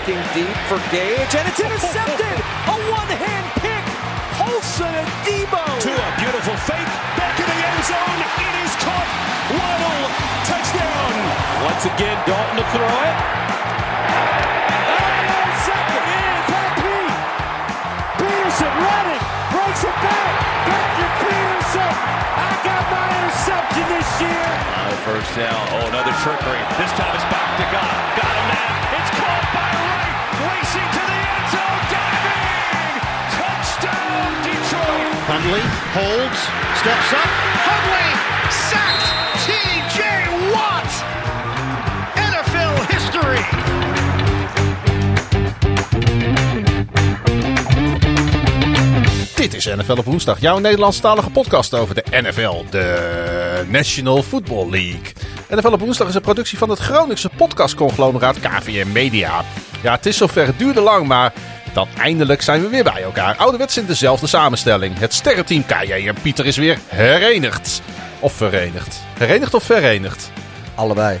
looking deep for Gage, and it's intercepted. a one-hand pick. Olsen and Debo. To a beautiful fake. Back in the end zone. It is caught. Waddle. Touchdown. Once again, Dalton to throw it. Second is happy. Peterson running. Breaks it back. Patrick Peterson. I got my interception this year. first down. Oh, another trickery. This time it's back to God. Got Hundley holds, steps up. Hundley sacked. T.J. Watt. NFL history. Dit is NFL op woensdag, jouw Nederlandstalige podcast over de NFL, de National Football League. NFL op woensdag is een productie van het Groningse podcastconglomeraat KVM Media. Ja, het is zover, het duurde lang, maar dan eindelijk zijn we weer bij elkaar. Ouderwets in dezelfde samenstelling. Het sterrenteam KJ en Pieter is weer herenigd. Of verenigd. Herenigd of verenigd? Allebei.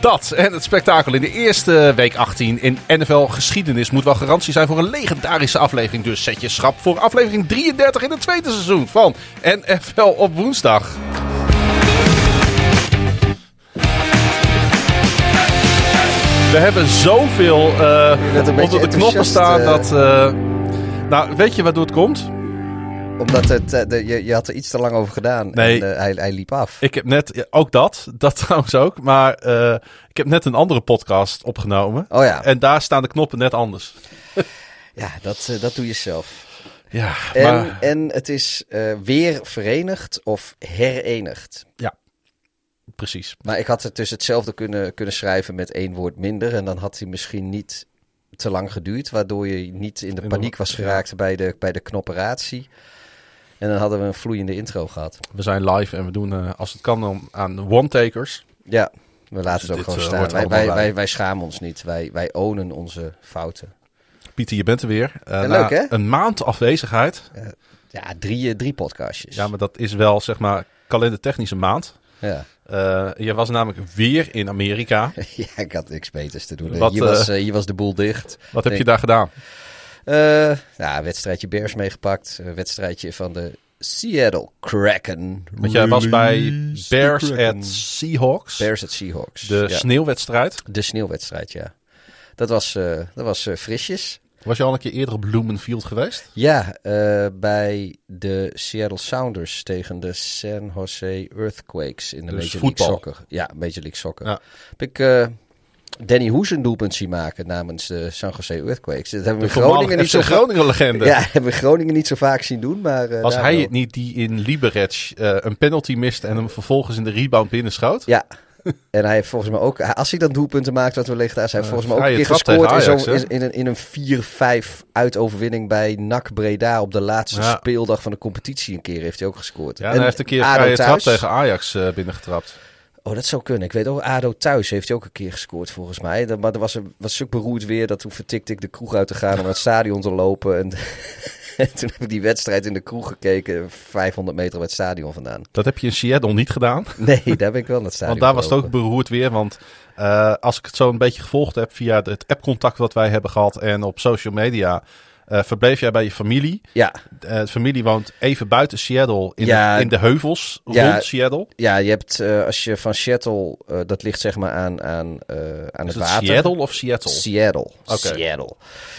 Dat en het spektakel in de eerste week 18 in NFL geschiedenis moet wel garantie zijn voor een legendarische aflevering. Dus zet je schrap voor aflevering 33 in het tweede seizoen van NFL op woensdag. We hebben zoveel beetje onder de knoppen staan eh. dat... eh, nou, weet je waardoor het komt? Omdat het, de, je, je had er iets te lang over gedaan. Nee. En hij, hij liep af. Ik heb net, ja, ook dat, dat trouwens ook, maar ik heb net een andere podcast opgenomen. Oh ja. En daar staan de knoppen net anders. Ja, dat, dat doe je zelf. Ja, En, maar... en het is weer verenigd of herenigd. Precies. Maar ik had het dus hetzelfde kunnen, kunnen schrijven met één woord minder. En dan had hij misschien niet te lang geduurd. Waardoor je niet in de paniek was geraakt bij, de, bij de knopperatie. En dan hadden we een vloeiende intro gehad. We zijn live en we doen, eh, als het kan, dan aan one-takers. Ja, we laten het ook dit, gewoon eh, staan. Wij, wij, wij, wij schamen ons niet. Wij, wij ownen onze fouten. Pieter, je bent er weer. Eh, Ja, leuk, hè? Een maand afwezigheid. Ja, drie, drie podcastjes. Ja, maar dat is wel, zeg maar, kalendertechnische maand. Ja. Eh, je was namelijk weer in Amerika. ja, ik had niks beters te doen. Wat, hier, was, eh, hier was de boel dicht. Wat heb je daar gedaan? Eh ja, wedstrijdje Bears meegepakt. Wedstrijdje van de Seattle Kraken. Want jij was bij Bears at Seahawks. Bears at Seahawks. de ja. sneeuwwedstrijd. de sneeuwwedstrijd, ja. Dat was, eh, dat was eh, frisjes. Was je al een keer eerder op Blumenfield geweest? Ja, eh, bij de Seattle Sounders tegen de San Jose Earthquakes in de Dus Major League. Soccer. Ja, Major League Soccer. Ja. Heb ik eh, Danny Hoes een doelpunt zien maken namens de San Jose Earthquakes. Dat hebben we Groningen niet zo. Groningen legende. Ja, hebben we in Groningen niet zo vaak zien doen, maar... eh, Was daar hij wel. het niet die in Liberec eh, een penalty miste en hem vervolgens in de rebound binnenschoot? Ja. En hij heeft volgens mij ook, als hij dan doelpunten maakt, wat we liggen daar, hij heeft Eh, volgens mij ook een keer gescoord in, een, in een 4-5 uitoverwinning bij NAC Breda op de laatste Ja. speeldag van de competitie. Een keer heeft hij ook gescoord. Ja, en En hij heeft een keer een trap tegen Ajax eh, binnengetrapt. Oh, dat zou kunnen. Ik weet ook, ADO thuis heeft hij ook een keer gescoord volgens mij. Dat- Maar er was, een, was zulk beroerd weer dat toen vertikte ik de kroeg uit te gaan om naar het stadion te lopen. En, en toen heb ik die wedstrijd in de kroeg gekeken, 500 meter bij het stadion vandaan. Dat heb je in Seattle niet gedaan. Nee, daar ben ik wel naar het stadion Want daar was het ook beroerd weer. Want eh, als ik het zo een beetje gevolgd heb via het appcontact wat wij hebben gehad en op social media, eh, verbleef jij bij je familie. Ja, de familie woont even buiten Seattle, in, Ja. de, in de heuvels Ja. rond Seattle. Ja, je hebt eh, als je van Seattle, dat ligt zeg maar aan, aan, aan Is het water. Seattle of Seattle? Seattle. Oké. Seattle.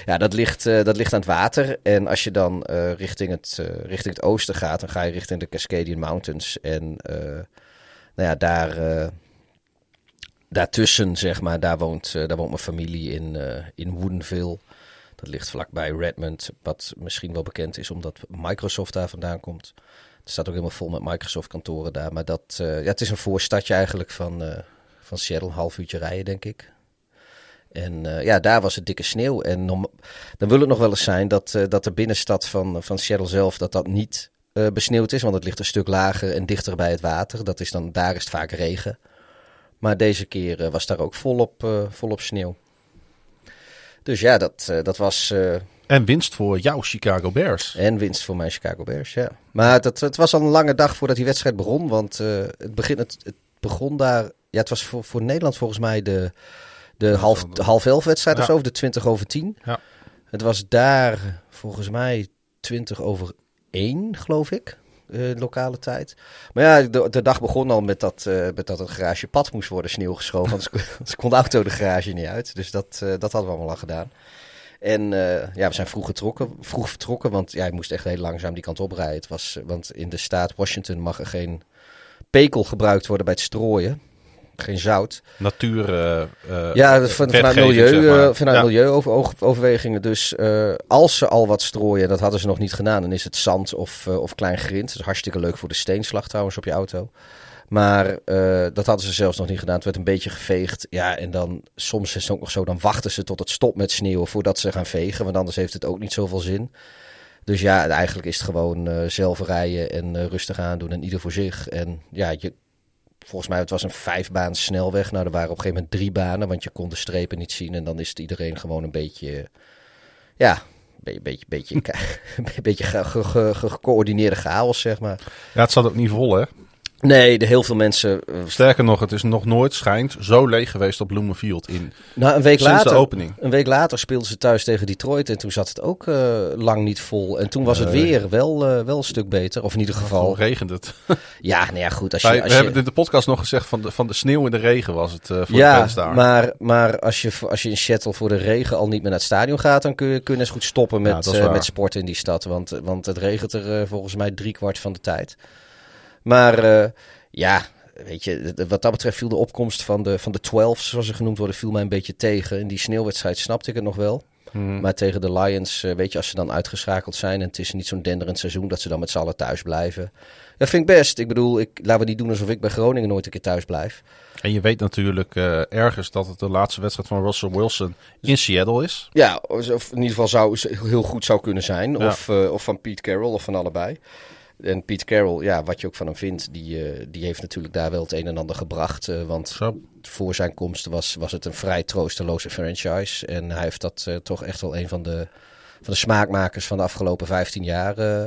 Ja, dat ligt, dat ligt aan het water. En als je dan richting, het, richting het oosten gaat, dan ga je richting de Cascadian Mountains. En nou ja, daar, daartussen, zeg maar, daar woont, daar woont mijn familie in, eh, in Woodinville. Dat ligt vlakbij Redmond, wat misschien wel bekend is omdat Microsoft daar vandaan komt. Het staat ook helemaal vol met Microsoft kantoren daar. Maar dat, eh, ja, het is een voorstadje eigenlijk van, eh, van Seattle, een half uurtje rijden denk ik. En eh, ja, daar was het dikke sneeuw. En dan wil het nog wel eens zijn dat, dat de binnenstad van, van Seattle zelf, dat dat niet besneeuwd is. Want het ligt een stuk lager en dichter bij het water. Dat is dan, daar is het vaak regen. Maar deze keer was daar ook volop, volop sneeuw. Dus ja, dat, eh, dat was... eh, En winst voor jouw Chicago Bears. en winst voor mijn Chicago Bears, ja. Maar dat, het was al een lange dag voordat die wedstrijd begon. Want eh, het, begin, het, het begon daar... Ja, het was voor, voor Nederland volgens mij de, de half, de half elf wedstrijd of zo. Of de 20 over 10. Ja. Het was daar volgens mij 20 over 1, geloof ik. Eh, lokale tijd. Maar ja, de, de dag begon al met dat, eh, met dat het garage pad moest worden sneeuw geschoven. Anders, kon- de auto de garage niet uit. Dus dat, eh, dat hadden we allemaal al gedaan. En ja, we zijn vroeg, getrokken, vroeg vertrokken, want ja, moest echt heel langzaam die kant op rijden. Het was, want in de staat Washington mag er geen pekel gebruikt worden bij het strooien. Geen zout. Natuur. eh, eh, Ja, van, vanuit, milieu, zeg maar. eh, vanuit Ja. milieuoverwegingen. Dus als ze al wat strooien, dat hadden ze nog niet gedaan, dan is het zand of, of klein grind. Dat is hartstikke leuk voor de steenslag trouwens op je auto. Maar dat hadden ze zelfs nog niet gedaan. Het werd een beetje geveegd. Ja, en dan soms is het ook nog zo, dan wachten ze tot het stopt met sneeuwen voordat ze gaan vegen. Want anders heeft het ook niet zoveel zin. Dus ja, eigenlijk is het gewoon zelf rijden en eh, rustig aandoen en ieder voor zich. En ja, je, volgens mij het was een vijfbaan snelweg. Nou, er waren op een gegeven moment drie banen, want je kon de strepen niet zien. En dan is het iedereen gewoon een beetje, ja, een beetje, beetje, beetje, beetje ge- ge- ge- ge- gecoördineerde chaos, zeg maar. Ja, het zat ook niet vol, hè? Nee, de, heel veel mensen. eh, Sterker nog, het is nog nooit, schijnt, zo leeg geweest op Bloemenfield in. nou, een week Sinds later. de opening. Een week later speelden ze thuis tegen Detroit en toen zat het ook eh, lang niet vol. En toen was het weer wel, eh, wel een stuk beter. Of in ieder Al geval. regent het. Ja, nou ja, goed. Als je, we als je, hebben in de podcast nog gezegd van de, van de sneeuw in de regen was het voor de ja, fans daar. maar, maar als, je, als je in Seattle voor de regen al niet meer naar het stadion gaat, dan kun je, kun je eens goed stoppen Ja, met, waar. met sport in die stad. Want, want het regent er volgens mij drie kwart van de tijd. Maar eh, ja, weet je, wat dat betreft viel de opkomst van de, van de 12, zoals ze genoemd worden, viel mij een beetje tegen. In die sneeuwwedstrijd snapte ik het nog wel. Hmm. Maar tegen de Lions, eh, weet je, als ze dan uitgeschakeld zijn en het is niet zo'n denderend seizoen, dat ze dan met z'n allen thuis blijven. Dat vind ik best. Ik bedoel, ik, laten we niet doen alsof ik bij Groningen nooit een keer thuis blijf. En je weet natuurlijk eh, ergens dat het de laatste wedstrijd van Russell Wilson in Seattle is. Ja, of in ieder geval zou heel goed zou kunnen zijn. Ja. Of, of van Pete Carroll of van allebei. En Pete Carroll, ja, wat je ook van hem vindt, die, eh, die heeft natuurlijk daar wel het een en ander gebracht. eh, want Zo. voor zijn komst was, was het een vrij troosteloze franchise. En hij heeft dat eh, toch echt wel een van de, van de smaakmakers van de afgelopen 15 jaar. eh.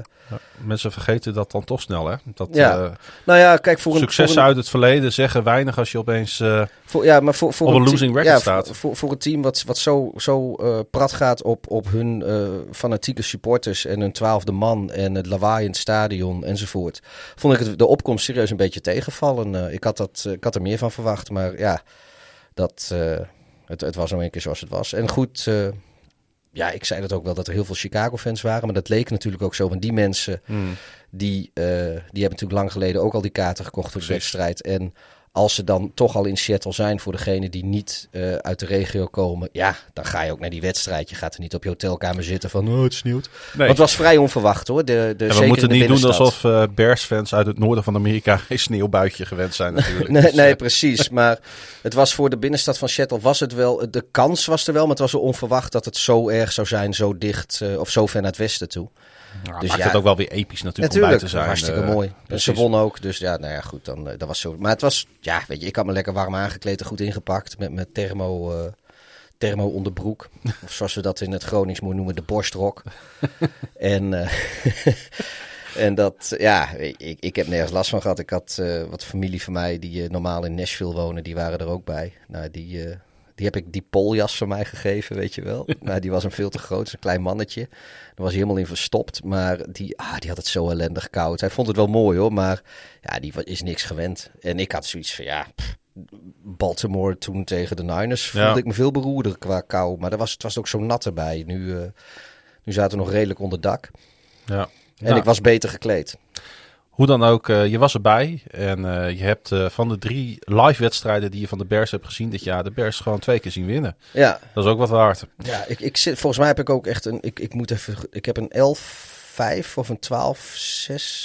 Mensen vergeten dat dan toch snel, hè? Dat, Ja. eh, Nou ja, kijk, voor een, successen voor een, uit het verleden zeggen weinig als je opeens... eh, Voor, ja, maar voor, voor op een team- losing record ja, staat. Voor, voor, een team wat, wat zo, zo prat gaat op, op hun fanatieke supporters en hun twaalfde man en het lawaai in het stadion enzovoort, vond ik het, de opkomst serieus een beetje tegenvallen. Ik, had dat, ik had er meer van verwacht, maar ja, dat, het, het was nog een keer zoals het was. En goed, ja, ik zei dat ook wel dat er heel veel Chicago-fans waren, maar dat leek natuurlijk ook zo. Want die mensen hmm. die, eh, die hebben natuurlijk lang geleden ook al die kaarten gekocht voor de wedstrijd. En als ze dan toch al in Seattle zijn voor degene die niet eh, uit de regio komen, ja, dan ga je ook naar die wedstrijd. Je gaat er niet op je hotelkamer zitten van, oh, het sneeuwt. Nee. Want het was vrij onverwacht hoor. De, de, En zeker we moeten niet doen alsof eh Bears-fans uit het noorden van Amerika geen sneeuwbuitje gewend zijn natuurlijk. Nee, Dus, nee, eh, precies. Maar het was voor de binnenstad van Seattle was het wel. De kans was er wel, maar het was wel onverwacht dat het zo erg zou zijn, zo dicht eh, of zo ver naar het westen toe. Dus maakt ja. het ook wel weer episch natuurlijk, om Natuurlijk, bij te zijn. hartstikke eh, mooi. En ze precies. won ook, dus ja, nou ja, goed, dan, eh, dat was zo. Maar het was, ja, weet je, ik had me lekker warm aangekleed en goed ingepakt met mijn thermo, eh, thermo onderbroek. Of zoals we dat in het Gronings moeten noemen, de borstrok. en, en dat, ja, ik, ik heb nergens last van gehad. Ik had wat familie van mij die normaal in Nashville wonen, die waren er ook bij. Nou, die... die heb ik die poljas van mij gegeven, weet je wel. Nou, die was hem veel te groot, een klein mannetje. Daar was hij helemaal in verstopt. Maar die, ah, die had het zo ellendig koud. Hij vond het wel mooi hoor, maar ja, die is niks gewend. En ik had zoiets van, ja, pff, Baltimore toen tegen de Niners voelde Ja. ik me veel beroerder qua kou. Maar er was, het was ook zo nat erbij. Nu, eh, nu zaten we nog redelijk onder dak. Ja. En Nou, ik was beter gekleed. Hoe dan ook, eh, je was erbij. En eh, je hebt eh, van de drie live wedstrijden die je van de Bears hebt gezien dit jaar, de Bears gewoon twee keer zien winnen. Ja, Dat is ook wat waard. Ja, ik, ik zit, volgens mij heb ik ook echt een. Ik, ik moet even. Ik heb een 11-5 of een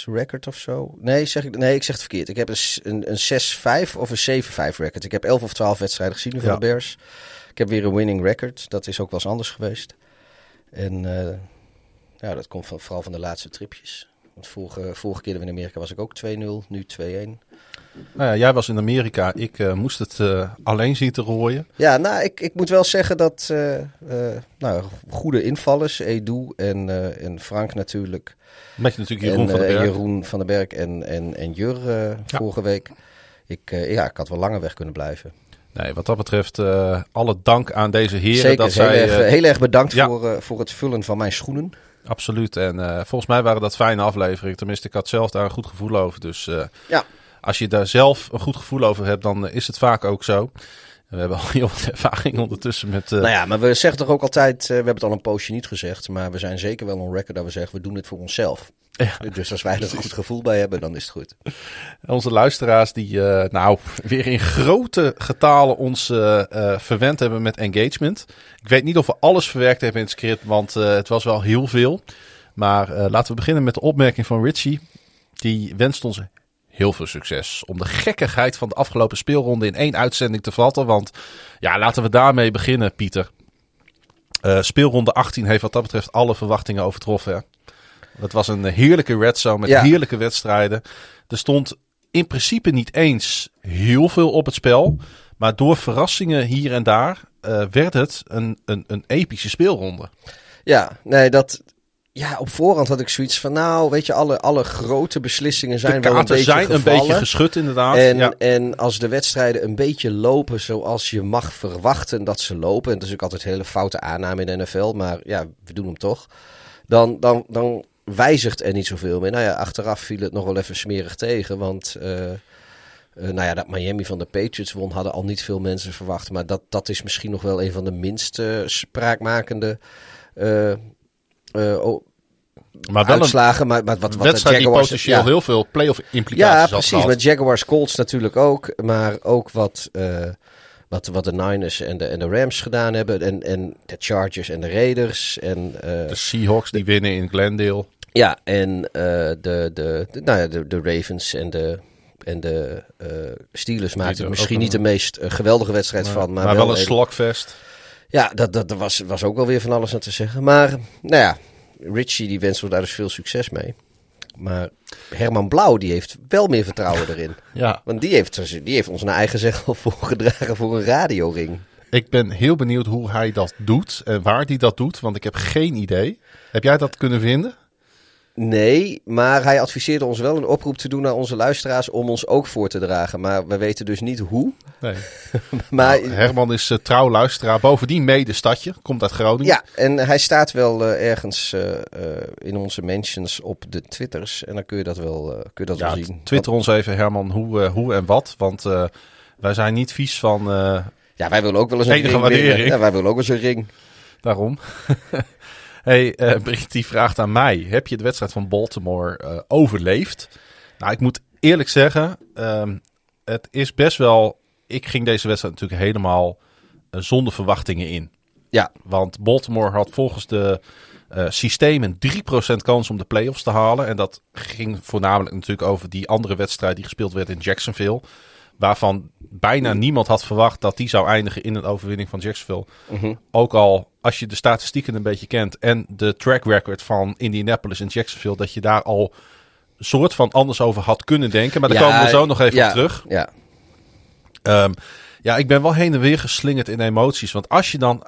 12-6 record of zo. Nee, zeg ik, nee, ik zeg het verkeerd. Ik heb een, een, een 6-5 of een 7-5 record. Ik heb 11 of 12 wedstrijden gezien nu van Ja. de Bears. Ik heb weer een winning record. Dat is ook wel eens anders geweest. En ja, dat komt van, vooral van de laatste tripjes. Want vorige, vorige keer dat we in Amerika was ik ook 2-0, nu 2-1. Nou ja, jij was in Amerika. Ik eh, moest het eh, alleen zien te rooien. Ja, nou, ik, ik moet wel zeggen dat eh, nou, goede invallers, Edu en, en Frank natuurlijk. Met je natuurlijk Jeroen en, van den Berg. Jeroen van den Berg en, en, en Jur vorige week. Ik, ja, ik had wel langer weg kunnen blijven. Nee, wat dat betreft, alle dank aan deze heren. Zeker, dat heel, zij, erg, heel erg bedankt ja. voor, voor het vullen van mijn schoenen. Absoluut. En eh, volgens mij waren dat fijne afleveringen. Tenminste, ik had zelf daar een goed gevoel over. Dus eh, Ja. als je daar zelf een goed gevoel over hebt, dan eh, is het vaak ook zo. We hebben al heel wat ervaring ondertussen met... eh, Nou ja, maar we zeggen toch ook altijd, we hebben het al een poosje niet gezegd, maar we zijn zeker wel on record dat we zeggen, we doen dit voor onszelf. Dus als wij er een goed gevoel bij hebben, dan is het goed. Onze luisteraars die eh, nou weer in grote getalen ons eh, eh, verwend hebben met engagement. Ik weet niet of we alles verwerkt hebben in het script, want het was wel heel veel. Maar laten we beginnen met de opmerking van Richie. Die wenst ons heel veel succes om de gekkigheid van de afgelopen speelronde in één uitzending te vatten. Want ja, laten we daarmee beginnen, Pieter. Speelronde 18 heeft wat dat betreft alle verwachtingen overtroffen. Hè? Dat was een heerlijke red zone met Ja. heerlijke wedstrijden. Er stond in principe niet eens heel veel op het spel. Maar door verrassingen hier en daar eh, werd het een, een, een epische speelronde. Ja, nee, dat, ja, op voorhand had ik zoiets van, nou, weet je, alle, alle grote beslissingen zijn wel een beetje zijn een beetje geschud inderdaad. En, ja. en als de wedstrijden een beetje lopen zoals je mag verwachten dat ze lopen. En dat is ook altijd een hele foute aanname in de NFL, maar ja, we doen hem toch. Dan, dan, dan wijzigt er niet zoveel meer. Nou ja, achteraf viel het nog wel even smerig tegen. Want eh, nou ja, dat Miami van de Patriots won, hadden al niet veel mensen verwacht. Maar dat, dat is misschien nog wel een van de minst eh, spraakmakende oh, maar wel een uitslagen. Maar, maar wat, wat de wedstrijd die Jaguars- potentieel ja. heel veel playoff implicaties Ja, precies. gehad. Met Jaguars Colts natuurlijk ook. Maar ook wat, wat, wat de Niners en de, en de Rams gedaan hebben. En, en de Chargers en de Raiders. En, De Seahawks die winnen in Glendale. Ja, en eh, de, de, de, nou ja, de, de Ravens en de, en de eh, Steelers maakten er misschien een- niet de meest eh, geweldige wedstrijd Maar, van. Maar, maar wel een een- slagfest. Ja, dat, dat, dat was, was ook wel weer van alles aan te zeggen. Maar nou ja, Richie die wenst daar dus veel succes mee. Maar Herman Blauw die heeft wel meer vertrouwen erin. Ja, Want die heeft, die heeft ons naar eigen zeggen voorgedragen voor een radioring. ik ben heel benieuwd hoe hij dat doet en waar hij dat doet, want ik heb geen idee. Heb jij dat kunnen vinden? Nee, maar hij adviseerde ons wel een oproep te doen naar onze luisteraars om ons ook voor te dragen. Maar we weten dus niet hoe. Nee. Maar Nou, Herman is eh, trouw luisteraar. Bovendien medestadje. Komt uit Groningen. ja, en hij staat wel eh, ergens eh, in onze mentions op de Twitters. En dan kun je dat wel, kun je dat Ja, wel zien. Twitter ons even, Herman, hoe, hoe en wat. Want wij zijn niet vies van Ja, wij willen ook wel eens een ring. Ja, wij willen ook wel eens een ring. daarom. hey, eh Britt die vraagt aan mij. Heb je de wedstrijd van Baltimore eh, overleefd? Nou, ik moet eerlijk zeggen. ehm, het is best wel... Ik ging deze wedstrijd natuurlijk helemaal eh, zonder verwachtingen in. Ja, Want Baltimore had volgens de systemen 3% kans om de playoffs te halen. En dat ging voornamelijk natuurlijk over die andere wedstrijd die gespeeld werd in Jacksonville. Waarvan bijna niemand had verwacht dat die zou eindigen in een overwinning van Jacksonville. Ook al als je de statistieken een beetje kent en de track record van Indianapolis en Jacksonville, dat je daar al een soort van anders over had kunnen denken. Maar daar Ja, komen we zo nog even ja, op terug. Ja, Ehm, ja, ik ben wel heen en weer geslingerd in emoties. Want als je dan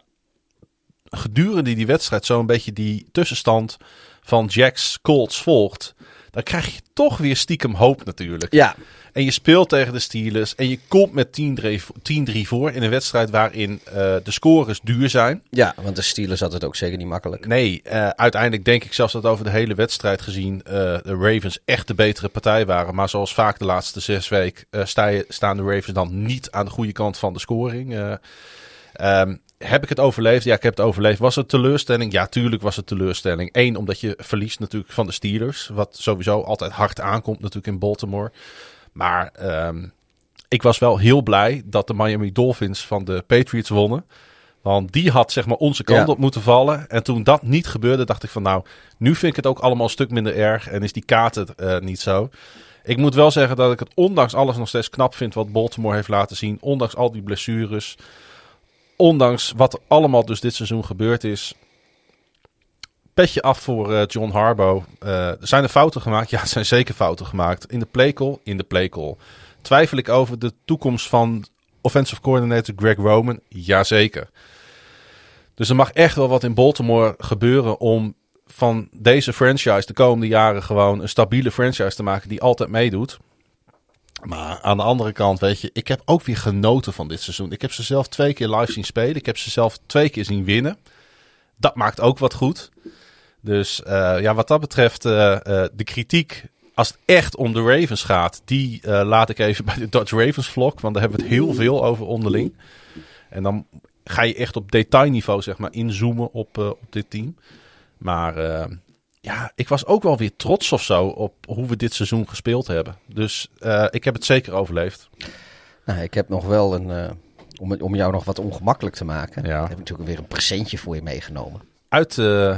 gedurende die wedstrijd zo'n beetje die tussenstand van Jacks Colts volgt, dan krijg je toch weer stiekem hoop natuurlijk. ja. En je speelt tegen de Steelers en je komt met 10-3 vo- 10-3 voor in een wedstrijd waarin eh, de scores duur zijn. ja, want de Steelers had het ook zeker niet makkelijk. Nee, eh, uiteindelijk denk ik zelfs dat over de hele wedstrijd gezien eh, de Ravens echt de betere partij waren. Maar zoals vaak de laatste zes weken sta staan de Ravens dan niet aan de goede kant van de scoring. Ehm, heb ik het overleefd? Ja, ik heb het overleefd. Was het teleurstelling? Ja, tuurlijk was het teleurstelling. Eén, omdat je verliest natuurlijk van de Steelers. Wat sowieso altijd hard aankomt natuurlijk in Baltimore. Maar ehm, ik was wel heel blij dat de Miami Dolphins van de Patriots wonnen. Want die had zeg maar onze kant Ja. op moeten vallen. En toen dat niet gebeurde, dacht ik van nou, nu vind ik het ook allemaal een stuk minder erg. En is die kaart het eh, niet zo. Ik moet wel zeggen dat ik het ondanks alles nog steeds knap vind wat Baltimore heeft laten zien. Ondanks al die blessures. Ondanks wat allemaal dus dit seizoen gebeurd is. petje af voor eh, John Harbaugh. Er zijn er fouten gemaakt? Ja, er zijn zeker fouten gemaakt. In de playcall? In de playcall. Twijfel ik over de toekomst van offensive coordinator Greg Roman? Jazeker. Dus er mag echt wel wat in Baltimore gebeuren om van deze franchise de komende jaren gewoon een stabiele franchise te maken die altijd meedoet. Maar aan de andere kant, weet je, ik heb ook weer genoten van dit seizoen. Ik heb ze zelf twee keer live zien spelen. Ik heb ze zelf twee keer zien winnen. Dat maakt ook wat goed. Dus uh, ja, wat dat betreft, uh, uh, de kritiek, als het echt om de Ravens gaat, die laat ik even bij de Dutch Ravens vlog. Want daar hebben we het heel veel over onderling. En dan ga je echt op detailniveau, zeg maar, inzoomen op, op dit team. Maar ja, ik was ook wel weer trots of zo op hoe we dit seizoen gespeeld hebben. Dus uh, ik heb het zeker overleefd. Nou, ik heb nog wel een. Uh, om, om jou nog wat ongemakkelijk te maken. Ja. Heb ik natuurlijk weer een presentje voor je meegenomen. Uit, uh,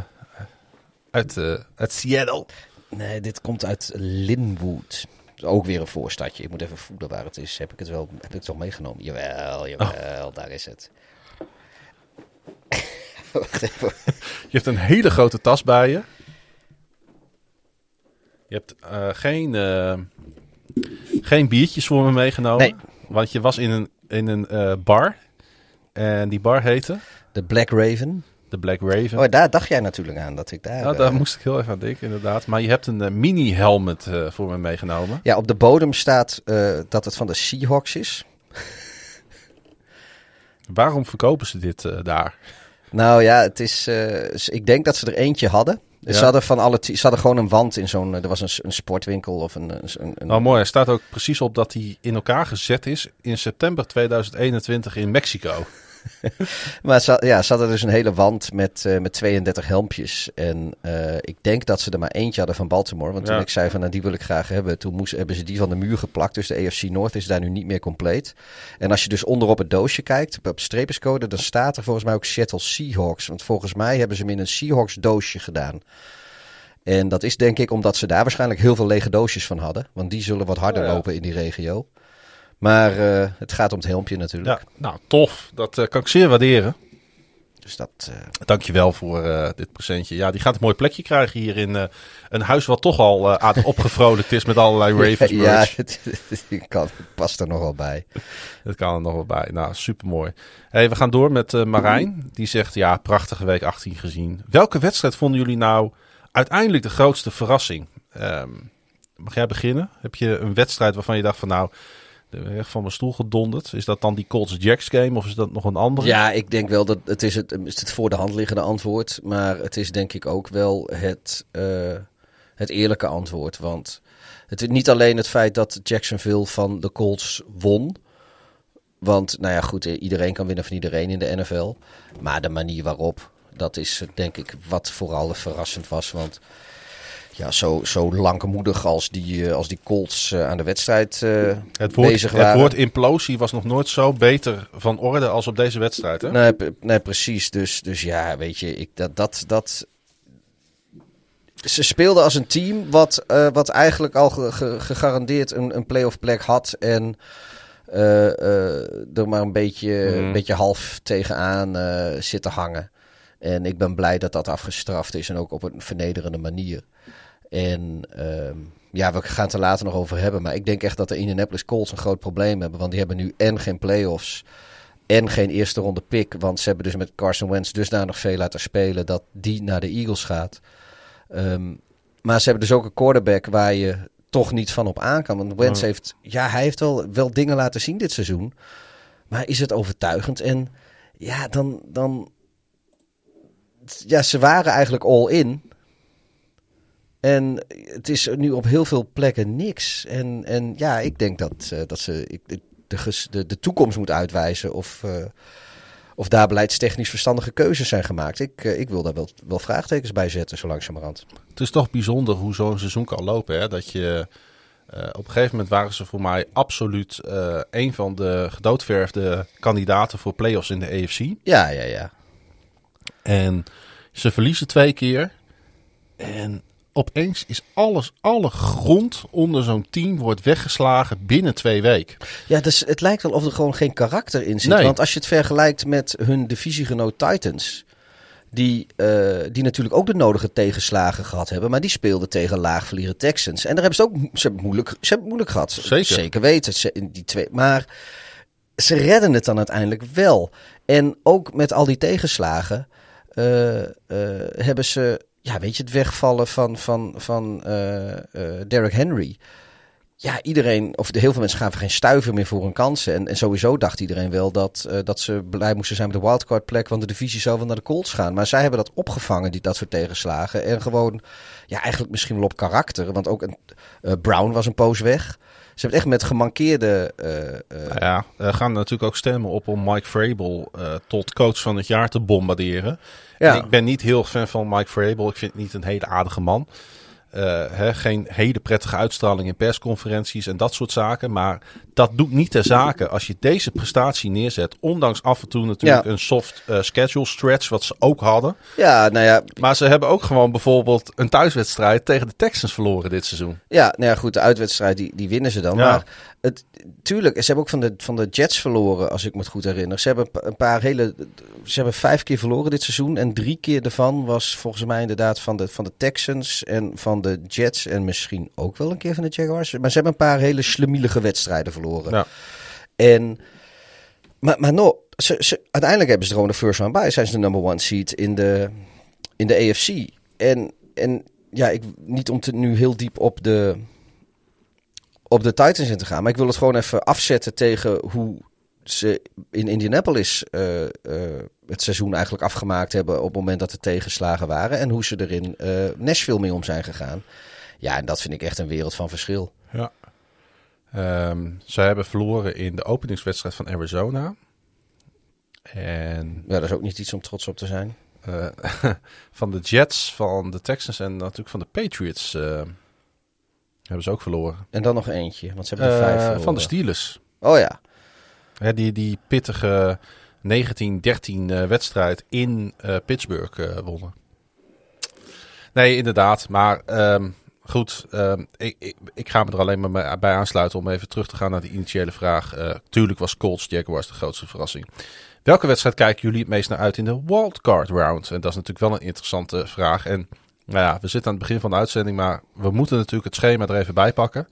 uit, uit Seattle. Nee, dit komt uit Linwood. Ook weer een voorstadje. Ik moet even voelen waar het is. Heb ik het wel, heb ik het wel meegenomen? Jawel, jawel, oh. daar is het. Wacht even. Je hebt een hele grote tas bij je. Je hebt uh, geen, uh, geen biertjes voor me meegenomen. Nee. Want je was in een, in een uh, bar. En die bar heette? De Black Raven. De Black Raven. Oh, daar dacht jij natuurlijk aan dat ik daar... Nou, daar moest ik heel even aan denken, inderdaad. Maar je hebt een mini-helmet voor me meegenomen. Ja, op de bodem staat dat het van de Seahawks is. Waarom verkopen ze dit daar? Nou ja, het is. ik denk dat ze er eentje hadden. Ja. Ze, hadden van alle ze hadden gewoon een wand in zo'n. Er was een, een sportwinkel of een, een, een. Oh, mooi. Er staat ook precies op dat hij in elkaar gezet is in september 2021 in Mexico. maar ze, ja, ze hadden dus een hele wand met, uh, met 32 helmpjes. En uh, ik denk dat ze er maar eentje hadden van Baltimore. Want toen ik zei van nou, die wil ik graag hebben, toen moest, hebben ze die van de muur geplakt. Dus de AFC North is daar nu niet meer compleet. En als je dus onderop het doosje kijkt, op streepjescode, dan staat er volgens mij ook Seattle Seahawks. Want volgens mij hebben ze hem in een Seahawks doosje gedaan. En dat is denk ik omdat ze daar waarschijnlijk heel veel lege doosjes van hadden. Want die zullen wat harder oh ja. lopen in die regio. Maar uh, het gaat om het helmpje natuurlijk. Ja, nou, tof. Dat uh, kan ik zeer waarderen. Dus dat... Uh... Dankjewel voor dit presentje. Ja, die gaat een mooi plekje krijgen hier in een huis wat toch al aardig opgevrolijkt is met allerlei Ravens Ja, ja het, het, kan, het past er nog wel bij. Het kan er nog wel bij. Nou, supermooi. Hey, we gaan door met Marijn. Die zegt, ja, prachtige week 18 gezien. Welke wedstrijd vonden jullie nou uiteindelijk de grootste verrassing? Um, mag jij beginnen? Heb je een wedstrijd waarvan je dacht van nou echt van mijn stoel gedonderd. Is dat dan die Colts Jacks game of is dat nog een andere? Ja, ik denk wel dat het is het, is het voor de hand liggende antwoord. Maar het is denk ik ook wel het, uh, het eerlijke antwoord. Want het is niet alleen het feit dat Jacksonville van de Colts won. Want, nou ja, goed, iedereen kan winnen van iedereen in de NFL. Maar de manier waarop, dat is denk ik wat vooral verrassend was. Want ja, zo, zo langmoedig als die, als die Colts uh, aan de wedstrijd uh, het woord, bezig waren. Het woord implosie was nog nooit zo beter van orde als op deze wedstrijd. Hè? Nee, nee, precies. Dus, dus ja, weet je, ik, dat, dat, dat... Ze speelden als een team wat, uh, wat eigenlijk al ge, ge, gegarandeerd een, een playoff plek had. En er maar een beetje, mm. een beetje half tegenaan zit te hangen. En ik ben blij dat dat afgestraft is en ook op een vernederende manier. En uh, ja, we gaan het er later nog over hebben. Maar ik denk echt dat de Indianapolis Colts een groot probleem hebben. Want die hebben nu en geen playoffs en geen eerste ronde pick. Want ze hebben dus met Carson Wentz dusdanig veel laten spelen dat die naar de Eagles gaat. Um, maar ze hebben dus ook een quarterback waar je toch niet van op aan kan. Want Wentz heeft, ja, hij heeft wel, wel dingen laten zien dit seizoen. Maar is het overtuigend? En ja, dan, dan ja, ze waren eigenlijk all in. En het is nu op heel veel plekken niks. En, en ja, ik denk dat, uh, dat ze ik, de, de, de toekomst moet uitwijzen of, uh, of daar beleidstechnisch verstandige keuzes zijn gemaakt. Ik, uh, ik wil daar wel, wel vraagtekens bij zetten, zo langzamerhand. Het is toch bijzonder hoe zo'n seizoen kan lopen. Hè? Dat je op een gegeven moment waren ze voor mij absoluut een van de gedoodverfde kandidaten voor play-offs in de EFC. Ja, ja, ja. En ze verliezen twee keer. En opeens is alles, alle grond onder zo'n team wordt weggeslagen binnen twee weken. Ja, dus het lijkt wel of er gewoon geen karakter in zit. Nee. Want als je het vergelijkt met hun divisiegenoot Titans, Die, eh, die natuurlijk ook de nodige tegenslagen gehad hebben. Maar die speelden tegen laagvliegende Texans. En daar hebben ze ook ze hebben moeilijk, ze hebben moeilijk gehad. Zeker. Zeker weten. Ze, die twee, maar ze redden het dan uiteindelijk wel. En ook met al die tegenslagen eh, eh, hebben ze, ja, weet je, het wegvallen van, van, van eh, eh, Derrick Henry. Ja, iedereen, of heel veel mensen gaven geen stuiver meer voor hun kansen. En, en sowieso dacht iedereen wel dat, eh, dat ze blij moesten zijn met de wildcard plek, want de divisie zou wel naar de Colts gaan. Maar zij hebben dat opgevangen, die, dat soort tegenslagen. En gewoon, ja, eigenlijk misschien wel op karakter. Want ook een, Brown was een poos weg. Ze hebben echt met gemankeerde Nou ja, we gaan natuurlijk ook stemmen op om Mike Vrabel eh, tot coach van het jaar te bombarderen. Ja. En Ik ben niet heel fan van Mike Vrabel. Ik vind het niet een hele aardige man. Eh, geen hele prettige uitstraling in persconferenties en dat soort zaken. Maar dat doet niet ter zake als je deze prestatie neerzet. Ondanks af en toe natuurlijk Ja. een soft eh, schedule stretch, wat ze ook hadden. Ja, nou ja, Maar ze hebben ook gewoon bijvoorbeeld een thuiswedstrijd tegen de Texans verloren dit seizoen. Ja, nou ja, goed, de uitwedstrijd die, die winnen ze dan. Ja. Maar het, tuurlijk, ze hebben ook van de, van de Jets verloren, als ik me het goed herinner. Ze hebben een paar hele. Ze hebben vijf keer verloren dit seizoen. En drie keer daarvan was volgens mij inderdaad van de, van de Texans en van de Jets. En misschien ook wel een keer van de Jaguars. Maar ze hebben een paar hele slemielige wedstrijden verloren. Ja. En. Maar, maar no, ze, ze, uiteindelijk hebben ze gewoon de first round by. Zijn ze de number one seed in de, in de AFC. En, en ja, ik, niet om te nu heel diep op de, op de Titans in te gaan. Maar ik wil het gewoon even afzetten tegen hoe ze in Indianapolis eh, eh, het seizoen eigenlijk afgemaakt hebben op het moment dat er tegenslagen waren. En hoe ze er in eh, Nashville mee om zijn gegaan. Ja, en dat vind ik echt een wereld van verschil. Ja. Ehm, ze hebben verloren in de openingswedstrijd van Arizona. En Ja, dat is ook niet iets om trots op te zijn. van de Jets, van de Texans en natuurlijk van de Patriots hebben ze ook verloren. En dan nog eentje, want ze hebben er Eh, vijf verloren. van de Steelers. Oh ja, Hè, die, die pittige 19-13 eh, wedstrijd in eh, Pittsburgh wonnen. Nee, inderdaad. Maar ehm, goed, ehm, ik, ik, ik ga me er alleen maar bij- aansluiten om even terug te gaan naar die initiële vraag. Tuurlijk was Colts Jaguars de grootste verrassing. Welke wedstrijd kijken jullie het meest naar uit in de wildcard round? En dat is natuurlijk wel een interessante vraag. En nou ja, we zitten aan het begin van de uitzending, maar we moeten natuurlijk het schema er even bij pakken.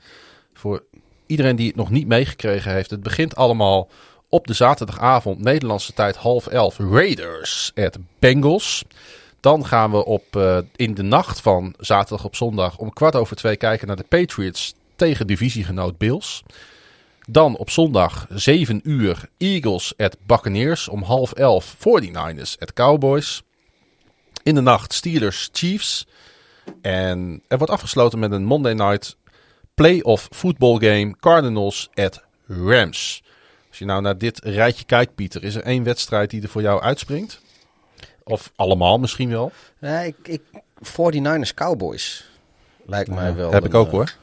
Voor iedereen die het nog niet meegekregen heeft. Het begint allemaal op de zaterdagavond, Nederlandse tijd half elf. Raiders at Bengals. Dan gaan we op, eh, in de nacht van zaterdag op zondag om kwart over twee kijken naar de Patriots tegen divisiegenoot Bills. Dan op zondag 7 uur Eagles at Buccaneers. Om half elf 49ers at Cowboys. In de nacht Steelers Chiefs. En er wordt afgesloten met een Monday night playoff football game Cardinals at Rams. Als je nou naar dit rijtje kijkt, Pieter, is er één wedstrijd die er voor jou uitspringt? Of allemaal misschien wel? nee, ik, ik, 49ers Cowboys lijkt mij wel. Heb ik ook eh, hoor.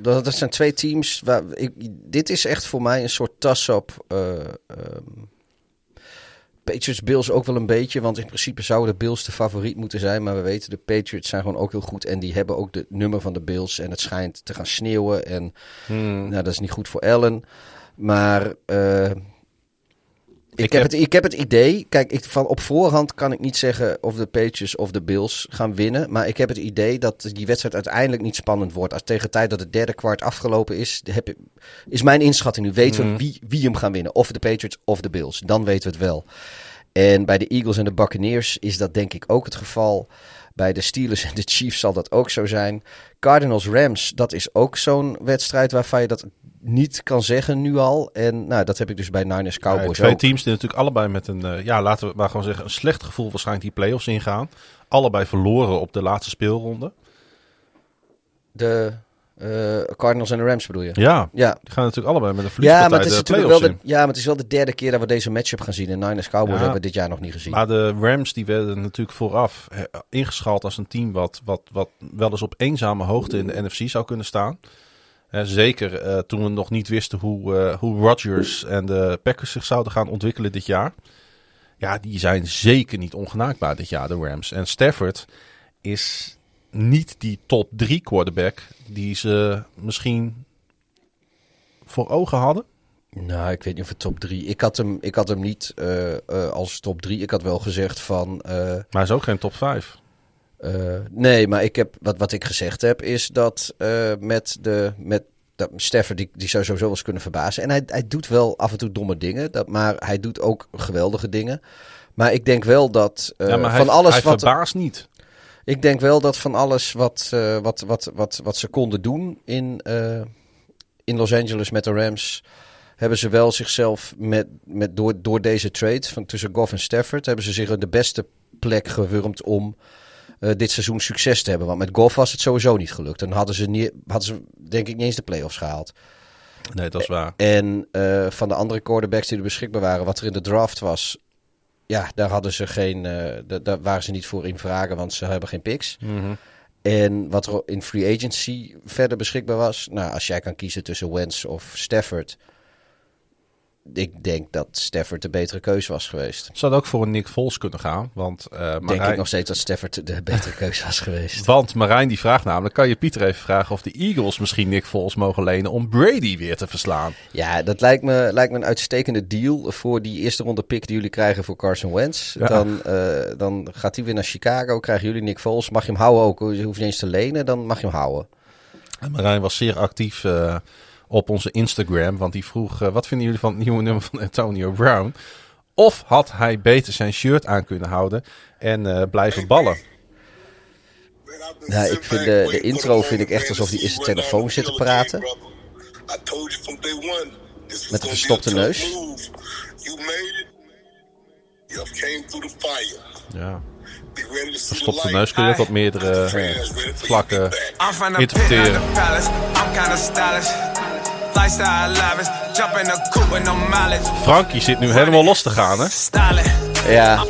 Dat, dat zijn twee teams. Waar ik, dit is echt voor mij een soort tas-up. eh, ehm, Patriots Bills ook wel een beetje. Want in principe zouden de Bills de favoriet moeten zijn. Maar we weten, de Patriots zijn gewoon ook heel goed. En die hebben ook de nummer van de Bills. En het schijnt te gaan sneeuwen. En Hmm. nou, dat is niet goed voor Allen. Maar eh, ik, Ik heb heb- het, ik heb het idee. Kijk, ik, van op voorhand kan ik niet zeggen of de Patriots of de Bills gaan winnen. Maar ik heb het idee dat die wedstrijd uiteindelijk niet spannend wordt. Als tegen de tijd dat het derde kwart afgelopen is, heb ik, is mijn inschatting nu. Weten Mhm. we wie, wie hem gaan winnen? Of de Patriots of de Bills. Dan weten we het wel. En bij de Eagles en de Buccaneers is dat denk ik ook het geval. Bij de Steelers en de Chiefs zal dat ook zo zijn. Cardinals Rams, dat is ook zo'n wedstrijd waarvan je dat niet kan zeggen nu al. En nou, dat heb ik dus bij Niners Ja, Cowboys twee ook. teams die natuurlijk allebei met een, eh, ja, laten we maar gewoon zeggen, een slecht gevoel waarschijnlijk die play-offs ingaan. Allebei verloren op de laatste speelronde. De eh, Cardinals en de Rams bedoel je? Ja, Ja. die gaan natuurlijk allebei met een Ja verliespartij maar, het is de wel de, ja, maar het is wel de derde keer dat we deze matchup gaan zien. En Niners Cowboys Ja. hebben we dit jaar nog niet gezien. Maar de Rams die werden natuurlijk vooraf eh, ingeschaald als een team wat, wat, wat wel eens op eenzame hoogte in de NFC zou kunnen staan. Eh, zeker eh, toen we nog niet wisten hoe, eh, hoe Rodgers en de Packers zich zouden gaan ontwikkelen dit jaar. Ja, die zijn zeker niet ongenaakbaar dit jaar, de Rams. En Stafford is niet die top 3 quarterback die ze misschien voor ogen hadden. Nou, ik weet niet of het top 3. Ik had hem, ik had hem niet uh, uh, als top 3. Ik had wel gezegd van. Uh, maar hij is ook geen top 5. Nee, maar ik heb, wat, wat ik gezegd heb, is dat met de. Met, dat Stafford, die, die zou sowieso wel eens kunnen verbazen. En hij, hij doet wel af en toe domme dingen, dat, maar hij doet ook geweldige dingen. Maar ik denk wel dat ja, maar van hij, alles hij wat. verbaast niet. Ik denk wel dat van alles wat, uh, wat, wat, wat, wat ze konden doen in, uh, in Los Angeles met de Rams, hebben ze wel zichzelf met, met door, door deze trade van tussen Goff en Stafford, hebben ze zich de beste plek gewurmd om uh, dit seizoen succes te hebben. Want met Goff was het sowieso niet gelukt. Dan hadden ze, niet, hadden ze denk ik niet eens de playoffs gehaald. Nee, dat is waar. En van de andere quarterbacks die er beschikbaar waren, wat er in de draft was, ja, daar hadden ze geen, uh, daar waren ze niet voor in vragen, want ze hebben geen picks. Mm -hmm. En wat er in free agency verder beschikbaar was, nou, als jij kan kiezen tussen Wentz of Stafford, ik denk dat Stafford de betere keuze was geweest. Zou ook voor een Nick Foles kunnen gaan, want uh, Marijn... denk ik nog steeds dat Stafford de betere keuze was geweest. Want Marijn die vraagt namelijk, kan je Pieter even vragen of de Eagles misschien Nick Foles mogen lenen om Brady weer te verslaan? Ja, dat lijkt me, lijkt me een uitstekende deal voor die eerste ronde pick die jullie krijgen voor Carson Wentz. Ja. Dan, uh, dan gaat hij weer naar Chicago, krijgen jullie Nick Foles. Mag je hem houden ook, je hoeft niet eens te lenen, dan mag je hem houden. En Marijn was zeer actief uh, op onze Instagram, want die vroeg, uh, wat vinden jullie van het nieuwe nummer van Antonio Brown? Of had hij beter zijn shirt aan kunnen houden en uh, blijven ballen? Nou, ik vind de, de intro vind ik echt alsof hij in zijn telefoon zit te praten. Met een verstopte neus. Ja. Verstopte neus kun je ook op meerdere uh, vlakken interpreteren. Frankie zit nu helemaal los te gaan, hè? Ja.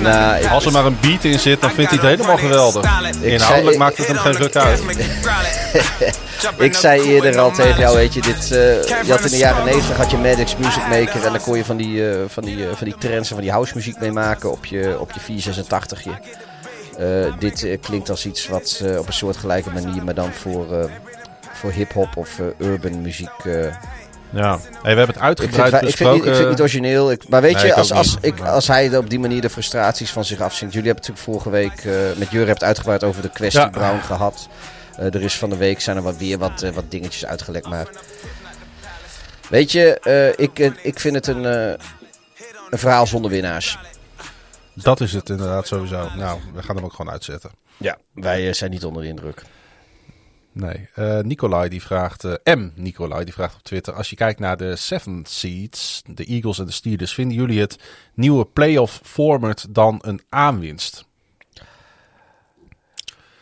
Nou, Als er maar een beat in zit, dan vindt hij het helemaal geweldig. Inhoudelijk maakt het hem geen ruk uit. ik zei eerder al tegen jou, weet je, dit, uh, je had in de jaren 90 had je Maddox Music Maker en dan kon je van die, uh, van die, uh, van die trends en van die house muziek mee maken op je, op je 486 dit klinkt als iets wat op een soortgelijke manier, maar dan voor, voor hip-hop of urban muziek. Ja, hey, we hebben het uitgebreid ik vind, besproken. Ik vind, ik vind het niet origineel. Ik, maar weet Nee, je, als, als, niet. ik, als hij op die manier de frustraties van zich afzinkt. Jullie hebben het natuurlijk vorige week uh, met Jur hebt uitgebreid over de kwestie Ja. Brown gehad. Uh, er is van de week zijn er wat, weer wat, uh, wat dingetjes uitgelekt. Maar weet je, ik, ik vind het een, een verhaal zonder winnaars. Dat is het inderdaad sowieso. Nou, we gaan hem ook gewoon uitzetten. Ja, wij zijn niet onder de indruk. Nee. Uh, Nicolai die vraagt, uh, M. Nicolai die vraagt op Twitter. Als je kijkt naar de seven seeds, de Eagles en de Steelers, vinden jullie het nieuwe playoff format dan een aanwinst?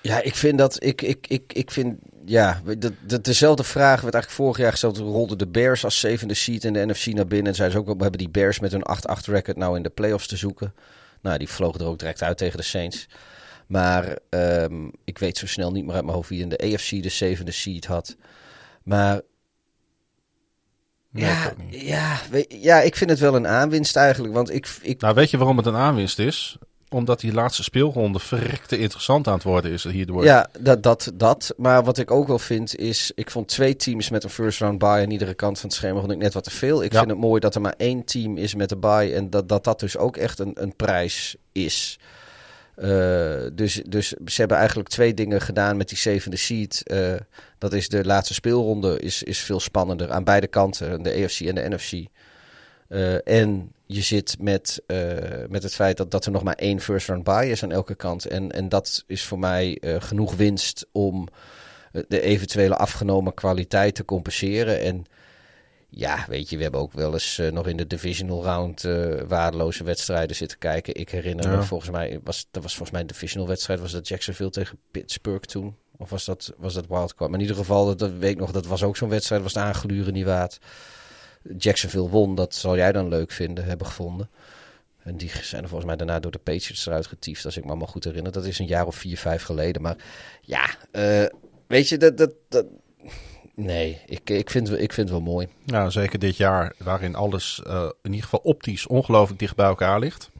Ja, ik vind dat. Ik, ik, ik, ik vind. Ja, de, dezelfde vraag werd eigenlijk vorig jaar gesteld. Rolden de Bears als zevende seed in de NFC naar binnen. En zeiden ze ook, hebben die Bears met hun 8-8 record nou in de playoffs te zoeken. Nou, die vlogen er ook direct uit tegen de Saints. Maar um, ik weet zo snel niet meer uit mijn hoofd wie in de AFC de zevende seed had. Maar Nee, ja, ja, ja, ik vind het wel een aanwinst eigenlijk. Want ik, ik, Nou, weet je waarom het een aanwinst is? Omdat die laatste speelronde verrekte interessant aan het worden is hierdoor. ja, dat, dat, dat. Maar wat ik ook wel vind is... Ik vond twee teams met een first round bye aan iedere kant van het schema vond ik net wat te veel. Ik Ja. vind het mooi dat er maar één team is met de bye. En dat dat, dat dus ook echt een, een prijs is. Eh, dus, dus ze hebben eigenlijk twee dingen gedaan met die zevende seed. Eh, dat is de laatste speelronde is, is veel spannender aan beide kanten, de AFC en de NFC. Eh, en je zit met, met het feit dat, dat er nog maar één first round bye is aan elke kant. En, en dat is voor mij genoeg winst om de eventuele afgenomen kwaliteit te compenseren. En ja, weet je, we hebben ook wel eens eh, nog in de divisional round eh, waardeloze wedstrijden zitten kijken. Ik herinner Ja. me, volgens mij, was, dat was volgens mij een divisional wedstrijd, was dat Jacksonville tegen Pittsburgh toen? Of was dat, was dat wildcard? Maar in ieder geval, dat, dat weet ik nog, dat was ook zo'n wedstrijd, was de aangluren niet waard. Jacksonville won, dat zal jij dan leuk vinden, hebben gevonden. En die zijn er volgens mij daarna door de Patriots eruit getiefd, als ik me maar goed herinner. Dat is een jaar of vier, vijf geleden. Maar ja, eh, weet je, dat... dat, dat nee, ik, ik, vind, ik vind het wel mooi. Nou, zeker dit jaar, waarin alles eh, in ieder geval optisch ongelooflijk dicht bij elkaar ligt.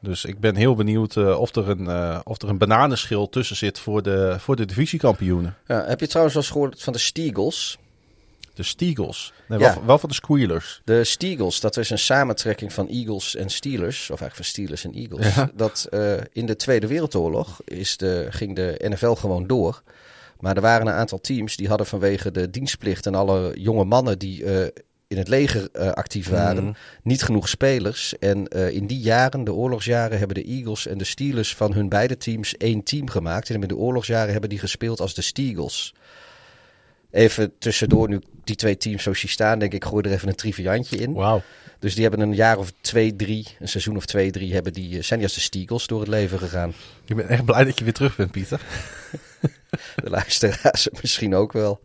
Dus ik ben heel benieuwd eh, of, er een, eh, of er een bananenschil tussen zit voor de, voor de divisiekampioenen. Ja, heb je trouwens wel eens gehoord van de Steagles? De Steagles. Nee, Ja. wel, wel van de Squealers. De Steagles, dat is een samentrekking van Eagles en Steelers, of eigenlijk van Steelers en Eagles. Ja. Dat in de Tweede Wereldoorlog is de, ging de NFL gewoon door. Maar er waren een aantal teams die hadden vanwege de dienstplicht en alle jonge mannen die eh, in het leger eh, actief waren, Mhm. niet genoeg spelers. En eh, in die jaren, de oorlogsjaren, hebben de Eagles en de Steelers van hun beide teams één team gemaakt. En in de oorlogsjaren hebben die gespeeld als de Steagles. Even tussendoor, nu die twee teams zo staan, denk ik, gooi er even een triviantje in. Wauw. Dus die hebben een jaar of twee, drie, een seizoen of twee, drie, hebben die, zijn die als de Steagles door het leven gegaan. Ik ben echt blij dat je weer terug bent, Pieter. De luisteraars misschien ook wel.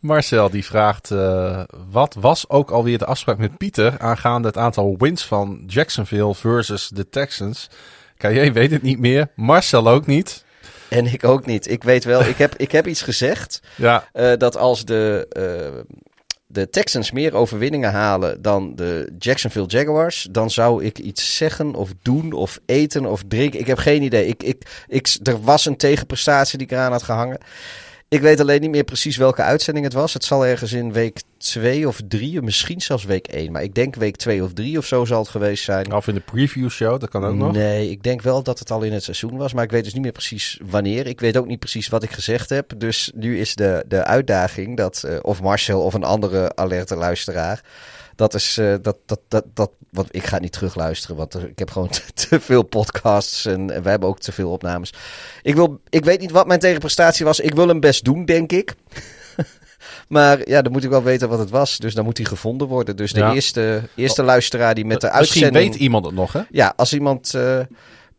Marcel die vraagt, eh, wat was ook alweer de afspraak met Pieter aangaande het aantal wins van Jacksonville versus de Texans? KJ weet het niet meer, Marcel ook niet. En ik ook niet. Ik weet wel, ik heb, ik heb iets gezegd. Ja, eh, dat als de, eh, de Texans meer overwinningen halen dan de Jacksonville Jaguars, dan zou ik iets zeggen of doen of eten of drinken. Ik heb geen idee. Ik, ik, ik, er was een tegenprestatie die ik eraan had gehangen. Ik weet alleen niet meer precies welke uitzending het was. Het zal ergens in week 2 of 3, misschien zelfs week 1. Maar ik denk week 2 of 3 of zo zal het geweest zijn. of in de preview show, dat kan ook nog. Nee, ik denk wel dat het al in het seizoen was. Maar ik weet dus niet meer precies wanneer. Ik weet ook niet precies wat ik gezegd heb. Dus nu is de, de uitdaging dat eh, of Marcel of een andere alerte luisteraar. Dat is eh, dat, dat, dat, dat. Want ik ga niet terugluisteren. Want er- ik heb gewoon te, te veel podcasts. En, en wij hebben ook te veel opnames. Ik, wil, ik weet niet wat mijn tegenprestatie was. Ik wil hem best doen, denk ik. maar ja, dan moet ik wel weten wat het was. Dus dan moet hij gevonden worden. Dus de Ja. eerste, eerste luisteraar die met de Misschien uitzending weet iemand het nog, hè? ja, als iemand eh,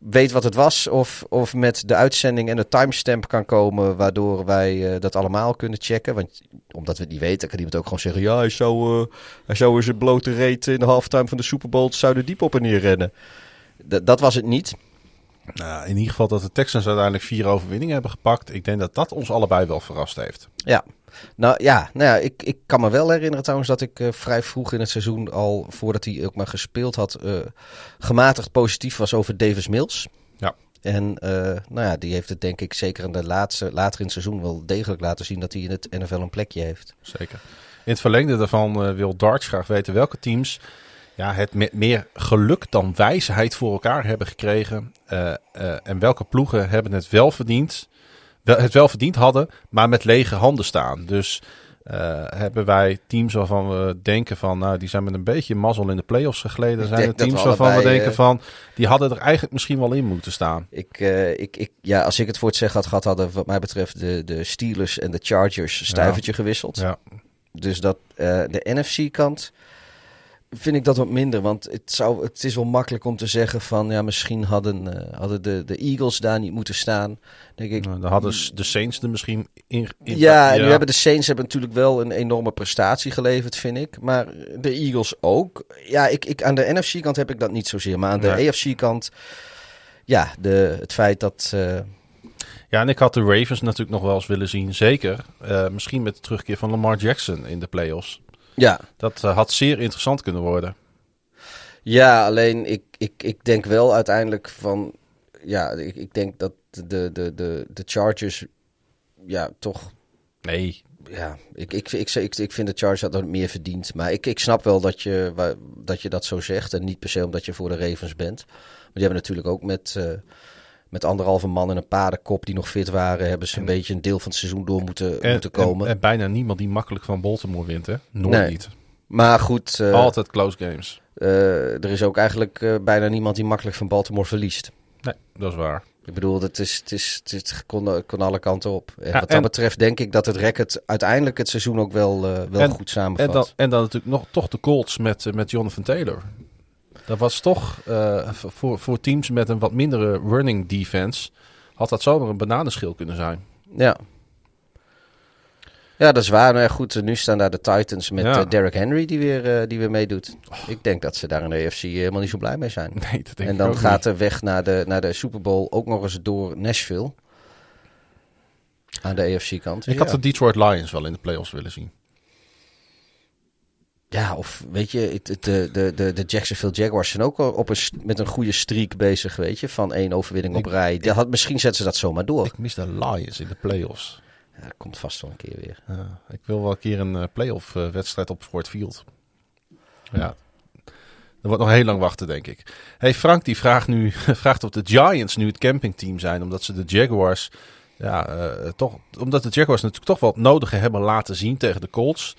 weet wat het was of, of met de uitzending en de timestamp kan komen, waardoor wij eh, dat allemaal kunnen checken. Want omdat we het niet weten, kan iemand ook gewoon zeggen, ja, hij zou, eh, hij zou eens een blote reet in de halftime van de Super Bowl Zuiderdiep op en neer rennen. D- dat was het niet. Nou, in ieder geval dat de Texans uiteindelijk vier overwinningen hebben gepakt. Ik denk dat dat ons allebei wel verrast heeft. Ja. Nou ja, nou ja ik, ik kan me wel herinneren trouwens dat ik eh, vrij vroeg in het seizoen al, voordat hij ook maar gespeeld had, eh, gematigd positief was over Davis Mills. Ja. En eh, nou ja, die heeft het denk ik zeker in de laatste, later in het seizoen wel degelijk laten zien dat hij in het NFL een plekje heeft. Zeker. In het verlengde daarvan wil Darts graag weten welke teams ja, het met meer geluk dan wijsheid voor elkaar hebben gekregen. en welke ploegen hebben het wel verdiend, het wel verdiend hadden, maar met lege handen staan. Dus eh, hebben wij teams waarvan we denken van, nou, die zijn met een beetje mazzel in de playoffs gegleden. Zijn er teams we waarvan we denken eh, van, die hadden er eigenlijk misschien wel in moeten staan. Ik, eh, ik, ik, ja, als ik het voor het zeggen had gehad, hadden wat mij betreft de, de Steelers en de Chargers stuivertje gewisseld. Ja. Dus dat de NFC-kant vind ik dat wat minder. Want het, zou, het is wel makkelijk om te zeggen van ja, misschien hadden, eh, hadden de, de Eagles daar niet moeten staan. Denk ik. Nou, dan hadden de Saints er misschien in. in Ja, en nu hebben de Saints hebben natuurlijk wel een enorme prestatie geleverd, vind ik. Maar de Eagles ook. Ja, ik, ik, aan de NFC-kant heb ik dat niet zozeer. Maar aan de Nee. AFC-kant, ja, de, het feit dat... eh, Ja, en ik had de Ravens natuurlijk nog wel eens willen zien. Zeker. eh, misschien met de terugkeer van Lamar Jackson in de playoffs. Ja, Dat eh, had zeer interessant kunnen worden. Ja, alleen ik, ik, ik denk wel uiteindelijk van. Ja, ik, ik denk dat de, de, de, de Chargers. Ja, toch. Nee. Ja, ik, ik, ik, ik, ik vind de Chargers hadden meer verdiend. Maar ik, ik snap wel dat je, dat je dat zo zegt. En niet per se omdat je voor de Ravens bent. Maar die hebben natuurlijk ook met. eh, met anderhalve man en een paardenkop die nog fit waren, hebben ze een beetje een deel van het seizoen door moeten, En, moeten komen. en, en bijna niemand die makkelijk van Baltimore wint, hè? Nooit Nee. niet. maar goed, eh, Altijd close games. eh, er is ook eigenlijk eh, bijna niemand die makkelijk van Baltimore verliest. Nee, dat is waar. Ik bedoel, het, is, het, is, het, kon, kon alle kanten op. En Ja, wat dat en- betreft denk ik dat het record uiteindelijk het seizoen ook wel, wel En- goed En samenvat. dan, en dan natuurlijk nog toch de Colts met, eh, met Jonathan Taylor. Dat was toch eh, voor, voor teams met een wat mindere running defense... had dat zomaar een bananenschil kunnen zijn. Ja. Ja, dat is waar. Nou ja, goed, nu staan daar de Titans met Ja. eh, Derrick Henry die weer, eh, die weer meedoet. Ik denk dat ze daar in de AFC helemaal niet zo blij mee zijn. Nee, dat denk en ik dan ook gaat de weg naar de, naar de Super Bowl ook nog eens door Nashville. Aan de AFC-kant. Ik had de Detroit Lions wel in de playoffs willen zien. Ja, of weet je, het, de, de, de, de Jacksonville Jaguars zijn ook al op een, met een goede streak bezig, weet je. Van één overwinning op Ik- rij. Dat had, misschien zetten ze dat zomaar door. Ik mis de Lions in de playoffs. dat komt vast wel een keer weer. Ja, ik wil wel een keer een eh, playoff eh, wedstrijd op Ford Field. Ja. Dat wordt nog heel lang wachten, denk ik. Hey, Frank die vraagt nu vraagt of de Giants nu het campingteam zijn. Omdat ze de Jaguars. Ja, eh, toch, omdat de Jaguars natuurlijk toch wel het nodige hebben laten zien tegen de Colts.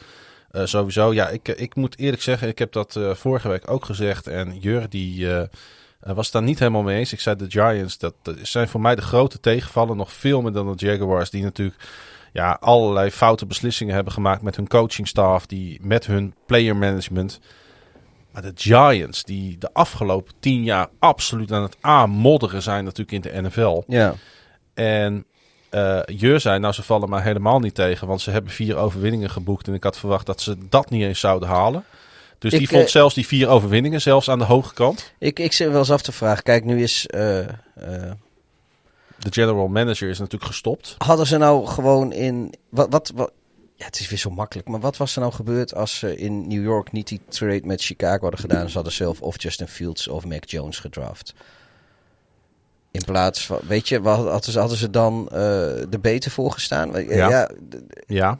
Eh, sowieso, ja, ik, ik moet eerlijk zeggen, ik heb dat eh, vorige week ook gezegd. En Jur die eh, was daar niet helemaal mee eens. Ik zei de Giants, dat, dat zijn voor mij de grote tegenvallen. Nog veel meer dan de Jaguars, die natuurlijk ja, allerlei foute beslissingen hebben gemaakt met hun coachingstaf, die met hun player management. Maar de Giants, die de afgelopen tien jaar absoluut aan het aanmodderen zijn natuurlijk in de NFL. Ja, En eh Jur zei, nou ze vallen maar helemaal niet tegen, want ze hebben vier overwinningen geboekt. En ik had verwacht dat ze dat niet eens zouden halen. Dus Ik, die vond eh, zelfs die vier overwinningen zelfs aan de hoge kant. ik, ik zit wel eens af te vragen. Kijk, nu is... eh, De general manager is natuurlijk gestopt. hadden ze nou gewoon in... Wat, wat, wat, ja, het is weer zo makkelijk. Maar wat was er nou gebeurd als ze in New York niet die trade met Chicago hadden gedaan? Ze hadden zelf of Justin Fields of Mac Jones gedraft. In plaats van... Weet je, wat hadden ze, hadden ze dan eh er beter voor gestaan? Eh, Ja. ja,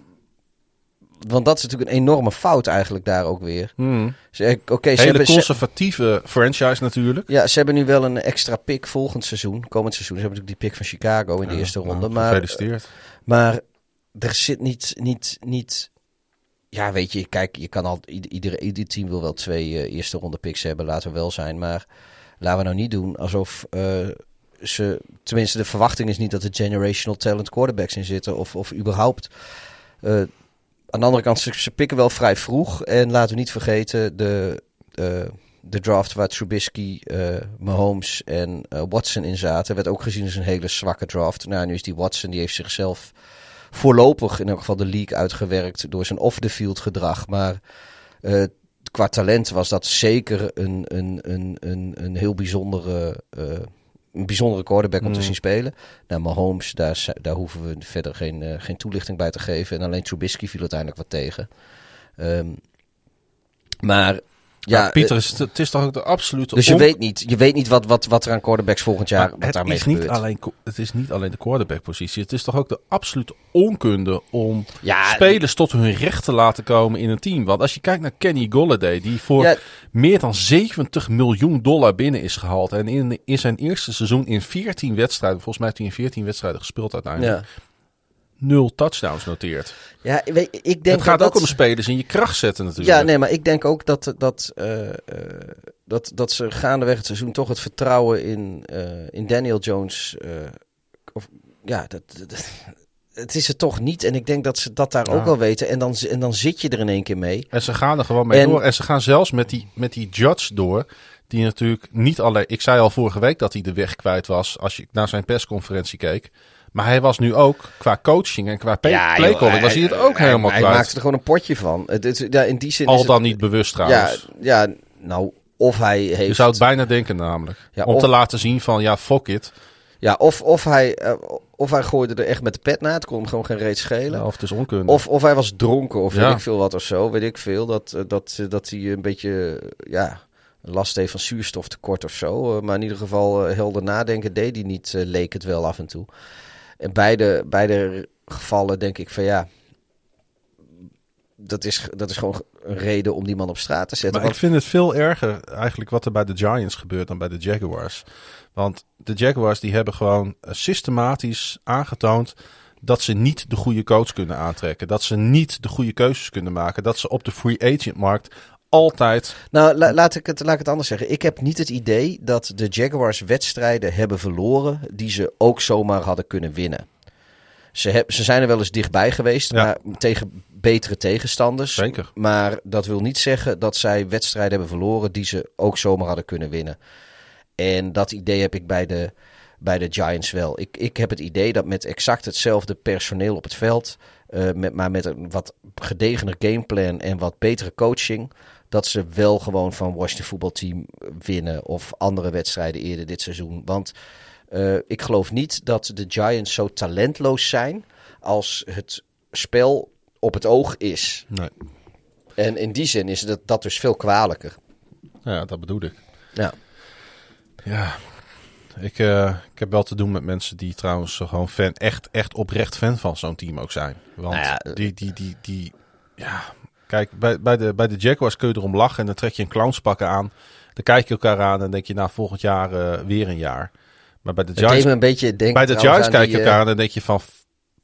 want dat is natuurlijk een enorme fout eigenlijk daar ook weer. Hmm. Ze- eh, ze, Hele hebben, ze, conservatieve franchise natuurlijk. ja, ze hebben nu wel een extra pick volgend seizoen, komend seizoen. Ze hebben natuurlijk die pick van Chicago in de eerste nou, ronde. Maar Gefeliciteerd. Maar er zit niet, niet, niet. Ja, weet je, kijk, je kan al. ieder- Ieder, ieder team wil wel twee eh, eerste ronde picks hebben, laten we wel zijn. Maar laten we nou niet doen alsof eh, ze. Tenminste, de verwachting is niet dat er generational talent quarterbacks in zitten. Of, of überhaupt. eh, aan de andere kant, ze, pikken wel vrij vroeg. En laten we niet vergeten, de, eh, de draft waar Trubisky, eh, Mahomes en Watson in zaten, werd ook gezien als een hele zwakke draft. Nou, nu is die Watson, die heeft zichzelf voorlopig in elk geval de league uitgewerkt door zijn off-the-field gedrag. Maar qua talent was dat zeker een, een, een, een, een heel bijzondere, een bijzondere quarterback om te Mm. zien spelen. Nou, Mahomes, daar, daar hoeven we verder geen, eh, geen toelichting bij te geven. En alleen Trubisky viel uiteindelijk wat tegen. Ehm, maar ja, Pieter, eh, is, het is toch ook de absolute dus je weet niet, je weet niet wat, wat, wat er aan quarterbacks volgend jaar Maar wat het, daarmee is niet alleen, het is niet alleen de quarterback-positie. Het is toch ook de absolute onkunde om ja, spelers tot hun recht te laten komen in een team. Want als je kijkt naar Kenny Golladay, die voor Ja, meer dan 70 miljoen dollar binnen is gehaald. En in, in zijn eerste seizoen in 14 wedstrijden, volgens mij heeft hij in 14 wedstrijden gespeeld uiteindelijk, ja. Nul touchdowns noteert. ja, ik denk Het gaat dat ook om de spelers in je kracht zetten natuurlijk. Ja, nee, maar ik denk ook dat, dat, eh, eh, dat, dat ze gaandeweg het seizoen toch het vertrouwen in, eh, in Daniel Jones. of, ja, dat, dat- het is het toch niet. En ik denk dat ze dat daar Ja. ook wel weten. En dan, en dan zit je er in één keer mee. En ze gaan er gewoon mee En- door. En ze gaan zelfs met die, met die judge door. Die natuurlijk niet alleen. Ik zei al vorige week dat hij de weg kwijt was. Als je naar zijn persconferentie keek. Maar hij was nu ook qua coaching en qua play, playcalling. was hij het ook helemaal hij, kwijt. maakte er gewoon een potje van. Het, het- ja, in die zin is Al het- dan niet bewust Ja, trouwens. ja, nou, of hij heeft... je zou het bijna denken namelijk. Ja, Om of- te laten zien van ja, fuck it. Ja, of, of, hij, eh, of hij gooide er echt met de pet na. Het kon hem gewoon geen reet schelen. Ja, of het is onkunde. Of, of hij was dronken of weet Ja. ik veel wat of zo. Weet ik veel. Dat, eh, dat, eh, dat hij een beetje ja, last heeft van zuurstoftekort of zo. Maar in ieder geval helder nadenken deed hij niet, leek het wel af en toe. En beide, beide gevallen denk ik van ja... Dat is, dat is gewoon een reden om die man op straat te zetten. Maar ik vind het veel erger eigenlijk wat er bij de Giants gebeurt dan bij de Jaguars. Want de Jaguars die hebben gewoon systematisch aangetoond dat ze niet de goede coach kunnen aantrekken. Dat ze niet de goede keuzes kunnen maken. Dat ze op de free agent markt altijd... Nou, la- laat, ik het, laat ik het anders zeggen. Ik heb niet het idee dat de Jaguars wedstrijden hebben verloren die ze ook zomaar hadden kunnen winnen. Ze, heb, ze zijn er wel eens dichtbij geweest, Ja. maar tegen betere tegenstanders. Zeker. Maar dat wil niet zeggen dat zij wedstrijden hebben verloren die ze ook zomaar hadden kunnen winnen. En dat idee heb ik bij de, bij de Giants wel. Ik, ik heb het idee dat met exact hetzelfde personeel op het veld, eh, met, maar met een wat gedegener gameplan en wat betere coaching, dat ze wel gewoon van Washington voetbalteam winnen of andere wedstrijden eerder dit seizoen. Want eh, ik geloof niet dat de Giants zo talentloos zijn als het spel op het oog is. Nee. En in die zin is dat, dat dus veel kwalijker. Ja, dat bedoel ik. Ja. Ja. Ik, eh, ik heb wel te doen met mensen die trouwens gewoon fan, echt, echt oprecht fan van zo'n team ook zijn. Want Nou ja, die, die, die, die, ja, kijk, bij, bij, de, bij de Jaguars kun je erom lachen en dan trek je een clownspakken aan. Dan kijk je elkaar aan en denk je, nou, volgend jaar eh, weer een jaar. Maar bij de Giants, een beetje denken bij de Giants kijk je elkaar eh, aan en denk je van,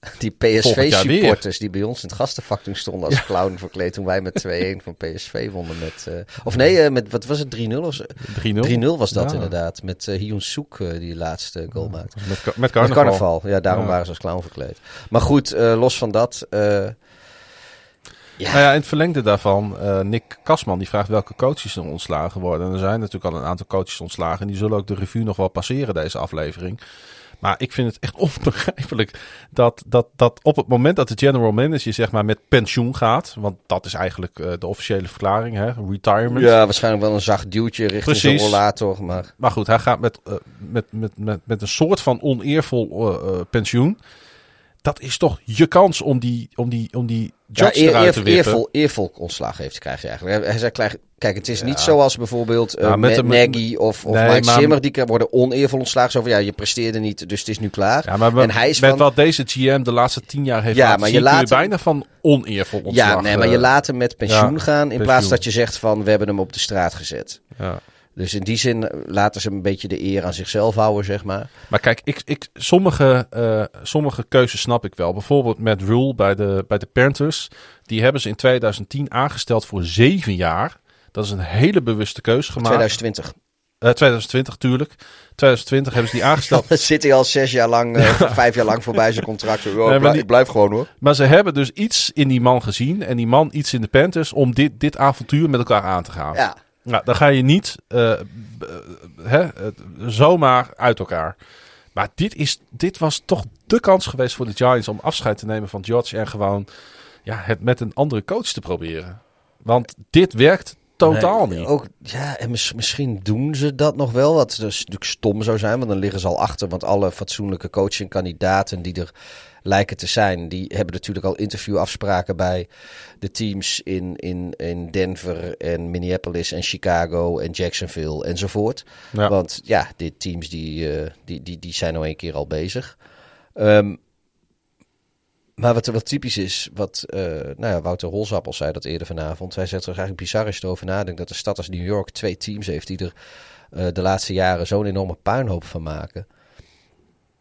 Die. PSV-supporters die bij ons in het gastenvak toen stonden als clown verkleed toen wij met 2-1 van PSV wonnen met... eh, of nee, met, wat was het, 3-0 of zo? 3-0 3-0. was dat Ja. inderdaad, met uh, Hyun Soek die laatste goal maakte. Met, carnaval. ja, daarom Ja. waren ze als clown verkleed. Maar goed, los van dat... ja, Nou ja, in het verlengde daarvan, eh, Nick Kasman die vraagt welke coaches er ontslagen worden. En er zijn natuurlijk al een aantal coaches ontslagen. En die zullen ook de revue nog wel passeren, deze aflevering. Maar ik vind het echt onbegrijpelijk dat, dat, dat op het moment dat de general manager zeg maar met pensioen gaat. Want dat is eigenlijk eh, de officiële verklaring, hè, retirement. ja, waarschijnlijk wel een zacht duwtje richting Precies. rollator, maar... Maar goed, hij gaat met, eh, met, met, met, met een soort van oneervol pensioen. Dat is toch je kans om die, om die, om die Ja, eer, eruit te wippen. eervol, eervol ontslag heeft krijgt hij eigenlijk. Hij zei, kijk, het is niet zoals bijvoorbeeld eh met Nagy of, of Nee, Mike maar- Zimmer. Die worden oneervol ontslagen. Zo van, ja, je presteerde niet, dus het is nu klaar. Ja, maar en hij is met van, wat deze GM de laatste tien jaar heeft Ja, laten maar je laat je bijna van oneervol ontslag. ja, nee, maar je eh, laat hem met pensioen gaan in pensioen. plaats dat je zegt van, we hebben hem op de straat gezet. ja. Dus in die zin eh, laten ze een beetje de eer aan zichzelf houden, zeg maar. Maar kijk, ik, ik, sommige, eh, sommige keuzes snap ik wel. Bijvoorbeeld met Rule bij de, bij de Panthers. Die hebben ze in 2010 aangesteld voor zeven jaar. Dat is een hele bewuste keuze gemaakt. 2020. Eh, 2020 tuurlijk. 2020 hebben ze die aangesteld. Dan zit hij al zes jaar lang, eh, vijf jaar lang voorbij zijn contract. Oh, maar die- blijf gewoon hoor. Maar ze hebben dus iets in die man gezien. En die man iets in de Panthers om dit, dit avontuur met elkaar aan te gaan. Ja, Nou, dan ga je niet eh, eh, hè, zomaar uit elkaar. Maar dit, is, dit was toch de kans geweest voor de Giants om afscheid te nemen van George en gewoon ja, het met een andere coach te proberen. Want dit werkt totaal Nee, niet. Ook, ja, en mis- misschien doen ze dat nog wel. Wat dus natuurlijk stom zou zijn, want dan liggen ze al achter. Want alle fatsoenlijke coachingkandidaten die er lijken te zijn, die hebben natuurlijk al interviewafspraken bij de teams in, in, in Denver en Minneapolis en Chicago en Jacksonville enzovoort. Ja. Want ja, dit teams die, eh, die, die, die zijn nou een keer al bezig. Ehm, maar wat er wel typisch is, wat eh, nou ja, Wouter Holzappel zei dat eerder vanavond. Hij zegt er eigenlijk bizar als je erover nadenkt dat de stad als New York twee teams heeft die er eh, de laatste jaren zo'n enorme puinhoop van maken.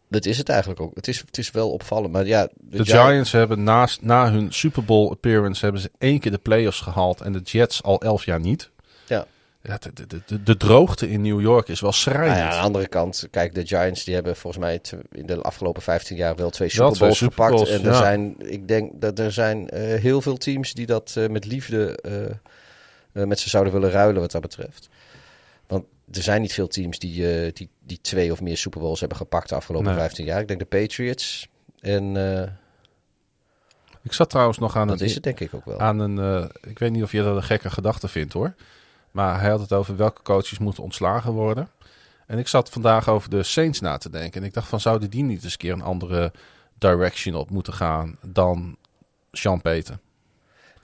Dat is het eigenlijk ook. Het is, het is wel opvallend. Maar ja, De Giants hebben naast, na hun Super Bowl appearance hebben ze één keer de playoffs gehaald en de Jets al elf jaar niet. Ja. Ja, de, de, de, de droogte in New York is wel Nou schrijnend. ja, aan de andere kant, kijk, de Giants die hebben volgens mij in de afgelopen 15 jaar wel twee Super Bowls gepakt. En er ja. zijn, ik denk dat er zijn eh, heel veel teams die dat eh, met liefde eh, met ze zouden willen ruilen wat dat betreft. Want er zijn niet veel teams die, die, die twee of meer Super Bowls hebben gepakt de afgelopen Nee. 15 jaar. Ik denk de Patriots. En Ik zat trouwens nog aan dat een, is het denk ik ook wel. aan een ik weet niet of je dat een gekke gedachte vindt hoor. Maar hij had het over welke coaches moeten ontslagen worden. En ik zat vandaag over de Saints na te denken. En ik dacht van zouden die niet eens een keer een andere direction op moeten gaan dan Sean Payton.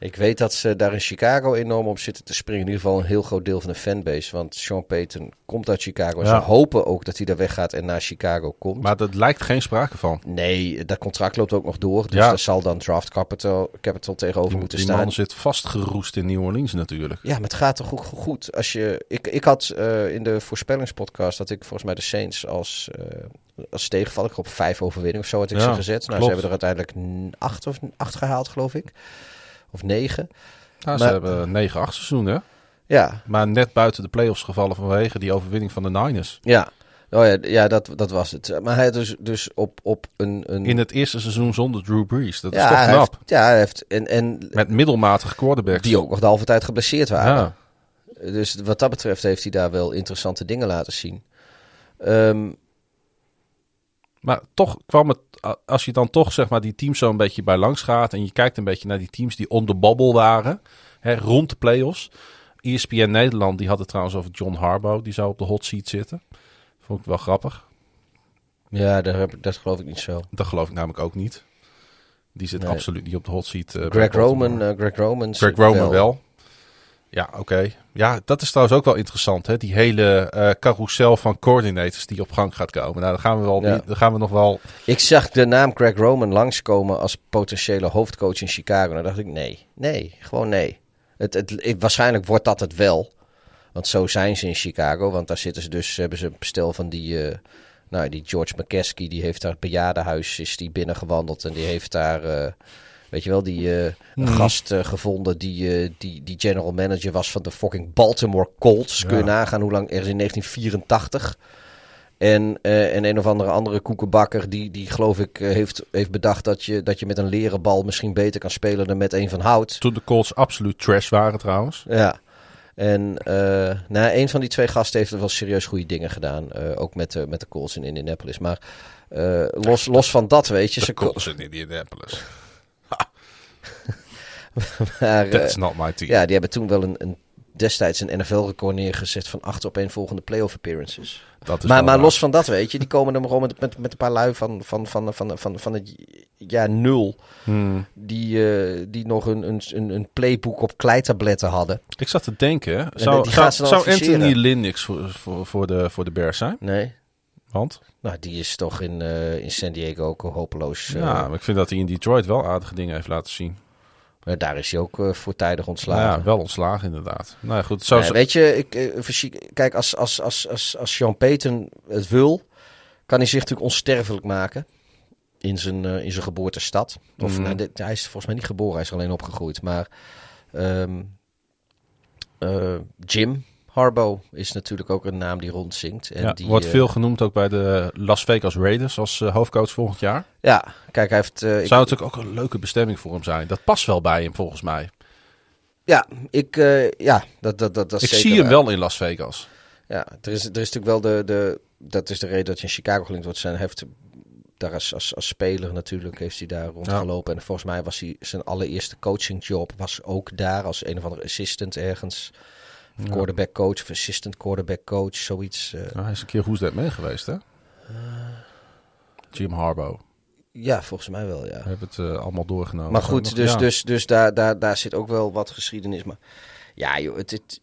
Ik weet dat ze daar in Chicago enorm op zitten te springen. In ieder geval een heel groot deel van de fanbase. Want Sean Payton komt uit Chicago. En Ja. Ze hopen ook dat hij daar weggaat en naar Chicago komt. Maar dat lijkt geen sprake van. Nee, dat contract loopt ook nog door. Dus Ja. daar zal dan draft capital, capital tegenover Die, moeten die staan. man zit vastgeroest in New Orleans natuurlijk. Ja, maar het gaat toch goed. goed als je, ik, ik had eh, in de voorspellingspodcast dat ik volgens mij de Saints als, eh als tegenval. Ik op vijf overwinningen of zo had ik Ja, ze gezet. Nou, ze hebben er uiteindelijk acht, of, acht gehaald, geloof ik. Of negen. Nou, ze Maar- hebben 9-8 seizoenen. Ja, Maar net buiten de playoffs gevallen vanwege die overwinning van de Niners. ja. Oh ja, ja dat, dat was het. Maar hij dus, dus op, op een... een In het eerste seizoen zonder Drew Brees. Dat is ja, toch hij knap. heeft, ja, hij heeft... En, en Met middelmatige quarterbacks. die ook nog de halve tijd geblesseerd waren. Ja. Dus wat dat betreft heeft hij daar wel interessante dingen laten zien. Ehm, Maar toch kwam het, als je dan toch zeg maar die teams zo een beetje bij langs gaat. En je kijkt een beetje naar die teams die on the bubble waren. Hè, rond de playoffs. ESPN Nederland, die had het trouwens over John Harbaugh. Die zou op de hot seat zitten. Vond ik wel grappig. ja, daar heb, ik- dat geloof ik niet zo. Dat geloof ik namelijk ook niet. Die zit Nee. absoluut niet op de hot seat. eh, Greg. Roman, eh, Greg Roman. Greg Roman wel. Ja, oké. Ja, dat is trouwens ook wel interessant. Hè? Die hele eh carousel van coordinators die op gang gaat komen. Nou, dan gaan we, wel, Ja. dan gaan we nog wel... Ik zag de naam Greg Roman langskomen als potentiële hoofdcoach in Chicago. En dan dacht ik, nee, nee, gewoon nee. Het, het, het- waarschijnlijk wordt dat het wel. Want zo zijn ze in Chicago. Want daar zitten ze dus, hebben ze een bestel van die, eh, nou, die George McKeskey. Die heeft daar het bejaardenhuis, is die binnengewandeld. En die heeft daar, eh, weet je wel, die eh, een gast eh, gevonden die, eh, die, die general manager was van de fucking Baltimore Colts. Kun je nagaan hoe lang, ergens in 1984. En, en een of andere andere koekenbakker die, die geloof ik heeft, heeft bedacht dat je, dat je met een leren bal misschien beter kan spelen dan met een van hout. Toen de Colts absoluut trash waren trouwens. Ja. En eh nou, een van die twee gasten heeft er wel serieus goede dingen gedaan. ook met, de met de Colts in Indianapolis. Maar los, los van dat, weet je. De Ze Colts in Indianapolis. maar, eh, That's not my team. ja, die hebben toen wel een, een, destijds een NFL-record neergezet van acht op één volgende playoff appearances. Dat is Maar, maar los van dat, weet je, die komen er gewoon met, met, met een paar lui van, van, van, van, van, van het jaar nul. Hmm. Die, eh, die nog een, een, een, een playbook op kleitabletten hadden. Ik zat te denken, zou, zou, zou. Anthony Lynn niks voor, voor, voor, de, voor de Bears zijn? Nee. Want? Nou, die is toch in, eh, in San Diego ook hopeloos. eh, ja, maar ik vind dat hij in Detroit wel aardige dingen heeft laten zien. Maar daar is hij ook eh, voortijdig Nou ontslagen. ja, wel ontslagen inderdaad. Nou ja, goed. Zo, Nee, weet je, ik, eh, kijk, als, als, als, als, als Sean Payton het wil, kan hij zich natuurlijk onsterfelijk maken. In zijn, eh, in zijn geboortestad. Of Mhm. nou, dit- hij is volgens mij niet geboren, hij is alleen opgegroeid. Maar ehm, eh, Jim Harbaugh is natuurlijk ook een naam die rondzinkt. En ja, die, wordt eh, veel genoemd ook bij de Las Vegas Raiders als eh, hoofdcoach volgend jaar. Ja, kijk, hij heeft... ik- Zou natuurlijk ook een leuke bestemming voor hem zijn. Dat past wel bij hem volgens mij. ja, ik, ja, dat, dat, dat, Ik zeker zie hem wel in Las Vegas. Ja, er is, er is natuurlijk wel de, de... Dat is de reden dat hij in Chicago gelinkt wordt. Zijn, heeft daar als, als, als speler natuurlijk heeft hij daar rondgelopen. En volgens mij was hij zijn allereerste coachingjob was ook daar als een of andere assistant ergens. Of quarterback coach of assistant quarterback coach, zoiets. eh. Nou, hij is een keer That mee geweest, hè? Jim Harbaugh. ja, volgens mij wel, ja. We hebben het eh, allemaal doorgenomen. Maar goed, nog- dus, ja. dus, dus daar, daar, daar zit ook wel wat geschiedenis. Maar ja, joh, het, het,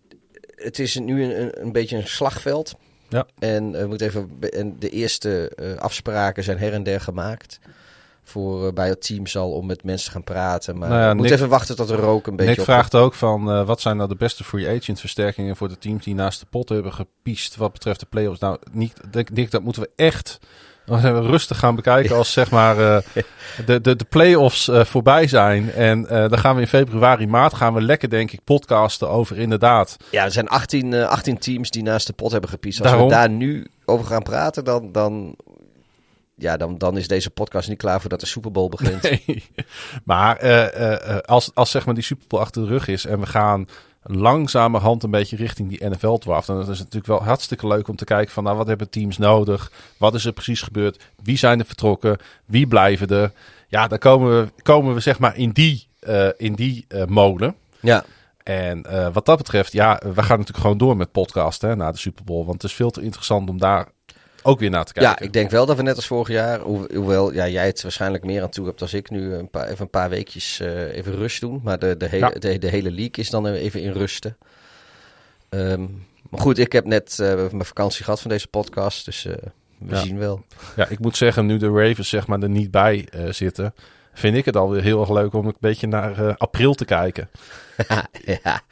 het is nu een, een, beetje een slagveld. Ja. En, eh, we moeten even, en de eerste eh, afspraken zijn her en der gemaakt. Voor eh, bij het team zal om met mensen te gaan praten. Maar Nou ja, Nick- even wachten tot de rook een beetje Nick op. vraagt ook van eh, wat zijn nou de beste free agent versterkingen voor de teams die naast de pot hebben gepiest wat betreft de playoffs. Nou, niet, Nick, dat moeten we echt we rustig gaan bekijken als zeg maar eh, de, de, de playoffs voorbij zijn. En dan gaan we in februari, maart gaan we lekker denk ik podcasten over inderdaad. Ja, er zijn 18, eh, 18 teams die naast de pot hebben gepiest. Als Daarom. we daar nu over gaan praten, dan, dan, ja, dan, dan is deze podcast niet klaar voordat de Super Bowl begint. Nee. Maar eh, eh, eh, als, als zeg maar die Super Bowl achter de rug is en we gaan langzamerhand een beetje richting die NFL draft. Dan is het natuurlijk wel hartstikke leuk om te kijken van nou, wat hebben teams nodig? Wat is er precies gebeurd? Wie zijn er vertrokken? Wie blijven er? Ja, dan komen we, komen we zeg maar in die, eh, in die molen. Ja. En wat dat betreft, ja, we gaan natuurlijk gewoon door met podcasten hè, na de Super Bowl. Want het is veel te interessant om daar ook weer naar te kijken. Ja, ik denk wel dat we net als vorig jaar, hoe- hoewel ja, jij het waarschijnlijk meer aan toe hebt als ik nu, een paar, even een paar weekjes eh, even rust doen. Maar de, de, hele, Ja. de, de hele league is dan even in rusten. Ehm, maar goed, ik heb net eh, mijn vakantie gehad van deze podcast, dus eh, we Ja. zien wel. Ja, ik moet zeggen, nu de Ravens zeg maar er niet bij eh, zitten, vind ik het alweer heel erg leuk om een beetje naar eh, april te kijken. ja,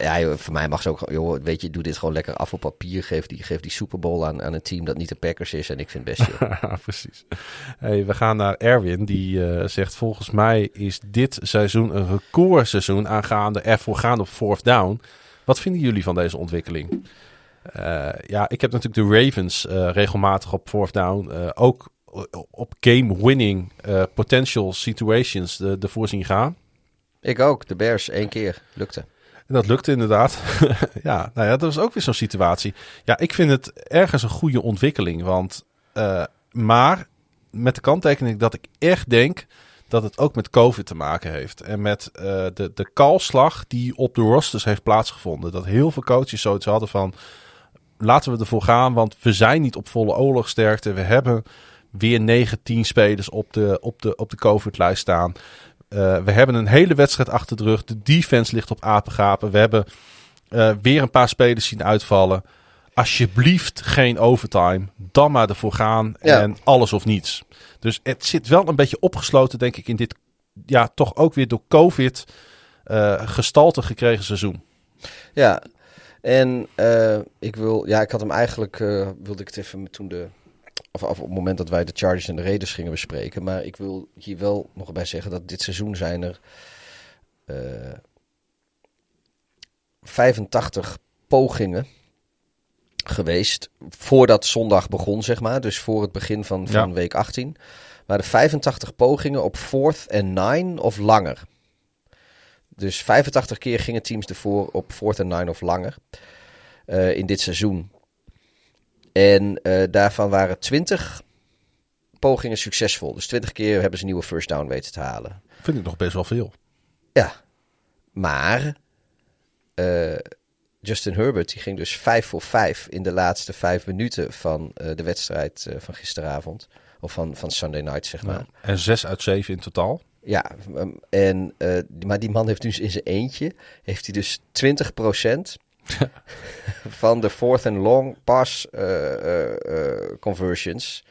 ja. voor mij mag ze ook, joh, weet je, doe dit gewoon lekker af op papier. Geef die, geef die Super Bowl aan, aan een team dat niet de Packers is en ik vind het best joh. Precies. Hey, we gaan naar Erwin, die eh, zegt volgens mij is dit seizoen een recordseizoen aangaande ervoor gaan op fourth down. Wat vinden jullie van deze ontwikkeling? Eh, ja, ik heb natuurlijk de Ravens regelmatig op fourth down ook op game-winning eh, potential situations de, de voorzien gaan. ik ook, de Bears, één keer, lukte. En dat lukte inderdaad. ja, nou ja, dat was ook weer zo'n situatie. Ja, ik vind het ergens een goede ontwikkeling. Want, eh, maar met de kanttekening dat ik echt denk dat het ook met COVID te maken heeft. En met eh, de, de kalslag die op de rosters heeft plaatsgevonden. Dat heel veel coaches zoiets hadden van... Laten we ervoor gaan, want we zijn niet op volle oorlogsterkte. We hebben weer 19 spelers op de, op de, op de COVID-lijst staan. Eh, we hebben een hele wedstrijd achter de rug. De defense ligt op apengapen. We hebben eh, weer een paar spelers zien uitvallen. Alsjeblieft geen overtime. Dan maar ervoor gaan Ja. en alles of niets. Dus het zit wel een beetje opgesloten, denk ik, in dit ja, toch ook weer door COVID eh, gestalte gekregen seizoen. Ja, en ik wil, ja, ik had hem eigenlijk, wilde ik het even toen de, of, of op het moment dat wij de Chargers en de Raiders gingen bespreken. Maar ik wil hier wel nog bij zeggen dat dit seizoen zijn er eh 85 pogingen geweest voordat zondag begon, zeg maar. Dus voor het begin van, van Ja. week 18. Maar de 85 pogingen op fourth en nine of langer. Dus 85 keer gingen teams ervoor op fourth en nine of langer eh, in dit seizoen. En eh, daarvan waren 20 pogingen succesvol. Dus 20 keer hebben ze een nieuwe first down weten te halen. Vind ik nog best wel veel. Ja, maar eh, Justin Herbert die ging dus 5 voor 5 in de laatste 5 minuten van eh, de wedstrijd van gisteravond. Of van, van Sunday night, zeg maar. En 6 uit 7 in totaal. Ja, um, en, maar die man heeft dus in zijn eentje, heeft hij dus 20% van de fourth and long pass eh, eh, eh, conversions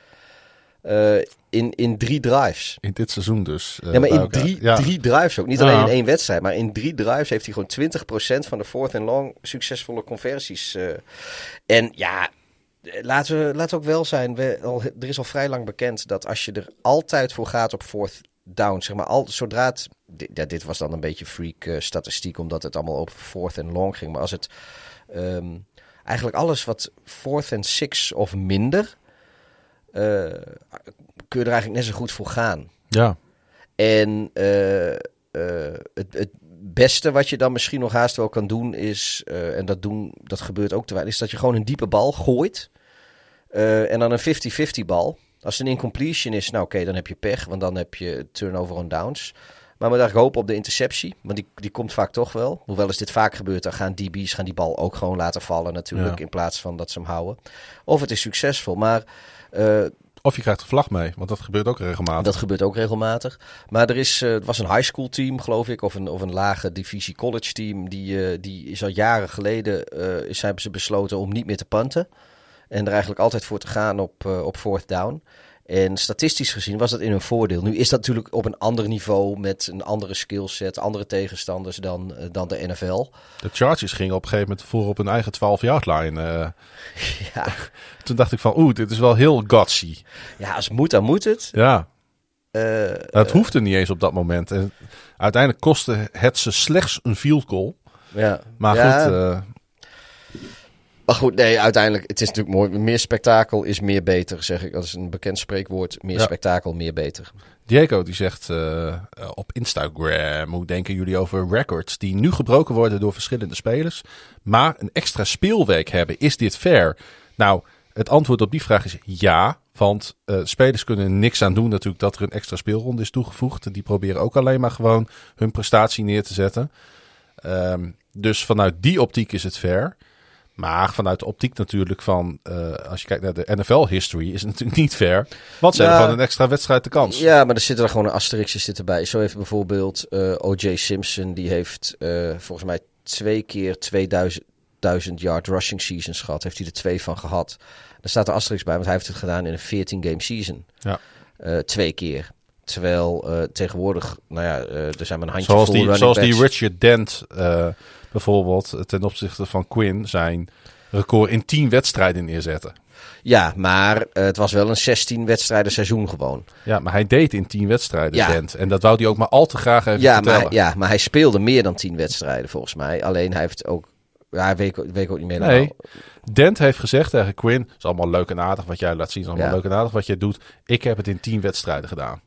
in, in drie drives. In dit seizoen dus. ja, maar in drie, Ja. drie drives ook. Niet Ja. alleen in één wedstrijd, maar in drie drives heeft hij gewoon 20% van de fourth and long succesvolle conversies. en ja, laten we, laten we ook wel zijn. We, al, er is al vrij lang bekend dat als je er altijd voor gaat op fourth down, zeg maar, al, zodra het. Dit, ja, dit was dan een beetje freak eh, statistiek, omdat het allemaal op fourth and long ging. Maar als het. ehm, eigenlijk alles wat fourth and six of minder. eh, kun je er eigenlijk net zo goed voor gaan. Ja. En eh, het, het beste wat je dan misschien nog haast wel kan doen is, en dat, doen, dat gebeurt ook te weinig, is dat je gewoon een diepe bal gooit. En dan een 50-50 bal. Als het een incompletion is, nou oké, dan heb je pech, want dan heb je turnover on downs. Maar we dachten hopen op de interceptie, want die, die komt vaak toch wel. Hoewel is dit vaak gebeurt, dan gaan DB's gaan die bal ook gewoon laten vallen natuurlijk, Ja. in plaats van dat ze hem houden. Of het is succesvol, maar eh, Of je krijgt een vlag mee, want dat gebeurt ook regelmatig. dat gebeurt ook regelmatig. Maar er is, eh, het was een high school team, geloof ik, of een, of een lage divisie college team. Die, eh, die is al jaren geleden eh, is, hebben ze besloten om niet meer te punten. En er eigenlijk altijd voor te gaan op, eh, op fourth down. En statistisch gezien was dat in hun voordeel. Nu is dat natuurlijk op een ander niveau met een andere skillset, andere tegenstanders dan, eh, dan de NFL. De Chargers gingen op een gegeven moment voor op hun eigen 12-yard line. eh. Ja, toen dacht ik van, oeh, dit is wel heel gutsy. ja als het moet, dan moet het. Ja, Eh, het hoefde niet eens op dat moment. En uiteindelijk kostte het ze slechts een field goal. ja. Maar Ja, goed, Maar goed, nee, uiteindelijk, het is natuurlijk mooi. Meer spektakel is meer beter, zeg ik. Dat is een bekend spreekwoord. Meer Ja. spektakel, meer beter. Diego die zegt eh, op Instagram, hoe denken jullie over records die nu gebroken worden door verschillende spelers, maar een extra speelweek hebben? Is dit fair? Nou, het antwoord op die vraag is ja, want eh, spelers kunnen niks aan doen natuurlijk dat er een extra speelronde is toegevoegd. Die proberen ook alleen maar gewoon hun prestatie neer te zetten. Ehm, dus vanuit die optiek is het fair. Maar vanuit de optiek natuurlijk van, eh, als je kijkt naar de NFL-history, is het natuurlijk niet fair. Want ze Ja. hebben gewoon een extra wedstrijd de kans. Ja, maar er zitten er gewoon een asterixje zit erbij. Zo heeft bijvoorbeeld eh, O.J. Simpson, die heeft eh, volgens mij twee keer 2000 1000 yard rushing seasons gehad. Heeft hij er twee van gehad. Daar staat er asterix bij, want hij heeft het gedaan in een 14 game season. Ja. Eh, twee keer. Terwijl eh, tegenwoordig, nou ja, er zijn maar een handje Zoals vol die, running zoals die. Richard Dent eh, bijvoorbeeld ten opzichte van Quinn zijn record in 10 wedstrijden neerzetten. Ja, maar eh, het was wel een 16 wedstrijden seizoen gewoon. Ja, maar hij deed in 10 wedstrijden Ja. Dent. En dat wou hij ook maar al te graag even Ja vertellen. maar, ja, maar hij speelde meer dan 10 wedstrijden volgens mij. Alleen hij heeft ook, ja, weet, weet ik ook niet meer. Nee. nou. Dent heeft gezegd tegen Quinn, het is allemaal leuk en aardig wat jij laat zien, het is allemaal Ja. leuk en aardig wat jij doet. Ik heb het in 10 wedstrijden gedaan.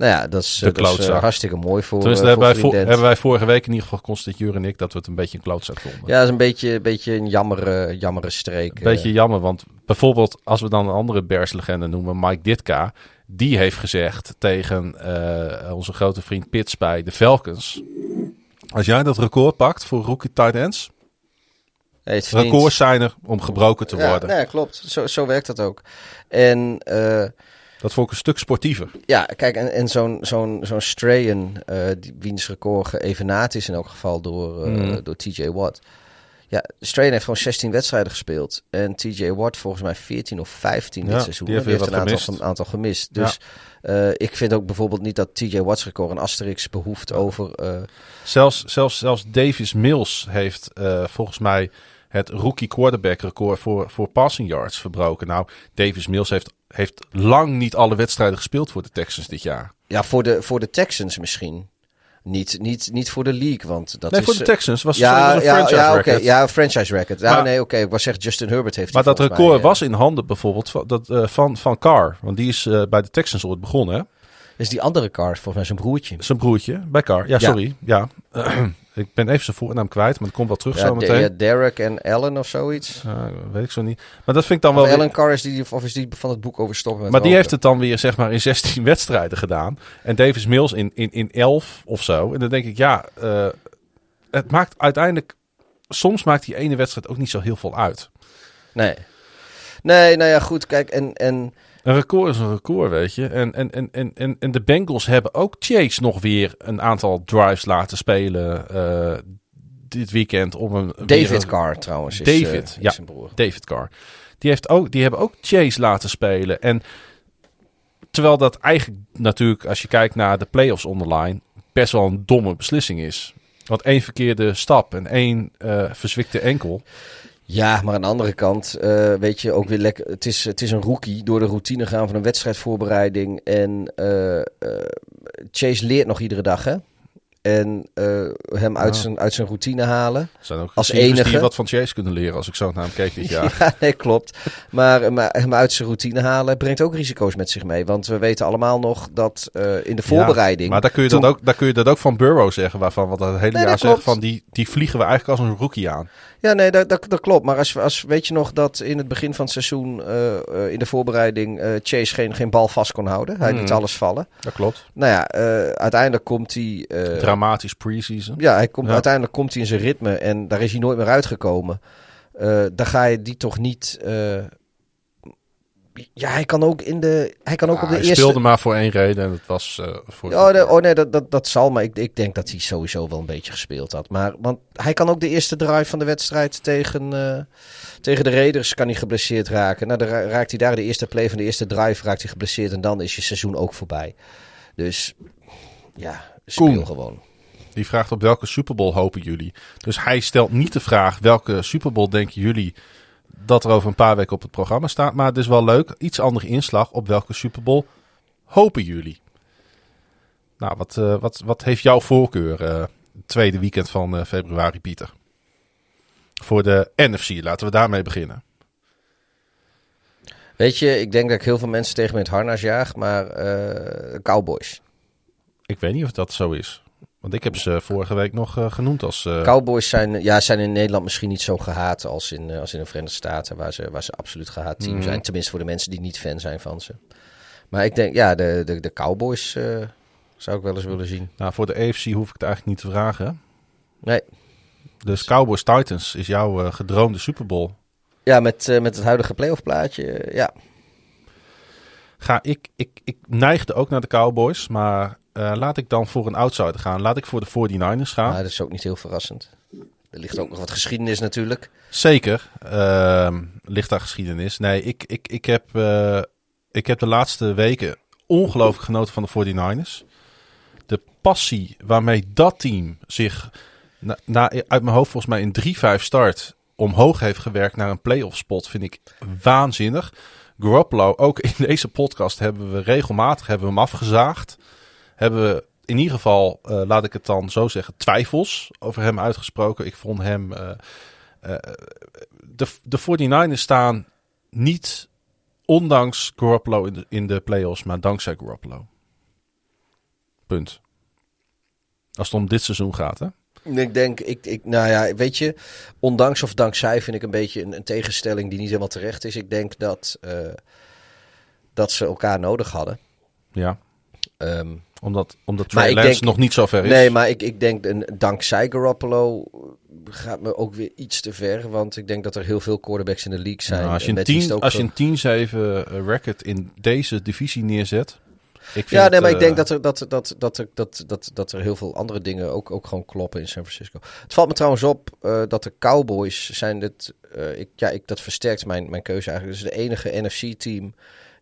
Nou ja, dat is, De eh, dat is, eh, klootzak. hartstikke mooi voor, Tenminste, eh, hebben, wij voor hebben wij vorige week in ieder geval Jur en ik, dat we het een beetje een klootzak vonden. Ja, dat is een beetje, een beetje een jammere, jammere streek. Een beetje jammer, want bijvoorbeeld als we dan een andere Bears-legende noemen, Mike Ditka, die heeft gezegd tegen eh, onze grote vriend Pits bij de Falcons. Als jij dat record pakt voor rookie tight ends, het records zijn er om gebroken te ja, worden. Nee, klopt. Zo, zo werkt dat ook. En eh, Dat vond ik een stuk sportiever. Ja, kijk, en, en zo'n zo'n zo'n Strahan, eh die wiens record geëvenaard is in elk geval door, Mhm. door TJ Watt. Ja, Strahan heeft gewoon 16 wedstrijden gespeeld. En TJ Watt volgens mij 14 of 15 Ja, dit seizoen. die heeft Die heeft een aantal, gemist. een aantal gemist. Dus eh, ik vind ook bijvoorbeeld niet dat TJ Watt's record een asterix behoeft over... Zelfs, zelfs, zelfs Davis Mills heeft volgens mij het rookie quarterback record voor, voor passing yards verbroken. Nou, Davis Mills heeft, heeft lang niet alle wedstrijden gespeeld voor de Texans dit jaar. ja, voor de, voor de Texans misschien. Niet, niet, niet voor de league, want dat nee, is... voor de eh, Texans was ja, het ja, franchise ja, record. ja, franchise record. Ja, Maar- nee, oké. ik was zeggen, Justin Herbert heeft Maar dat record mij, eh, was in handen bijvoorbeeld van, dat, eh, van, van Carr. Want die is eh, bij de Texans ooit begonnen. Hè? Is die andere Card, volgens mij zijn broertje. Zijn broertje bij Carr. Ja, sorry. Ja. ik ben even zijn voornaam kwijt, maar dat komt wel terug Ja, zo meteen. ja, Derek en Ellen of zoiets. Eh, weet ik zo niet. Maar dat vind ik dan Of wel... weer- Ellen Carr is die, of is die van het boek over stoppen Maar die roken? heeft het dan weer zeg maar in 16 wedstrijden gedaan. En Davis Mills in, in, in 11 of zo. En dan denk ik, ja, eh, het maakt uiteindelijk... Soms maakt die ene wedstrijd ook niet zo heel veel uit. Nee. Nee, nou ja, goed. Kijk, en... en Een record is een record, weet je. En, en, en, en, en, de Bengals hebben ook Chase nog weer een aantal drives laten spelen eh, dit weekend. Om een, David een- Carr trouwens is, David, eh, is ja. zijn broer. David Carr. Die, heeft ook, die hebben ook Chase laten spelen. En terwijl dat eigenlijk natuurlijk, als je kijkt naar de playoffs onderline, best wel een domme beslissing is. Want één verkeerde stap en één eh verzwikte enkel. Ja, maar aan de andere kant, eh, weet je, ook weer lekker. Het is, het is een rookie door de routine gaan van een wedstrijdvoorbereiding. En eh, eh, Chase leert nog iedere dag, hè? En hem uit, Ja. zijn, uit zijn routine halen. Zijn ook Als receivers die enige. wat van Chase kunnen leren als ik zo naar hem keek dit jaar. Ja, nee, klopt. Maar, maar hem uit zijn routine halen brengt ook risico's met zich mee. Want we weten allemaal nog dat in de voorbereiding. Ja, maar daar kun, je toen- dat ook, daar kun je dat ook van Burrow zeggen, waarvan we dat hele Nee, jaar klopt. van die, die vliegen we eigenlijk als een rookie aan. Ja, nee, dat, dat, dat klopt. Maar als, als, weet je nog dat in het begin van het seizoen, eh, eh, in de voorbereiding, eh, Chase geen, geen bal vast kon houden. Hij liet Hmm. alles vallen. Dat klopt. Nou ja, uiteindelijk komt hij. Dramatisch preseason. ja, hij komt, Ja. uiteindelijk komt hij in zijn ritme en daar is hij nooit meer uitgekomen. Dan ga je die toch niet. Ja, hij kan ook in de. Hij kan ook Ah, op de hij eerste. speelde maar voor één reden en dat was eh, voor... Oh, nee, oh nee, dat, dat, dat zal. Maar ik, ik denk dat hij sowieso wel een beetje gespeeld had. Maar, want hij kan ook de eerste drive van de wedstrijd tegen, eh, tegen de Raiders kan hij geblesseerd raken. Nou, dan ra- raakt hij daar de eerste play van de eerste drive raakt hij geblesseerd. En dan is je seizoen ook voorbij. Dus ja, speel Koen. gewoon. Die vraagt op welke Super Bowl hopen jullie. Dus hij stelt niet de vraag welke Super Bowl denken jullie dat er over een paar weken op het programma staat. Maar het is wel leuk. Iets andere inslag op welke Super Bowl hopen jullie. Nou, wat, eh, wat, wat heeft jouw voorkeur eh, het tweede weekend van eh, februari, Pieter? Voor de NFC, laten we daarmee beginnen. Weet je, ik denk dat ik heel veel mensen tegen me in het harnas jaag. Maar eh, Cowboys. Ik weet niet of dat zo is. Want ik heb ze vorige week nog eh, genoemd als... eh, Cowboys zijn, ja, zijn in Nederland misschien niet zo gehaat als in, eh, als in de Verenigde Staten, waar ze, waar ze absoluut gehaat team Mhm. zijn. Tenminste voor de mensen die niet fan zijn van ze. Maar ik denk, ja, de, de, de Cowboys zou ik wel eens willen zien. nou, voor de AFC hoef ik het eigenlijk niet te vragen. Nee. Dus Cowboys Titans is jouw gedroomde Super Bowl. Ja, met, met het huidige playoff plaatje, ja. Ga ik, ik, ik neigde ook naar de Cowboys, maar eh, laat ik dan voor een outsider gaan. Laat ik voor de 49ers gaan. Maar dat is ook niet heel verrassend. Er ligt ook nog wat geschiedenis natuurlijk. Zeker, ehm, ligt daar geschiedenis. Nee, ik, ik, ik, heb, eh, ik heb de laatste weken ongelooflijk genoten van de 49ers. De passie waarmee dat team zich na, na, uit mijn hoofd volgens mij in 3-5 start omhoog heeft gewerkt naar een playoff spot vind ik waanzinnig. Garoppolo, ook in deze podcast hebben we regelmatig hebben we hem afgezaagd. Hebben we in ieder geval, eh, laat ik het dan zo zeggen, twijfels over hem uitgesproken. Ik vond hem... eh, eh, de, de 49ers staan niet ondanks Garoppolo in de, in de playoffs, maar dankzij Garoppolo. Punt. Als het om dit seizoen gaat, hè? Ik denk, ik, ik, nou ja, weet je, ondanks of dankzij vind ik een beetje een, een tegenstelling die niet helemaal terecht is. Ik denk dat, dat ze elkaar nodig hadden. Ja. Ehm, Omdat, omdat Trey Lance denk- nog niet zo ver is. Nee, maar ik, ik denk een, dankzij Garoppolo gaat me ook weer iets te ver. Want ik denk dat er heel veel quarterbacks in de league zijn. Nou, als je En een met die is 10 het ook als je zo- een 10-7 record in deze divisie neerzet. Ik vind Ja, nee, maar ik eh, denk dat er, dat, dat, dat, dat, dat, dat er heel veel andere dingen ook, ook gewoon kloppen in San Francisco. Het valt me trouwens op eh, dat de Cowboys zijn het. eh, ik, ja, ik, dat versterkt mijn, mijn keuze eigenlijk. Dus de enige NFC-team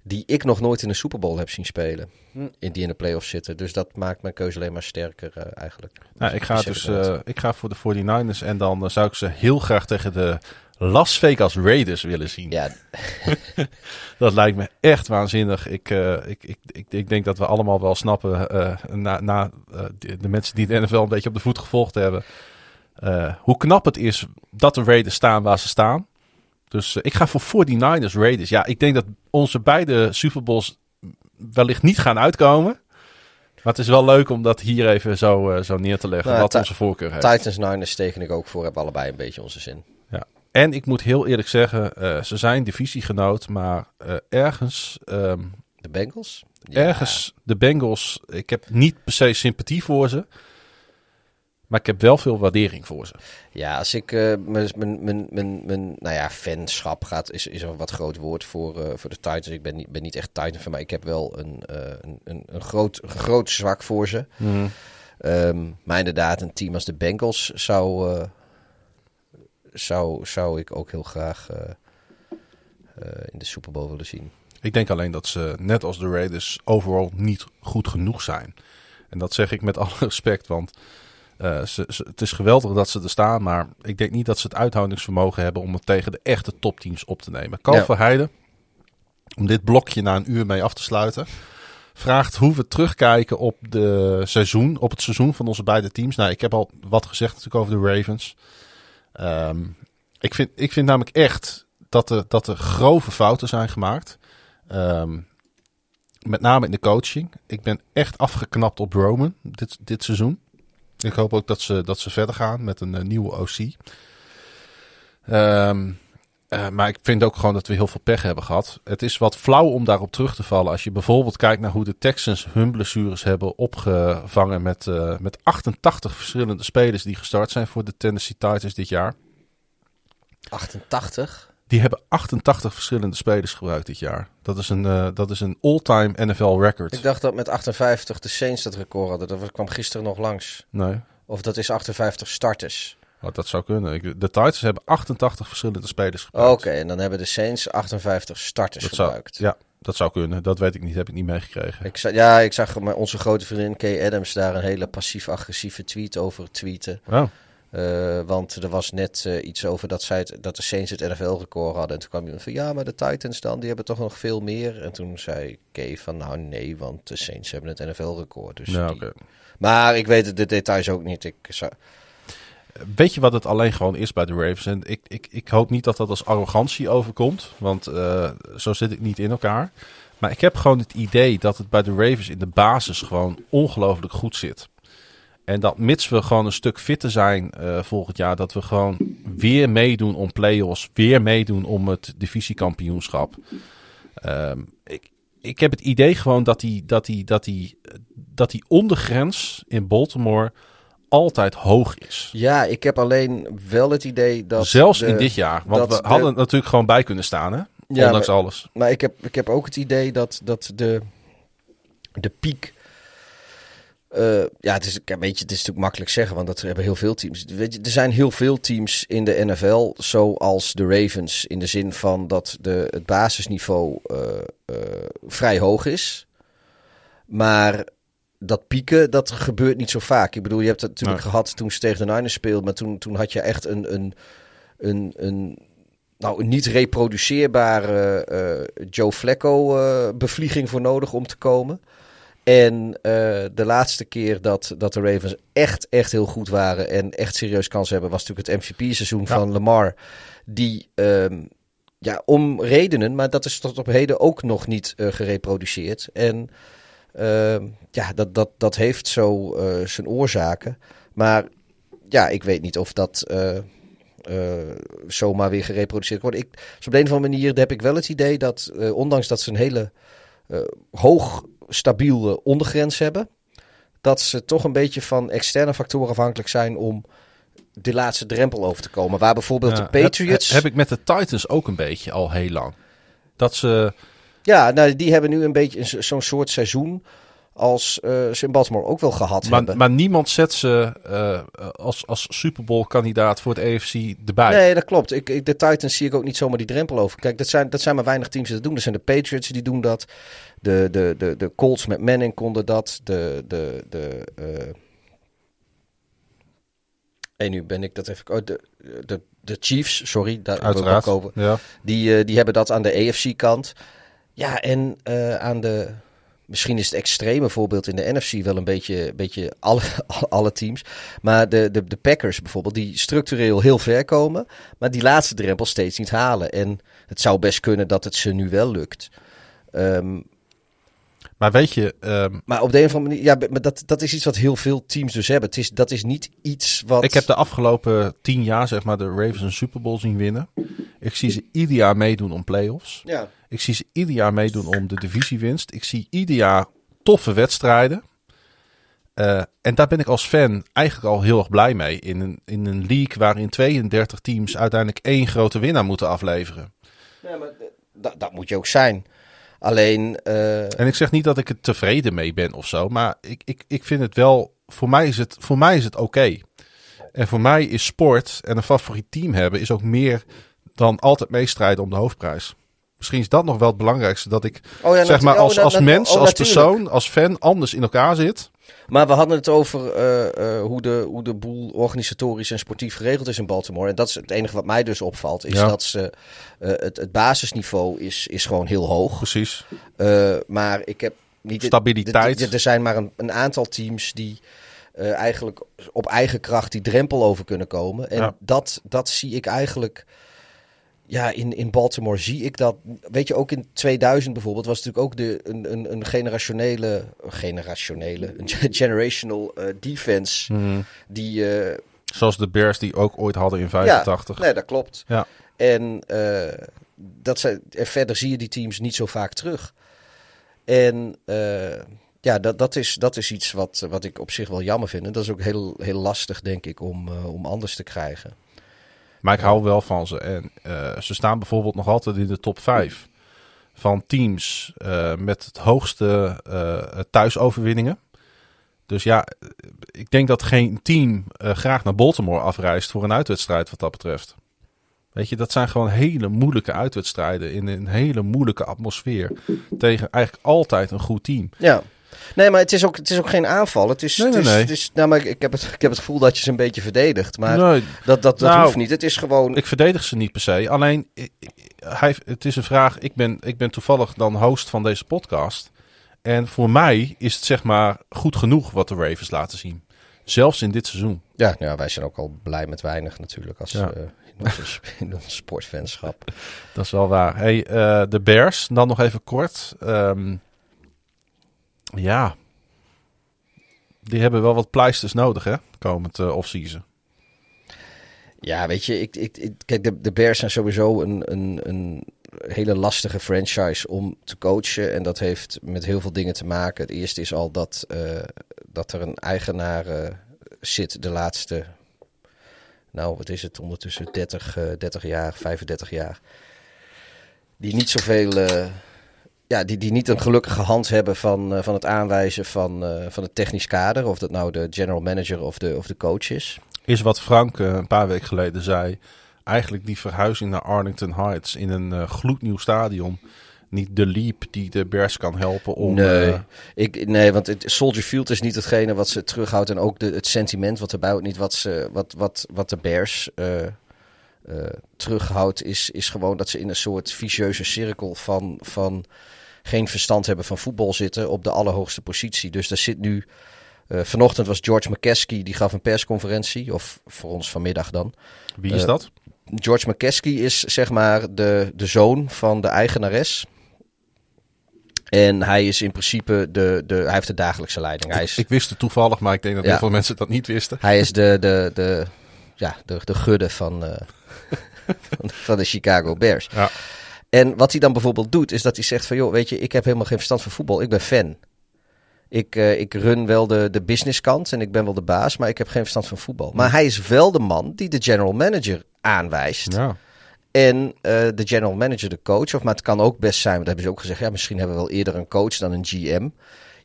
die ik nog nooit in de Super Bowl heb zien spelen. In die in de playoffs zitten. Dus dat maakt mijn keuze alleen maar sterker eh, eigenlijk. Nou, ik ga dus eh, ik ga voor de 49ers en dan eh, zou ik ze heel graag tegen de Las Vegas Raiders willen zien. Ja, Dat lijkt me echt waanzinnig. Ik, eh, ik, ik, ik, ik denk dat we allemaal wel snappen, eh, na, na eh, de, de mensen die de NFL een beetje op de voet gevolgd hebben, eh, hoe knap het is dat de Raiders staan waar ze staan. Dus eh, ik ga voor 49ers Raiders. Ja, ik denk dat onze beide Super Bowls wellicht niet gaan uitkomen. Maar het is wel leuk om dat hier even zo, eh, zo neer te leggen, Nou, wat onze voorkeur heeft. Titans Niners teken ik ook voor. Hebben allebei een beetje onze zin. Ja. En ik moet heel eerlijk zeggen, eh, ze zijn divisiegenoot, maar ergens, ehm, De Bengals? Ja. ergens de Bengals, ik heb niet per se sympathie voor ze, maar ik heb wel veel waardering voor ze. Ja, als ik eh, mijn, mijn, mijn, mijn, nou ja, fanschap gaat, is, is een wat groot woord voor, eh, voor de Titans. Ik ben niet, ben niet echt Titan van, maar ik heb wel een, eh, een, een, een, groot, een groot zwak voor ze. Ehm, maar inderdaad, een team als de Bengals zou, zou, zou ik ook heel graag in de Super Bowl willen zien. Ik denk alleen dat ze, net als de Raiders, overal niet goed genoeg zijn. En dat zeg ik met alle respect, want eh, ze, ze- het is geweldig dat ze er staan, maar ik denk niet dat ze het uithoudingsvermogen hebben om het tegen de echte topteams op te nemen. Verheijden, om dit blokje na een uur mee af te sluiten, vraagt hoe we terugkijken op, de seizoen, op het seizoen van onze beide teams. Nou, ik heb al wat gezegd natuurlijk over de Ravens. Ehm, ik, vind, ik vind namelijk echt dat er, dat er grove fouten zijn gemaakt. Ehm, met name in de coaching. Ik ben echt afgeknapt op Roman dit, dit seizoen. Ik hoop ook dat ze, dat ze verder gaan met een eh, nieuwe OC. Ehm, eh, maar ik vind ook gewoon dat we heel veel pech hebben gehad. Het is wat flauw om daarop terug te vallen. Als je bijvoorbeeld kijkt naar hoe de Texans hun blessures hebben opgevangen met, eh, met 88 verschillende spelers die gestart zijn voor de Tennessee Titans dit jaar. 88? Die hebben 88 verschillende spelers gebruikt dit jaar. Dat is een, eh, dat is een all-time NFL record. Ik dacht dat met 58 de Saints dat record hadden. Dat kwam gisteren nog langs. Nee, Of dat is 58 starters. oh, dat zou kunnen. De Titans hebben 88 verschillende spelers Oké, gebruikt. en dan hebben de Saints 58 starters dat zou, gebruikt. ja, dat zou kunnen. Dat weet ik niet. Heb ik niet meegekregen. Ik zag, ja, ik zag onze grote vriendin Kay Adams daar een hele passief-agressieve tweet over tweeten. Oh, Eh, want er was net eh, iets over dat, zij het, dat de Saints het NFL-record hadden. En toen kwam iemand van, ja, maar de Titans dan, die hebben toch nog veel meer. En toen zei Kay van, nou nee, want de Saints hebben het NFL-record. Dus ja, die-. Maar ik weet de details ook niet. Ik zou... Weet je wat het alleen gewoon is bij de Ravens? En ik, ik, ik hoop niet dat dat als arrogantie overkomt. Want eh, zo zit ik niet in elkaar. Maar ik heb gewoon het idee dat het bij de Ravens in de basis gewoon ongelooflijk goed zit. En dat mits we gewoon een stuk fitter zijn eh, volgend jaar, dat we gewoon weer meedoen om play-offs, weer meedoen om het divisiekampioenschap. Ehm, ik, ik heb het idee gewoon dat die, dat, die, dat, die, dat die ondergrens in Baltimore altijd hoog is. Ja, ik heb alleen wel het idee dat... Zelfs de- in dit jaar. Want we de- hadden natuurlijk gewoon bij kunnen staan, hè? Ja, Ondanks maar- alles. Maar ik heb, ik heb ook het idee dat, dat de, de piek. Eh, ja, het is, een beetje, het is natuurlijk makkelijk zeggen, want dat hebben heel veel teams. Weet je, er zijn heel veel teams in de NFL, zoals de Ravens, in de zin van dat de, het basisniveau eh, eh, vrij hoog is. Maar dat pieken, dat gebeurt niet zo vaak. Ik bedoel, je hebt het natuurlijk Nee. gehad toen ze tegen de Niners speelden, maar toen, toen had je echt een, een, een, een nou, een niet reproduceerbare Joe Flacco eh, bevlieging voor nodig om te komen. En eh, de laatste keer dat, dat de Ravens echt, echt heel goed waren en echt serieus kans hebben, was natuurlijk het MVP-seizoen Ja. van Lamar. Die, ehm, ja, om redenen, maar dat is tot op heden ook nog niet eh, gereproduceerd. En ehm, ja, dat, dat, dat heeft zo eh, zijn oorzaken. Maar ja, ik weet niet of dat eh, zomaar weer gereproduceerd wordt. Ik, dus op de een of andere manier heb ik wel het idee dat, ondanks dat ze een hele hoog stabiele ondergrens hebben, dat ze toch een beetje van externe factoren afhankelijk zijn om de laatste drempel over te komen. Waar bijvoorbeeld Ja, de Patriots... Heb, heb ik met de Titans ook een beetje al heel lang. Dat ze... Ja, nou, die hebben nu een beetje een- zo'n soort seizoen als eh, ze in Baltimore ook wel gehad Maar, hebben. maar niemand zet ze eh, als, als Super Bowl kandidaat voor het EFC erbij. Nee, dat klopt. Ik, ik, de Titans zie ik ook niet zomaar die drempel over. Kijk, dat zijn, dat zijn maar weinig teams die dat doen. Er zijn de Patriots die doen dat. De, de, de, de Colts met Manning konden dat. De, de, de, eh, En nu ben ik dat even... Oh, de, de, de Chiefs, sorry, daar Uiteraard. ook over. Ja. Die, eh, die hebben dat aan de AFC-kant. Ja, en eh, aan de... Misschien is het extreme voorbeeld in de NFC wel een beetje, beetje alle, alle teams. Maar de, de, de Packers bijvoorbeeld, die structureel heel ver komen. Maar die laatste drempel steeds niet halen. En het zou best kunnen dat het ze nu wel lukt. Ehm, Maar weet je, ehm, maar op de een of andere manier, ja, maar dat, dat is iets wat heel veel teams dus hebben. Het is, dat is niet iets wat. ik heb de afgelopen tien jaar zeg maar de Ravens een Super Bowl zien winnen. Ik zie ze ieder jaar meedoen om playoffs. Ja. Ik zie ze ieder jaar meedoen om de divisiewinst. Ik zie ieder jaar toffe wedstrijden. Eh, en daar ben ik als fan eigenlijk al heel erg blij mee. In een, in een league waarin 32 teams uiteindelijk één grote winnaar moeten afleveren. Nee, maar dat, dat moet je ook zijn. Alleen. eh, En ik zeg niet dat ik er tevreden mee ben of zo. Maar ik, ik, ik vind het wel. Voor mij is het, voor mij is het oké. En voor mij is sport en een favoriet team hebben. is ook meer dan altijd meestrijden om de hoofdprijs. Misschien is dat nog wel het belangrijkste. Dat ik oh ja, zeg maar oh, als, na- als mens, oh, als persoon, als fan anders in elkaar zit. Maar we hadden het over eh, eh, hoe, de, hoe de boel organisatorisch en sportief geregeld is in Baltimore. En dat is het enige wat mij dus opvalt. Is Ja. dat ze, eh, het, het basisniveau is, is gewoon heel hoog. Precies. Maar ik heb niet... Stabiliteit. Er zijn maar een, een aantal teams die eigenlijk op eigen kracht die drempel over kunnen komen. En Ja. dat, dat zie ik eigenlijk... Ja, in, in Baltimore zie ik dat. Weet je, ook in 2000 bijvoorbeeld was natuurlijk ook de, een, een, een generationele, generationele, een generational eh, defense. Mhm. Die, eh, Zoals de Bears die ook ooit hadden in 85. ja, nee, dat klopt. Ja. En eh, dat zijn, en verder zie je die teams niet zo vaak terug. En ja, dat, dat, is, dat is iets wat, wat ik op zich wel jammer vind. En dat is ook heel, heel lastig, denk ik, om, om anders te krijgen. Maar ik hou wel van ze. En eh, ze staan bijvoorbeeld nog altijd in de top 5 van teams eh, met het hoogste eh, thuisoverwinningen. Dus ja, ik denk dat geen team graag naar Baltimore afreist voor een uitwedstrijd wat dat betreft. Weet je, dat zijn gewoon hele moeilijke uitwedstrijden in een hele moeilijke atmosfeer. Tegen eigenlijk altijd een goed team. Ja. Nee, maar het is ook, het is ook geen aanval. Het is, Nee, het nee, is, nee. Het is, nou, maar ik, heb het, ik heb het gevoel dat je ze een beetje verdedigt. Maar Nee, dat, dat, dat Nou, hoeft niet. Het is gewoon... Ik verdedig ze niet per se. Alleen, hij, het is een vraag. Ik ben, ik ben toevallig dan host van deze podcast. En voor mij is het zeg maar goed genoeg wat de Ravens laten zien. Zelfs in dit seizoen. Ja, nou, wij zijn ook al blij met weinig natuurlijk als, Ja. eh, in, onze, in ons sportfanschap. Dat is wel waar. Hey, eh, de Bears, dan nog even kort. Ehm, ja. Die hebben wel wat pleisters nodig, hè? Komend uh, offseason. Ja, weet je, ik, ik, kijk, de, de Bears zijn sowieso een, een, een hele lastige franchise om te coachen. En dat heeft met heel veel dingen te maken. Het eerste is al dat, eh, dat er een eigenaar eh, zit de laatste, nou wat is het, ondertussen 30, eh 30 jaar, 35 jaar. Die niet zoveel, ja, die, die niet een gelukkige hand hebben van, eh, van het aanwijzen van, eh, van het technisch kader. Of dat nou de general manager of de, of de coach is. Is wat Frank eh, een paar weken geleden zei. Eigenlijk die verhuizing naar Arlington Heights in een gloednieuw stadion. Niet de leap die de Bears kan helpen om... Nee, ik, nee want het, Soldier Field is niet hetgene wat ze terughoudt. En ook de, het sentiment wat erbij hoort. Niet wat, ze, wat, wat, wat de Bears terughoudt. Is, is gewoon dat ze in een soort vicieuze cirkel van, van geen verstand hebben van voetbal zitten. Op de allerhoogste positie. Dus daar zit nu... eh, vanochtend was George McCaskey. Die gaf een persconferentie. Of voor ons vanmiddag dan. wie is eh, dat? George McCaskey is zeg maar de, de zoon van de eigenares. En hij is in principe de, de hij heeft de dagelijkse leiding. Hij Ik, is, ik wist het toevallig, maar ik denk dat Ja. heel veel mensen dat niet wisten. hij is de, de, de, ja, de, de gudde van, eh, van, van de Chicago Bears. Ja. En wat hij dan bijvoorbeeld doet, is dat hij zegt van... joh, weet je, ik heb helemaal geen verstand van voetbal. Ik ben fan. Ik, uh, ik run wel de, de businesskant en ik ben wel de baas, maar ik heb geen verstand van voetbal. Maar hij is wel de man die de general manager aanwijst. Ja. En uh, de general manager de coach. Of, maar het kan ook best zijn, dat hebben ze ook gezegd. Ja, misschien hebben we wel eerder een coach dan een GM.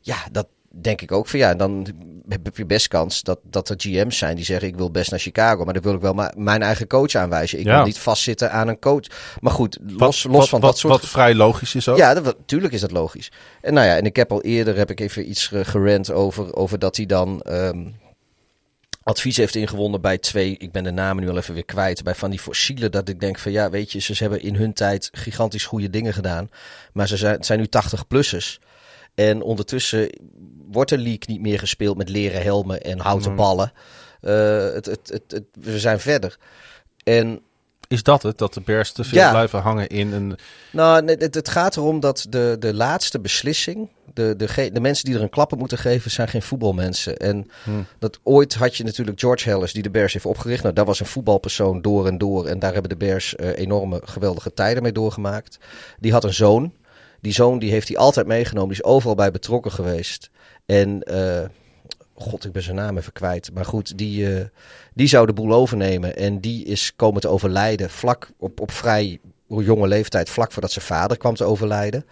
Ja, dat denk ik ook van ja. Dan heb je best kans dat, dat er GM's zijn die zeggen: Ik wil best naar Chicago. Maar dan wil ik wel mijn eigen coach aanwijzen. Ik Ja. wil niet vastzitten aan een coach. Maar goed, los, Wat, los wat, van wat, dat soort. wat vrij logisch is ook. Ja, dat, natuurlijk is dat logisch. En nou ja, en ik heb al eerder heb ik even iets ge- gerend over, over dat hij dan ehm, advies heeft ingewonnen bij twee, ik ben de namen nu al even weer kwijt, bij van die fossielen. Dat ik denk van ja, weet je, ze hebben in hun tijd gigantisch goede dingen gedaan. Maar ze zijn, het zijn nu 80-plussers. En ondertussen wordt de league niet meer gespeeld met leren helmen en houten ballen. Eh, het, het, het, we zijn verder. En Is dat het? Dat de Bears te veel Ja. blijven hangen in een... Nou, het, het gaat erom dat de, de laatste beslissing. De, de, de mensen die er een klappen moeten geven, zijn geen voetbalmensen. En dat ooit had je natuurlijk George Hellis, die de Bears heeft opgericht. Nou, dat was een voetbalpersoon door en door. En daar hebben de Bears eh, enorme, geweldige tijden mee doorgemaakt. Die had een zoon. Die zoon die heeft hij altijd meegenomen. Die is overal bij betrokken geweest. En, eh, god, ik ben zijn naam even kwijt. Maar goed, die, eh, die zou de boel overnemen. En die is komen te overlijden vlak op, op vrij jonge leeftijd, vlak voordat zijn vader kwam te overlijden.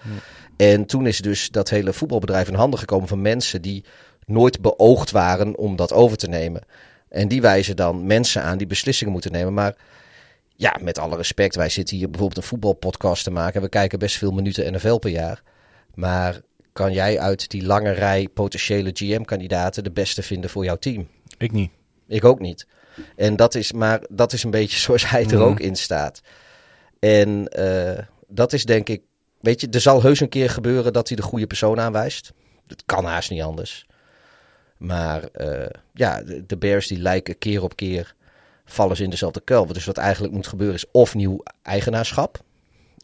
En toen is dus dat hele voetbalbedrijf in handen gekomen van mensen die nooit beoogd waren om dat over te nemen. En die wijzen dan mensen aan die beslissingen moeten nemen. Maar ja, met alle respect, wij zitten hier bijvoorbeeld een voetbalpodcast te maken. En we kijken best veel minuten NFL per jaar. Maar kan jij uit die lange rij potentiële GM-kandidaten de beste vinden voor jouw team? Ik niet. Ik ook niet. En dat is, maar dat is een beetje zoals hij er Mhm. ook in staat. En eh, dat is denk ik, weet je, er zal heus een keer gebeuren dat hij de goede persoon aanwijst. Dat kan haast niet anders. Maar eh, ja, de, de Bears die lijken keer op keer vallen ze in dezelfde kuil. Dus wat eigenlijk moet gebeuren is of nieuw eigenaarschap.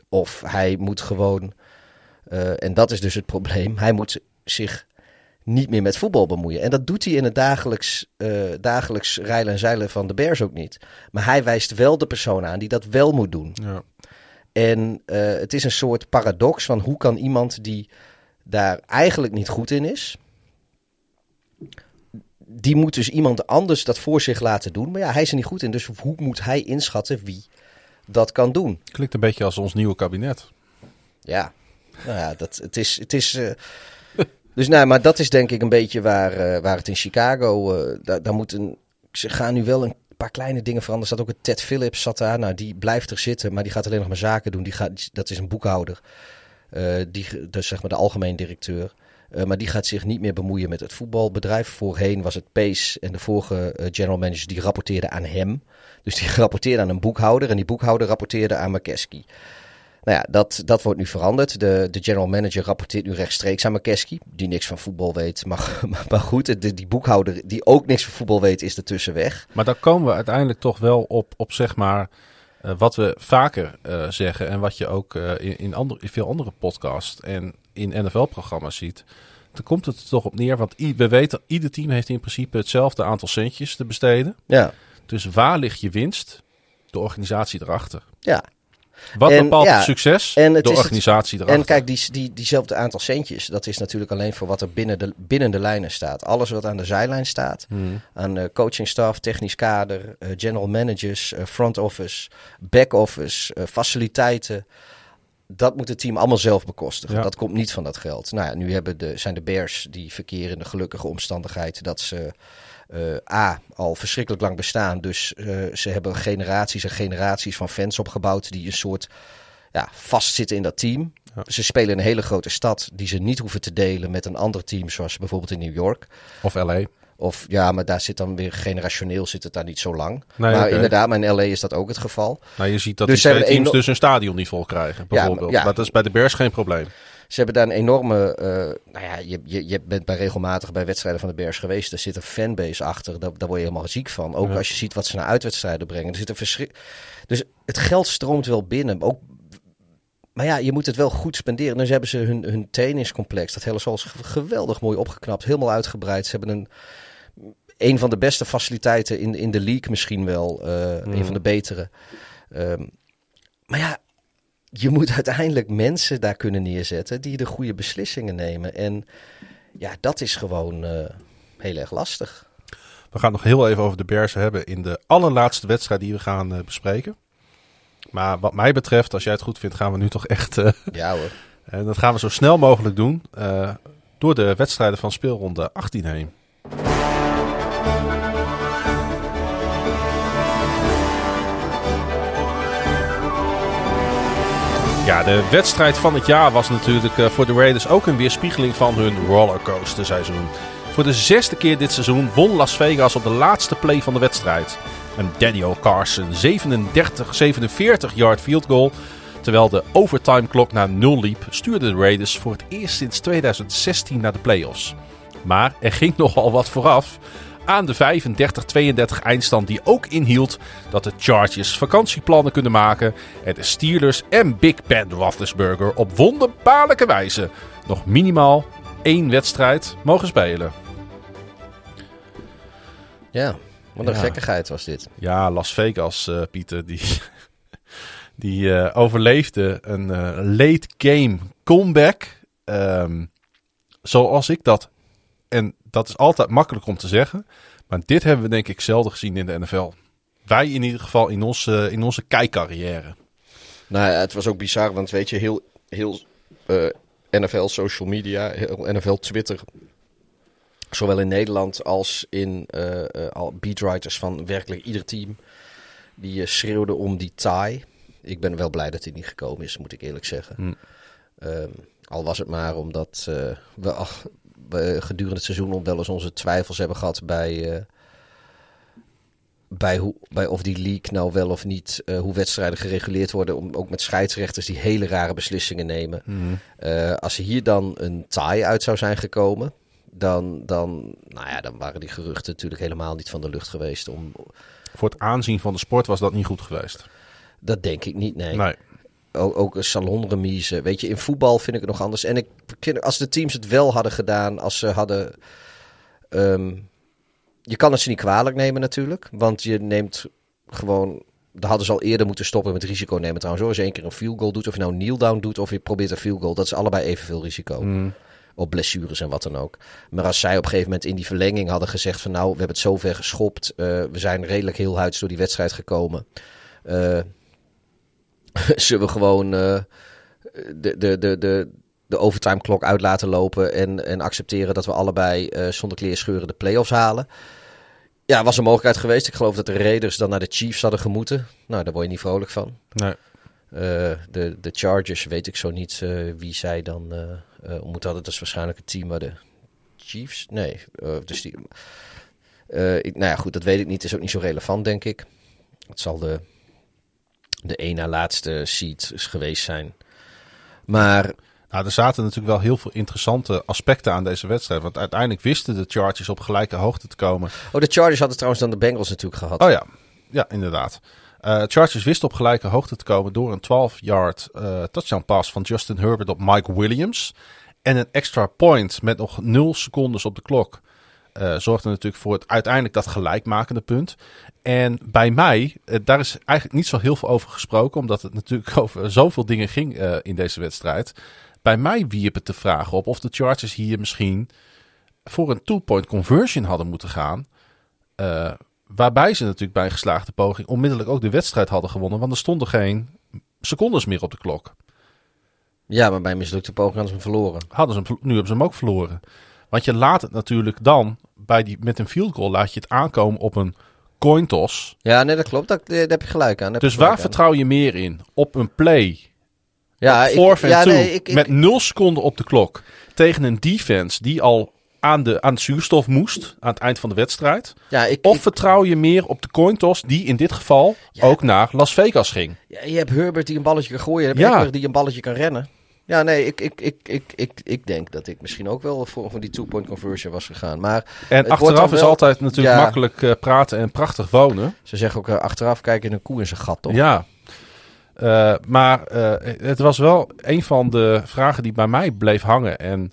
Of hij moet gewoon, eh, en dat is dus het probleem, hij moet zich niet meer met voetbal bemoeien. En dat doet hij in het dagelijks, eh, dagelijks rijlen en zeilen van de Bears ook niet. Maar hij wijst wel de persoon aan die dat wel moet doen. Ja. En eh, het is een soort paradox van hoe kan iemand die daar eigenlijk niet goed in is, die moet dus iemand anders dat voor zich laten doen. Maar ja, hij is er niet goed in, dus hoe moet hij inschatten wie dat kan doen? Klinkt een beetje als ons nieuwe kabinet. Ja, nou ja, dat, het is. Het is eh, dus nou, maar dat is denk ik een beetje waar, eh, waar het in Chicago. eh daar, moet een, ze gaan nu wel een paar kleine dingen veranderen. Er zat ook een Ted Phillips zat daar. Nou, die blijft er zitten, maar die gaat alleen nog maar zaken doen. Die gaat, dat is een boekhouder. Die, is zeg maar de algemeen directeur. Maar die gaat zich niet meer bemoeien met het voetbalbedrijf. Voorheen was het Pace en de vorige general manager die rapporteerde aan hem. Dus die rapporteerde aan een boekhouder en die boekhouder rapporteerde aan McKesky. Nou ja, dat, dat wordt nu veranderd. De, de general manager rapporteert nu rechtstreeks aan McKesky, die niks van voetbal weet. Maar, maar, goed, de, die boekhouder die ook niks van voetbal weet, is ertussen weg. Maar dan komen we uiteindelijk toch wel op, op zeg maar, eh, wat we vaker eh, zeggen en wat je ook eh, in, in, andere, in veel andere podcasts en in NFL-programma's ziet. Dan komt het er toch op neer, want we weten, ieder team heeft in principe hetzelfde aantal centjes te besteden. Ja, Dus waar ligt je winst? De organisatie erachter. ja. Wat En, bepaalt ja, het succes? en het de is het- organisatie erachter. En kijk, die, die, diezelfde aantal centjes, dat is natuurlijk alleen voor wat er binnen de, binnen de lijnen staat. Alles wat aan de zijlijn staat, Hmm. aan uh, coachingstaf, technisch kader, uh, general managers, uh, front office, back office, faciliteiten. Dat moet het team allemaal zelf bekostigen. Ja. Dat komt niet van dat geld. Nou ja, nu hebben de, zijn de Bears die verkeren in de gelukkige omstandigheid dat ze uh, A, al verschrikkelijk lang bestaan. Dus uh, ze hebben generaties en generaties van fans opgebouwd die een soort ja, vastzitten in dat team. Ja. Ze spelen in een hele grote stad die ze niet hoeven te delen met een ander team, zoals bijvoorbeeld in New York. Of LA. Of ja, maar daar zit dan weer generationeel zit het daar niet zo lang. Nee, maar okay. inderdaad, maar in LA is dat ook het geval. Nou, je ziet dat dus die twee teams dus een stadion niet vol krijgen, bijvoorbeeld. Ja, ja. Dat is bij de Bears geen probleem. Ze hebben daar een enorme. Uh, nou ja, je, je, je bent bij regelmatig bij wedstrijden van de Bears geweest. Er zit een fanbase achter. Daar, daar word je helemaal ziek van. Ook ja. als je ziet wat ze naar uitwedstrijden brengen. Er zit een verschrik. Dus het geld stroomt wel binnen. Ook maar ja, je moet het wel goed spenderen. Dus hebben ze hun, hun trainingscomplex, dat hele zoals geweldig mooi opgeknapt, helemaal uitgebreid. Ze hebben een, een van de beste faciliteiten in, in de league misschien wel. Uh, mm. Een van de betere. Um, maar ja, je moet uiteindelijk mensen daar kunnen neerzetten die de goede beslissingen nemen. En Ja, dat is gewoon uh, heel erg lastig. We gaan nog heel even over de Bears hebben in de allerlaatste wedstrijd die we gaan uh, bespreken. Maar wat mij betreft, als jij het goed vindt, gaan we nu toch echt... Uh, ja hoor. En dat gaan we zo snel mogelijk doen door de wedstrijden van speelronde 18 heen. Ja, de wedstrijd van het jaar was natuurlijk voor de Raiders ook een weerspiegeling van hun rollercoaster seizoen. Voor de zesde keer dit seizoen won Las Vegas op de laatste play van de wedstrijd. Een Daniel Carson 37-47 yard field goal. Terwijl de overtime klok naar nul liep, stuurde de Raiders voor het eerst sinds 2016 naar de playoffs. Maar er ging nogal wat vooraf aan de 35-32 eindstand die ook inhield dat de Chargers vakantieplannen kunnen maken en de Steelers en Big Ben Roethlisberger op wonderbaarlijke wijze nog minimaal één wedstrijd mogen spelen. Ja, wat een gekkigheid was dit. Ja, Las Vegas, uh, Pieter, die, die uh, overleefde een uh, late game comeback. Um, zoals ik dat. En dat is altijd makkelijk om te zeggen. Maar dit hebben we denk ik zelden gezien in de NFL. Wij in ieder geval in onze, in onze kijkcarrière. Nou ja, het was ook bizar, want weet je, heel, heel NFL social media, heel NFL Twitter Zowel in Nederland als in uh, uh, beatwriters van werkelijk ieder team. Die schreeuwden om die tie. Ik ben wel blij dat hij niet gekomen is, moet ik eerlijk zeggen. Hm. Um, al was het maar omdat we, gedurende het seizoen wel eens onze twijfels hebben gehad bij, bij, hoe, bij of die league nou wel of niet, hoe wedstrijden gereguleerd worden. Om, ook met scheidsrechters die hele rare beslissingen nemen. Hm. als er hier dan een tie uit zou zijn gekomen, dan, dan, nou ja, dan waren die geruchten natuurlijk helemaal niet van de lucht geweest. Om... Voor het aanzien van de sport was dat niet goed geweest. Dat denk ik niet, nee. nee. Ook, ook een salonremise. Weet je, in voetbal vind ik het nog anders. En ik als de teams het wel hadden gedaan, als ze hadden. Ehm, je kan het ze niet kwalijk nemen natuurlijk. Want je neemt gewoon. Daar hadden ze al eerder moeten stoppen met risico nemen. Trouwens, als je één keer een field goal doet, of je nou een kneel down doet, of je probeert een field goal, dat is allebei evenveel risico. Mm op blessures en wat dan ook. Maar als zij op een gegeven moment in die verlenging hadden gezegd van nou, we hebben het zover geschopt. Uh, we zijn redelijk heel huids door die wedstrijd gekomen. Uh, zullen we gewoon uh, de, de, de, de, de overtime klok uit laten lopen en, en accepteren dat we allebei zonder kleerscheuren de playoffs halen. Ja, was een mogelijkheid geweest. Ik geloof dat de Raiders dan naar de Chiefs hadden gemoeten. Nou, daar word je niet vrolijk van. Nee. de, de Chargers weet ik zo niet wie zij dan uh, moet hadden. Dat is waarschijnlijk het team waar de Chiefs... Nee, uh, dus die... Uh, ik, nou ja, goed, dat weet ik niet. is ook niet zo relevant, denk ik. Het zal de, de één na laatste seed geweest zijn. Maar... Nou, er zaten natuurlijk wel heel veel interessante aspecten aan deze wedstrijd. Want uiteindelijk wisten de Chargers op gelijke hoogte te komen. Oh, de Chargers hadden trouwens dan de Bengals natuurlijk gehad. Oh ja, ja inderdaad. Uh, Chargers wisten op gelijke hoogte te komen door een 12-yard uh, touchdown pass van Justin Herbert op Mike Williams. En een extra point met nog 0 secondes op de klok. Uh, zorgde natuurlijk voor het uiteindelijk dat gelijkmakende punt. En bij mij, daar is eigenlijk niet zo heel veel over gesproken, omdat het natuurlijk over zoveel dingen ging in deze wedstrijd. Bij mij wierp het de vraag op of de Chargers hier misschien voor een two-point conversion hadden moeten gaan. Waarbij ze natuurlijk bij een geslaagde poging onmiddellijk ook de wedstrijd hadden gewonnen. Want er stonden geen secondes meer op de klok. Ja, maar bij mislukte poging hadden ze hem verloren. Hadden ze hem, nu hebben ze hem ook verloren. Want je laat het natuurlijk dan, bij die, met een field goal, laat je het aankomen op een coin toss. Ja, nee, dat klopt. Daar, heb je gelijk aan. Dus waar vertrouw je meer in? Op een play? Ja, ik, ja, nee, ik, met nul seconden op de klok. Tegen een defense die al aan de, aan de zuurstof moest aan het eind van de wedstrijd? Ja, ik, of vertrouw je meer op de coin toss die in dit geval ook naar Las Vegas ging? Ja, je hebt Herbert die een balletje kan gooien. Je hebt ja. die een balletje kan rennen. Ja, nee, ik, ik, ik, ik, ik, ik denk dat ik misschien ook wel voor, voor die two-point conversion was gegaan. Maar en achteraf is altijd natuurlijk makkelijk uh, praten en prachtig wonen. Ze zeggen ook uh, achteraf kijken in een koe in zijn gat, toch? Ja. Uh, maar het was wel een van de vragen die bij mij bleef hangen. En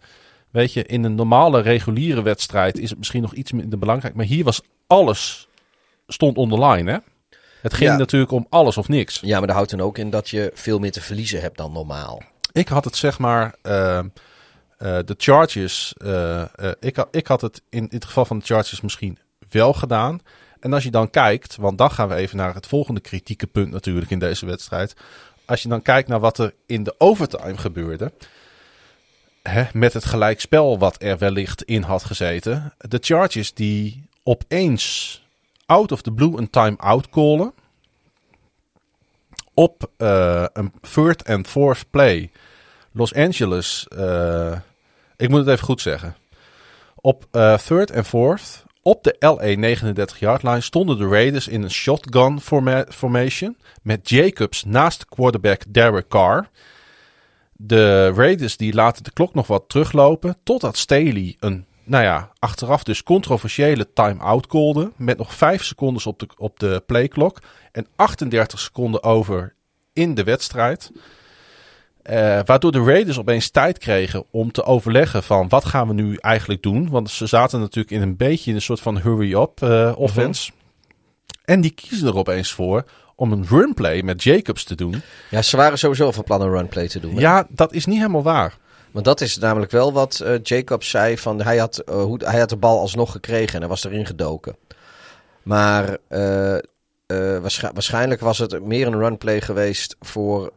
Weet je, in een normale reguliere wedstrijd is het misschien nog iets minder belangrijk. Maar hier was alles stond online, hè? Het ging natuurlijk om alles of niks. Ja, maar dat houdt dan ook in dat je veel meer te verliezen hebt dan normaal. Ik had het zeg maar... Uh, Eh, de Chargers, eh, eh, ik, ik had het in, in het geval van de Chargers misschien wel gedaan. En als je dan kijkt, want dan gaan we even naar het volgende kritieke punt natuurlijk in deze wedstrijd. Als je dan kijkt naar wat er in de overtime gebeurde. Hè, met het gelijkspel wat er wellicht in had gezeten. De Chargers die opeens out of the blue een time-out callen. Op eh, een third and fourth play. Los Angeles, eh, ik moet het even goed zeggen. Op eh, third and fourth, op de LA 39 yard line, stonden de Raiders in een shotgun forma- formation. Met Jacobs naast quarterback Derek Carr. De Raiders die laten de klok nog wat teruglopen. Totdat Staley een, nou ja, achteraf dus controversiële time-out callde. Met nog 5 seconden op de, op de playklok. En 38 seconden over in de wedstrijd. Eh, waardoor de Raiders opeens tijd kregen om te overleggen van wat gaan we nu eigenlijk doen. Want ze zaten natuurlijk in een beetje in een soort van hurry-up eh, offense. En die kiezen er opeens voor om een runplay met Jacobs te doen. Ja, ze waren sowieso van plan een runplay te doen. hè? Ja, dat is niet helemaal waar. Want dat is namelijk wel wat eh, Jacobs zei. Van, hij, had, eh, hoe, hij had de bal alsnog gekregen en hij was erin gedoken. Maar eh, waarsch- waarschijnlijk was het meer een runplay geweest voor,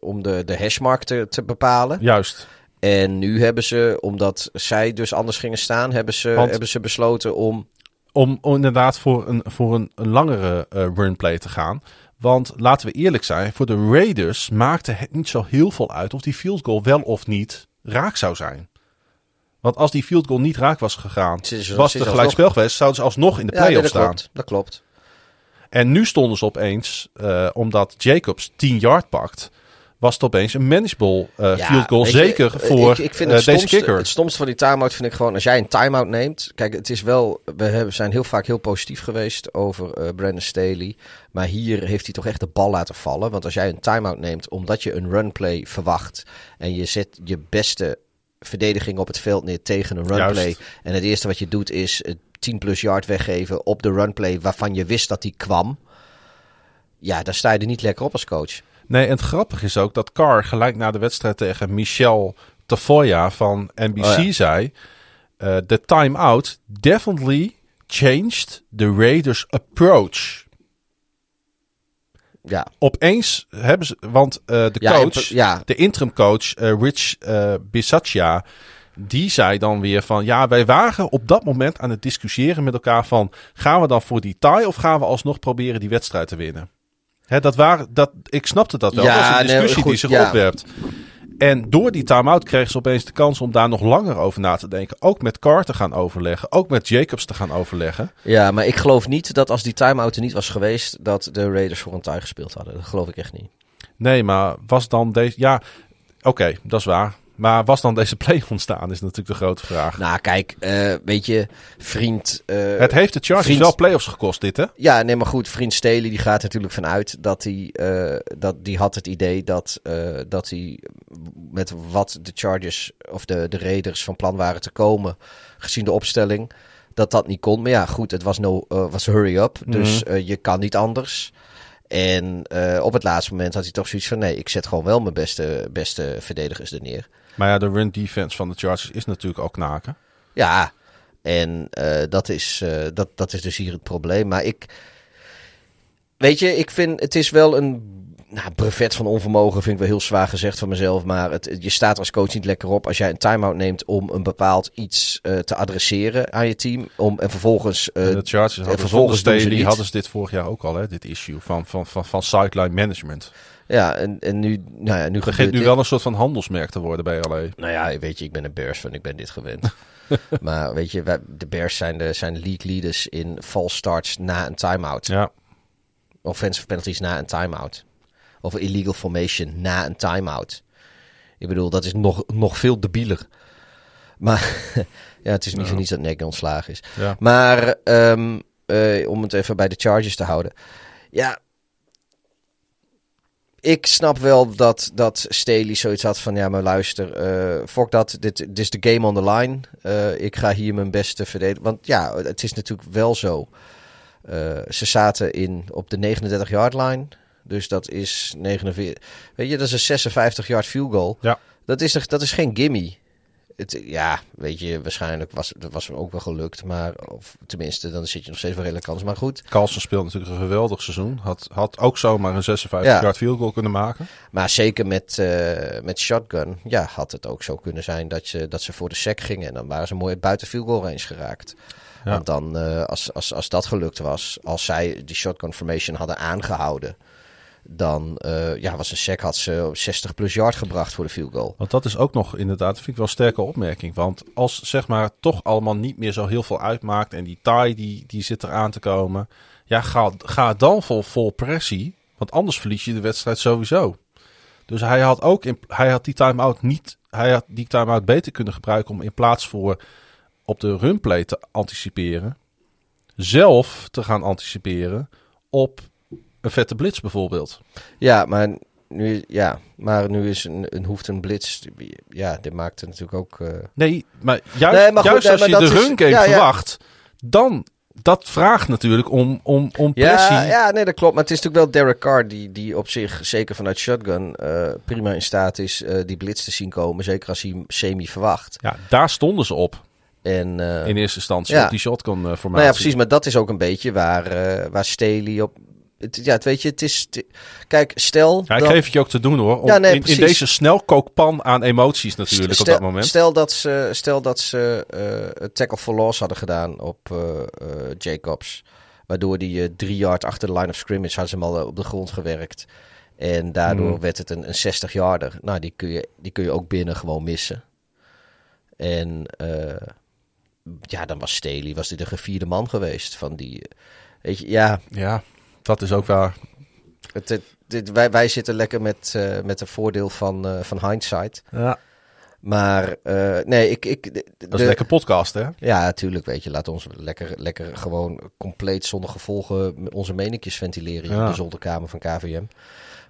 om de, de hashmark te, te bepalen. Juist. En nu hebben ze, omdat zij dus anders gingen staan, hebben ze, Want- hebben ze besloten om... Om, om inderdaad voor een, voor een, langere runplay te gaan. Want laten we eerlijk zijn, voor de Raiders maakte het niet zo heel veel uit of die field goal wel of niet raak zou zijn. Want als die field goal niet raak was gegaan, is- was het gelijkspel geweest, zouden ze alsnog in de Ja, nee, play-off staan. klopt. Dat klopt. En nu stonden ze opeens, eh, omdat Jacobs 10 yard pakt, was het opeens een manageable eh, Ja, field goal. je, Zeker voor ik, ik vind eh, het deze stomste, kicker. Het stomste van die time-out vind ik gewoon... Als jij een time-out neemt... Kijk, het is wel... We hebben, zijn heel vaak heel positief geweest over eh Brandon Staley. Maar hier heeft hij toch echt de bal laten vallen. Want als jij een time-out neemt omdat je een runplay verwacht... en je zet je beste verdediging op het veld neer tegen een runplay... Juist. en het eerste wat je doet is het 10 plus yard weggeven op de runplay... waarvan je wist dat die kwam... Ja, daar sta je er niet lekker op als coach. Nee, en het grappige is ook dat Carr gelijk na de wedstrijd tegen Michel Tafoya van NBC Oh ja. zei... eh, The timeout definitely changed the Raiders' approach. Ja, Opeens hebben ze... Want eh, de Ja, coach, ja. de interim coach eh, Rich Bisaccia... Die zei dan weer van... Ja, wij waren op dat moment aan het discussiëren met elkaar van... Gaan we dan voor die tie of gaan we alsnog proberen die wedstrijd te winnen? Hè, dat waren, dat, ik snapte dat wel. Ja, dat is een nee, discussie goed, die zich ja. opwerpt. En door die time-out kregen ze opeens de kans om daar nog langer over na te denken. Ook met Carr te gaan overleggen. Ook met Jacobs te gaan overleggen. Ja, maar ik geloof niet dat als die time-out er niet was geweest, dat de Raiders voor een tie gespeeld hadden. Dat geloof ik echt niet. Nee, maar was dan deze... Ja, oké, dat is waar. Maar was dan deze play ontstaan, is natuurlijk de grote vraag. Nou, kijk, eh, weet je, vriend... eh, het heeft de Chargers vriend- wel playoffs gekost, dit hè? Ja, nee, maar goed, vriend Staley die gaat natuurlijk vanuit dat hij, eh, dat die had het idee dat, dat hij met wat de Chargers of de, de Raiders van plan waren te komen, gezien de opstelling, dat dat niet kon. Maar ja, goed, het was, no, was hurry up, dus eh, je kan niet anders. En op het laatste moment had hij toch zoiets van: nee, ik zet gewoon wel mijn beste, beste verdedigers er neer. Maar ja, de run defense van de Chargers is natuurlijk ook knaken. Ja, en eh, dat, is, eh, dat, dat is dus hier het probleem. Maar ik. Weet je, ik vind het is wel een. Nou, brevet van onvermogen vind ik wel heel zwaar gezegd van mezelf. Maar het, je staat als coach niet lekker op als jij een time-out neemt om een bepaald iets eh, te adresseren aan je team. Om, en vervolgens. En de Chargers hadden vervolgens Staley hadden ze dit vorig jaar ook al, hè? Dit issue van, van, van, van sideline management. Ja, en, en nu. Nou ja, nu Het begint nu dit. wel een soort van handelsmerk te worden bij LA. Nou ja, weet je, ik ben een Bears fan, ik ben dit gewend. maar weet je, wij, de Bears zijn de, zijn league leaders in false starts na een time-out. Ja, offensive penalties na een time-out. Of illegal formation na een time-out. Ik bedoel, dat is nog, nog veel debieler. Maar ja, het is niet voor niets dat Nagy ontslagen is. ja. Maar ehm, eh, om het even bij de Chargers te houden. Ja, ik snap wel dat, dat Staley zoiets had van... Ja, maar luister, eh fuck dat. Dit, dit is de game on the line. Eh, ik ga hier mijn beste verdedigen. Want ja, het is natuurlijk wel zo. Eh, ze zaten in, op de 39-yard line. Dus dat is 49... Weet je, dat is een 56-yard field goal. Ja. Dat is, dat is geen gimme. Het, ja, weet je, waarschijnlijk was dat was ook wel gelukt. Maar of, tenminste, dan zit je nog steeds wel redelijk kans. Maar goed, Carlsen speelt natuurlijk een geweldig seizoen. Had, had ook zomaar een 56 Ja. yard field goal kunnen maken. Maar zeker met, eh, met shotgun, ja, had het ook zo kunnen zijn dat, je, dat ze voor de sec gingen. En dan waren ze mooi buiten field goal range geraakt. Ja. Want dan, eh, als, als, als dat gelukt was, als zij die shotgun formation hadden aangehouden, dan eh, ja, was een sec had ze 60 plus yard gebracht voor de field goal. Want dat is ook nog inderdaad, vind ik wel een sterke opmerking. Want als zeg maar toch allemaal niet meer zo heel veel uitmaakt en die tie die, die zit eraan te komen. Ja, ga, ga dan vol, vol pressie. Want anders verlies je de wedstrijd sowieso. Dus hij had ook hij had die time-out niet, hij had die time-out beter kunnen gebruiken om in plaats voor op de runplay te anticiperen, zelf te gaan anticiperen op een vette blitz bijvoorbeeld. Ja, maar nu, ja, maar nu is een, een hoeft een blitz, ja, dit maakt het natuurlijk ook... eh, Nee, maar juist, Nee, maar goed, juist nee, als maar je de run game ja, ja. verwacht, dan dat vraagt natuurlijk om, om, om pressie. Ja, ja, nee, dat klopt. Maar het is natuurlijk wel Derek Carr die, die op zich, zeker vanuit shotgun, eh, prima in staat is eh, die blitz te zien komen. Zeker als hij hem semi verwacht. Ja, daar stonden ze op En, in eerste instantie, ja. op die shotgun eh, formatie. nou ja, precies. Maar dat is ook een beetje waar, eh, waar Staley op... Het, ja, het weet je, het is... kijk, stel... Ja, ik geef het je ook te doen hoor. Om, Ja, nee, in, deze snelkookpan aan emoties natuurlijk op dat moment. Stel dat ze, stel dat ze eh, tackle for loss hadden gedaan op eh, eh, Jacobs. Waardoor die drie yard achter de line of scrimmage hadden ze hem al op de grond gewerkt. En daardoor Hmm. werd het een, een 60 yarder. Nou, die kun, je, die kun je ook binnen gewoon missen. En ja, dan was Staley, was dit de gevierde man geweest van die... Weet je, ja, Ja, dat is ook waar. het, het- dit, wij, wij zitten lekker met, eh, met een voordeel van, eh, van hindsight. Ja, Maar eh, nee, ik... ik de- dat is de- lekker podcast hè. Ja, natuurlijk, weet je. Laat ons lekker, lekker gewoon compleet zonder gevolgen onze meningjes ventileren Ja. in de zolderkamer van KVM.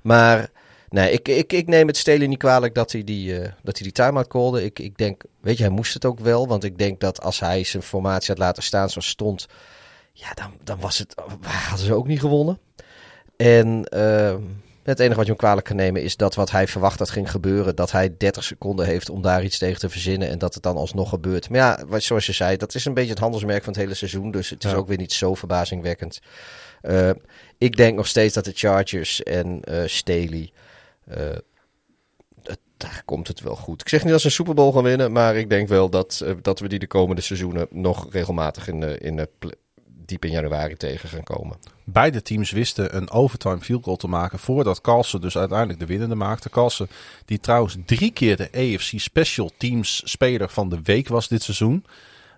Maar nee, ik, ik, ik neem het Stelen niet kwalijk dat hij die, dat hij die time-out callde. Ik, ik denk, weet je, hij moest het ook wel. Want ik denk dat als hij zijn formatie had laten staan zoals stond, ja, dan, dan was het, hadden ze ook niet gewonnen. En ehm, het enige wat je hem kwalijk kan nemen is dat wat hij verwacht dat ging gebeuren, dat hij 30 seconden heeft om daar iets tegen te verzinnen en dat het dan alsnog gebeurt. Maar ja, zoals je zei, dat is een beetje het handelsmerk van het hele seizoen, dus het is Ja. ook weer niet zo verbazingwekkend. Eh, ik denk nog steeds dat de Chargers en eh Staley, eh, het- daar komt het wel goed. Ik zeg niet dat ze een Super Bowl gaan winnen, maar ik denk wel dat, dat we die de komende seizoenen nog regelmatig in, de, in de diep in januari tegen gaan komen. Beide teams wisten een overtime field goal te maken voordat Carlsen dus uiteindelijk de winnende maakte. Carlsen, die trouwens drie keer de AFC Special Teams speler van de week was dit seizoen.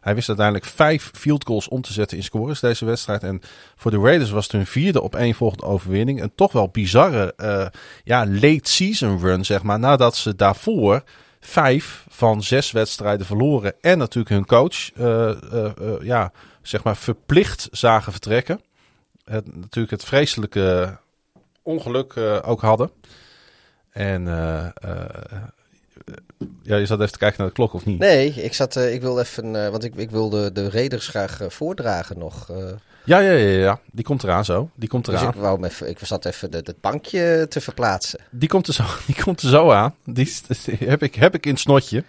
Hij wist uiteindelijk vijf field goals om te zetten in scores deze wedstrijd. En voor de Raiders was het hun vierde op één volgende overwinning. Een toch wel bizarre eh, ja, late season run, zeg maar. Nadat ze daarvoor vijf van zes wedstrijden verloren. En natuurlijk hun coach eh, eh, ja, zeg maar verplicht zagen vertrekken. Het, natuurlijk het vreselijke ongeluk eh, ook hadden. En eh, eh, ja, je zat even te kijken naar de klok of niet? Nee, ik, zat, ik wil even, want ik, ik wilde de Raiders graag voordragen nog. Ja, ja, ja, ja, die komt eraan zo. Die komt dus eraan. ik, wou even, ik zat even het bankje te verplaatsen. Die, komt er zo, die komt er zo aan. Die heb, ik, heb ik in het snotje.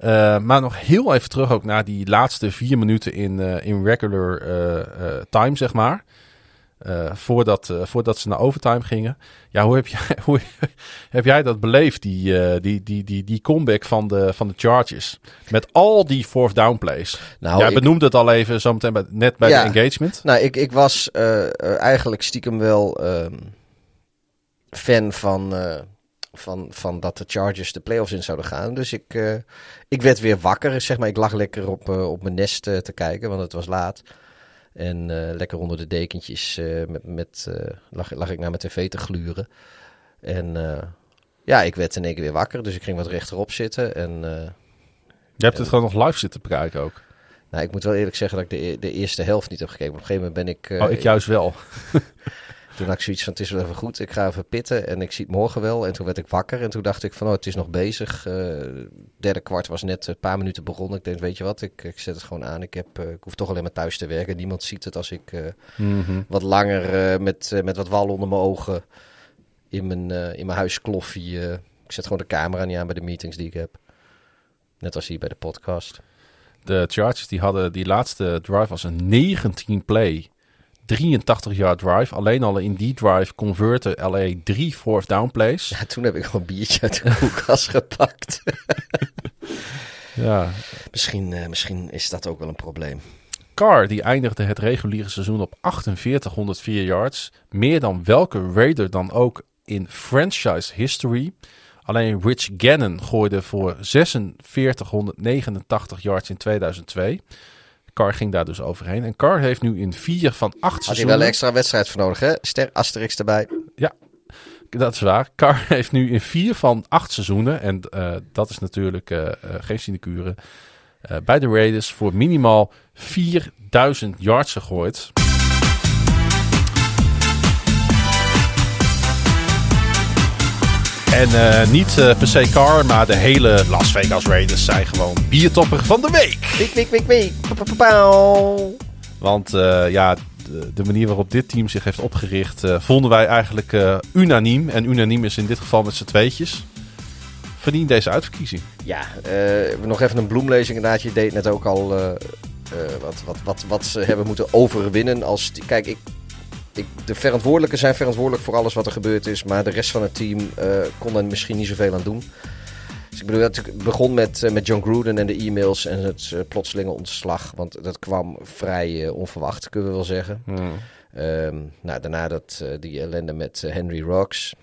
Eh, maar nog heel even terug ook naar die laatste vier minuten in, eh, in regular eh, time, zeg maar. Voordat, voordat ze naar overtime gingen. Ja, hoe heb jij, hoe, heb jij dat beleefd, die, die, die, die, die comeback van de, van de Chargers? Met al die fourth down plays. Nou, Jij ik- benoemde het al even zometeen bij, net bij Ja. de engagement. Nou, ik, ik was eigenlijk stiekem wel ehm, fan van, van, van dat de Chargers de playoffs in zouden gaan. Dus ik, eh, ik werd weer wakker. Zeg maar, ik lag lekker op, eh, op mijn nest eh, te kijken, want het was laat. En lekker onder de dekentjes met, met, lag, lag ik naar mijn tv te gluren. En ja, ik werd in één keer weer wakker, dus ik ging wat rechterop zitten. En Je hebt het gewoon nog live zitten bekijken ook. nou, ik moet wel eerlijk zeggen dat ik de, e- de eerste helft niet heb gekeken. Op een gegeven moment ben ik... oh, ik juist wel. Toen had ik zoiets van, het is wel even goed, ik ga even pitten en ik zie het morgen wel. En toen werd ik wakker en toen dacht ik van, oh, het is nog bezig. Eh derde kwart was net een paar minuten begonnen. Ik denk, weet je wat, ik, ik zet het gewoon aan. Ik, heb, eh, ik hoef toch alleen maar thuis te werken. Niemand ziet het als ik eh, Mhm. wat langer met, met wat wal onder mijn ogen in mijn, in mijn huis kloffie. ik zet gewoon de camera niet aan bij de meetings die ik heb. Net als hier bij de podcast. De Chargers die hadden die laatste drive was een 19 play 83 yard drive. Alleen al in die drive converten LA drie fourth down plays. Ja, toen heb ik een biertje uit de koelkast gepakt. Ja. misschien, uh, misschien is dat ook wel een probleem. Carr die eindigde het reguliere seizoen op 4804 yards. Meer dan welke Raider dan ook in franchise history. Alleen Rich Gannon gooide voor 4689 yards in 2002. Carr ging daar dus overheen. En Carr heeft nu in vier van acht Had seizoenen... hij wel een extra wedstrijd voor nodig, hè? Ster Asterix erbij. Ja, dat is waar. Carr heeft nu in vier van acht seizoenen... en uh, dat is natuurlijk uh, uh, geen sinecure... bij de Raiders voor minimaal 4000 yards gegooid. En uh, niet uh, per se Carr, maar de hele Las Vegas Raiders zijn gewoon biertopper van de week. Week, week, week, week. Want uh, ja, de, de, manier waarop dit team zich heeft opgericht, vonden wij eigenlijk unaniem. En unaniem is in dit geval met z'n tweetjes. Verdient deze uitverkiezing. Ja, nog even een bloemlezing inderdaad. Je deed net ook al wat, wat, wat, wat ze hebben moeten overwinnen. Als, kijk, ik ik, de verantwoordelijken zijn verantwoordelijk voor alles wat er gebeurd is. Maar de rest van het team uh, kon er misschien niet zoveel aan doen. Dus ik bedoel, het begon met, uh, met John Gruden en de e-mails en het uh, plotselinge ontslag. Want dat kwam vrij onverwacht, kunnen we wel zeggen. Hmm. Um, nou, daarna dat, die ellende met Henry Rocks.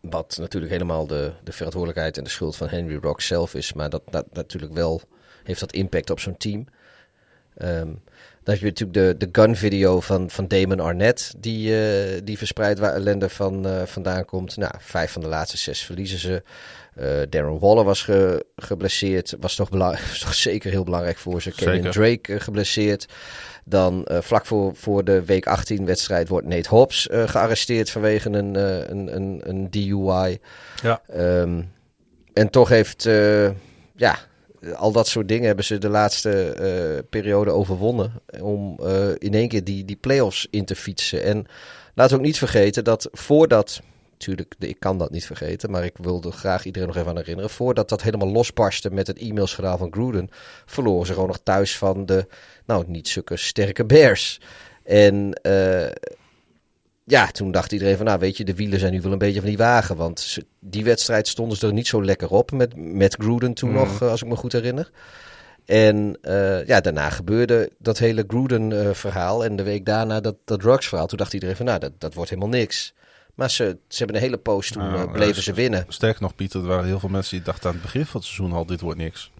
Wat natuurlijk helemaal de, de verantwoordelijkheid en de schuld van Henry Rocks zelf is. Maar dat, dat natuurlijk wel heeft dat impact op zo'n team. Um, dan heb je natuurlijk de, de gun-video van, van Damon Arnett, die, uh, die verspreid waar ellende van, uh, vandaan komt. Nou, vijf van de laatste zes verliezen ze. Uh, Darren Waller was ge, geblesseerd, was toch, was toch zeker heel belangrijk voor ze. Kevin Drake geblesseerd. Dan vlak voor, voor de week 18 wedstrijd wordt Nate Hobbs gearresteerd vanwege een, een, een, een DUI. Ja. Um, en toch heeft, ja, al dat soort dingen hebben ze de laatste uh, periode overwonnen. Om uh, in één keer die, die play-offs in te fietsen. En laten we ook niet vergeten dat voordat. Natuurlijk, ik kan dat niet vergeten, maar ik wilde graag iedereen nog even aan herinneren. Voordat dat helemaal losbarstte met het e-mailsgeraal van Gruden, verloren ze gewoon nog thuis van de, nou, niet zulke sterke Bears. En ja, toen dacht iedereen van, nou weet je, de wielen zijn nu wel een beetje van die wagen. Want die wedstrijd stonden ze er niet zo lekker op met, met Gruden toen mm. nog, als ik me goed herinner. En uh, ja, daarna gebeurde dat hele Gruden-verhaal. en de week daarna dat, dat Drugs-verhaal. Toen dacht iedereen van, nou, dat, dat wordt helemaal niks. Maar ze, ze hebben een hele poos toen uh, bleven ze winnen. Sterker nog, Pieter, er waren heel veel mensen die dachten aan het begin van het seizoen al, dit wordt niks.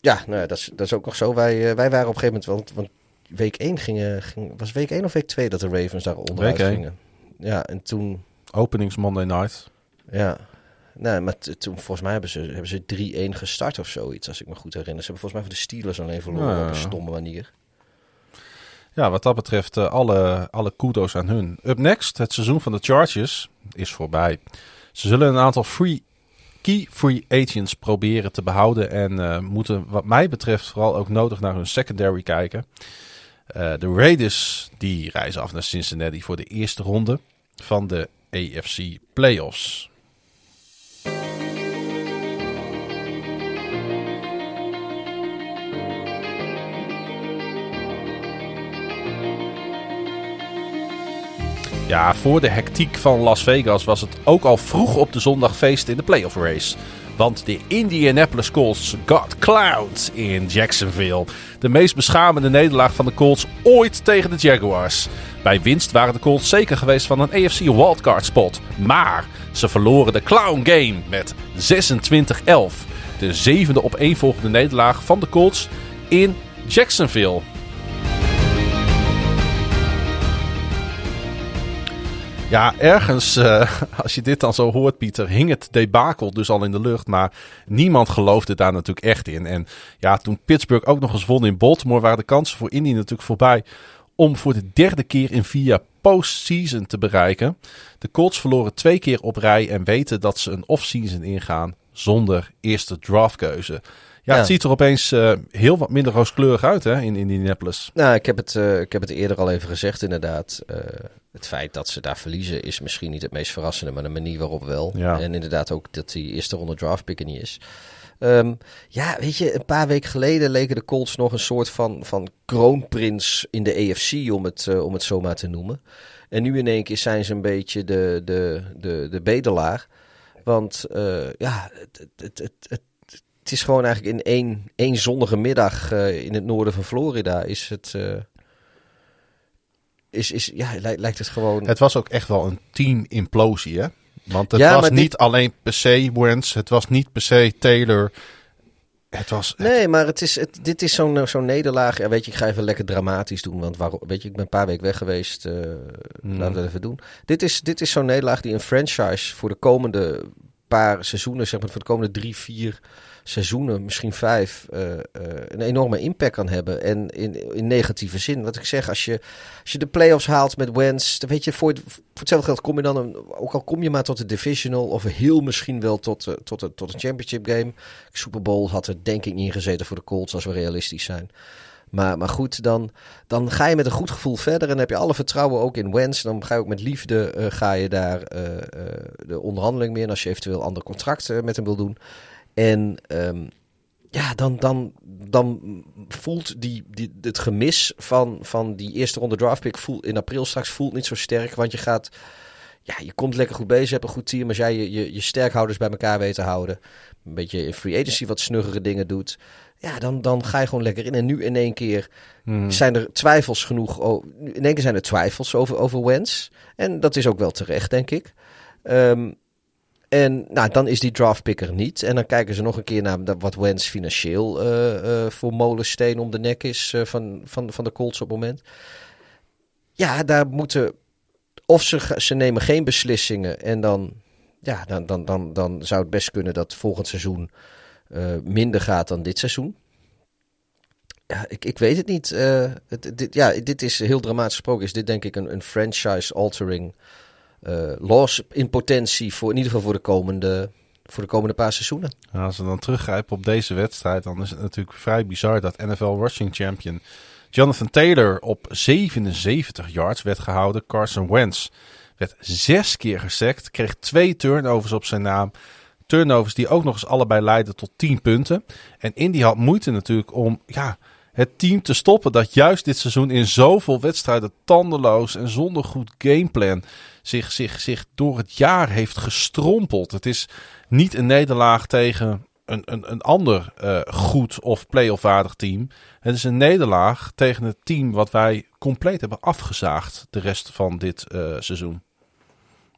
Ja, nou, dat, is, dat is ook nog zo. Wij, wij waren op een gegeven moment, want, want week 1 gingen, ging, was week 1 of week 2 dat de Ravens daar onderuit gingen? Ja, en toen... Openings Monday night. Ja. Nee, maar toen volgens mij hebben ze, hebben ze 3-1 gestart of zoiets, als ik me goed herinner. Ze hebben volgens mij van de Steelers alleen verloren ja. op een stomme manier. Ja, wat dat betreft uh, alle, alle kudos aan hun. Up next, het seizoen van de Chargers is voorbij. Ze zullen een aantal free, key free agents proberen te behouden en uh, moeten wat mij betreft vooral ook nodig naar hun secondary kijken. Uh, de Raiders die reizen af naar Cincinnati voor de eerste ronde van de AFC Playoffs. Ja, voor de hectiek van Las Vegas was het ook al vroeg op de zondag feest in de playoff race. Want de Indianapolis Colts got clowned in Jacksonville. De meest beschamende nederlaag van de Colts ooit tegen de Jaguars. Bij winst waren de Colts zeker geweest van een AFC wildcard spot. Maar ze verloren de clown game met 26-11. De zevende opeenvolgende nederlaag van de Colts in Jacksonville. Ja, ergens, uh, als je dit dan zo hoort, Pieter, hing het debakel dus al in de lucht. Maar niemand geloofde daar natuurlijk echt in. En ja, toen Pittsburgh ook nog eens won in Baltimore, waren de kansen voor Indy natuurlijk voorbij. Om voor de derde keer in vier jaar postseason te bereiken. De Colts verloren twee keer op rij en weten dat ze een offseason ingaan zonder eerste draftkeuze. Ja, ja, het ziet er opeens uh, heel wat minder rooskleurig uit hè, in Indianapolis. Nou, ik heb, het, uh, ik heb het eerder al even gezegd inderdaad. Uh, het feit dat ze daar verliezen is misschien niet het meest verrassende, maar de manier waarop wel. Ja. En inderdaad ook dat die eerste ronde draft pick niet is. Ehm, ja, weet je, een paar weken geleden leken de Colts nog een soort van, van kroonprins in de AFC, om het, uh, om het zo maar te noemen. En nu in één keer zijn ze een beetje de, de, de, de bedelaar. Want uh, ja, het, het, het, het, het is gewoon eigenlijk in één, één zonnige middag uh, in het noorden van Florida is het... is, is, ja, lijkt het gewoon... Het was ook echt wel een team-implosie, hè? Want het ja, was niet alleen per se Wentz, het was niet per se Taylor. Het was, het... Nee, maar het is, het, dit is zo'n zo'n nederlaag. Ja, weet je, ik ga even lekker dramatisch doen. Want waarom, weet je, ik ben een paar weken weg geweest. Uh, mm. Laten we het even doen. Dit is, dit is zo'n nederlaag die een franchise voor de komende paar seizoenen, zeg maar, voor de komende drie, vier seizoenen, misschien vijf, uh, een enorme impact kan hebben. En in, in negatieve zin. Wat ik zeg, als je, als je de playoffs haalt met Wens, dan weet je, voor, hetzelfde geld kom je dan, een, ook al kom je maar tot de divisional, of heel misschien wel tot, uh, tot, tot, tot een championship game. Super Bowl had er denk ik niet gezeten voor de Colts, als we realistisch zijn. Maar, maar goed, dan, dan ga je met een goed gevoel verder en heb je alle vertrouwen ook in Wens. Dan ga je ook met liefde ga je daar de onderhandeling mee in als je eventueel ander contract met hem wil doen. En um, ja, dan, dan, dan voelt die, die, het gemis van, van die eerste ronde draftpick voelt, in april straks voelt niet zo sterk. Want je gaat, ja, je komt lekker goed bezig, hebt een goed team. Als jij je, je, je sterkhouders bij elkaar weet te houden, een beetje in free agency wat snuggere dingen doet. Ja, dan, dan ga je gewoon lekker in. En nu in één keer hmm. zijn er twijfels genoeg. Oh, in één keer zijn er twijfels over, over Wens. En dat is ook wel terecht, denk ik. Um, en nou, dan is die draftpicker niet. En dan kijken ze nog een keer naar wat Wens financieel uh, uh, voor molensteen om de nek is uh, van, van, van de Colts op het moment. Ja, daar moeten. Of ze, ze nemen geen beslissingen. En dan, ja, dan, dan, dan, dan zou het best kunnen dat volgend seizoen minder gaat dan dit seizoen. Ja, ik, ik weet het niet. Het, dit, ja, dit is heel dramatisch gesproken. Is dit denk ik een, een franchise-altering uh, loss in potentie voor in ieder geval voor de komende, voor de komende paar seizoenen. als we dan teruggrijpen op deze wedstrijd, dan is het natuurlijk vrij bizar dat NFL rushing champion Jonathan Taylor op 77 yards werd gehouden. Carson Wentz werd zes keer gesekt, kreeg twee turnovers op zijn naam. Turnovers die ook nog eens allebei leidden tot 10 punten. En Indy had moeite natuurlijk om ja, het team te stoppen dat juist dit seizoen in zoveel wedstrijden tandeloos en zonder goed gameplan zich, zich, zich door het jaar heeft gestrompeld. Het is niet een nederlaag tegen een, een, een ander uh, goed of play-off waardig team. Het is een nederlaag tegen het team wat wij compleet hebben afgezaagd de rest van dit uh, seizoen.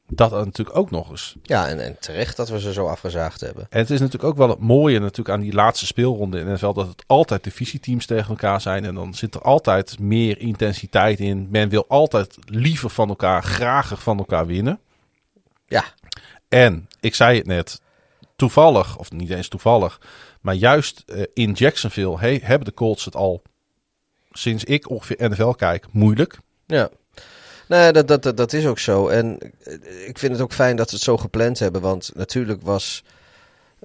Dat natuurlijk ook nog eens. Ja, en, en, terecht dat we ze zo afgezaagd hebben. En het is natuurlijk ook wel het mooie natuurlijk aan die laatste speelronde in NFL... dat het altijd divisieteams tegen elkaar zijn. En dan zit er altijd meer intensiteit in. Men wil altijd liever van elkaar, graag van elkaar winnen. Ja. En, ik zei het net, toevallig, of niet eens toevallig... maar juist uh, in Jacksonville hey, hebben de Colts het al sinds ik ongeveer NFL kijk moeilijk. Ja. Nee, dat, dat, dat, is ook zo. En eh, ik vind het ook fijn dat ze het zo gepland hebben. Want natuurlijk was.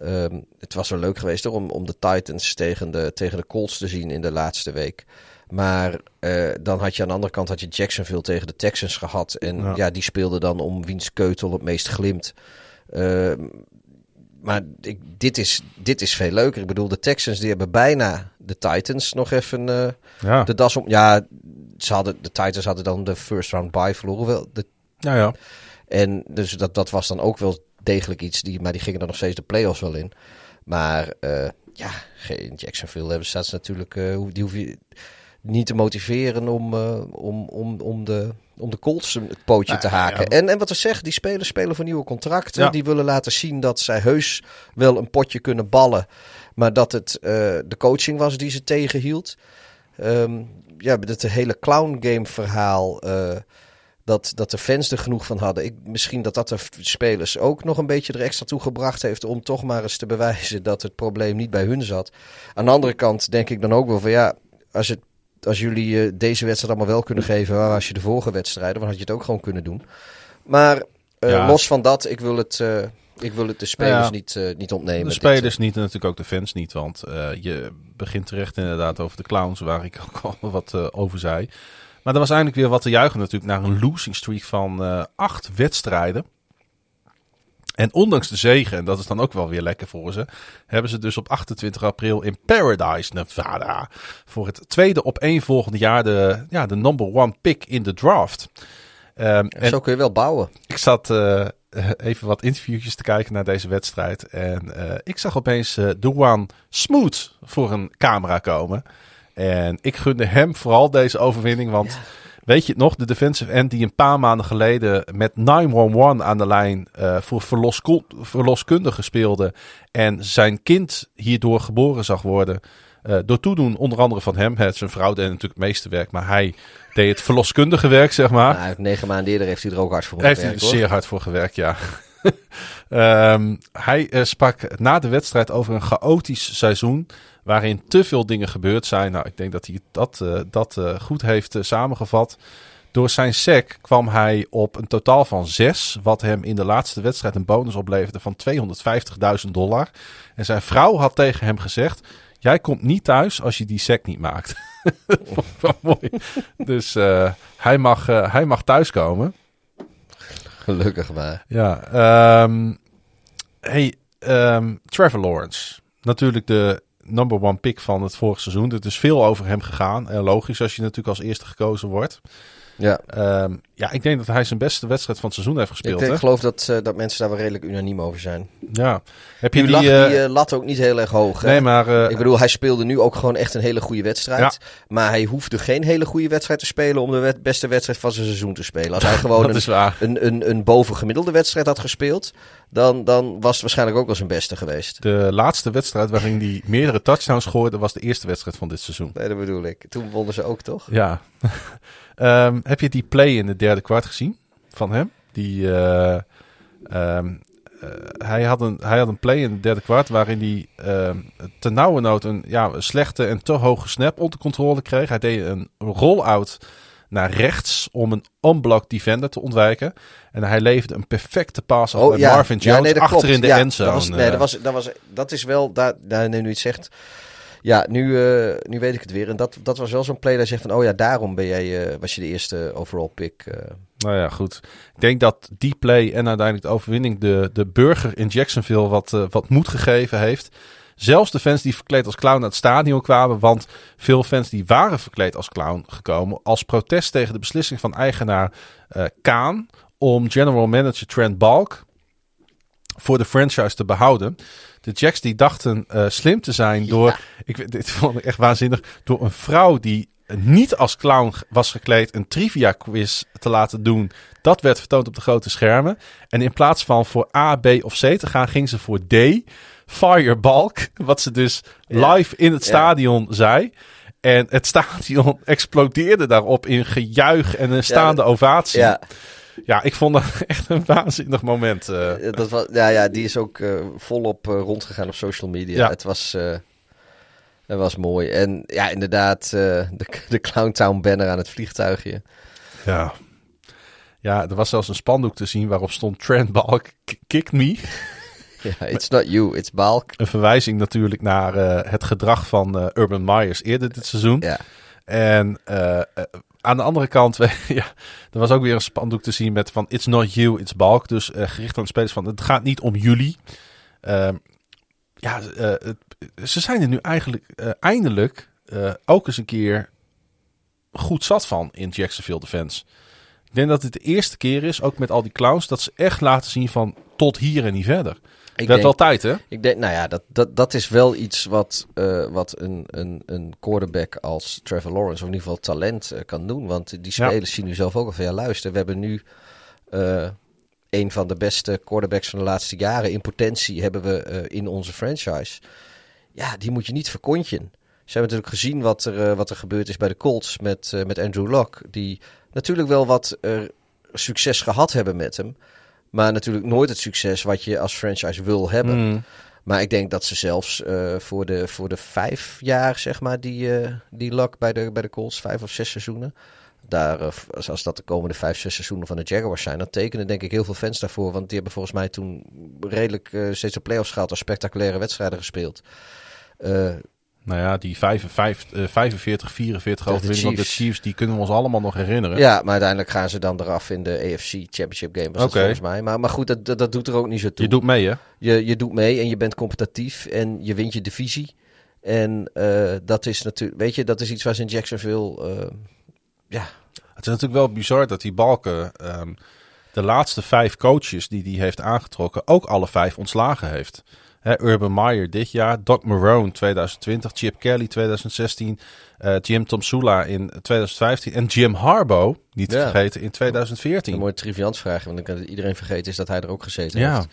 Um, het was wel leuk geweest hoor, om, om de Titans tegen de, tegen de Colts te zien in de laatste week. Maar uh, dan had je aan de andere kant had je Jacksonville tegen de Texans gehad. En ja, ja die speelde dan om wiens keutel het meest glimt. Uh, maar ik, dit, is, dit is veel leuker. Ik bedoel, de Texans die hebben bijna de Titans nog even uh, ja. de das om. Ja, ze hadden, de Titans hadden dan de first round bye verloren. Wel, de, ja, ja. En dus dat, dat was dan ook wel degelijk iets. Die, maar die gingen dan nog steeds de playoffs wel in. Maar uh, ja, in Jacksonville hebben ze natuurlijk. Uh, die hoef je niet te motiveren om, uh, om, om, om de om de Colts het pootje ja, te haken. Ja. En, en wat we zeggen, die spelers spelen voor nieuwe contracten. Ja. Die willen laten zien dat zij heus wel een potje kunnen ballen. Maar dat het uh, de coaching was die ze tegenhield. Um, ja, dat hele clown game verhaal. Uh, dat, dat de fans er genoeg van hadden. Ik, misschien dat dat de spelers ook nog een beetje er extra toe gebracht heeft. om toch maar eens te bewijzen dat het probleem niet bij hun zat. Aan de andere kant denk ik dan ook wel van ja. Als, het, als jullie uh, deze wedstrijd allemaal wel kunnen geven. waar was je de vorige wedstrijden? Dan had je het ook gewoon kunnen doen. Maar ja. los van dat, ik wil het. Ik wil het de spelers ja, niet, uh, niet ontnemen. De spelers dit, niet en natuurlijk ook de fans niet. Want uh, je begint terecht inderdaad over de clowns, waar ik ook al wat uh, over zei. Maar er was eindelijk weer wat te juichen natuurlijk naar een losing streak van eh, acht wedstrijden. En ondanks de zegen, en dat is dan ook wel weer lekker voor ze, hebben ze dus op 28 april in Paradise, Nevada, voor het tweede op één volgende jaar de, ja, de number one pick in de draft. Um, en Zo kun je wel bouwen. ik zat uh, even wat interviewtjes te kijken naar deze wedstrijd. En uh, ik zag opeens uh, Duan Smooth voor een camera komen. En ik gunde hem vooral deze overwinning, want... Ja. Weet je het nog, de defensive end die een paar maanden geleden met 911 aan de lijn uh, voor verloskundige speelde. En zijn kind hierdoor geboren zag worden. Uh, door toedoen onder andere van hem. Het, zijn vrouw deed natuurlijk het meeste werk, maar hij deed het verloskundige werk, zeg maar. Nou, negen maanden eerder heeft hij er ook hard voor gewerkt. Heeft hij er zeer hard voor gewerkt, ja. Um, hij uh, sprak na de wedstrijd over een chaotisch seizoen waarin te veel dingen gebeurd zijn. Nou, ik denk dat hij dat, uh, dat uh, goed heeft samengevat. Door zijn sec kwam hij op een totaal van zes, wat hem in de laatste wedstrijd een bonus opleverde van 250.000 dollar. En zijn vrouw had tegen hem gezegd: Jij komt niet thuis als je die sec niet maakt. mooi. Dus hij, mag, hij mag thuiskomen. Gelukkig maar. Ja. Um, hey, um, Trevor Lawrence. Natuurlijk de number one pick van het vorige seizoen. Er is veel over hem gegaan. En logisch als je natuurlijk als eerste gekozen wordt. Ja. Um, ja, ik denk dat hij zijn beste wedstrijd van het seizoen heeft gespeeld. Ik, denk, hè? geloof dat, uh, dat mensen daar wel redelijk unaniem over zijn. Ja. Heb je nu die, lag die uh, lat ook niet heel erg hoog. Nee, hè? maar... uh, ik bedoel, hij speelde nu ook gewoon echt een hele goede wedstrijd. Ja. Maar hij hoefde geen hele goede wedstrijd te spelen om de wet beste wedstrijd van zijn seizoen te spelen. Als hij gewoon een, een, een bovengemiddelde wedstrijd had gespeeld, dan, dan was het waarschijnlijk ook wel zijn beste geweest. De laatste wedstrijd waarin hij meerdere touchdowns gooide, was de eerste wedstrijd van dit seizoen. Nee, dat bedoel ik. Toen wonnen ze ook, toch? Ja. Um, heb je die play in het derde kwart gezien van hem? Die, uh, um, uh, hij, had een, hij had een play in het derde kwart waarin hij uh, ten nauwe nood een, ja, een slechte en te hoge snap onder controle kreeg. Hij deed een roll-out naar rechts om een unblocked defender te ontwijken. En hij leverde een perfecte pass af oh, bij ja. Marvin Jones ja, nee, dat achter klopt. in de ja, endzone. Dat, was, nee, dat, was, dat, was, dat is wel, daar, daar, nu iets zegt... Ja, nu, uh, nu weet ik het weer. En dat, dat was wel zo'n play dat je zegt van... Oh ja, daarom ben jij, uh, was je de eerste overall pick. Uh. Nou ja, goed. Ik denk dat die play en uiteindelijk de overwinning... de, de burger in Jacksonville wat, wat moed gegeven heeft. Zelfs de fans die verkleed als clown naar het stadion kwamen. Want veel fans die waren verkleed als clown gekomen. Als protest tegen de beslissing van eigenaar Kaan... om general manager Trent Balk voor de franchise te behouden. De Jacks die dachten uh, slim te zijn door, Ja. ik, dit vond ik echt waanzinnig, door een vrouw die niet als clown was gekleed een trivia quiz te laten doen. Dat werd vertoond op de grote schermen. En in plaats van voor A, B of C te gaan, ging ze voor D, Firebalk. Wat ze dus Ja. live in het Ja. stadion zei. En het stadion explodeerde daarop in gejuich en een staande ovatie. Ja, Ja, ik vond dat echt een waanzinnig moment. eh. dat was, ja, ja, die is ook uh, volop rondgegaan op social media. Ja. Het was... Het was mooi. En ja, inderdaad, de, de Clowntown banner aan het vliegtuigje. Ja. Ja, er was zelfs een spandoek te zien waarop stond Trent Balk kick me. Ja, it's not you, it's Balk. Een verwijzing natuurlijk naar uh, het gedrag van uh, Urban Myers eerder dit seizoen. Ja. En uh, aan de andere kant, ja, er was ook weer een spandoek te zien met van It's not you, it's Balk. Dus uh, gericht aan de spelers van het gaat niet om jullie. Uh, ja, uh, ze zijn er nu eigenlijk uh, eindelijk ook eens een keer goed zat van in Jacksonville Defense. Ik denk dat het de eerste keer is, ook met al die clowns, dat ze echt laten zien van tot hier en niet verder. Ik werd wel tijd, hè? Ik denk, nou ja, dat, dat, dat is wel iets wat, uh, wat een, een, een quarterback als Trevor Lawrence, of in ieder geval talent, uh, kan doen. Want die spelers ja. zien nu zelf ook al van, ja luister, we hebben nu uh, een van de beste quarterbacks van de laatste jaren. In potentie hebben we in onze franchise. Ja, die moet je niet verkontjen. Ze hebben natuurlijk gezien wat er, wat er gebeurd is bij de Colts met, met Andrew Luck. Die natuurlijk wel wat succes gehad hebben met hem. Maar natuurlijk nooit het succes wat je als franchise wil hebben. Mm. Maar ik denk dat ze zelfs uh, voor, de, voor de vijf jaar, zeg maar, die, uh, die luck bij de, bij de Colts, vijf of zes seizoenen. Daar, uh, als dat de komende vijf, zes seizoenen van de Jaguars zijn, dan tekenen denk ik heel veel fans daarvoor. Want die hebben volgens mij toen redelijk steeds de playoffs gehaald als spectaculaire wedstrijden gespeeld. Nou ja, die 55, eh, 45, 44 Tegen de overwinning de Chiefs. Die kunnen we ons allemaal nog herinneren. Ja, maar uiteindelijk gaan ze dan eraf in de AFC Championship game, was volgens mij. Maar, maar goed, dat, dat, dat doet er ook niet zo toe. Je doet mee, hè? je, je doet mee en je bent competitief en je wint je divisie. En eh, dat is natuurlijk, weet je, dat is iets waar ze in Jacksonville, eh, ja, Het is natuurlijk wel bizar dat die balken ehm, de laatste vijf coaches die hij heeft aangetrokken ook alle vijf ontslagen heeft. Urban Meyer dit jaar, Doc Marone 2020, Chip Kelly 2016, eh, Jim Tomsula in 2015 en Jim Harbaugh, niet te vergeten, in een 2014. mooie triviant vraag, want dan kan iedereen vergeten is dat hij er ook gezeten Ja. heeft.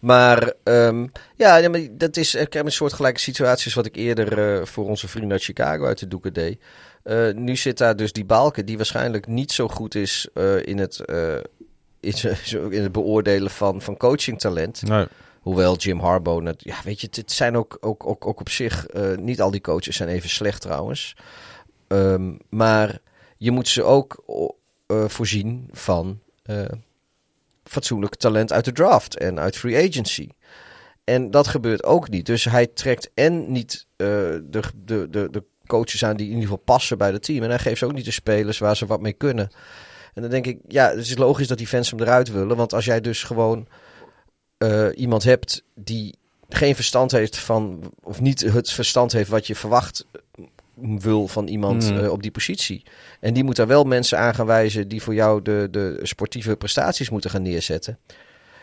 Maar ehm, ja, dat is ik heb een soortgelijke situaties wat ik eerder eh, voor onze vrienden uit Chicago uit de doeken deed. Eh, nu zit daar dus die balken die waarschijnlijk niet zo goed is in, het, in het beoordelen van, van coachingtalent. Nee. Hoewel Jim Harbaugh, net, ja, weet je, het, zijn ook, ook, ook, ook op zich, eh, niet al die coaches zijn even slecht trouwens. Ehm, maar je moet ze ook eh, voorzien van eh, fatsoenlijk talent uit de draft en uit free agency. En dat gebeurt ook niet. Dus hij trekt en niet de, de, de, de coaches aan die in ieder geval passen bij het team. En hij geeft ze ook niet de spelers waar ze wat mee kunnen. En dan denk ik, ja, het is logisch dat die fans hem eruit willen. Want als jij dus gewoon eh, iemand hebt die geen verstand heeft van, of niet het verstand heeft wat je verwacht wil van iemand Mm. eh, op die positie. En die moet daar wel mensen aan gaan wijzen die voor jou de, de sportieve prestaties moeten gaan neerzetten.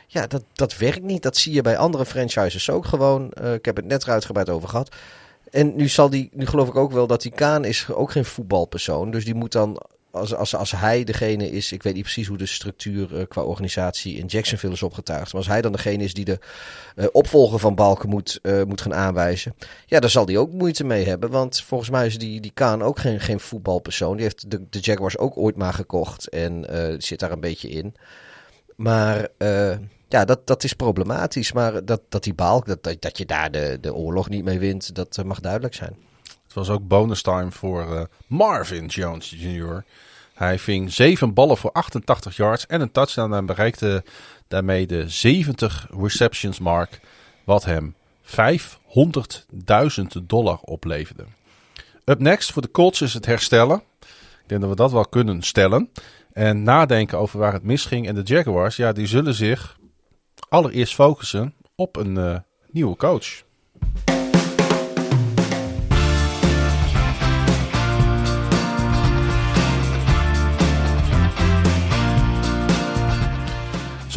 Ja, dat, dat werkt niet. Dat zie je bij andere franchises ook gewoon. Eh, ik heb het net uitgebreid over gehad. En nu zal die, nu geloof ik ook wel dat die Kaan is ook geen voetbalpersoon. Dus die moet dan, als, als, als hij degene is, ik weet niet precies hoe de structuur eh, qua organisatie in Jacksonville is opgetuigd. Maar als hij dan degene is die de eh, opvolger van Balken moet, eh, moet gaan aanwijzen. Ja, daar zal hij ook moeite mee hebben. Want volgens mij is die, die Kaan ook geen, geen voetbalpersoon. Die heeft de, de Jaguars ook ooit maar gekocht. En zit daar een beetje in. Maar ja, dat, dat is problematisch. Maar dat, dat die Balk, dat, dat, dat je daar de, de oorlog niet mee wint, dat mag duidelijk zijn. Het was ook bonus time voor Marvin Jones Jr. Hij ving zeven ballen voor 88 yards en een touchdown en bereikte daarmee de 70 receptions mark, wat hem 500.000 dollar opleverde. Up next voor de Colts is het herstellen. Ik denk dat we dat wel kunnen stellen. En nadenken over waar het misging. En de Jaguars, ja, die zullen zich allereerst focussen op een eh, nieuwe coach.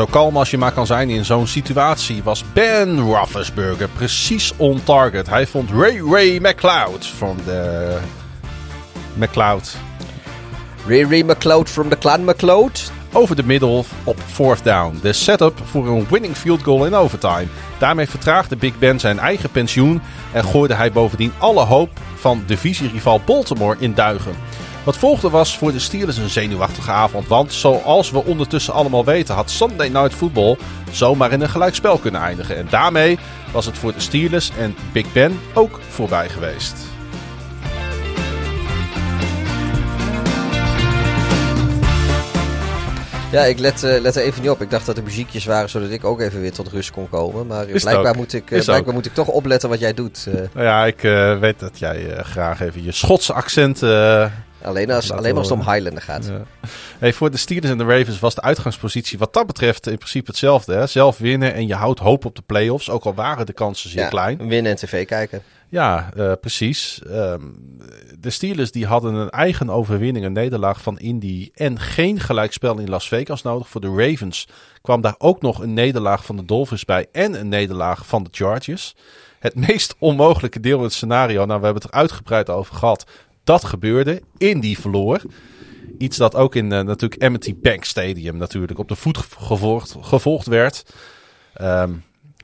Zo kalm als je maar kan zijn in zo'n situatie was Ben Roethlisberger precies on target. Hij vond Ray Ray McLeod van de McLeod Ray Ray McLeod from the clan McLeod. over de middel op fourth down. De setup voor een winning field goal in overtime. Daarmee vertraagde Big Ben zijn eigen pensioen en gooide hij bovendien alle hoop van divisierival Baltimore in duigen. Wat volgde was voor de Steelers een zenuwachtige avond, want zoals we ondertussen allemaal weten had Sunday Night Football zomaar in een gelijkspel kunnen eindigen. En daarmee was het voor de Steelers en Big Ben ook voorbij geweest. Ja, ik let, eh, let er even niet op. Ik dacht dat er muziekjes waren zodat ik ook even weer tot rust kon komen. Maar Is het blijkbaar, moet ik, eh, Is blijkbaar ook. moet ik toch opletten wat jij doet. eh. Nou ja, ik eh, weet dat jij eh, graag even je Schotse accent eh, alleen, als, alleen als het om Highlander gaat. Ja. Hey, voor de Steelers en de Ravens was de uitgangspositie wat dat betreft in principe hetzelfde. Hè? Zelf winnen en je houdt hoop op de playoffs, ook al waren de kansen zeer Ja, klein. Winnen en tv kijken. Ja, eh, precies. Ehm, de Steelers die hadden een eigen overwinning, een nederlaag van Indy en geen gelijkspel in Las Vegas nodig. Voor de Ravens kwam daar ook nog een nederlaag van de Dolphins bij en een nederlaag van de Chargers. Het meest onmogelijke deel in het scenario, nou we hebben het er uitgebreid over gehad, dat gebeurde. Indy verloor. Iets dat ook in eh, natuurlijk Amity Bank Stadium natuurlijk op de voet gevolgd, gevolgd werd. Ehm,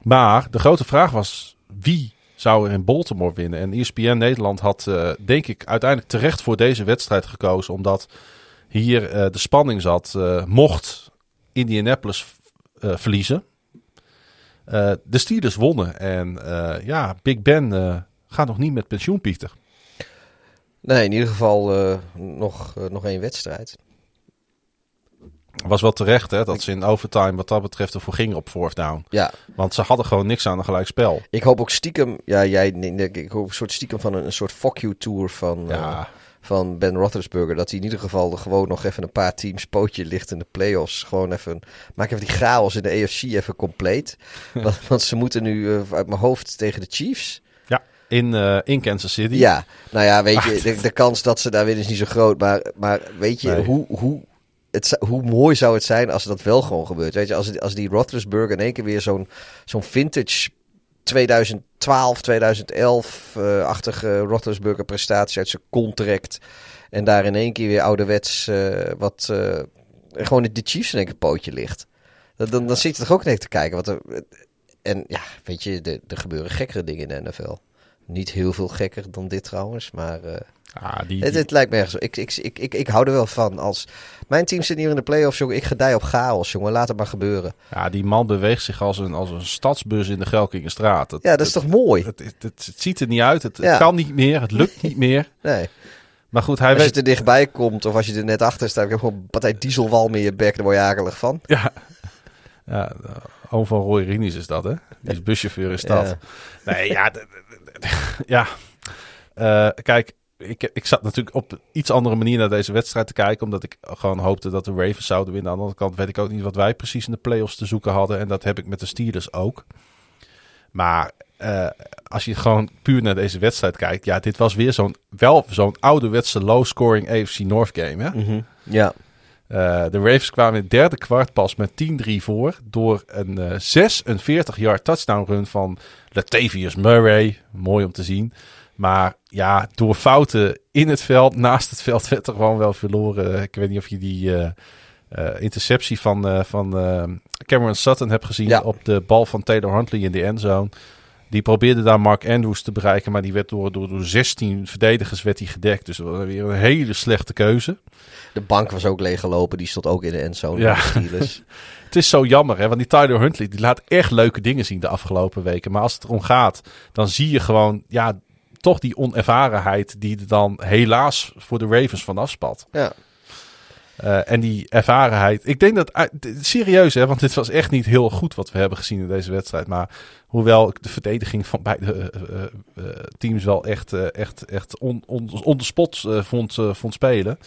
maar de grote vraag was wie zou er in Baltimore winnen? En ESPN Nederland had eh, denk ik uiteindelijk terecht voor deze wedstrijd gekozen. Omdat hier eh, de spanning zat. mocht Indianapolis verliezen. De Steelers wonnen. En ja, Big Ben gaat nog niet met pensioen, Pieter. Nee, in ieder geval eh, nog, eh, nog één wedstrijd. Was wel terecht hè, dat ze in overtime wat dat betreft ervoor gingen op fourth down. Ja, Want ze hadden gewoon niks aan een gelijk spel. ik hoop ook stiekem, ja, jij, nee, ik hoop een soort stiekem van een, een soort fuck you tour van, eh, van Ben Roethlisberger. Dat hij in ieder geval er gewoon nog even een paar teams pootje ligt in de playoffs. Gewoon even, maak even die chaos in de AFC even compleet. want, want ze moeten nu uit mijn hoofd tegen de Chiefs. In, eh, in Kansas City. Ja, nou ja, weet je, de, de kans dat ze daar winnen is niet zo groot. Maar, maar weet je, Nee. hoe, hoe, het, hoe mooi zou het zijn als dat wel gewoon gebeurt? Weet je, als, als die Roethlisberger in één keer weer zo'n zo'n vintage 2012, 2011-achtige Roethlisberger prestatie uit zijn contract. En daar in één keer weer ouderwets eh, wat... eh, gewoon de Chiefs in één keer pootje ligt. Dan, dan, dan zit je toch ook net te kijken. Wat er, en ja, weet je, er er gebeuren gekkere dingen in de NFL. Niet heel veel gekker dan dit trouwens, maar Ah, die, het, die- het lijkt me ergens. Ik, ik, ik, ik, ik hou er wel van. Als mijn team zit hier in de playoffs, jongen. Ik gedij op chaos, jongen. Laat het maar gebeuren. ja, die man beweegt zich als een, als een stadsbus in de Gelkingenstraat. Het, Ja, dat is toch mooi? het, ziet er niet uit. Het, Ja. kan niet meer. Het lukt niet meer. Nee. Maar goed, hij Als je er dichtbij komt of als je er net achter staat, heb je gewoon een partij dieselwalm in je bek. Daar word je akelig van. Ja, ja oom van Roy Rinies is dat, hè? Die is buschauffeur in stad. Ja. Nee, ja. ja. Eh, kijk, ik, ik zat natuurlijk op iets andere manier naar deze wedstrijd te kijken. Omdat ik gewoon hoopte dat de Ravens zouden winnen. Aan de andere kant weet ik ook niet wat wij precies in de playoffs te zoeken hadden. En dat heb ik met de Steelers ook. Maar eh, als je gewoon puur naar deze wedstrijd kijkt. Ja, dit was weer zo'n wel zo'n ouderwetse low-scoring AFC North game. Hè? Ja. Eh, de Ravens kwamen in het derde kwart pas met 10-3 voor. Door een eh 46-yard touchdown run van Latavius Murray. Mooi om te zien. Maar ja, door fouten in het veld, naast het veld, werd er gewoon wel verloren. Ik weet niet of je die eh, eh, interceptie van, eh, van eh, Cameron Sutton hebt gezien Ja. op de bal van Taylor Huntley in de endzone. Die probeerde daar Mark Andrews te bereiken, maar die werd door, door, door 16 verdedigers werd die gedekt. Dus dat was weer een hele slechte keuze. De bank was ook leeggelopen. Die stond ook in de endzone Ja. de. Het is zo jammer, hè? want die Tyler Huntley die laat echt leuke dingen zien de afgelopen weken. Maar als het erom gaat, dan zie je gewoon ja, toch die onervarenheid die er dan helaas voor de Ravens van afspat. ja. Eh, en die ervarenheid. Ik denk dat, d- serieus hè, want dit was echt niet heel goed wat we hebben gezien in deze wedstrijd. Maar hoewel de verdediging van beide eh, eh, teams wel echt, echt, echt on, on, spot vond, vond spelen.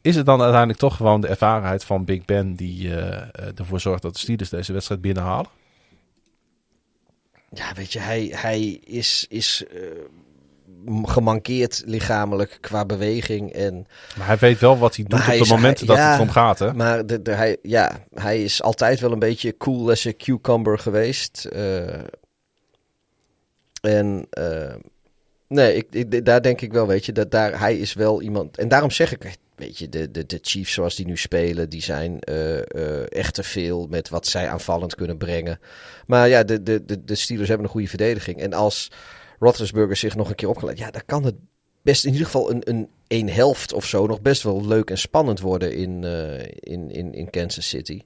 Is het dan uiteindelijk toch gewoon de ervarenheid van Big Ben die ervoor zorgt dat de Steelers deze wedstrijd binnenhalen? Ja, weet je, hij, hij is, is gemankeerd lichamelijk qua beweging. En, Maar hij weet wel wat hij doet op de momenten hij- dat ja. het erom gaat. Hè? maar de, de, hij, ja, hij is altijd wel een beetje cool as a cucumber geweest. eh. en eh, nee, ik, ik, daar denk ik wel, weet je, dat daar, hij is wel iemand. En daarom zeg ik, weet je, de, de, de Chiefs zoals die nu spelen, die zijn eh, echt te veel met wat zij aanvallend kunnen brengen. Maar ja, de, de, de, de Steelers hebben een goede verdediging. En als Roethlisberger zich nog een keer opgeleid, ja, dan kan het best in ieder geval een, een, een helft of zo nog best wel leuk en spannend worden in, eh, in, in, in Kansas City.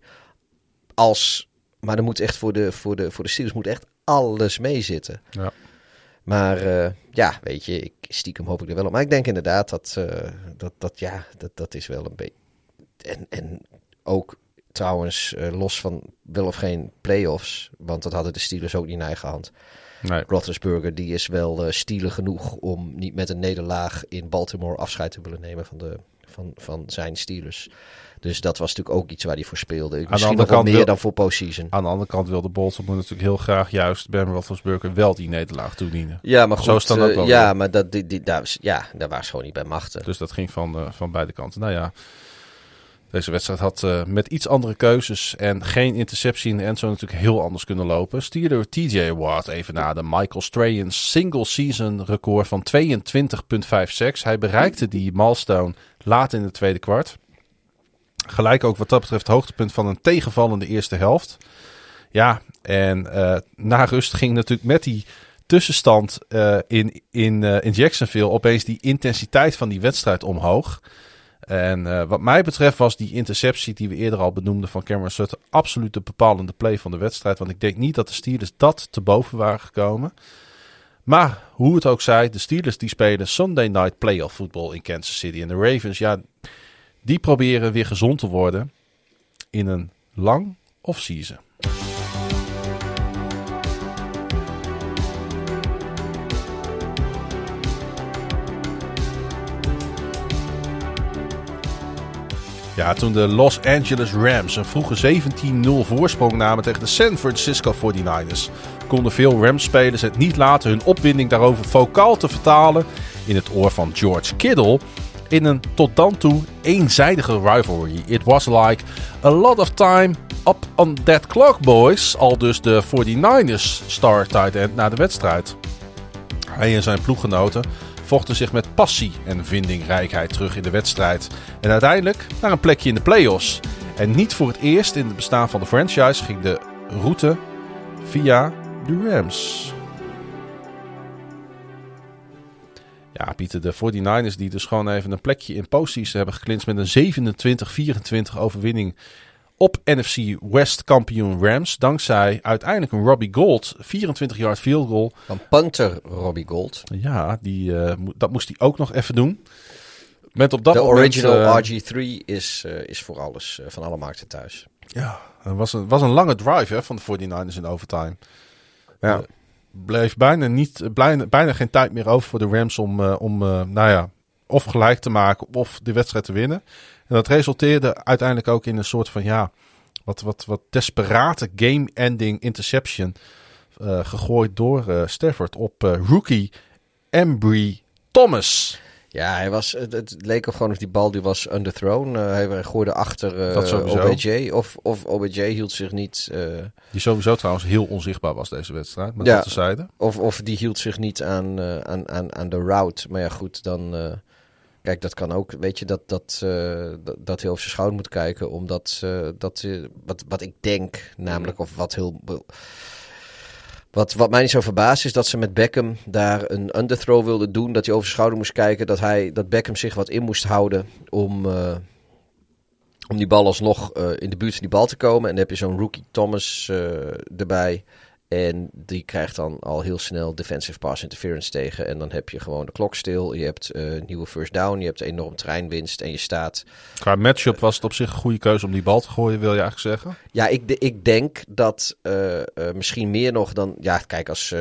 Als, maar er moet echt voor de, voor de, voor de Steelers moet echt alles meezitten. Ja. Maar eh, ja, weet je, ik, stiekem hoop ik er wel op. Maar ik denk inderdaad dat, eh, dat, dat ja, dat, dat is wel een beetje... En, en ook trouwens, los van wel of geen playoffs, want dat hadden de Steelers ook niet in eigen hand. Nee. Roethlisberger, die is wel uh, stielig genoeg om niet met een nederlaag in Baltimore afscheid te willen nemen van, de, van, van zijn Steelers. Dus dat was natuurlijk ook iets waar hij voor speelde. Misschien andere nog wel meer wil- dan voor postseason. Aan de andere kant wilde Baltimore natuurlijk heel graag juist Ben Roethlisberger wel die nederlaag toedienen. Ja, maar goed. Zo ook eh, wel ja, weer. maar dat, die, die, daar, was- ja, daar ze gewoon niet bij machten. Dus dat ging van, eh, van beide kanten. Nou ja, deze wedstrijd had eh, met iets andere keuzes en geen interceptie in de natuurlijk heel anders kunnen lopen. Stierde TJ Watt even na de Michael Strahan single season record van 22,56. Hij bereikte die milestone laat in het tweede kwart. Gelijk ook wat dat betreft hoogtepunt van een tegenvallende eerste helft. Ja, en eh, na rust ging natuurlijk met die tussenstand eh, in, in, in Jacksonville opeens die intensiteit van die wedstrijd omhoog. En eh, wat mij betreft was die interceptie die we eerder al benoemden van Cameron Sutton absoluut de bepalende play van de wedstrijd. Want ik denk niet dat de Steelers dat te boven waren gekomen. Maar hoe het ook zij, de Steelers die spelen Sunday Night Playoff Football in Kansas City. En de Ravens, ja, die proberen weer gezond te worden. in een lang off-season. Ja, toen de Los Angeles Rams een vroege 17-0 voorsprong namen tegen de San Francisco 49ers, konden veel Rams-spelers het niet laten hun opwinding daarover vocaal te vertalen in het oor van George Kittle in een tot dan toe eenzijdige rivalry. It was like a lot of time up on that clock, boys. Al dus de 49ers star tight end na de wedstrijd. Hij en zijn ploeggenoten vochten zich met passie en vindingrijkheid terug in de wedstrijd. En uiteindelijk naar een plekje in de playoffs. En niet voor het eerst in het bestaan van de franchise ging de route via de Rams. Ja, Pieter, de 49ers die dus gewoon even een plekje in postseason hebben geklinst met een 27-24 overwinning op NFC West kampioen Rams. Dankzij uiteindelijk een Robbie Gold 24 yard field goal. Van punter Robbie Gold. Ja, die, uh, dat moest hij ook nog even doen. Met op dat de moment, original uh, RG3 is, uh, is voor alles, van alle markten thuis. Ja, het was een, was een lange drive hè, van de 49ers in overtime. Ja. bleef bijna, niet, bijna, bijna geen tijd meer over voor de Rams om, om nou ja, of gelijk te maken of de wedstrijd te winnen. En dat resulteerde uiteindelijk ook in een soort van ja, wat, wat, wat desperate game-ending interception. Uh, gegooid door uh, Stafford op uh, rookie Embry Thomas. Ja, hij was, het, het leek er gewoon of die bal die was underthrown. hij gooide achter OBJ. Of, of OBJ hield zich niet... die sowieso trouwens heel onzichtbaar was deze wedstrijd. Maar ja, dat. Of, of die hield zich niet aan, aan, aan, aan de route. Maar ja goed, dan... Kijk, dat kan ook. Weet je, dat, dat, uh, dat, over zijn schouder moet kijken. Omdat uh, dat, uh, wat, wat ik denk, namelijk, of wat heel. Wat, wat mij niet zo verbaast is dat ze met Beckham daar een underthrow wilden doen. Dat hij over zijn schouder moest kijken. Dat, hij, dat Beckham zich wat in moest houden om, om die bal alsnog in de buurt van die bal te komen. En dan heb je zo'n rookie Thomas erbij. En die krijgt dan al heel snel defensive pass interference tegen. En dan heb je gewoon de klok stil. Je hebt uh, nieuwe first down. Je hebt enorm treinwinst. En je staat. Qua matchup was het op zich een goede keuze om die bal te gooien, wil je eigenlijk zeggen? Ja, ik, ik denk dat uh, uh, misschien meer nog dan. Ja, kijk, als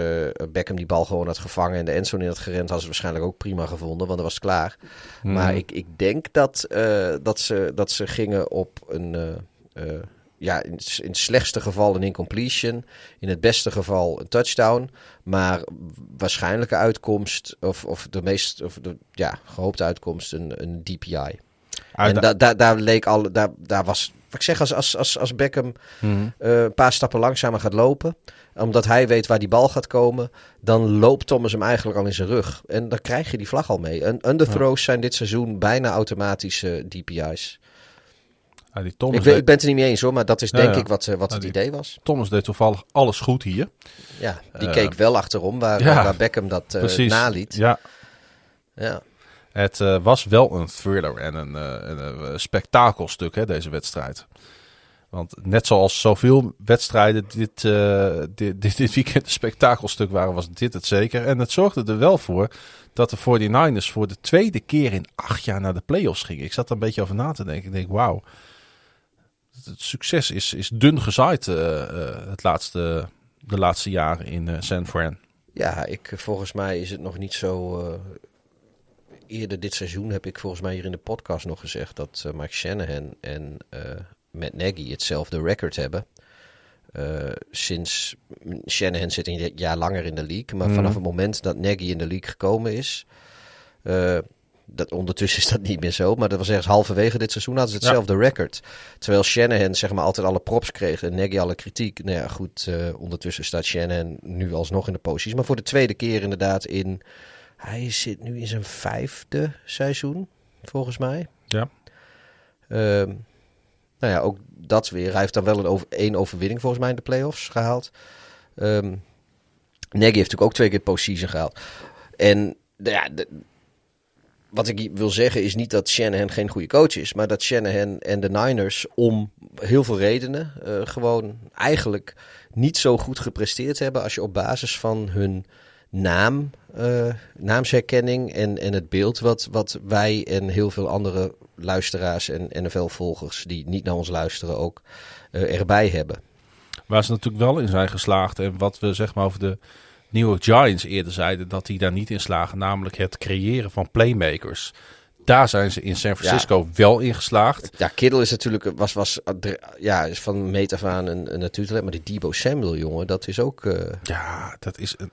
Beckham die bal gewoon had gevangen en de endzone in had gerend, hadden ze waarschijnlijk ook prima gevonden, want dan was het klaar. Hmm. Maar ik, ik denk dat, dat, ze, dat ze gingen op een ja, in, in het slechtste geval een incompletion. In het beste geval een touchdown. Maar waarschijnlijke uitkomst, of, of de meest of de, ja, gehoopte uitkomst, een, een DPI. en da, da, daar leek al, daar, daar was, wat ik zeg, als, als, als, als Beckham mm. uh, een paar stappen langzamer gaat lopen, omdat hij weet waar die bal gaat komen, dan loopt Thomas hem eigenlijk al in zijn rug. En dan krijg je die vlag al mee. En underthrows ja. zijn dit seizoen bijna automatische DPI's. Die Thomas ik, ben, ik ben het er niet mee eens hoor, maar dat is denk ja, ik wat, wat het die, idee was. Thomas deed toevallig alles goed hier. Ja, die uh, keek wel achterom waar, waar Beckham dat uh, naliet. Ja. ja. Het uh, was wel een thriller en een, een, een spektakelstuk hè, deze wedstrijd. Want net zoals zoveel wedstrijden dit, dit, dit, dit, weekend een spektakelstuk waren, was dit het zeker. En het zorgde er wel voor dat de 49ers voor de tweede keer in acht jaar naar de playoffs gingen. Ik zat er een beetje over na te denken. Ik denk, wauw het succes is, is dun gezaaid uh, uh, het laatste, de laatste jaren in uh, San Fran. Ja, ik, volgens mij is het nog niet zo. eerder dit seizoen heb ik volgens mij hier in de podcast nog gezegd dat Mike Shanahan en Matt Nagy hetzelfde record hebben. sinds Shanahan zit een jaar langer in de league, maar mm. vanaf het moment dat Nagy in de league gekomen is, dat, ondertussen is dat niet meer zo. Maar dat was ergens halverwege dit seizoen hadden ze hetzelfde ja. record. Terwijl Shanahan zeg maar altijd alle props kreeg en Nagy alle kritiek. Nou ja, goed. Uh, ondertussen staat Shanahan nu alsnog in de posities. Maar voor de tweede keer inderdaad in... Hij zit nu in zijn vijfde seizoen, volgens mij. Ja. Um, nou ja, ook dat weer. Hij heeft dan wel een over, één overwinning volgens mij in de playoffs gehaald. Um, Nagy heeft natuurlijk ook twee keer postseason gehaald. En ja, de, wat ik wil zeggen is niet dat Shanahan geen goede coach is, maar dat Shanahan en de Niners om heel veel redenen uh, gewoon eigenlijk niet zo goed gepresteerd hebben als je op basis van hun naam, uh, naamsherkenning en, en het beeld wat, wat wij en heel veel andere luisteraars en NFL-volgers die niet naar ons luisteren ook eh, erbij hebben. Waar ze natuurlijk wel in zijn geslaagd. En wat we zeg maar over de New York Giants eerder zeiden, dat die daar niet in slagen. Namelijk het creëren van playmakers. Daar zijn ze in San Francisco wel in geslaagd. Ja, Kittle is natuurlijk, was, was ja, is van meet af aan een, een natuurtalent. Maar die Debo Samuel, jongen, dat is ook... eh, Ja, dat is een,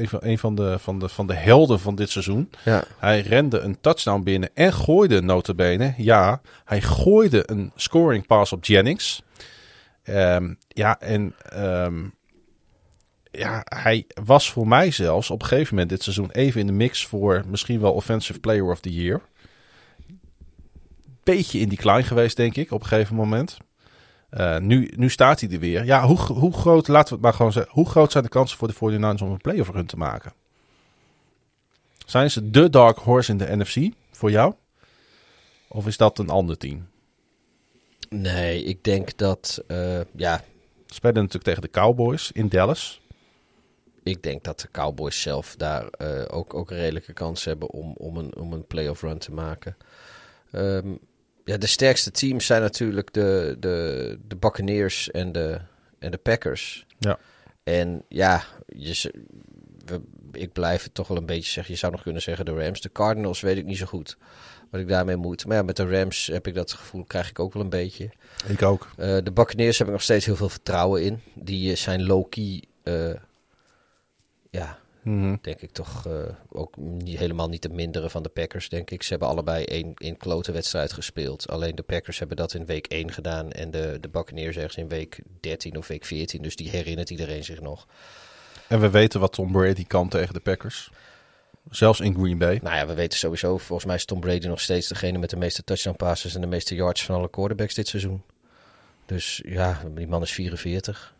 een van, een van, de, van, de, van de helden van dit seizoen. Ja. Hij rende een touchdown binnen en gooide notabene. Ja, hij gooide een scoring pass op Jennings. Ehm, ja, en ehm, ja, hij was voor mij zelfs op een gegeven moment dit seizoen even in de mix voor misschien wel Offensive Player of the Year. Beetje in die klein geweest, denk ik, op een gegeven moment. Eh, nu, nu staat hij er weer. Ja, hoe, hoe groot, laten we het maar gewoon zeggen, hoe groot zijn de kansen voor de 49ers om een playoff run te maken? Zijn ze de dark horse in de NFC voor jou? Of is dat een ander team? Nee, ik denk dat, eh, ja, spelen natuurlijk tegen de Cowboys in Dallas. Ik denk dat de Cowboys zelf daar eh, ook, ook een redelijke kans hebben om, om, een, om een playoff run te maken. Ehm, ja, de sterkste teams zijn natuurlijk de, de, de Buccaneers en de, en de Packers. Ja. En ja, je, we, ik blijf het toch wel een beetje zeggen. Je zou nog kunnen zeggen de Rams. De Cardinals weet ik niet zo goed wat ik daarmee moet. Maar ja, met de Rams heb ik dat gevoel, krijg ik ook wel een beetje. Ik ook. Eh, de Buccaneers heb ik nog steeds heel veel vertrouwen in. Die zijn low-key, eh, ja, Mhm. denk ik toch eh, ook niet, helemaal niet te minderen van de Packers, denk ik. Ze hebben allebei één, één klote wedstrijd gespeeld. Alleen de Packers hebben dat in week 1 gedaan en de, de Buccaneers ergens in week 13 of week 14. Dus die herinnert iedereen zich nog. En we weten wat Tom Brady kan tegen de Packers. Zelfs in Green Bay. Nou ja, we weten sowieso, volgens mij is Tom Brady nog steeds degene met de meeste touchdown passes en de meeste yards van alle quarterbacks dit seizoen. Dus ja, die man is 44.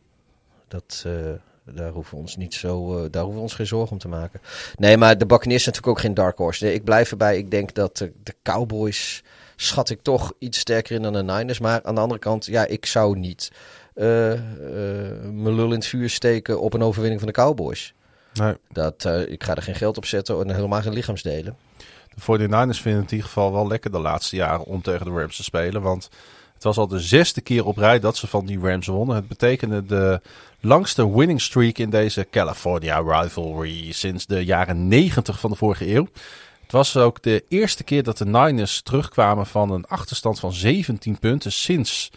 Dat, eh, daar hoeven we ons niet zo, eh, daar hoeven we ons geen zorgen om te maken. Nee, maar de Buccaneers zijn natuurlijk ook geen dark horse. Nee, ik blijf erbij. Ik denk dat de, de Cowboys schat ik toch iets sterker in dan de Niners. Maar aan de andere kant, ja, ik zou niet eh, eh, mijn lul in het vuur steken op een overwinning van de Cowboys. Nee. Dat, ik ga er geen geld op zetten en helemaal geen lichaamsdelen. De 49ers vinden het in ieder geval wel lekker de laatste jaren om tegen de Rams te spelen. Want het was al de zesde keer op rij dat ze van die Rams wonnen. Het betekende de langste winning streak in deze California rivalry sinds de jaren 90 van de vorige eeuw. Het was ook de eerste keer dat de Niners terugkwamen van een achterstand van 17 punten sinds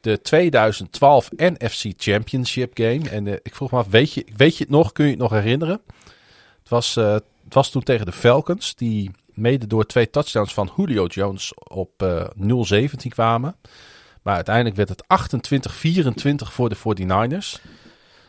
de 2012 NFC Championship game. En eh, ik vroeg me af, weet je, weet je het nog? Kun je het nog herinneren? Het was, eh, het was toen tegen de Falcons, die mede door twee touchdowns van Julio Jones op eh 0-17 kwamen. Maar uiteindelijk werd het 28-24 voor de 49ers.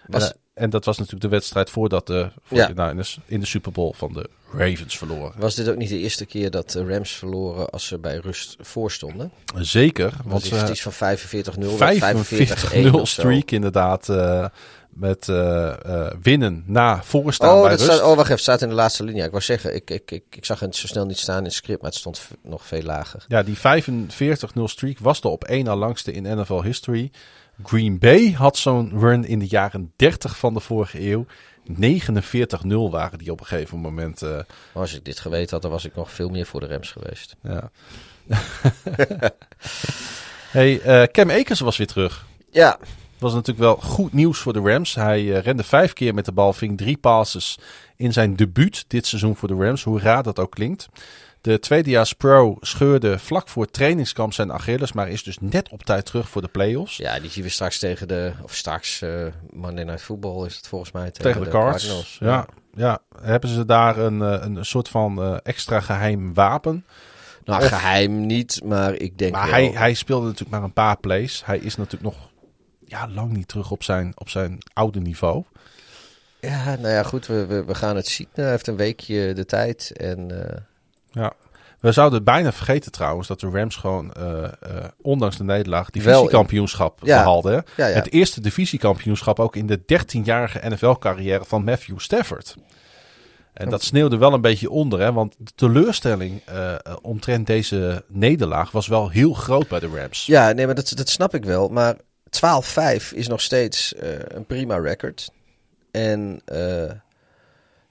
Was- en, en dat was natuurlijk de wedstrijd voordat de 49ers in de Super Bowl van de Ravens verloren. Was dit ook niet de eerste keer dat de Rams verloren als ze bij rust voorstonden? Zeker, Want het is iets van 45-0, 45-0 45-1 of zo. streak inderdaad. eh, met eh, eh, winnen na voorstaan Oh, bij dat rust. staat, oh, wacht even, het staat in de laatste linie. Ik wou zeggen, ik, ik, ik, ik zag het zo snel niet staan in het script, maar het stond nog veel lager. Ja, die 45-0 streak was de op één na langste in NFL history. Green Bay had zo'n run in de jaren 30 van de vorige eeuw. 49-0 waren die op een gegeven moment. eh, als ik dit geweten had, dan was ik nog veel meer voor de Rams geweest. ja. hey, Cam Akers was weer terug. Ja, was natuurlijk wel goed nieuws voor de Rams. Hij eh, rende vijf keer met de bal, ving drie passes in zijn debuut dit seizoen voor de Rams. Hoe raar dat ook klinkt. De tweedejaars pro scheurde vlak voor trainingskamp zijn Achilles, maar is dus net op tijd terug voor de playoffs. ja, die zien we straks tegen de, of straks eh Monday Night Football is het volgens mij. Tegen, Tegen de, Cards. Ja, ja, hebben ze daar een, eh, een soort van extra geheim wapen. Nou, Of- geheim niet, maar ik denk Maar wel... hij, hij speelde natuurlijk maar een paar plays. Hij is natuurlijk nog ja, lang niet terug op zijn, op zijn oude niveau. Ja, nou ja, goed, we, we, we gaan het zien. Hij heeft een weekje de tijd en... eh, Ja. We zouden bijna vergeten trouwens dat de Rams gewoon, eh, eh, ondanks de nederlaag, in- divisiekampioenschap Ja. behaalden. hè? ja, ja. Het eerste divisiekampioenschap ook in de 13-jarige NFL-carrière van Matthew Stafford. En dat sneeuwde wel een beetje onder, hè? want de teleurstelling omtrent deze nederlaag was wel heel groot bij de Rams. Ja, nee, maar dat, dat snap ik wel. Maar 12-5 is nog steeds eh, een prima record. En eh,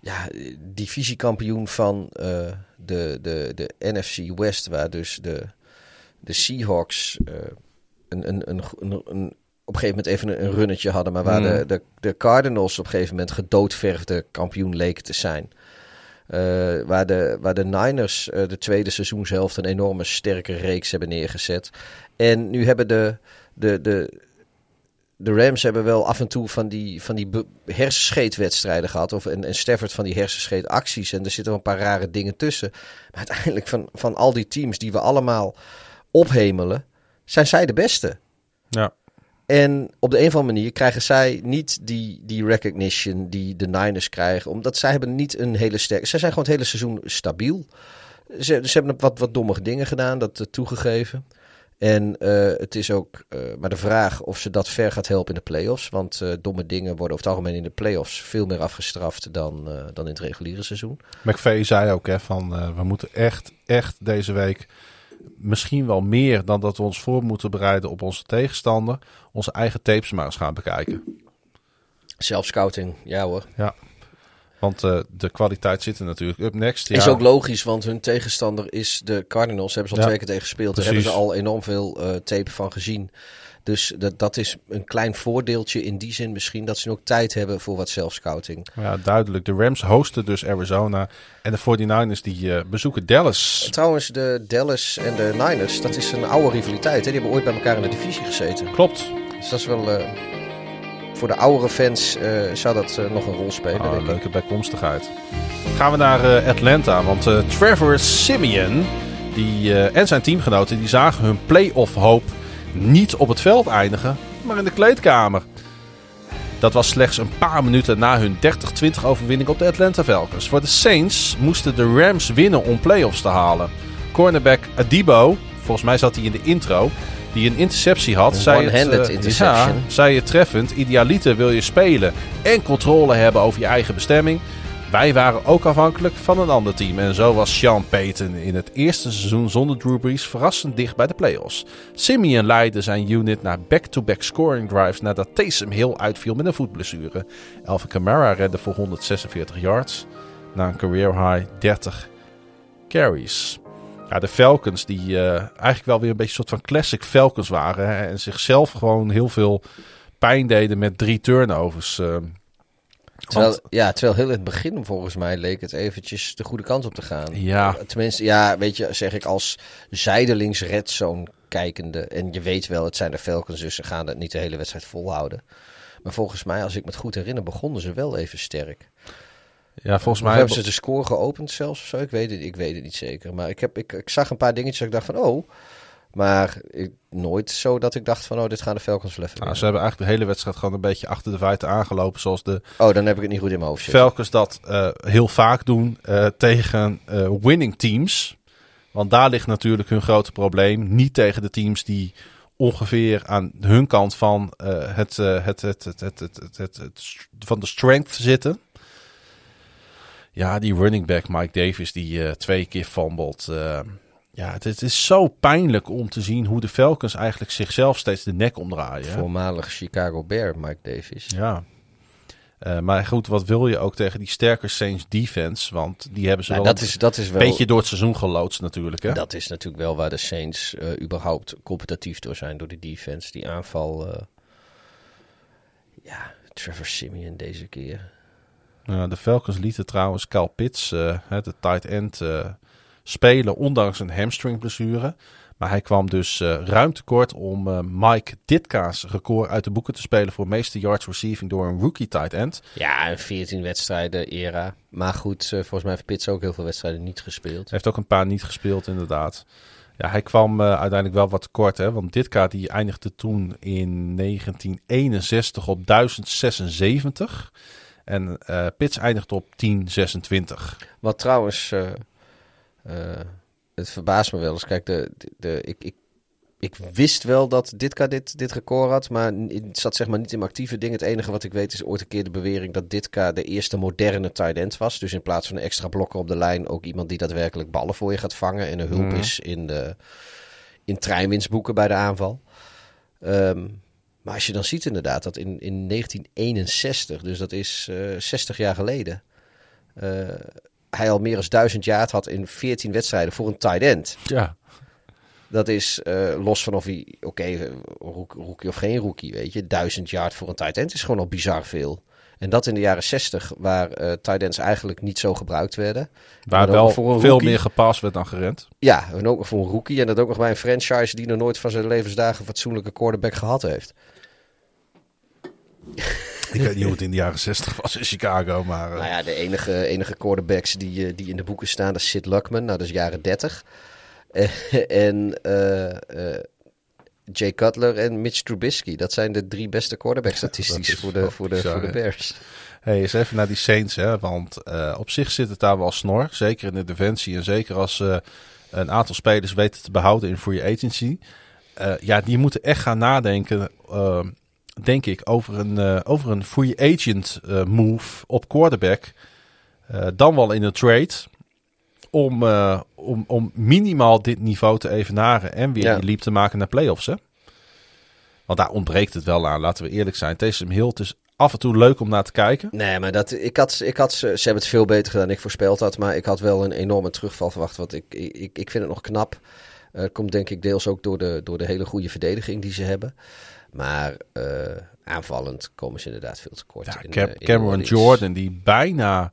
ja, divisiekampioen van uh, de, de, de NFC West, waar dus de, de Seahawks uh, een, een, een, een, op een gegeven moment even een, runnetje hadden, maar waar Mm. de, de, de Cardinals op een gegeven moment gedoodverfde kampioen leken te zijn. Uh, waar, de, waar de Niners uh, de tweede seizoenshelft een enorme sterke reeks hebben neergezet. En nu hebben de, de, de, de Rams hebben wel af en toe van die, van die hersenscheetwedstrijden gehad. Of, en, en Stafford van die hersenscheetacties. En er zitten wel een paar rare dingen tussen. Maar uiteindelijk van, van al die teams die we allemaal ophemelen, zijn zij de beste. Ja. En op de een of andere manier krijgen zij niet die, die recognition die de Niners krijgen. Omdat zij hebben niet een hele sterke... Zij zijn gewoon het hele seizoen stabiel. Ze, ze hebben wat, wat dommige dingen gedaan, dat uh, toegegeven. En uh, het is ook uh, maar de vraag of ze dat ver gaat helpen in de playoffs. Want uh, domme dingen worden over het algemeen in de playoffs veel meer afgestraft dan, dan in het reguliere seizoen. McVeigh zei ook hè, van we moeten echt, echt deze week misschien wel meer dan dat we ons voor moeten bereiden op onze tegenstander, onze eigen tapes maar eens gaan bekijken. Self-scouting, ja hoor. Ja, want uh, de kwaliteit zit er natuurlijk up next. Ja. Is ook logisch, want hun tegenstander is de Cardinals. Hebben ze al Ja, twee keer tegen gespeeld. Daar hebben ze al enorm veel uh, tape van gezien. Dus dat, dat is een klein voordeeltje in die zin misschien. Dat ze ook tijd hebben voor wat self-scouting. Ja, duidelijk. De Rams hosten dus Arizona. En de 49ers die uh, bezoeken Dallas. Trouwens, de Dallas en de Niners, dat is een oude rivaliteit. Hè? Die hebben ooit bij elkaar in de divisie gezeten. Klopt. Dus dat is wel... Voor de oudere fans uh, zou dat uh, nog een rol spelen. Oh, denk ik. leuke bijkomstigheid. Gaan we naar uh, Atlanta. Want Trevor Simeon die, en zijn teamgenoten die zagen hun playoff hoop niet op het veld eindigen, maar in de kleedkamer. Dat was slechts een paar minuten na hun 30-20 overwinning op de Atlanta Falcons. Voor de Saints moesten de Rams winnen om playoffs te halen. Cornerback Adibo, volgens mij zat hij in de intro, die een interceptie had. One-handed het, uh, interception. Ja, zei het treffend. Idealiter wil je spelen en controle hebben over je eigen bestemming. Wij waren ook afhankelijk van een ander team. En zo was Sean Payton in het eerste seizoen zonder Drew Brees verrassend dicht bij de playoffs. Simeon leidde zijn unit naar back-to-back scoring drives nadat Taysom Hill uitviel met een voetblessure. Alvin Kamara redde voor 146 yards na een career high 30 carries. Ja, de Falcons die uh, eigenlijk wel weer een beetje een soort van classic Falcons waren. Hè, en zichzelf gewoon heel veel pijn deden met drie turnovers. Uh, Terwijl, want- ja, terwijl heel in het begin volgens mij leek het eventjes de goede kant op te gaan. Ja. Tenminste, ja, weet je, zeg ik als zijdelings redzone kijkende. En je weet wel, het zijn de Falcons, dus ze gaan het niet de hele wedstrijd volhouden. Maar volgens mij, als ik me het goed herinner, begonnen ze wel even sterk. Ja, volgens mij hebben ze de score geopend zelfs of zo? Ik weet het, ik weet het niet zeker. Maar ik, heb, ik, ik zag een paar dingetjes dat ik dacht van, oh... Maar ik, nooit zo dat ik dacht van, oh, dit gaan de Falcons wel Nou, ze hebben eigenlijk de hele wedstrijd gewoon een beetje achter de feiten aangelopen. Zoals de Oh, dan heb ik het niet goed in mijn hoofd zitten. Falcons dat eh, heel vaak doen eh, tegen eh, winning teams. Want daar ligt natuurlijk hun grote probleem. Niet tegen de teams die ongeveer aan hun kant van, het, het, het, het, het, het, het, het, het st- van de strength zitten. Ja, die running back Mike Davis die eh, twee keer fumbled. eh, ja, het, het is zo pijnlijk om te zien hoe de Falcons eigenlijk zichzelf steeds de nek omdraaien. Voormalig Chicago Bear, Mike Davis. Ja. Eh, maar goed, wat wil je ook tegen die sterke Saints defense? Want die hebben ze Nou, wel dat, is, dat is een wel... beetje door het seizoen geloodst natuurlijk. Hè? Dat is natuurlijk wel waar de Saints überhaupt competitief door zijn. Door de defense, die aanval. ja, Trevor Simeon deze keer. Uh, de Falcons lieten trouwens Kyle Pitts, uh, de tight end, uh, spelen ondanks een hamstringblessure. Maar hij kwam dus ruim tekort om Mike Ditka's record uit de boeken te spelen voor meeste yards receiving door een rookie tight end. Ja, een 14 wedstrijden era. Maar goed, volgens mij heeft Pitts ook heel veel wedstrijden niet gespeeld. Hij heeft ook een paar niet gespeeld inderdaad. Ja, hij kwam uh, uiteindelijk wel wat tekort, hè, want Ditka die eindigde toen in 1961 op 1076. En uh, Pitts eindigt op 1026. Wat trouwens, uh, uh, het verbaast me wel eens. Kijk, de, de, de, ik, ik, ik wist wel dat Ditka dit, dit record had, maar het zat zeg maar niet in mijn actieve ding. Het enige wat ik weet is ooit een keer de bewering dat Ditka de eerste moderne tight end was. Dus in plaats van een extra blokker op de lijn ook iemand die daadwerkelijk ballen voor je gaat vangen en een hulp mm. is in, de, in treinwinstboeken bij de aanval. Um, maar als je dan ziet inderdaad dat in, in 1961, dus dat is uh, 60 jaar geleden, eh, hij al meer dan 1000 jaar had in 14 wedstrijden voor een tight end. Ja. Dat is uh, los van of hij, oké, okay, rookie of geen rookie, weet je. 1000 jaar voor een tight end is gewoon al bizar veel. En dat in de jaren 60, waar uh, tight ends eigenlijk niet zo gebruikt werden. Waar wel voor veel meer gepast werd dan gerend. Ja, en ook nog voor een rookie. En dat ook nog bij een franchise die nog nooit van zijn levensdagen een fatsoenlijke quarterback gehad heeft. Ik weet niet hoe het in de jaren 60 was in Chicago, maar... Uh... Nou ja, de enige, enige quarterbacks die, die in de boeken staan, dat is Sid Luckman. Nou, dat is jaren 30. en uh, Jay Cutler en Mitch Trubisky. Dat zijn de drie beste quarterback statistisch voor, de, voor, de, voor de Bears. Hey, eens even naar die Saints, hè? want uh, op zich zit het daar wel snor. Zeker in de defensie en zeker als uh, een aantal spelers weten te behouden in free agency. Uh, ja, die moeten echt gaan nadenken, denk ik, over een, over een free agent move op quarterback. dan wel in een trade om, om, om minimaal dit niveau te evenaren en weer ja. die leap te maken naar playoffs. Hè? Want daar ontbreekt het wel aan, laten we eerlijk zijn. Taysom Hill, het is af en toe leuk om naar te kijken. Nee, maar dat, ik had, ik had, ze hebben het veel beter gedaan dan ik voorspeld had. Maar ik had wel een enorme terugval verwacht. Want ik, ik, ik vind het nog knap. Uh, komt denk ik deels ook door de, door de hele goede verdediging die ze hebben. Maar uh, aanvallend komen ze inderdaad veel te kort. Ja, in, in Cameron Jordan, die bijna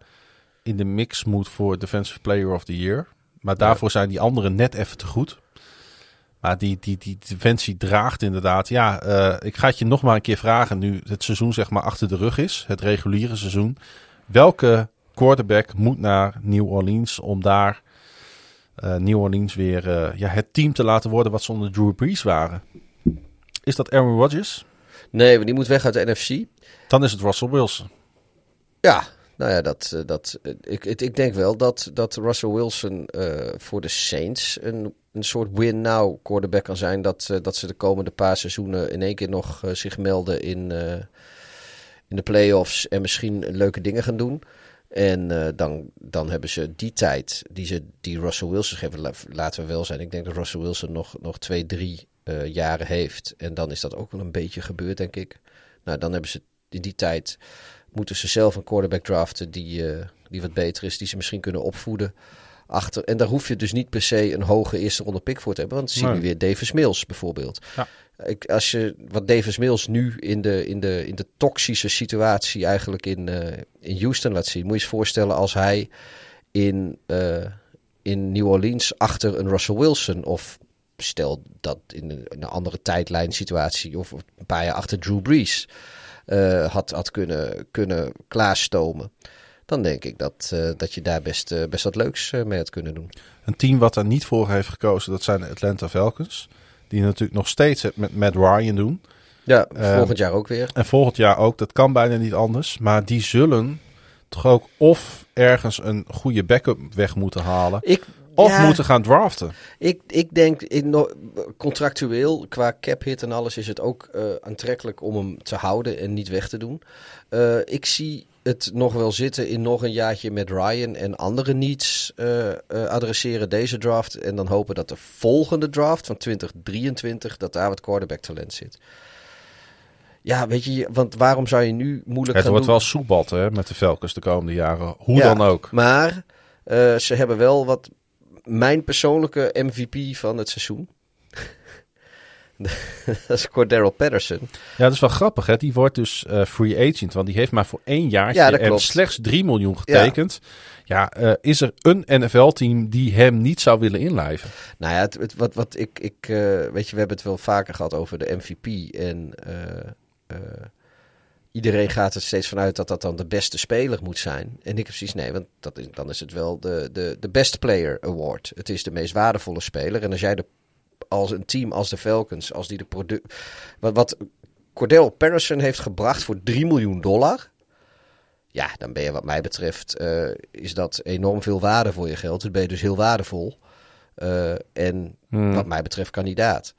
in de mix moet voor Defensive Player of the Year. Maar daarvoor zijn die anderen net even te goed. Maar die, die, die defensie draagt inderdaad. Ja, uh, ik ga het je nog maar een keer vragen. Nu het seizoen zeg maar achter de rug is. Het reguliere seizoen. Welke quarterback moet naar New Orleans om daar uh, New Orleans weer uh, ja, het team te laten worden wat ze onder Drew Brees waren? Is dat Aaron Rodgers? Nee, maar die moet weg uit de NFC. Dan is het Russell Wilson. Ja, nou ja, dat, dat, ik, ik denk wel dat, dat Russell Wilson uh, voor de Saints een, een soort win-now quarterback kan zijn. Dat, uh, dat ze de komende paar seizoenen in één keer nog uh, zich melden in, in de playoffs en misschien leuke dingen gaan doen. En dan, dan hebben ze die tijd die, ze, die Russell Wilson geven, laten we wel zijn. Ik denk dat Russell Wilson nog, nog twee, drie jaren heeft. En dan is dat ook wel een beetje gebeurd, denk ik. Nou, dan hebben ze in die tijd moeten ze zelf een quarterback draften die, uh, die wat beter is, die ze misschien kunnen opvoeden. Achter. En daar hoef je dus niet per se een hoge eerste ronde pick voor te hebben. Want dan zien we weer Davis Mills bijvoorbeeld. Ja. Ik, als je wat Davis Mills nu in de, in de, in de toxische situatie eigenlijk in, uh, in Houston laat zien. Moet je je voorstellen als hij in, uh, in New Orleans achter een Russell Wilson of stel dat in een, in een andere tijdlijn situatie of een paar jaar achter Drew Brees uh, had, had kunnen, kunnen klaarstomen. Dan denk ik dat, uh, dat je daar best, uh, best wat leuks mee had kunnen doen. Een team wat er niet voor heeft gekozen, dat zijn de Atlanta Falcons. Die natuurlijk nog steeds het met Matt Ryan doen. Ja, volgend jaar ook weer. En volgend jaar ook, dat kan bijna niet anders. Maar die zullen toch ook of ergens een goede backup weg moeten halen. Ik, of ja, moeten gaan draften. Ik, ik denk, contractueel, qua cap hit en alles, is het ook uh, aantrekkelijk om hem te houden en niet weg te doen. Uh, ik zie het nog wel zitten in nog een jaartje met Ryan en andere needs uh, adresseren deze draft. En dan hopen dat de volgende draft van 2023, dat daar wat quarterback talent zit. Ja, weet je, want waarom zou je nu moeilijk het gaan wordt wel soepbad hè, met de Falcons de komende jaren. Hoe ja, dan ook. Maar ze hebben wel wat mijn persoonlijke MVP van het seizoen. dat is Cordero Patterson. Ja, dat is wel grappig. Hè? Die wordt dus uh, free agent. Want die heeft maar voor één jaar ja, en slechts 3 miljoen getekend. Ja, ja uh, is er een NFL-team die hem niet zou willen inlijven? Nou ja, het, het, wat, wat ik... ik uh, weet je, we hebben het wel vaker gehad over de MVP. En iedereen gaat er steeds vanuit dat dat dan de beste speler moet zijn. En ik heb precies nee, want dat is, dan is het wel de, de, de Best Player Award. Het is de meest waardevolle speler. En als jij de, als een team als de Falcons, als die de product. Wat, wat Cordell Patterson heeft gebracht voor 3 miljoen dollar. Ja, dan ben je wat mij betreft, uh, is dat enorm veel waarde voor je geld. Dan ben je dus heel waardevol. Uh, en hmm. wat mij betreft kandidaat.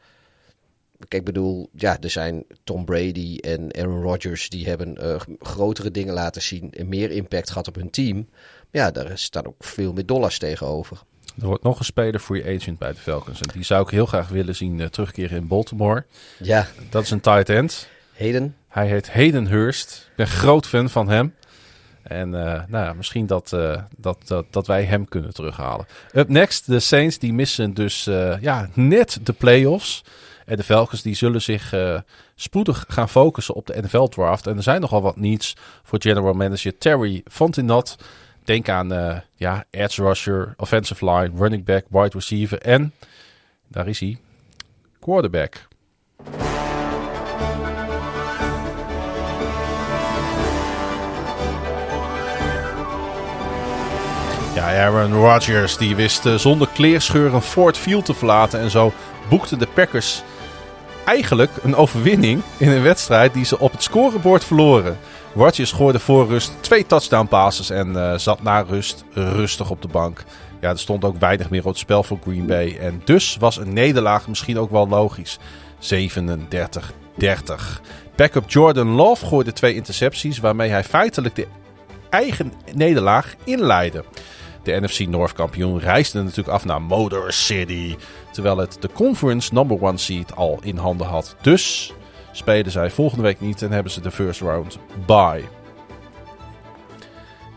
Kijk, ik bedoel, ja, er zijn Tom Brady en Aaron Rodgers die hebben uh, grotere dingen laten zien en meer impact gehad op hun team. Ja, daar staan ook veel meer dollars tegenover. Er wordt nog een speler voor je agent bij de Falcons. En die zou ik heel graag willen zien uh, terugkeren in Baltimore. Ja. Dat is een tight end. Hayden. Hij heet Hayden Hurst. Ik ben groot fan van hem. En uh, nou ja, misschien dat, uh, dat, dat, dat wij hem kunnen terughalen. Up next, de Saints die missen dus ja, net de playoffs. En de Falcons die zullen zich spoedig gaan focussen op de NFL draft. En er zijn nogal wat needs voor general manager Terry Fontenot. Denk aan ja, edge rusher, offensive line, running back, wide receiver en, daar is hij, quarterback. Ja, Aaron Rodgers die wist uh, zonder kleerscheur een Ford Field te verlaten. En zo boekten de Packers eigenlijk een overwinning in een wedstrijd die ze op het scorebord verloren. Rodgers gooide voor rust twee touchdown passes en uh, zat na rust rustig op de bank. Ja, er stond ook weinig meer op het spel voor Green Bay. En dus was een nederlaag misschien ook wel logisch. 37-30. Backup Jordan Love gooide twee intercepties waarmee hij feitelijk de eigen nederlaag inleidde. De NFC North kampioen reisde natuurlijk af naar Motor City. Terwijl het de conference number one seed al in handen had. Dus spelen zij volgende week niet en hebben ze de first round bye.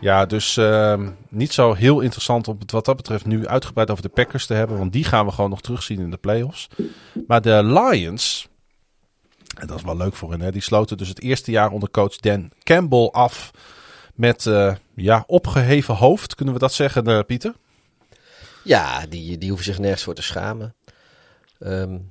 Ja, dus uh, niet zo heel interessant om het wat dat betreft nu uitgebreid over de Packers te hebben. Want die gaan we gewoon nog terugzien in de playoffs. Maar de Lions, en dat is wel leuk voor hen, hè, die sloten dus het eerste jaar onder coach Dan Campbell af met uh, ja, opgeheven hoofd. Kunnen we dat zeggen, uh, Pieter? Ja, die, die hoeven zich nergens voor te schamen. Um,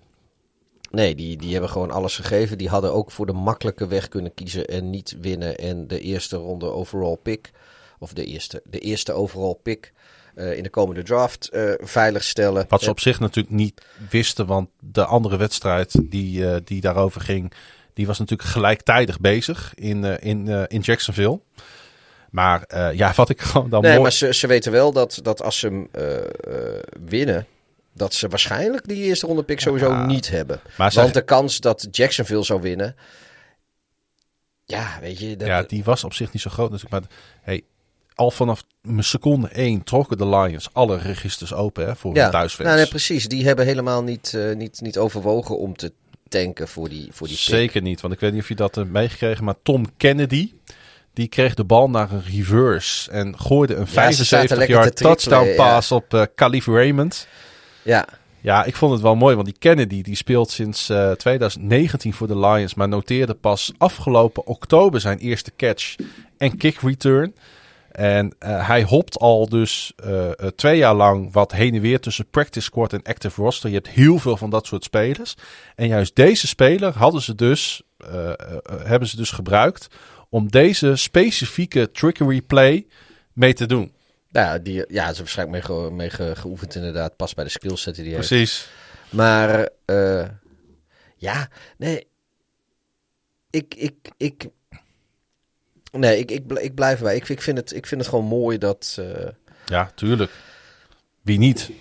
nee, die, die hebben gewoon alles gegeven. Die hadden ook voor de makkelijke weg kunnen kiezen en niet winnen. En de eerste ronde overall pick, of de eerste, de eerste overall pick uh, in de komende draft uh, veiligstellen. Wat ze op zich natuurlijk niet wisten, want de andere wedstrijd die, uh, die daarover ging, die was natuurlijk gelijktijdig bezig in, in, in Jacksonville. Maar uh, ja, wat ik gewoon dan nee, mooi... maar ze, ze weten wel dat, dat als ze hem uh, uh, winnen, dat ze waarschijnlijk die eerste ronde pick sowieso ja, niet hebben. Maar Want de kans dat Jacksonville zou winnen, ja, weet je... Dat... Ja, die was op zich niet zo groot natuurlijk. Maar hey, al vanaf seconde 1 trokken de Lions alle registers open hè, voor ja, thuisfans. Nou, nee, precies. Die hebben helemaal niet, niet, niet overwogen om te tanken voor die, voor die pick. Zeker niet, want ik weet niet of je dat hebt meegekregen, maar Tom Kennedy... Die kreeg de bal naar een reverse en gooide een ja, 75-yard touchdown pass ja. op uh, Calif Raymond. Ja. Ja, ik vond het wel mooi, want die Kennedy die speelt sinds uh, 2019 voor de Lions, maar noteerde pas afgelopen oktober zijn eerste catch en kick return. En uh, hij hopt al dus uh, twee jaar lang wat heen en weer tussen practice squad en active roster. Je hebt heel veel van dat soort spelers. En juist deze speler hadden ze dus, hebben ze dus gebruikt om deze specifieke trickery play mee te doen. Nou, die, ja, ze waarschijnlijk mee, ge, mee ge, geoefend inderdaad. Pas bij de skillset die hij Precies. heeft. Maar uh, ja, nee. Ik, ik, ik, nee, ik, ik, ik blijf erbij. Ik, ik, vind het, ik vind het gewoon mooi dat... Uh, ja, tuurlijk. Wie niet?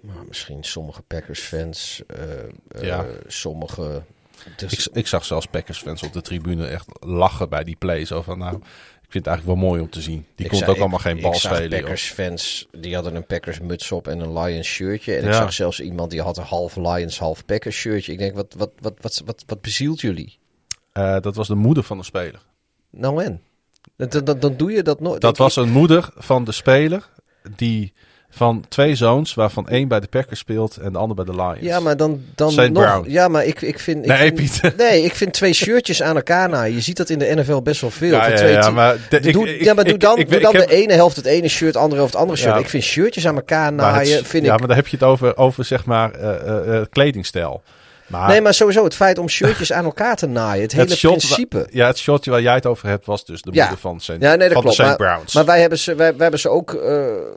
Nou, misschien sommige Packers-fans, uh, ja. sommige dus... Ik, ik, zag zelfs Packers-fans op de tribune echt lachen bij die play. Zo van, nou, ik vind het eigenlijk wel mooi om te zien. Die kon ook allemaal geen bal spelen. Packers-fans, die hadden een Packers-muts op en een Lions shirtje. En ja. ik zag zelfs iemand die had een half Lions, half Packers shirtje. Ik denk, wat, wat, wat, wat, wat, wat bezielt jullie? Uh, dat was de moeder van de speler. Nou en? Dan, dan, dan doe je dat nooit. Dat was een moeder van de speler die van twee zoons, waarvan één bij de Packers speelt en de ander bij de Lions. Ja, maar dan, dan Saint nog. Brown. Ja, maar ik, ik vind. Ik nee, vind, Pieter. Nee, ik vind twee shirtjes aan elkaar naaien. Je ziet dat in de NFL best wel veel. Ja, ja, ja, maar, de, doe, ik, ja, maar doe dan, ik, doe dan heb, de ene helft het ene shirt, andere helft het andere shirt. Ja. Ik vind shirtjes aan elkaar naaien. het, vind ja, ik... maar dan heb je het over, over zeg maar uh, uh, kledingstijl. Maar, nee, maar sowieso het feit om shirtjes aan elkaar te naaien. Het hele shot, principe. Ja, het shotje waar jij het over hebt was dus de ja. moeder van St. Ja, nee, dat klopt. Maar, Browns. maar wij hebben ze, wij, wij hebben ze ook, uh,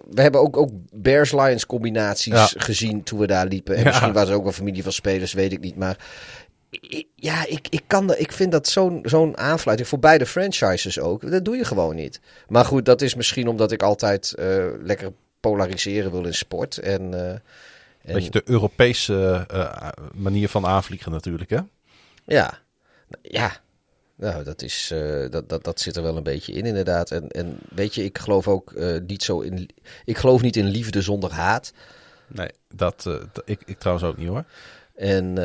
we hebben ook, ook Bears-Lions combinaties Ja. gezien toen we daar liepen. En Ja. misschien was er ook wel familie van spelers, weet ik niet. Maar ja, ik, ik, kan dat, ik vind dat zo'n zo'n aanfluiting voor beide franchises ook. Dat doe je gewoon niet. Maar goed, dat is misschien omdat ik altijd eh, lekker polariseren wil in sport. En, eh, en Beetje de Europese uh, manier van aanvliegen natuurlijk, hè? Ja, ja. Nou, dat, is, uh, dat, dat, dat zit er wel een beetje in, inderdaad. En, en weet je, ik geloof ook uh, niet zo in. Ik geloof niet in liefde zonder haat. Nee, dat, ik, ik trouwens ook niet hoor. En,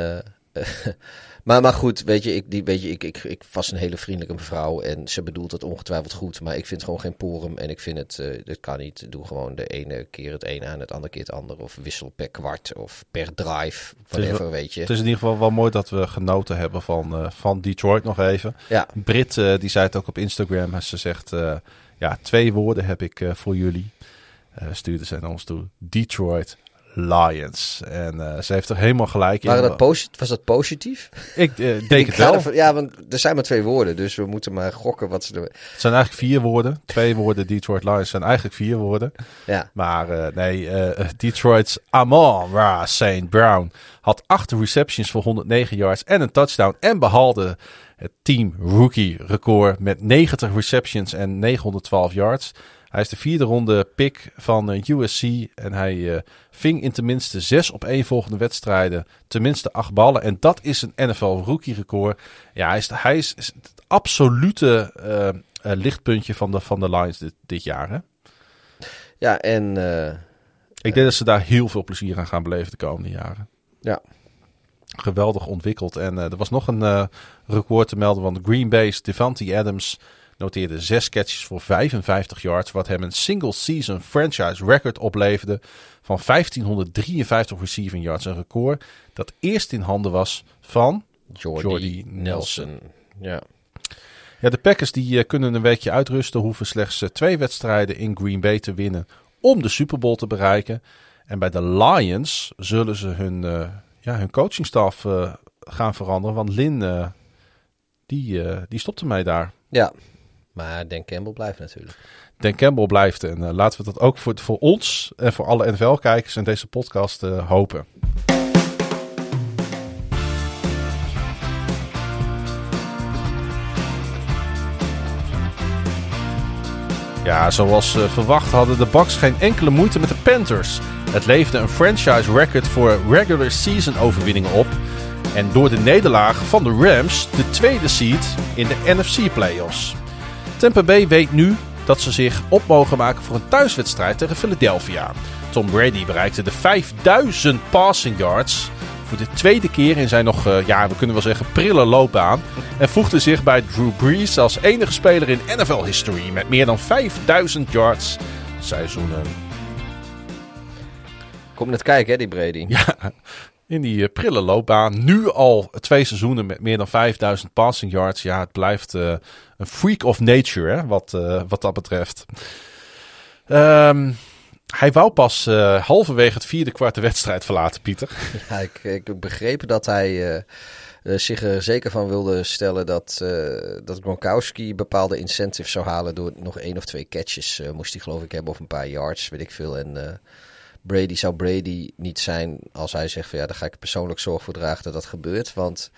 Maar, maar goed, weet je, ik, die, weet je ik, ik, ik was een hele vriendelijke mevrouw en ze bedoelt het ongetwijfeld goed. Maar ik vind gewoon geen porum en ik vind het, uh, dat kan niet. Doe gewoon de ene keer het ene aan, het andere keer het andere. Of wissel per kwart of per drive, whatever, weet je. Het is in ieder geval wel mooi dat we genoten hebben van, uh, van Detroit nog even. Ja. Brit, uh, die zei het ook op Instagram. Ze zegt, ja, twee woorden heb ik voor jullie. stuurde ze naar ons toe. Detroit Lions. En uh, ze heeft er helemaal gelijk in. Dat posit was dat positief? Ik uh, denk het wel. Ervan, ja, want er zijn maar twee woorden, dus we moeten maar gokken wat ze... Er... Het zijn eigenlijk vier woorden. Twee woorden Detroit Lions zijn eigenlijk vier woorden. Ja. Maar uh, nee, Detroit's Amon Ra St. Brown had acht receptions voor 109 yards en een touchdown. En behaalde het team rookie record met 90 receptions en 912 yards. Hij is de vierde ronde pick van uh, USC. En hij uh, ving in tenminste zes op één volgende wedstrijden. Tenminste acht ballen. En dat is een NFL rookie record. Ja, hij is, hij is, is het absolute uh, lichtpuntje van de, van de Lions dit, dit jaar. Hè? Ja, en... Ik denk dat ze daar heel veel plezier aan gaan beleven de komende jaren. Ja. Geweldig ontwikkeld. En er was nog een record te melden van Green Bay's Devante Adams noteerde zes catches voor 55 yards, wat hem een single-season franchise record opleverde van 1553 receiving yards. Een record dat eerst in handen was van Jordy, Jordy Nelson. Nelson. Ja. Ja, de Packers die uh, kunnen een weekje uitrusten, hoeven slechts uh, twee wedstrijden in Green Bay te winnen om de Super Bowl te bereiken. En bij de Lions zullen ze hun, uh, ja, hun coachingstaf gaan veranderen, want Lin die, die stopte mij daar. Ja, maar Dan Campbell blijft natuurlijk. Dan Campbell blijft. En uh, laten we dat ook voor, voor ons en voor alle NFL-kijkers in deze podcast uh, hopen. Ja, zoals uh, verwacht hadden de Bucks geen enkele moeite met de Panthers. Het leefde een franchise record voor regular season overwinningen op. En door de nederlaag van de Rams de tweede seed in de NFC playoffs. Tampa Bay weet nu dat ze zich op mogen maken voor een thuiswedstrijd tegen Philadelphia. Tom Brady bereikte de 5000 passing yards voor de tweede keer in zijn nog, uh, ja, we kunnen wel zeggen, prille loopbaan. En voegde zich bij Drew Brees als enige speler in NFL history met meer dan 5000 yards seizoenen. Kom net kijken, hè, die Brady. Ja, in die uh, prille loopbaan. Nu al twee seizoenen met meer dan 5000 passing yards. Ja, het blijft uh, een freak of nature, hè, wat, uh, wat dat betreft. Um, hij wou pas halverwege het vierde kwart de wedstrijd verlaten, Pieter. Ja, ik, ik begreep dat hij zich er zeker van wilde stellen dat, dat Gronkowski bepaalde incentives zou halen door nog één of twee catches. moest hij geloof ik hebben of een paar yards, weet ik veel. En Brady zou Brady niet zijn als hij zegt van ja, daar ga ik persoonlijk zorg voor dragen dat dat gebeurt. Want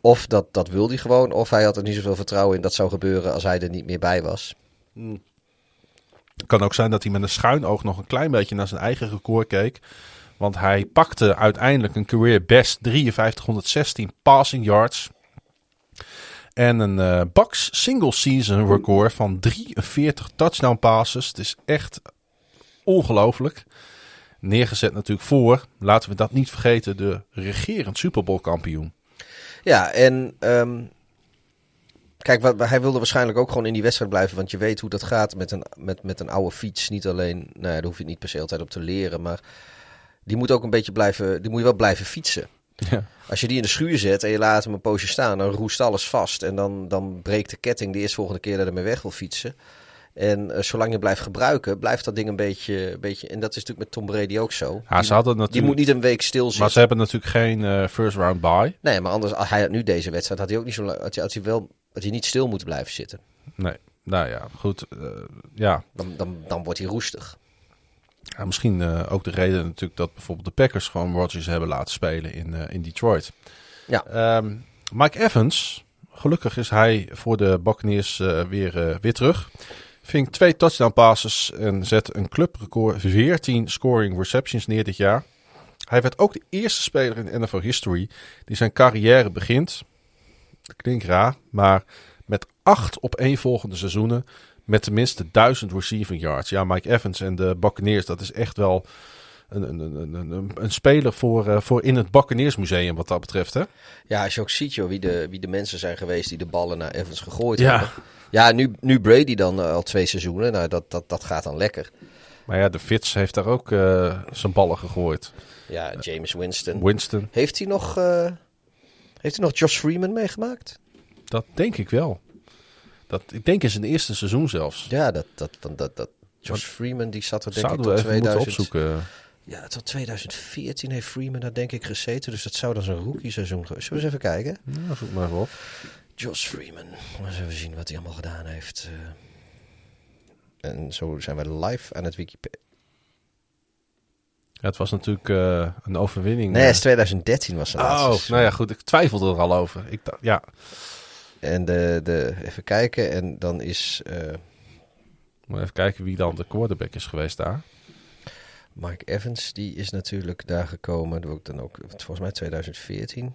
of dat, dat wil hij gewoon, of hij had er niet zoveel vertrouwen in dat zou gebeuren als hij er niet meer bij was. Hmm. Het kan ook zijn dat hij met een schuin oog nog een klein beetje naar zijn eigen record keek. Want hij pakte uiteindelijk een career best 5316 passing yards. En een uh, Bucks single season record van 43 touchdown passes. Het is echt ongelooflijk. Neergezet natuurlijk voor, laten we dat niet vergeten, de regerend Super Bowl kampioen. Ja, en um, kijk, wat, hij wilde waarschijnlijk ook gewoon in die wedstrijd blijven. Want je weet hoe dat gaat met een, met, met een oude fiets. Niet alleen, nou ja, daar hoef je niet per se altijd op te leren. Maar die moet ook een beetje blijven, die moet je wel blijven fietsen. Ja. Als je die in de schuur zet en je laat hem een poosje staan, dan roest alles vast. En dan, dan breekt de ketting de eerstvolgende keer dat hij mee weg wil fietsen. En uh, zolang je blijft gebruiken, blijft dat ding een beetje, een beetje... En dat is natuurlijk met Tom Brady ook zo. Ja, die, ze hadden natuurlijk, die moet niet een week stilzitten. Maar ze hebben natuurlijk geen uh, first round bye. Nee, maar anders, als hij had nu deze wedstrijd, had hij ook niet zo lang... Had hij, had hij wel, had hij niet stil moeten blijven zitten. Nee, nou ja, goed. Uh, ja. Dan, dan, dan wordt hij roestig. Ja, misschien ook de reden natuurlijk dat bijvoorbeeld de Packers gewoon Rodgers hebben laten spelen in, in Detroit. Ja. Um, Mike Evans, gelukkig is hij voor de Buccaneers weer, weer terug. Ving twee touchdown passes en zet een clubrecord 14 scoring receptions neer dit jaar. Hij werd ook de eerste speler in NFL history die zijn carrière begint. Klinkt raar, maar met acht op één volgende seizoenen met tenminste 1000 receiving yards. Ja, Mike Evans en de Buccaneers, dat is echt wel een, een, een, een, een speler voor, uh, voor in het Buccaneers wat dat betreft. Hè? Ja, als je ook ziet joh, wie, de, wie de mensen zijn geweest die de ballen naar Evans gegooid Ja. hebben. Ja, nu, nu Brady dan eh, al twee seizoenen. Nou, dat, dat, dat gaat dan lekker. Maar ja, de Fitz heeft daar ook eh, zijn ballen gegooid. Ja, James Winston. Winston, Heeft hij nog, eh, heeft hij nog Josh Freeman meegemaakt? dat denk ik wel. Dat, ik denk in zijn eerste seizoen zelfs. Ja, dat, dat, dat, dat, Josh Freeman die zat er denk Zouden ik we tot even moeten 2000. Ja, tot 2014 heeft Freeman daar denk ik gezeten. Dus dat zou dan zijn rookie seizoen geweest. Zullen we eens even kijken? Ja, zoek maar op. Josh Freeman. Eens even zien wat hij allemaal gedaan heeft. eh. En zo zijn we live aan het Wikipedia. Ja, het was natuurlijk eh, een overwinning. Nee, eh. het is 2013 was het laatste Oh, nou ja, goed. Ik twijfelde er al over. Ik dacht, ja, En de, de, even kijken. En dan is eh, maar even kijken wie dan de quarterback is geweest daar. Mike Evans, die is natuurlijk daar gekomen. Dat ook dan ook, volgens mij 2014.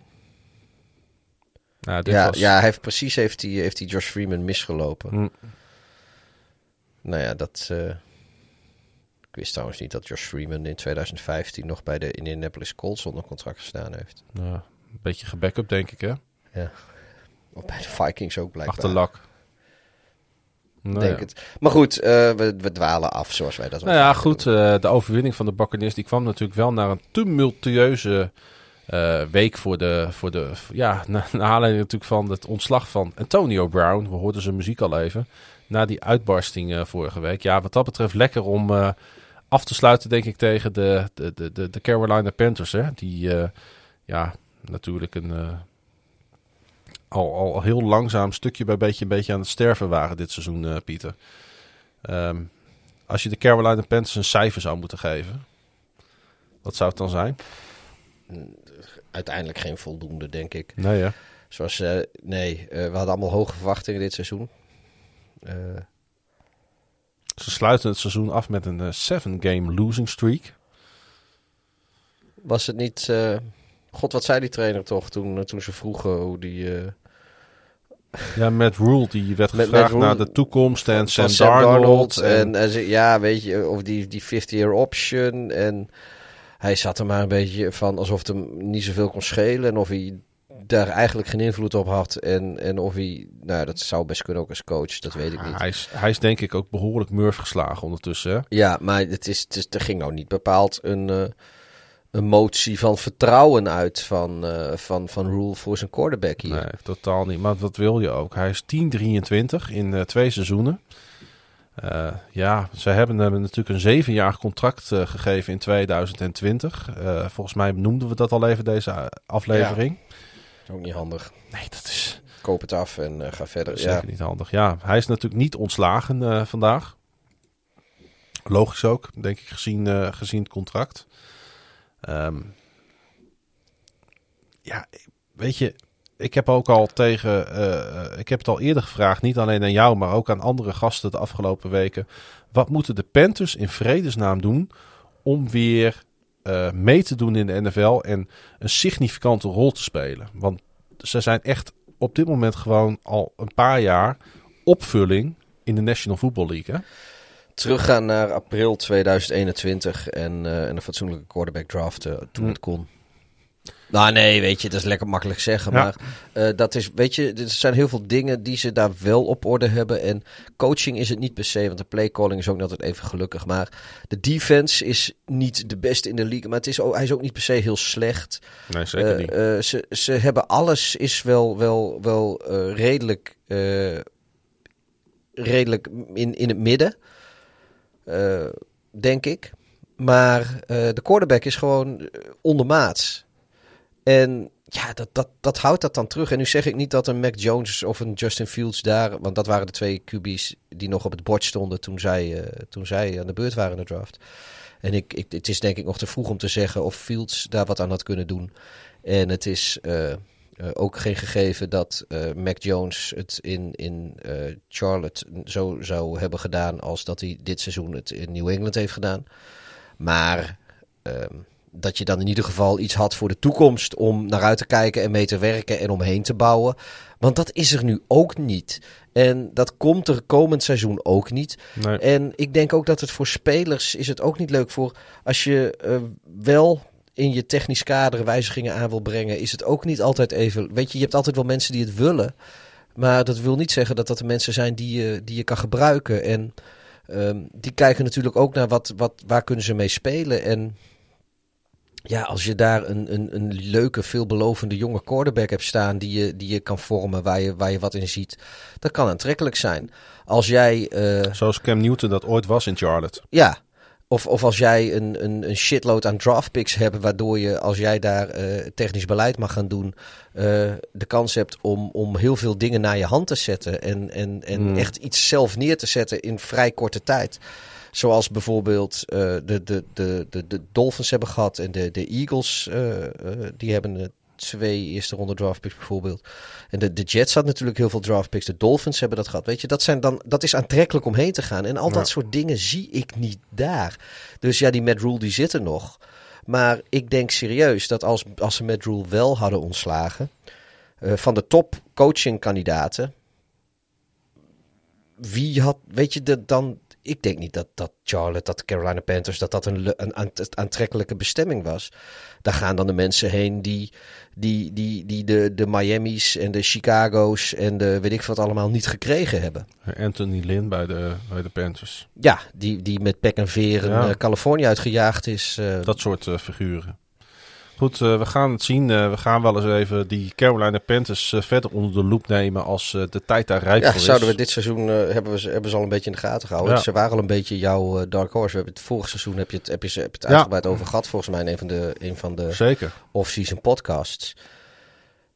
Nou, dit Ja, was, ja hij heeft, precies heeft hij, heeft hij Josh Freeman misgelopen. Hm. Nou ja, dat... eh, ik wist trouwens niet dat Josh Freeman in 2015 nog bij de Indianapolis Colts onder contract gestaan heeft. ja, een beetje gebackup, denk ik, hè? Of bij de Vikings ook blijkbaar. Achterlak. Nou, Denk ja. het. Maar goed, eh, we, we dwalen af zoals wij dat Nou ja, goed. eh, de overwinning van de Buccaneers die kwam natuurlijk wel naar een tumultueuze eh, week voor de, voor de... Ja, na, naar aanleiding natuurlijk van het ontslag van Antonio Brown. We hoorden zijn muziek al even. Na die uitbarsting vorige week. Ja, wat dat betreft lekker om af te sluiten, denk ik, tegen de, de, de, de, Carolina Panthers. Hè? Die, ja, natuurlijk een... al, al heel langzaam stukje bij beetje, een beetje aan het sterven waren dit seizoen, eh, Pieter. Ehm, als je de Carolina Panthers een cijfer zou moeten geven, wat zou het dan zijn? Uiteindelijk geen voldoende, denk ik. Nee, hè? Zoals, eh, nee, eh, we hadden allemaal hoge verwachtingen dit seizoen. Ze sluiten het seizoen af met een 7-game losing streak. was het niet... God, wat zei die trainer toch toen, toen ze vroegen hoe die... Ja, met Rule, die werd Met- gevraagd naar de toekomst en van Sam, Darnold. En, en, en ze- ja, weet je, of die, die 50-year option. En hij zat er maar een beetje van alsof het hem niet zoveel kon schelen. En of hij daar eigenlijk geen invloed op had. En, en of hij, nou, dat zou best kunnen ook als coach, dat weet ik niet. hij, is, hij is denk ik ook behoorlijk murf geslagen ondertussen. Hè? Ja, maar het is, het is, er ging nou niet bepaald een, eh, een motie van vertrouwen uit van, eh, van, van Rule voor zijn quarterback hier. Nee, totaal niet. Maar wat wil je ook? Hij is 10-23 in eh, twee seizoenen. Eh, ja, ze hebben hem natuurlijk een zevenjarig contract gegeven in 2020. Eh, volgens mij noemden we dat al even deze aflevering. Ook niet handig. Nee, dat is Koop het af en ga verder. zeker Ja. niet handig. Ja, hij is natuurlijk niet ontslagen vandaag. Logisch ook, denk ik, gezien, gezien het contract. Ehm, ja, weet je, ik heb ook al tegen, eh, eh, ik heb het al eerder gevraagd, niet alleen aan jou, maar ook aan andere gasten de afgelopen weken. Wat moeten de Panthers in vredesnaam doen om weer eh, mee te doen in de NFL en een significante rol te spelen? Want ze zijn echt op dit moment gewoon al een paar jaar opvulling in de National Football League. Teruggaan naar april 2021 en, eh, en een fatsoenlijke quarterback draften toen Hm. het kon. Nou nee, weet je, dat is lekker makkelijk zeggen. Ja. Maar eh, dat is, weet je, er zijn heel veel dingen die ze daar wel op orde hebben. En coaching is het niet per se, want de playcalling is ook niet altijd even gelukkig. Maar de defense is niet de beste in de league. Maar het is ook, hij is ook niet per se heel slecht. Nee, zeker Eh, niet. eh, ze, ze hebben alles is wel, wel, wel eh, redelijk, eh, redelijk in, in het midden, eh, denk ik. Maar eh, de quarterback is gewoon eh, ondermaats. En ja, dat, dat, dat houdt dat dan terug. En nu zeg ik niet dat een Mac Jones of een Justin Fields daar... want dat waren de twee QB's die nog op het bord stonden... toen zij, eh, toen zij aan de beurt waren in de draft. En ik, ik, het is denk ik nog te vroeg om te zeggen of Fields daar wat aan had kunnen doen. En het is eh, eh, ook geen gegeven dat eh, Mac Jones het in, in eh, Charlotte zo zou hebben gedaan als dat hij dit seizoen het in New England heeft gedaan. Maar ehm, dat je dan in ieder geval iets had voor de toekomst om naar uit te kijken en mee te werken en omheen te bouwen. Want dat is er nu ook niet. En dat komt er komend seizoen ook niet. Nee. En ik denk ook dat het voor spelers is het ook niet leuk voor als je wel in je technisch kader wijzigingen aan wil brengen, is het ook niet altijd even. Weet je, je hebt altijd wel mensen die het willen. Maar dat wil niet zeggen dat dat de mensen zijn die je, die je kan gebruiken. En ehm, die kijken natuurlijk ook naar wat, wat, waar kunnen ze mee spelen. En ja, als je daar een, een, een leuke, veelbelovende jonge quarterback hebt staan die je, die je kan vormen, waar je, waar je wat in ziet, dat kan aantrekkelijk zijn. Als jij. eh, Zoals Cam Newton dat ooit was in Charlotte. ja, of, of als jij een, een, een shitload aan draftpicks hebt, waardoor je, als jij daar eh, technisch beleid mag gaan doen, eh, de kans hebt om, om heel veel dingen naar je hand te zetten en, en, en Hmm. echt iets zelf neer te zetten in vrij korte tijd. Zoals bijvoorbeeld eh, de, de, de, de, de Dolphins hebben gehad en de, de Eagles, eh, eh, die hebben eh, twee eerste ronde draftpicks bijvoorbeeld. En de, de Jets had natuurlijk heel veel draftpicks. De Dolphins hebben dat gehad. Weet je, dat, zijn dan, dat is aantrekkelijk om heen te gaan. En al dat soort dingen zie ik niet daar. Dus ja, die Matt Rule die zit er nog. Maar ik denk serieus dat als, als ze Matt Rule wel hadden ontslagen... eh, van de top coaching kandidaten... Wie had, weet je, de, dan... Ik denk niet dat, dat Charlotte, dat de Carolina Panthers, dat dat een, een aant- aantrekkelijke bestemming was. Daar gaan dan de mensen heen die, die, die, die de, de Miami's en de Chicago's en de weet ik wat allemaal niet gekregen hebben. Anthony Lynn bij de, bij de Panthers. Ja, die, die met pek en veren Ja. eh, Californië uitgejaagd is. eh, Dat soort eh, figuren. Goed, eh, we gaan het zien. Eh, we gaan wel eens even die Carolina Panthers eh, verder onder de loep nemen als de tijd daar rijp ja, voor is. zouden we dit seizoen hebben, we ze, hebben ze al een beetje in de gaten gehouden. Ja. Ze waren al een beetje jouw dark horse. We hebben het vorig seizoen heb je het, heb je, heb je het Ja. uitgebreid over gehad. Volgens mij in een van de, een van de Zeker. off-season podcasts.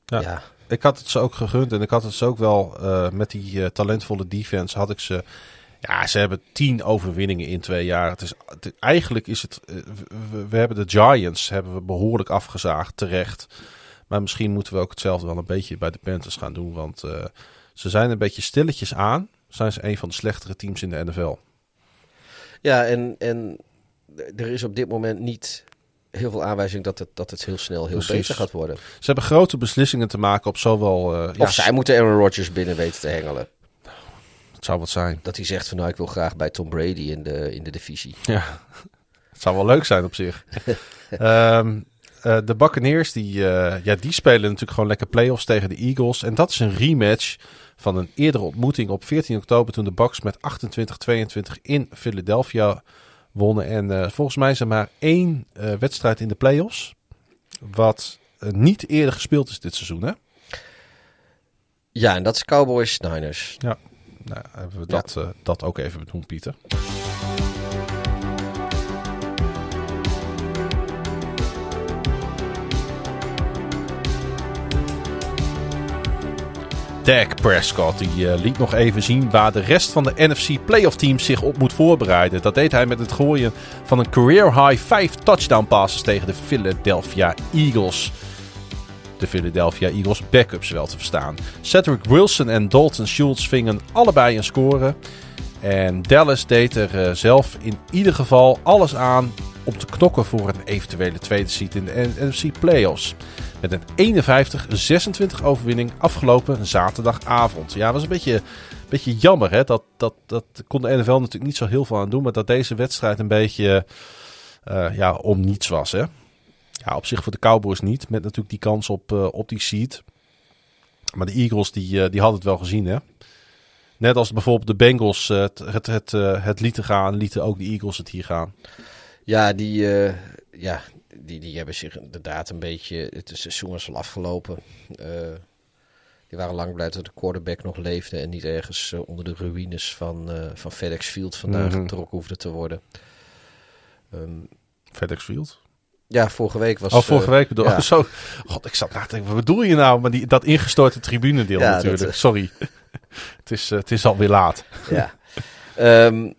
Ja. Ja. Ik had het ze ook gegund en ik had het ze ook wel met die talentvolle defense had ik ze. Ja, ze hebben tien overwinningen in twee jaar. Het is, het- eigenlijk is het. eh, we, we hebben de Giants hebben we behoorlijk afgezaagd terecht. Maar misschien moeten we ook hetzelfde wel een beetje bij de Panthers gaan doen. Want eh, ze zijn een beetje stilletjes aan. Zijn ze een van de slechtere teams in de NFL. Ja, en, en er is op dit moment niet heel veel aanwijzing dat het, dat het heel snel heel Precies. beter gaat worden. Ze hebben grote beslissingen te maken op zowel. eh, ja, Of zij moeten Aaron Rodgers binnen weten te hengelen. Het zou wat zijn. Dat hij zegt van nou ik wil graag bij Tom Brady in de, in de divisie. Ja, het zou wel leuk zijn op zich. Ehm, eh, de Buccaneers, die, eh, ja, die spelen natuurlijk gewoon lekker playoffs tegen de Eagles. En dat is een rematch van een eerdere ontmoeting op 14 oktober... toen de Bucks met 28-22 in Philadelphia wonnen. En eh, volgens mij is er maar één wedstrijd in de playoffs... wat niet eerder gespeeld is dit seizoen, hè? Ja, en dat is Cowboys Niners. Nou, hebben we dat, eh, dat ook even benoemd, Pieter. Dak Prescott die, eh, liet nog even zien waar de rest van de NFC playoff teams zich op moet voorbereiden. Dat deed hij met het gooien van een career high 5 touchdown passes tegen de Philadelphia Eagles. De Philadelphia Eagles backups wel te verstaan. Cedric Wilson en Dalton Schultz vingen allebei een score. En Dallas deed er eh, zelf in ieder geval alles aan om te knokken voor een eventuele tweede seat in de NFC Playoffs. Met een 51-26 overwinning afgelopen zaterdagavond. Ja, was een beetje, beetje jammer. Hè? Dat, dat, dat kon de NFL natuurlijk niet zo heel veel aan doen. Maar dat deze wedstrijd een beetje eh, ja, om niets was. Hè? Ja, op zich voor de Cowboys niet. Met natuurlijk die kans op, eh, op die seat. Maar de Eagles die, eh, die hadden het wel gezien. Hè? Net als bijvoorbeeld de Bengals eh, het, het, het, het lieten gaan, lieten ook de Eagles het hier gaan. Ja, die, ja die, die hebben zich inderdaad een beetje... Het seizoen was al afgelopen. Die waren lang blij dat de quarterback nog leefde... en niet ergens onder de ruïnes van, van FedEx Field vandaan Mhm. getrokken hoefde te worden. Ehm, FedEx Field. Ja, vorige week was... Oh, vorige eh, week bedoel ja. oh, zo. God, ik zat na te denken, wat bedoel je nou? Maar die, dat ingestorte tribunedeel Ja, natuurlijk. dat, eh, Sorry. het, is, eh, het is alweer laat. Ja. Ehm,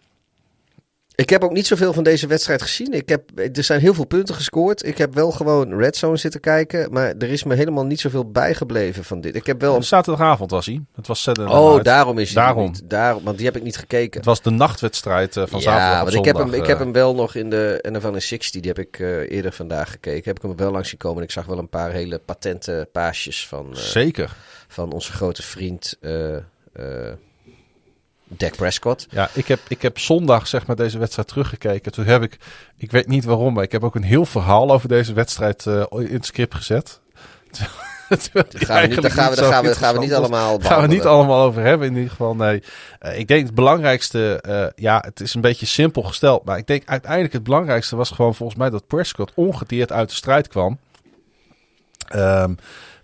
Ik heb ook niet zoveel van deze wedstrijd gezien. Ik heb, er zijn heel veel punten gescoord. Ik heb wel gewoon Red Zone zitten kijken. Maar er is me helemaal niet zoveel bijgebleven van dit. Ik heb wel een... Zaterdagavond was hij. Het was Saturday Oh, Night. daarom is hij Daarom. niet. Daarom, want die heb ik niet gekeken. Het was de nachtwedstrijd eh, van ja, zaterdag want ik heb, hem, ik heb eh. hem wel nog in de NFL in 60. Die heb ik eh, eerder vandaag gekeken. Heb ik hem wel langs zien komen. En ik zag wel een paar hele patente paasjes van, Zeker. van onze grote vriend Dak Prescott. Ja, ik heb, ik heb zondag zeg maar deze wedstrijd teruggekeken. Toen heb ik, ik weet niet waarom, maar ik heb ook een heel verhaal over deze wedstrijd eh, in het script gezet. Die Gaan we niet, daar gaan we, daar gaan we, gaan we niet allemaal Gaan we niet allemaal over hebben in ieder geval, nee. Eh, ik denk het belangrijkste, eh, ja, het is een beetje simpel gesteld. Maar ik denk uiteindelijk het belangrijkste was gewoon volgens mij dat Prescott ongedeerd uit de strijd kwam. Ehm,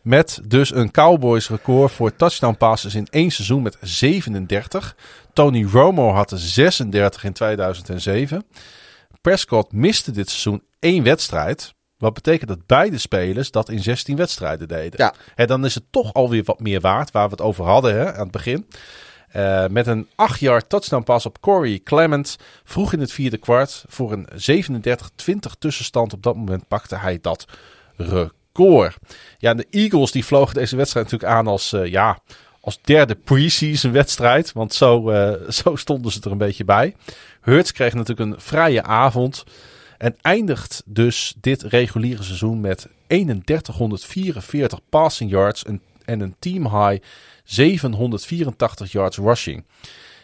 met dus een Cowboys record voor touchdown passes in één seizoen met 37. Tony Romo had er 36 in 2007. Prescott miste dit seizoen één wedstrijd. Wat betekent dat beide spelers dat in 16 wedstrijden deden. Ja. Dan is het toch alweer wat meer waard, waar we het over hadden hè, aan het begin. Eh, met een 8 yard touchdown pass op Corey Clement vroeg in het vierde kwart. Voor een 37-20 tussenstand op dat moment pakte hij dat record. Ja, en de Eagles die vlogen deze wedstrijd natuurlijk aan als, eh, ja, als derde preseason wedstrijd. Want zo, eh, zo stonden ze er een beetje bij. Hurts kreeg natuurlijk een vrije avond. En eindigt dus dit reguliere seizoen met 3144 passing yards en, en een team high 784 yards rushing.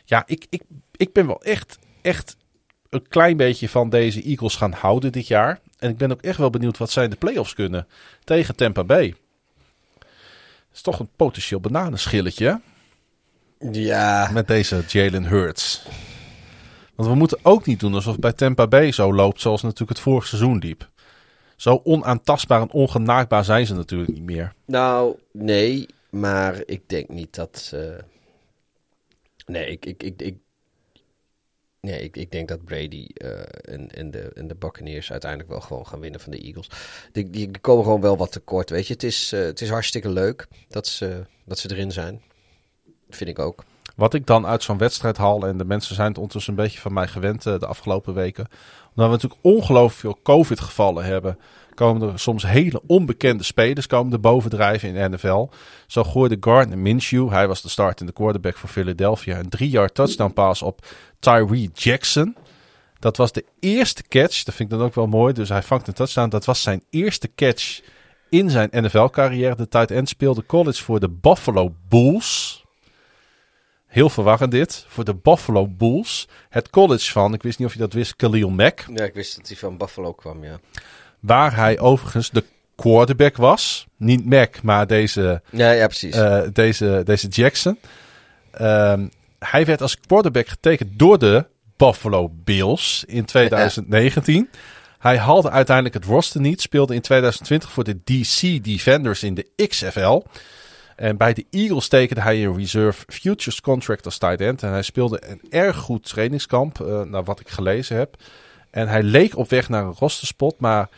Ja, ik, ik, ik ben wel echt, echt een klein beetje van deze Eagles gaan houden dit jaar. En ik ben ook echt wel benieuwd wat zij in de playoffs kunnen tegen Tampa Bay. is toch een potentieel bananenschilletje? Ja, met deze Jalen Hurts. Want we moeten ook niet doen alsof bij Tampa Bay zo loopt zoals natuurlijk het vorige seizoen liep. Zo onaantastbaar en ongenaakbaar zijn ze natuurlijk niet meer. nou, nee. Maar ik denk niet dat... eh, Nee, ik, ik, ik, ik, nee ik, ik denk dat Brady eh, en, en, de, en de Buccaneers uiteindelijk wel gewoon gaan winnen van de Eagles. Die, die komen gewoon wel wat tekort, weet je. Het is, eh, het is hartstikke leuk dat ze, dat ze erin zijn. Dat vind ik ook. Wat ik dan uit zo'n wedstrijd haal, en de mensen zijn het ondertussen een beetje van mij gewend eh, de afgelopen weken. Omdat we natuurlijk ongelooflijk veel COVID-gevallen hebben, komen er soms hele onbekende spelers komen er bovendrijven in de NFL. Zo gooide Gardner Minshew, hij was de startende quarterback voor Philadelphia, een drie-yard touchdown pass op Tyree Jackson. Dat was de eerste catch, dat vind ik dan ook wel mooi. Dus hij vangt een touchdown. Dat was zijn eerste catch in zijn NFL-carrière. De tight end speelde college voor de Buffalo Bulls. Heel verwarrend dit. Voor de Buffalo Bulls. Het college van, ik wist niet of je dat wist, Khalil Mack. Ja, ik wist dat hij van Buffalo kwam, ja. Waar hij overigens de quarterback was. Niet Mack, maar deze, Ja, ja precies. eh, deze, deze Jackson. Ehm, hij werd als quarterback getekend door de Buffalo Bills in 2019. Hij haalde uiteindelijk het roster niet. Speelde in 2020 voor de DC Defenders in de XFL. En bij de Eagles tekende hij een reserve futures contract als tight end. En hij speelde een erg goed trainingskamp, eh, naar wat ik gelezen heb. En hij leek op weg naar een rosterspot, maar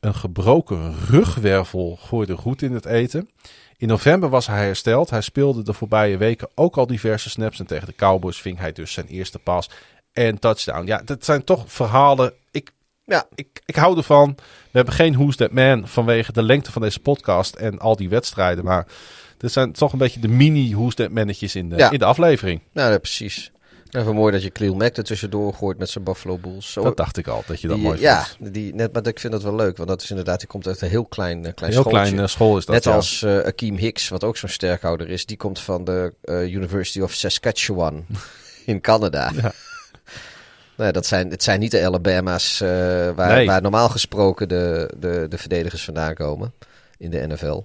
een gebroken rugwervel gooide goed in het eten. In november was hij hersteld. Hij speelde de voorbije weken ook al diverse snaps. En tegen de Cowboys ving hij dus zijn eerste pas en touchdown. Ja, dat zijn toch verhalen. Ik, ja, ik, ik hou ervan. We hebben geen Who's That Man vanwege de lengte van deze podcast en al die wedstrijden. Maar dit zijn toch een beetje de mini Who's That Mannetjes in de, Ja. in de aflevering. nou ja, precies. Even mooi dat je Khalil Mack er tussendoor gooit met zijn Buffalo Bulls. Zo, Dat dacht ik al, dat je dat die, mooi ja, vond. die, net, maar ik vind dat wel leuk. Want dat is inderdaad, die komt uit een heel klein, eh, klein Heel schooltje. klein eh, school is dat. Net ja. als eh Akeem Hicks, wat ook zo'n sterkhouder is. Die komt van de University of Saskatchewan in Canada. Ja. Nee, dat zijn, het zijn niet de Alabama's waar, Nee. waar normaal gesproken de, de, de verdedigers vandaan komen in de NFL.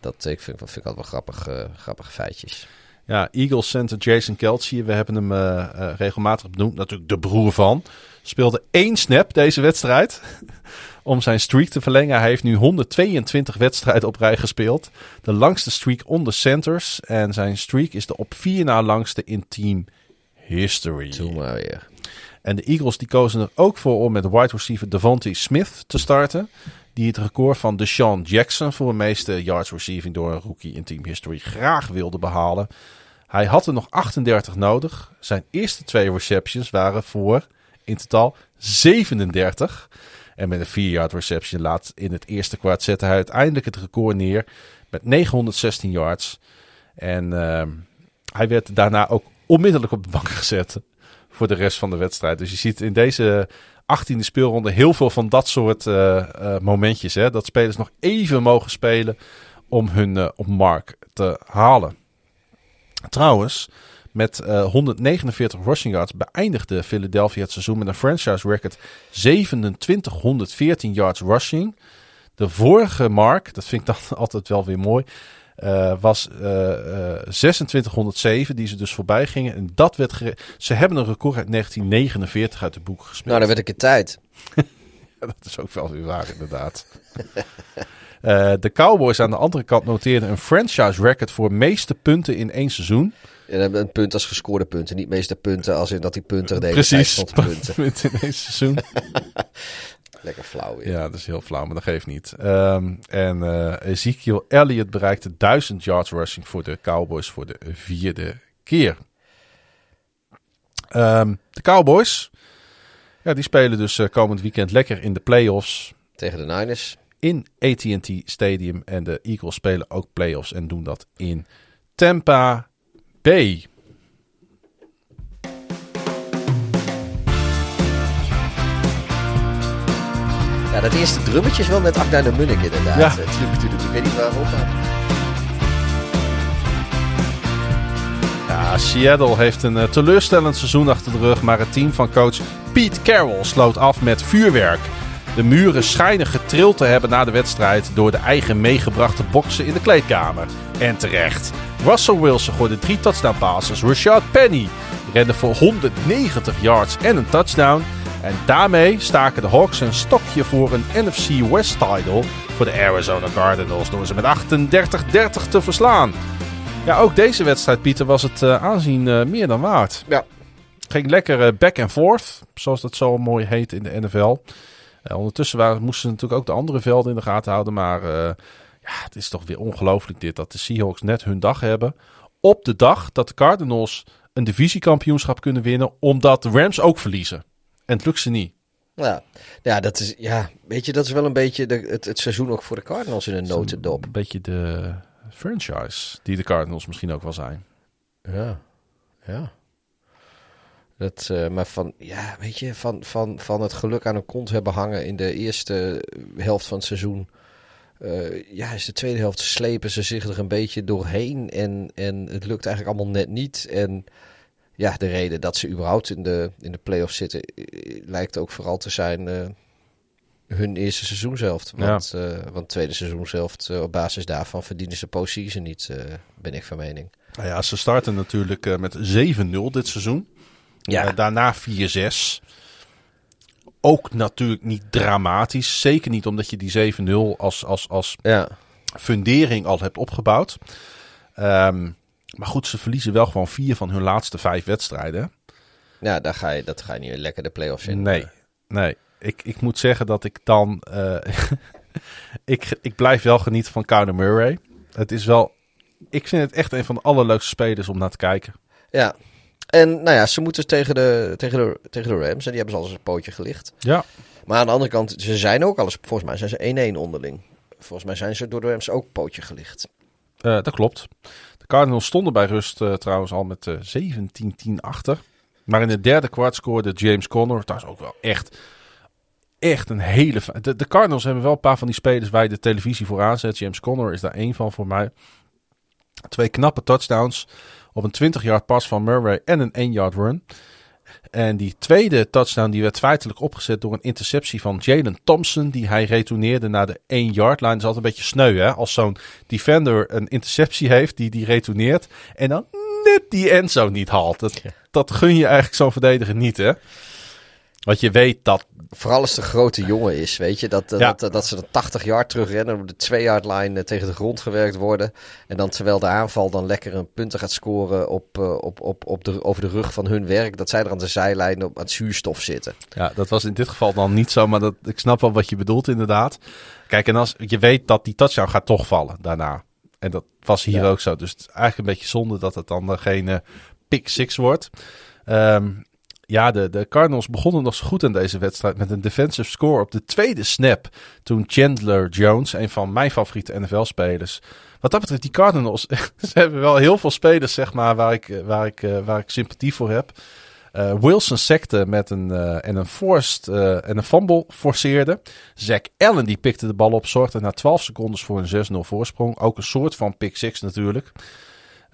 Dat ik vind, vind ik altijd wel grappig, grappige feitjes. Ja, Eagles center Jason Kelce, we hebben hem eh, eh, regelmatig benoemd, natuurlijk de broer van. Speelde één snap deze wedstrijd om zijn streak te verlengen. Hij heeft nu 122 wedstrijden op rij gespeeld. De langste streak onder centers. En zijn streak is de op vier na langste in team history. Doe maar weer. En de Eagles die kozen er ook voor om met wide receiver Devontae Smith te starten. Die het record van Deshaun Jackson voor de meeste yards receiving door een rookie in team history graag wilde behalen. Hij had er nog 38 nodig. Zijn eerste twee receptions waren voor in totaal 37. En met een 4-yard reception laat in het eerste kwart zette hij uiteindelijk het record neer met 916 yards. En ehm, hij werd daarna ook onmiddellijk op de bank gezet voor de rest van de wedstrijd. Dus je ziet in deze 18e speelronde heel veel van dat soort eh, eh, momentjes. Hè, dat spelers nog even mogen spelen om hun uh, op mark te halen. Trouwens, met 149 rushing yards beëindigde Philadelphia het seizoen met een franchise record 2714 yards rushing. De vorige mark, dat vind ik dan altijd wel weer mooi, uh, was uh, uh, 2607, die ze dus voorbij gingen. En dat werd Ze hebben een record uit 1949 uit de boeken gespeeld. Nou, dan werd ik het tijd. dat is ook wel weer waar, inderdaad. uh, de Cowboys aan de andere kant noteerden een franchise record voor meeste punten in één seizoen. Ja, een punt als gescoorde punten, niet meeste punten als in dat die punten de Precies, punten. punten in één seizoen. Lekker flauw. Ja. ja, dat is heel flauw, maar dat geeft niet. Um, en uh, Ezekiel Elliott bereikte 1000 yards rushing voor de Cowboys voor de vierde keer. Um, de Cowboys, ja, die spelen dus uh, komend weekend lekker in de playoffs. Tegen de Niners. In AT&T Stadium. En de Eagles spelen ook playoffs en doen dat in Tampa Bay. Ja, dat eerste drummetje is wel met Akda de Munnik inderdaad. Ja. Ik weet niet waarom. Ja, Seattle heeft een uh, teleurstellend seizoen achter de rug, maar het team van coach Pete Carroll sloot af met vuurwerk. De muren schijnen getrild te hebben na de wedstrijd door de eigen meegebrachte boksen in de kleedkamer. En terecht. Russell Wilson gooide drie touchdown passes. Rashad Penny rende voor 190 yards en een touchdown. En daarmee staken de Hawks een stokje voor een NFC West title voor de Arizona Cardinals door ze met 38-30 te verslaan. Ja, ook deze wedstrijd, Pieter, was het uh, aanzien uh, meer dan waard. Ja. Ging lekker uh, back and forth, zoals dat zo mooi heet in de NFL. ondertussen waren, moesten ze natuurlijk ook de andere velden in de gaten houden. Maar ja, het is toch weer ongelooflijk dit, dat de Seahawks net hun dag hebben. Op de dag dat de Cardinals een divisiekampioenschap kunnen winnen, omdat de Rams ook verliezen. En het lukt ze niet. Ja, ja, dat is, ja, weet je, dat is wel een beetje de, het, het seizoen ook voor de Cardinals in een notendop. Een beetje de franchise die de Cardinals misschien ook wel zijn. Ja, ja. Dat, uh, maar van, ja, weet je, van, van, van het geluk aan een kont hebben hangen in de eerste helft van het seizoen. Uh, ja, is de tweede helft slepen ze zich er een beetje doorheen. En, en het lukt eigenlijk allemaal net niet. En ja, de reden dat ze überhaupt in de, in de play-offs zitten, eh, lijkt ook vooral te zijn uh, hun eerste seizoenshelft. Want, ja. uh, want tweede seizoenshelft, uh, op basis daarvan verdienen ze postseason niet, ben ik van mening. Nou ja, ze starten natuurlijk met 7-0 dit seizoen. Ja. daarna 4-6. Ook natuurlijk niet dramatisch. Zeker niet omdat je die 7-0 als, als, als ja. fundering al hebt opgebouwd. Um, maar goed, ze verliezen wel gewoon vier van hun laatste vijf wedstrijden. Ja, daar ga je, dat ga je niet lekker de play-offs in. Nee, nee. Ik, ik moet zeggen dat ik dan... Uh, ik, ik blijf wel genieten van Kyler Murray. Het is wel... Ik vind het echt een van de allerleukste spelers om naar te kijken. Ja. En nou ja, ze moeten tegen de, tegen de, tegen de Rams. En die hebben ze al eens een pootje gelicht. Ja. Maar aan de andere kant, ze zijn ook alles... Volgens mij zijn ze 1-1 onderling. Volgens mij zijn ze door de Rams ook pootje gelicht. Uh, dat klopt. De Cardinals stonden bij rust uh, trouwens al met uh, 17-10 achter. Maar in de derde kwart scoorde James Conner. Dat is ook wel echt, echt een hele... De, de Cardinals hebben wel een paar van die spelers waar je de televisie voor aanzet. James Conner is daar één van voor mij. Twee knappe touchdowns op een 20-yard pas van Murray en een 1-yard run. En die tweede touchdown die werd feitelijk opgezet door een interceptie van Jalen Thompson. Die hij retourneerde naar de 1-yard line. Dat is altijd een beetje sneu hè. Als zo'n defender een interceptie heeft die die retourneert. En dan net die endzone niet haalt. Dat, dat gun je eigenlijk zo'n verdediger niet hè. Want je weet dat... Vooral als de grote jongen is, weet je. Dat, ja. dat, dat ze de 80 yard terugrennen, op de 2 yard line tegen de grond gewerkt worden. En dan terwijl de aanval dan lekker een punten gaat scoren op, op, op, op de, over de rug van hun werk. Dat zij er aan de zijlijn op aan het zuurstof zitten. Ja, dat was in dit geval dan niet zo, maar dat, ik snap wel wat je bedoelt inderdaad. Kijk, en als je weet dat die touchdown gaat toch vallen daarna. En dat was hier Ja. ook zo. Dus het is eigenlijk een beetje zonde dat het dan eh, geen eh, pick six wordt. Ehm, ja, de, de Cardinals begonnen nog zo goed in deze wedstrijd met een defensive score op de tweede snap. Toen Chandler Jones, een van mijn favoriete NFL-spelers. Wat dat betreft, die Cardinals, ze hebben wel heel veel spelers, zeg maar, waar ik, eh, waar ik, eh, waar ik sympathie voor heb. Eh, Wilson sekte met een, en een forced en een fumble forceerde. Zach Allen die pikte de bal op, zorgde na 12 seconden voor een 6-0 voorsprong. Ook een soort van pick six natuurlijk.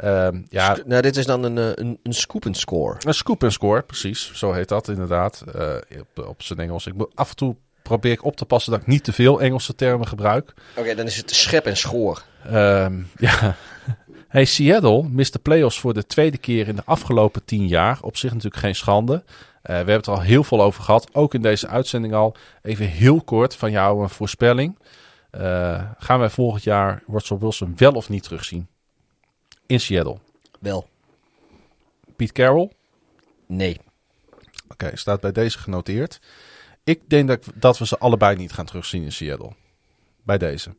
Ehm, ja, nou, dit is dan een, eh, een, een scoop and score. een scoop en score, precies. Zo heet dat inderdaad. eh, op, op zijn Engels. Ik moet, af en toe probeer ik op te passen dat ik niet te veel Engelse termen gebruik. Oké, dan is het schep en schoor. Ehm, ja. Hey, Seattle mist de playoffs voor de tweede keer in de afgelopen tien jaar. Op zich natuurlijk geen schande. Eh, we hebben het er al heel veel over gehad. Ook in deze uitzending al. Even heel kort van jou een voorspelling. Gaan wij volgend jaar Russell Wilson wel of niet terugzien? In Seattle. Wel. Pete Carroll? Nee. Oké, staat bij deze genoteerd. Ik denk dat, dat we ze allebei niet gaan terugzien in Seattle. Bij deze.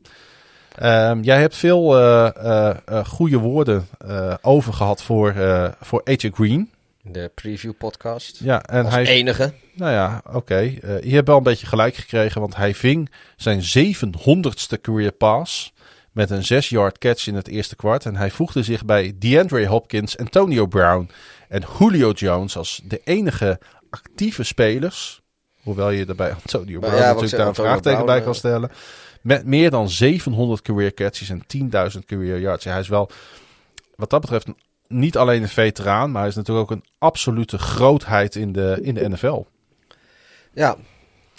Ehm, jij hebt veel eh, goede woorden over gehad voor, voor AJ Green. De preview podcast. Ja, en Als hij. enige. Nou ja, oké. Je hebt wel een beetje gelijk gekregen, want hij ving zijn 700ste career pass met een 6-yard catch in het eerste kwart. En hij voegde zich bij DeAndre Hopkins, Antonio Brown en Julio Jones als de enige actieve spelers. Hoewel je er bij Antonio Brown ja, natuurlijk daar een vraagteken bij kan eh, stellen. Met meer dan 700 career catches en 10.000 career yards. Ja, hij is wel, wat dat betreft, niet alleen een veteraan, maar hij is natuurlijk ook een absolute grootheid in de, in de NFL. Ja.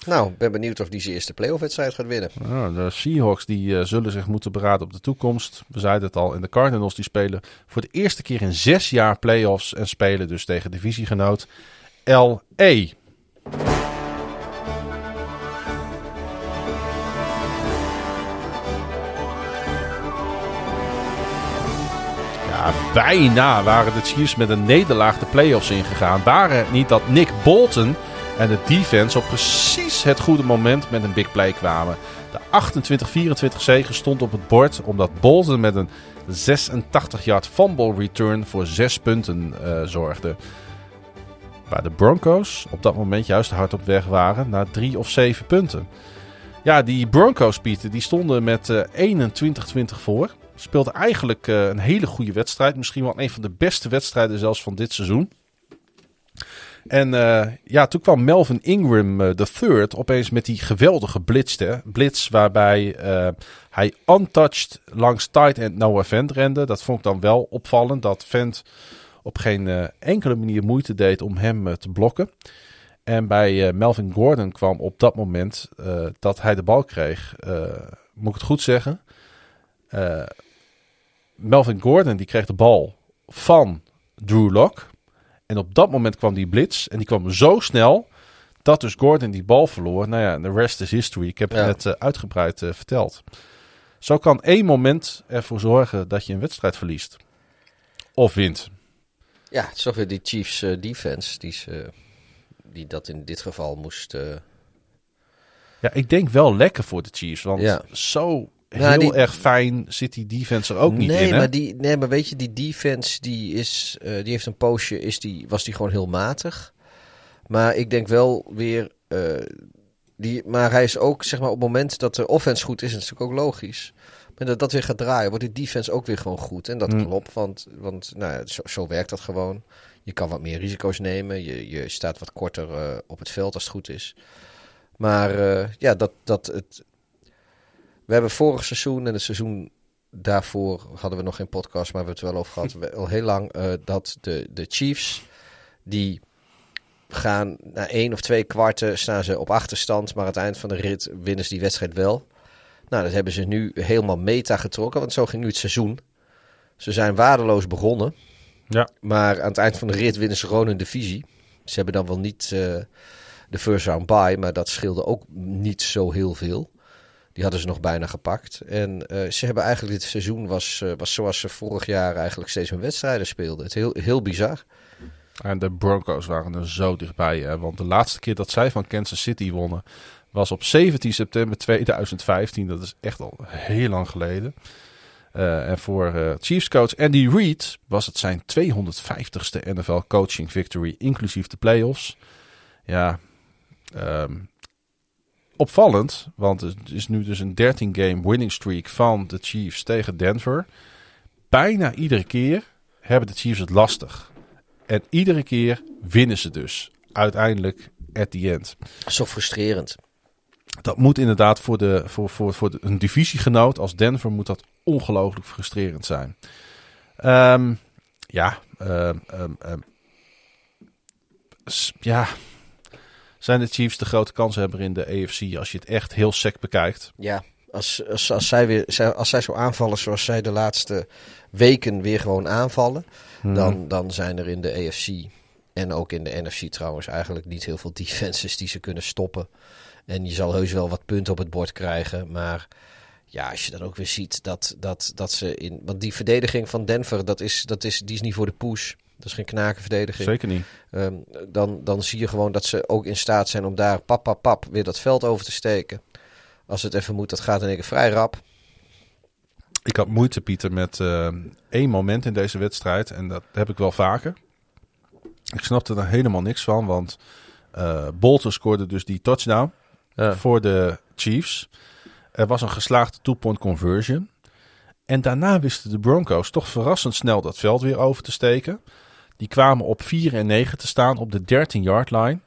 Nou, ik ben benieuwd of die eerste playoff-wedstrijd gaat winnen. Nou, de Seahawks die eh, zullen zich moeten beraden op de toekomst. We zeiden het al. En de Cardinals die spelen voor de eerste keer in zes jaar playoffs. En spelen dus tegen divisiegenoot LA. Ja, bijna waren de Chiefs met een nederlaag de playoffs ingegaan. Waren het niet dat Nick Bolton en de defense op precies het goede moment met een big play kwamen. De 28-24 zege stond op het bord omdat Bolton met een 86-yard fumble return voor 6 punten eh, zorgde. Waar de Broncos op dat moment juist hard op weg waren naar 3 of 7 punten. Ja, die Broncos, Pieter, die stonden met eh 21-20 voor. Speelden eigenlijk eh, een hele goede wedstrijd. Misschien wel een van de beste wedstrijden zelfs van dit seizoen. En eh, ja, toen kwam Melvin Ingram eh, de third opeens met die geweldige blitz, hè? blitz waarbij eh, hij untouched langs tight end Noah Vent rende. Dat vond ik dan wel opvallend, dat Vent op geen eh, enkele manier moeite deed om hem eh, te blokken. En bij eh, Melvin Gordon kwam op dat moment eh, dat hij de bal kreeg, eh, moet ik het goed zeggen, eh, Melvin Gordon die kreeg de bal van Drew Lock. En op dat moment kwam die blitz. En die kwam zo snel dat dus Gordon die bal verloor. Nou ja, de rest is history. Ik heb het Ja. net eh, uitgebreid eh, verteld. Zo kan één moment ervoor zorgen dat je een wedstrijd verliest. Of wint. Ja, het is toch weer die Chiefs eh, defense die, ze, die dat in dit geval moest... Ja, ik denk wel lekker voor de Chiefs. Want Ja. zo Nou, heel die- erg fijn zit die defense er ook niet nee, in. Hè? Maar die, nee, maar weet je, die defense die is, eh, die heeft een poosje, is die, was die gewoon heel matig. Maar ik denk wel weer, eh, die, maar hij is ook, zeg maar, op het moment dat de offense goed is, is het natuurlijk ook logisch. Maar dat dat weer gaat draaien, wordt die defense ook weer gewoon goed. En dat Hmm. klopt, want, want nou, ja, zo, zo werkt dat gewoon. Je kan wat meer risico's nemen, je, je staat wat korter eh, op het veld als het goed is. Maar ja, dat, dat het, we hebben vorig seizoen en het seizoen daarvoor hadden we nog geen podcast, maar we hebben het wel over gehad. we- Al heel lang eh, dat de, de Chiefs, die gaan na één of twee kwarten staan ze op achterstand, maar aan het eind van de rit winnen ze die wedstrijd wel. Nou, dat hebben ze nu helemaal meta getrokken, want zo ging nu het seizoen. Ze zijn waardeloos begonnen, Ja. maar aan het eind van de rit winnen ze gewoon een divisie. Ze hebben dan wel niet eh, de first round bye, maar dat scheelde ook niet zo heel veel. Die hadden ze nog bijna gepakt. En eh, ze hebben eigenlijk dit seizoen was, eh, was zoals ze vorig jaar eigenlijk steeds hun wedstrijden speelden. Het heel, heel bizar. En de Broncos waren er zo dichtbij. Hè? Want de laatste keer dat zij van Kansas City wonnen was op 17 september 2015. Dat is echt al heel lang geleden. En voor Chiefs coach Andy Reid was het zijn 250ste NFL coaching victory, inclusief de playoffs. Ja, um, opvallend, want het is nu dus een 13 game winning streak van de Chiefs tegen Denver. Bijna iedere keer hebben de Chiefs het lastig. En iedere keer winnen ze dus uiteindelijk at the end. Zo frustrerend. Dat moet inderdaad voor, de, voor, voor, voor de, een divisiegenoot als Denver moet dat ongelooflijk frustrerend zijn. Um, ja, um, um, ja, zijn de Chiefs de grote kanshebber in de AFC als je het echt heel sec bekijkt. Ja, als, als, als, zij weer, als zij zo aanvallen zoals zij de laatste weken weer gewoon aanvallen, hmm. dan, dan zijn er in de AFC en ook in de NFC trouwens eigenlijk niet heel veel defenses die ze kunnen stoppen. En je zal heus wel wat punten op het bord krijgen, maar ja, als je dan ook weer ziet dat, dat, dat ze in. Want die verdediging van Denver, dat is, dat is, die is niet voor de push. Dat is geen knakenverdediging. Zeker niet. Um, dan, dan zie je gewoon dat ze ook in staat zijn om daar pap, pap, pap weer dat veld over te steken. Als het even moet, dat gaat in één keer vrij rap. Ik had moeite, Pieter, met uh, één moment in deze wedstrijd. En dat heb ik wel vaker. Ik snapte er helemaal niks van, want uh, Bolton scoorde dus die touchdown ja. voor de Chiefs. Er was een geslaagde two-point conversion. En daarna wisten de Broncos toch verrassend snel dat veld weer over te steken. Die kwamen op 4 en 9 te staan op de 13-yard line.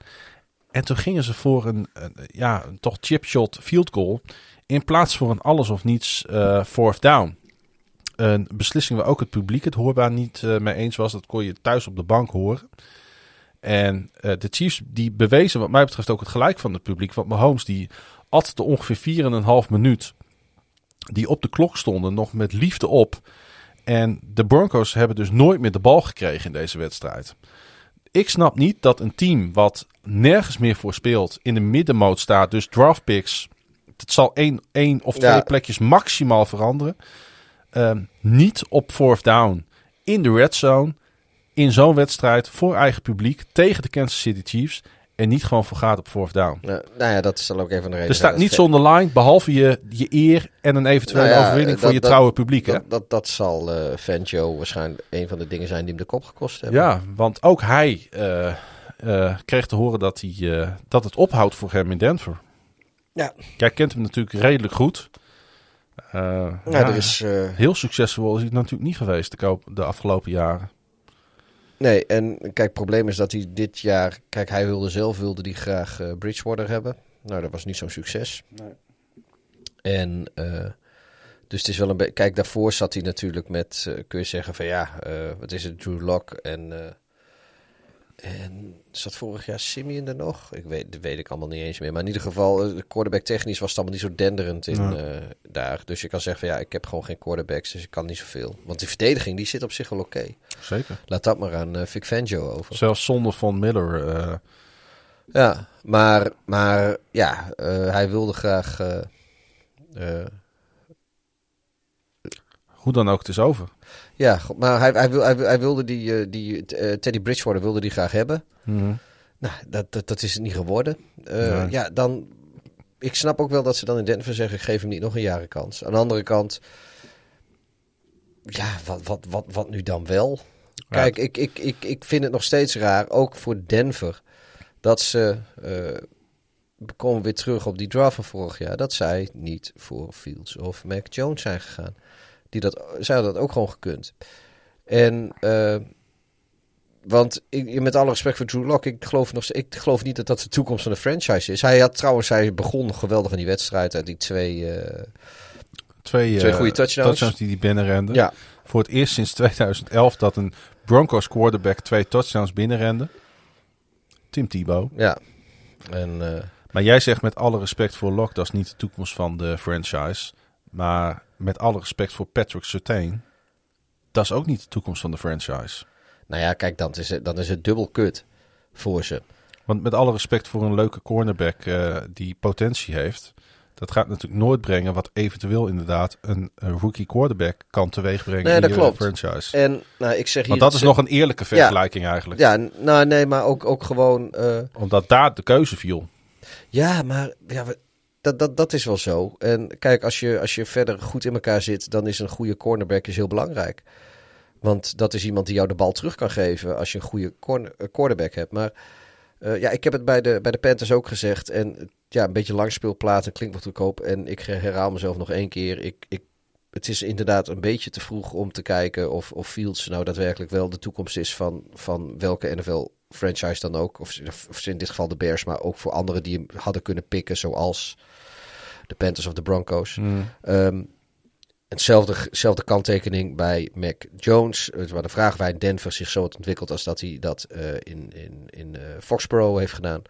En toen gingen ze voor een, ja, een toch chipshot field goal. In plaats voor een alles of niets uh, fourth down. Een beslissing waar ook het publiek het hoorbaar niet uh, mee eens was. Dat kon je thuis op de bank horen. En uh, de Chiefs die bewezen wat mij betreft ook het gelijk van het publiek. Want Mahomes die at de ongeveer 4,5 minuut die op de klok stonden nog met liefde op. En de Broncos hebben dus nooit meer de bal gekregen in deze wedstrijd. Ik snap niet dat een team wat nergens meer voor speelt in de middenmoot staat, dus draft picks, het zal één, één of twee plekjes maximaal veranderen, uh, niet op fourth down in de red zone in zo'n wedstrijd voor eigen publiek tegen de Kansas City Chiefs en niet gewoon voor gaat op fourth down. Nou, nou ja, dat is dan ook even een reden. Er staat niet zonder line, behalve je, je eer en een eventuele nou ja, overwinning voor je trouwe publiek. Dat, hè? Dat, dat, zal uh, Fangio waarschijnlijk een van de dingen zijn die hem de kop gekost hebben. Ja, want ook hij uh, uh, kreeg te horen dat, hij, dat het ophoudt voor hem in Denver. Ja. Jij kent hem natuurlijk redelijk goed. ja, er is, heel succesvol is hij natuurlijk niet geweest de, de afgelopen jaren. Nee, en kijk, het probleem is dat hij dit jaar... Kijk, hij wilde zelf wilde die graag uh, Bridgewater hebben. Nou, dat was niet zo'n succes. Nee. En uh, dus het is wel een beetje... Kijk, daarvoor zat hij natuurlijk met... Uh, kun je zeggen van ja, wat is het, Drew Lock en... En zat vorig jaar Simeon er nog? Ik weet, dat weet ik allemaal niet eens meer. Maar in ieder geval, de quarterback technisch was het allemaal niet zo denderend in, ja. uh, daar. Dus je kan zeggen van ja, ik heb gewoon geen quarterbacks, dus ik kan niet zoveel. Want die verdediging, die zit op zich wel oké. Okay. Zeker. Laat dat maar aan uh, Vic Fangio over. Zelfs zonder Von Miller. Uh... Ja, maar, maar ja, hij wilde graag... Hoe dan ook, het is over. Ja, maar hij, hij, wil, hij, hij wilde die, uh, die uh, Teddy Bridgewater wilde die graag hebben. Mm -hmm. Nou, dat, dat, dat is het niet geworden. Ja. ja. dan... Ik snap ook wel dat ze dan in Denver zeggen... ik geef hem niet nog een jaren kans. Aan de andere kant... Ja, wat, wat, wat, wat nu dan wel? Kijk, ik, ik, ik, ik vind het nog steeds raar, ook voor Denver... dat ze... we komen weer terug op die draft van vorig jaar... dat zij niet voor Fields of Mac Jones zijn gegaan die dat, zij dat ook gewoon gekund. En, uh, want ik, met alle respect voor Drew Lock, ik geloof, nog, ik geloof niet dat dat de toekomst van de franchise is. Hij had trouwens, hij begon geweldig in die wedstrijd uit die twee, uh, twee, twee goede touchdowns. touchdowns die hij binnenrende. Ja. Voor het eerst sinds 2011 dat een Broncos quarterback twee touchdowns binnenrende. Tim Tebow. Ja. En, uh, maar jij zegt met alle respect voor Locke, dat is niet de toekomst van de franchise. Maar met alle respect voor Patrick Surtain, dat is ook niet de toekomst van de franchise. Nou ja, kijk, dan is het, dan is het dubbel kut voor ze. Want met alle respect voor een leuke cornerback uh, die potentie heeft, dat gaat natuurlijk nooit brengen wat eventueel inderdaad een, een rookie quarterback kan teweegbrengen nee, in dat de klopt. franchise. En nou, ik zeg Want dat is nog een eerlijke vergelijking ja, eigenlijk. Ja, nou nee, maar ook, ook gewoon. Uh... Omdat daar de keuze viel. Ja, maar ja, dat, dat, dat is wel zo. En kijk, als je, als je verder goed in elkaar zit, dan is een goede cornerback is heel belangrijk. Want dat is iemand die jou de bal terug kan geven als je een goede corner, eh, hebt. Maar uh, ja, ik heb het bij de, bij de Panthers ook gezegd. En ja, een beetje langspeelplaat en klinkt wat goedkoop. En ik herhaal mezelf nog één keer. Ik, ik, het is inderdaad een beetje te vroeg om te kijken of, of Fields nou daadwerkelijk wel de toekomst is van, van welke NFL franchise dan ook. Of, of in dit geval de Bears, maar ook voor anderen die hem hadden kunnen pikken, zoals de Panthers of de Broncos. Um, hetzelfde, kanttekening bij Mac Jones. Waar de vraag wij in Denver zich zo had ontwikkeld als dat hij dat uh, in, in, in uh, Foxborough heeft gedaan.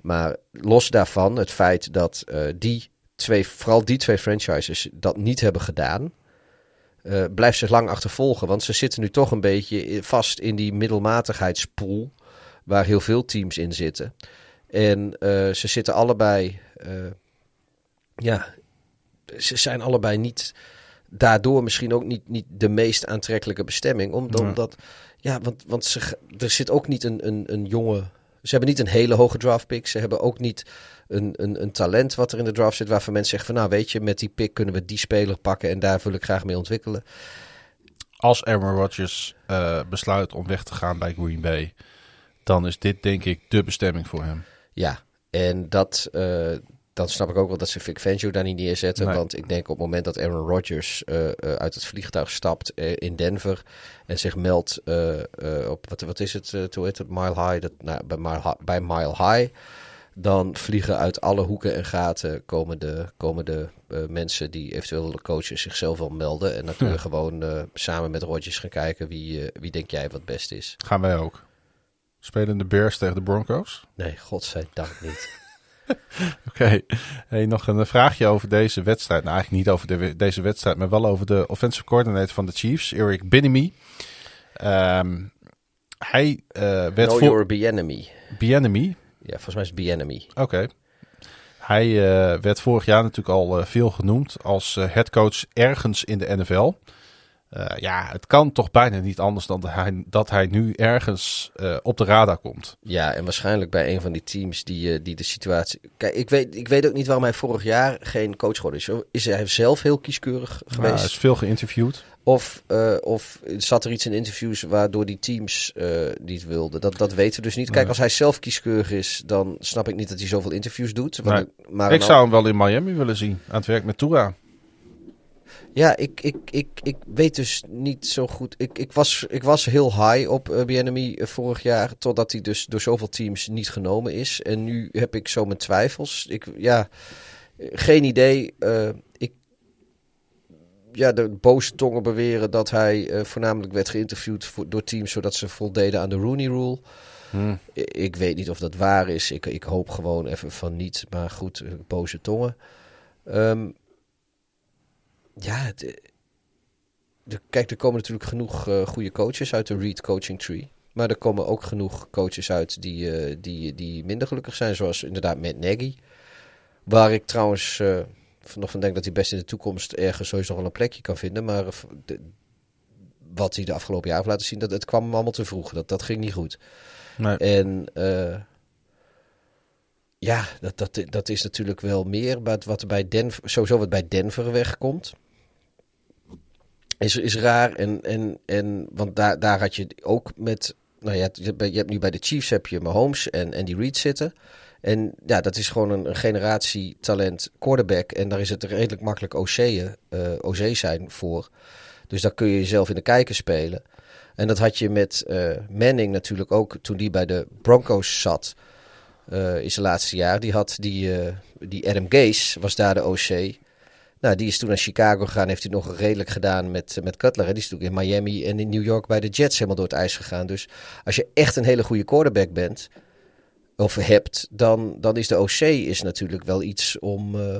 Maar los daarvan, het feit dat uh, die twee, vooral die twee franchises dat niet hebben gedaan, blijft zich lang achtervolgen. Want ze zitten nu toch een beetje vast in die middelmatigheidspool waar heel veel teams in zitten. En ze zitten allebei, ja, ze zijn allebei niet daardoor misschien ook niet, niet de meest aantrekkelijke bestemming. Omdat, ja, want, want ze, er zit ook niet een, een, een jonge. Ze hebben niet een hele hoge draft pick. Ze hebben ook niet een, een, een talent wat er in de draft zit. Waarvan mensen zeggen van nou weet je, met die pick kunnen we die speler pakken. En daar wil ik graag mee ontwikkelen. Als Aaron Rodgers uh, besluit om weg te gaan bij Green Bay. Dan is dit denk ik de bestemming voor hem. Ja, en dat, uh, dan snap ik ook wel dat ze Vic Fangio daar niet neerzetten. Want ik denk op het moment dat Aaron Rodgers uh, uh, uit het vliegtuig stapt uh, in Denver en zich meldt op, wat, wat is het, hoe heet het, Mile High, dat, nou, bij, Mile, bij Mile High, dan vliegen uit alle hoeken en gaten komen de, komen de mensen die eventueel de coaches zichzelf wel melden. En dan kunnen we gewoon samen met Rodgers gaan kijken wie, wie denk jij wat best is. Gaan wij ook. Spelen de Bears tegen de Broncos? Nee, godzijdank niet. Oké, hey, nog een vraagje over deze wedstrijd. Nou, eigenlijk niet over de, deze wedstrijd, maar wel over de offensive coordinator van de Chiefs, Eric Binnemy. Um, hij uh, werd Know voor... Ja, volgens mij is het Bienemy. Oké. Okay. Hij uh, werd vorig jaar natuurlijk al uh, veel genoemd als headcoach ergens in de NFL. Uh, ja, het kan toch bijna niet anders dan dat hij, dat hij nu ergens uh, op de radar komt. Ja, en waarschijnlijk bij een van die teams die, uh, die de situatie. Kijk, ik weet, ik weet ook niet waarom hij vorig jaar geen coach geworden is. Is hij zelf heel kieskeurig geweest? Ja, hij is veel geïnterviewd. Of, of zat er iets in interviews waardoor die teams niet wilden? Dat, dat weten we dus niet. Kijk, als hij zelf kieskeurig is, dan snap ik niet dat hij zoveel interviews doet. Nee. Maar ik zou hem wel in Miami willen zien, aan het werk met Tura. Ja, ik, ik, ik, ik weet dus niet zo goed. Ik, ik, was, ik was heel high op uh, BNMI vorig jaar. Totdat hij dus door zoveel teams niet genomen is. En nu heb ik zo mijn twijfels. Ik, ja, geen idee. Uh, ik, ja, de boze tongen beweren dat hij uh, voornamelijk werd geïnterviewd voor, door teams. Zodat ze voldeden aan de Rooney Rule. Hmm. Ik weet niet of dat waar is. Ik, ik hoop gewoon even van niet. Maar goed, boze tongen. Um, ja, de, de, kijk, er komen natuurlijk genoeg uh, goede coaches uit de Reed Coaching Tree. Maar er komen ook genoeg coaches uit die, uh, die, die minder gelukkig zijn. Zoals inderdaad Matt Nagy. Waar ik trouwens uh, nog van denk dat hij best in de toekomst ergens sowieso wel een plekje kan vinden. Maar de, wat hij de afgelopen jaar heeft laten zien, dat het kwam hem allemaal te vroeg. Dat, dat ging niet goed. Nee. En ja, dat, dat, dat is natuurlijk wel meer wat er bij Denver, sowieso wat bij Denver wegkomt. Is, is raar. En, en, en, want daar, daar had je ook met. Nou ja, je hebt nu bij de Chiefs heb je Mahomes en Andy Reid zitten. En ja, dat is gewoon een, een generatie talent quarterback. En daar is het redelijk makkelijk OC, uh, OC zijn voor. Dus daar kun je jezelf in de kijker spelen. En dat had je met uh, Manning natuurlijk ook toen die bij de Broncos zat. Uh, in zijn laatste jaar. Die had die, uh, die Adam Gase, was daar de OC. Nou, die is toen naar Chicago gegaan. Heeft hij nog redelijk gedaan met, met Cutler. En die is toen in Miami en in New York bij de Jets helemaal door het ijs gegaan. Dus als je echt een hele goede quarterback bent, of hebt, dan, dan is de OC is natuurlijk wel iets om... Uh,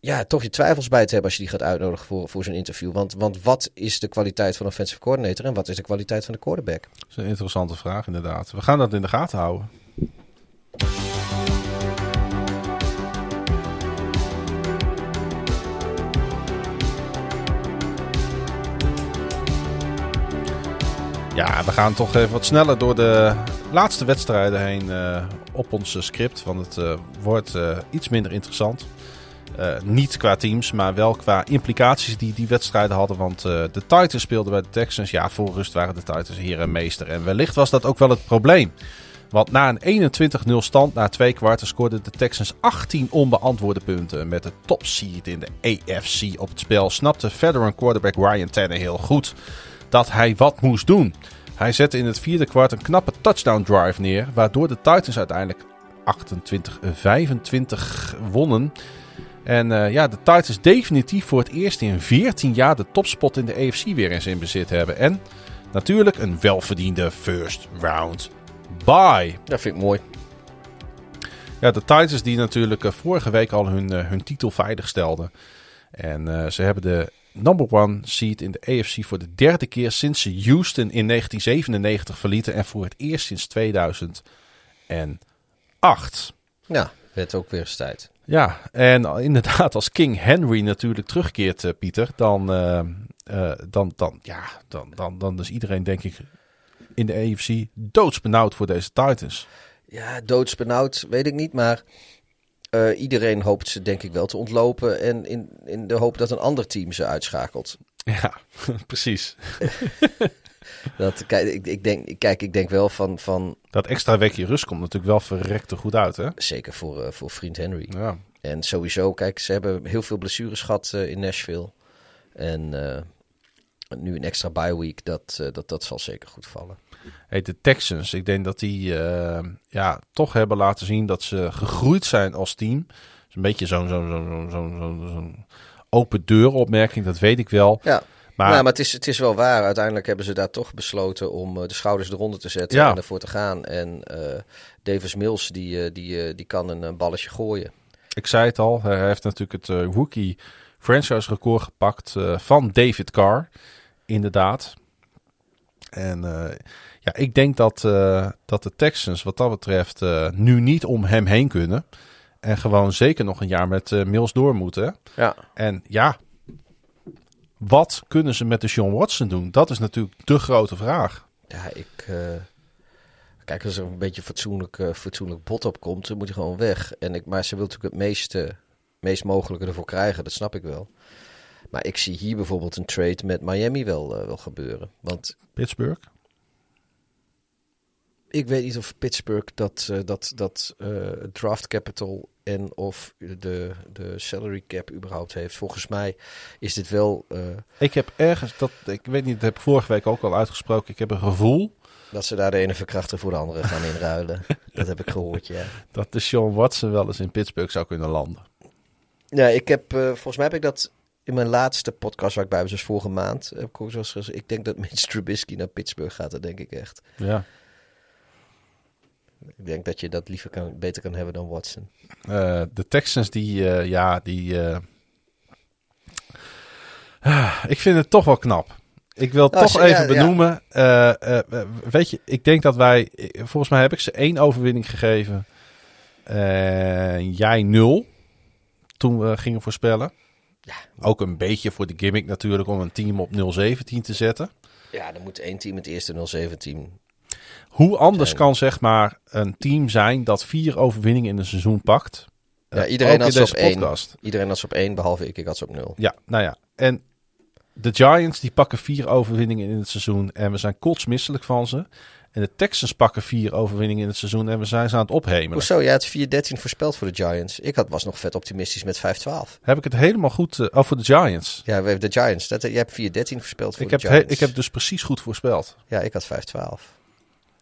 ja, toch je twijfels bij te hebben als je die gaat uitnodigen voor, voor zo'n interview. Want, want wat is de kwaliteit van een offensive coordinator en wat is de kwaliteit van de quarterback? Dat is een interessante vraag inderdaad. We gaan dat in de gaten houden. Ja, we gaan toch even wat sneller door de laatste wedstrijden heen uh, op ons script. Want het uh, wordt uh, iets minder interessant. niet qua teams, maar wel qua implicaties die die wedstrijden hadden. Want de Titans speelden bij de Texans. Ja, voor rust waren de Titans hier en meester. En wellicht was dat ook wel het probleem. Want na een 21-0 stand na twee kwarten scoorden de Texans 18 onbeantwoorde punten. Met de top seed in de AFC op het spel snapte veteran quarterback Ryan Tannehill goed dat hij wat moest doen. Hij zette in het vierde kwart een knappe touchdown drive neer, waardoor de Titans uiteindelijk 28-25 wonnen. En uh, ja, de Titans definitief voor het eerst in 14 jaar de topspot in de AFC weer eens in bezit hebben. En natuurlijk een welverdiende first round bye. Dat vind ik mooi. Ja, de Titans die natuurlijk uh, vorige week al hun, uh, hun titel veilig stelden. En ze hebben de number one seed in de AFC voor de derde keer sinds ze Houston in 1997 verlieten en voor het eerst sinds 2008. Ja, werd ook weer eens tijd. Ja, en inderdaad, als King Henry natuurlijk terugkeert, uh, Pieter, dan, uh, uh, dan, dan, ja, dan, dan, dan is iedereen, denk ik, in de AFC doodsbenauwd voor deze Titans. Ja, doodsbenauwd, weet ik niet, maar uh, iedereen hoopt ze denk ik wel te ontlopen. En in, in de hoop dat een ander team ze uitschakelt. Ja, precies. dat, kijk, ik, ik, denk, kijk, ik denk wel van, van... Dat extra weekje rust komt natuurlijk wel verrekte goed uit, hè? Zeker voor, uh, voor vriend Henry. Ja. En sowieso, kijk, ze hebben heel veel blessures gehad uh, in Nashville. En nu een extra bye week, dat, dat, dat zal zeker goed vallen. Hey, de Texans, ik denk dat die uh, ja, toch hebben laten zien dat ze gegroeid zijn als team. is een beetje zo'n zo'n zo'n zo'n zo open deur opmerking, dat weet ik wel. Ja. Maar, nou, maar het, is, het is wel waar. Uiteindelijk hebben ze daar toch besloten om uh, de schouders eronder te zetten ja. en ervoor te gaan. En uh, Davis Mills, die, die, die kan een, balletje gooien. Ik zei het al, hij heeft natuurlijk het rookie franchise record gepakt van David Carr. Inderdaad. En ja, ik denk dat, uh, dat de Texans wat dat betreft uh, nu niet om hem heen kunnen. En gewoon zeker nog een jaar met Mills door moeten. Ja. En ja, wat kunnen ze met de Sean Watson doen? Dat is natuurlijk de grote vraag. Ja, ik... Kijk, als er een beetje fatsoenlijk, fatsoenlijk bot op komt, dan moet hij gewoon weg. En ik, maar ze wil natuurlijk het meeste, meest mogelijke ervoor krijgen, dat snap ik wel. Maar ik zie hier bijvoorbeeld een trade met Miami wel, uh, wel gebeuren. Want Pittsburgh? Ik weet niet of Pittsburgh dat, uh, dat, dat uh, draft capital en of de, de salary cap überhaupt heeft. Volgens mij is dit wel... Ik heb ergens, dat, ik weet niet, dat heb ik vorige week ook al uitgesproken. Ik heb een gevoel... Dat ze daar de ene verkrachter voor de andere gaan inruilen. dat heb ik gehoord, ja. Dat de Sean Watson wel eens in Pittsburgh zou kunnen landen. Ja, ik heb, volgens mij heb ik dat in mijn laatste podcast waar ik bij was, dus vorige maand, heb ik ook zoals gezegd, ik denk dat Mitch Trubisky naar Pittsburgh gaat, dat denk ik echt. Ja. Ik denk dat je dat liever kan, beter kan hebben dan Watson. Uh, de Texans die, uh, ja, die... Uh, ik vind het toch wel knap. Ik wil nou, toch even benoemen. Ja. weet je, ik denk dat wij... Volgens mij heb ik ze één overwinning gegeven. jij nul. Toen we gingen voorspellen. Ja. Ook een beetje voor de gimmick natuurlijk om een team op 0-17 te zetten. Ja, dan moet één team het eerste 0-17. Hoe anders kan zeg maar een team zijn dat vier overwinningen in een seizoen pakt? Ja, iedereen had ze op één. Iedereen had ze op één, behalve ik. Ik had ze op nul. Ja, nou ja. En de Giants die pakken vier overwinningen in het seizoen en we zijn kotsmisselijk van ze. En de Texans pakken vier overwinningen in het seizoen en we zijn ze aan het ophemelen. Hoezo? Jij had 4-13 voorspeld voor de Giants. Ik had, was nog vet optimistisch met 5-12. Heb ik het helemaal goed... Uh, oh, voor de Giants? Ja, we hebben de Giants. Dat, jij hebt 4-13 voorspeld voor ik de heb Giants. ik heb dus precies goed voorspeld. Ja, ik had 5-12.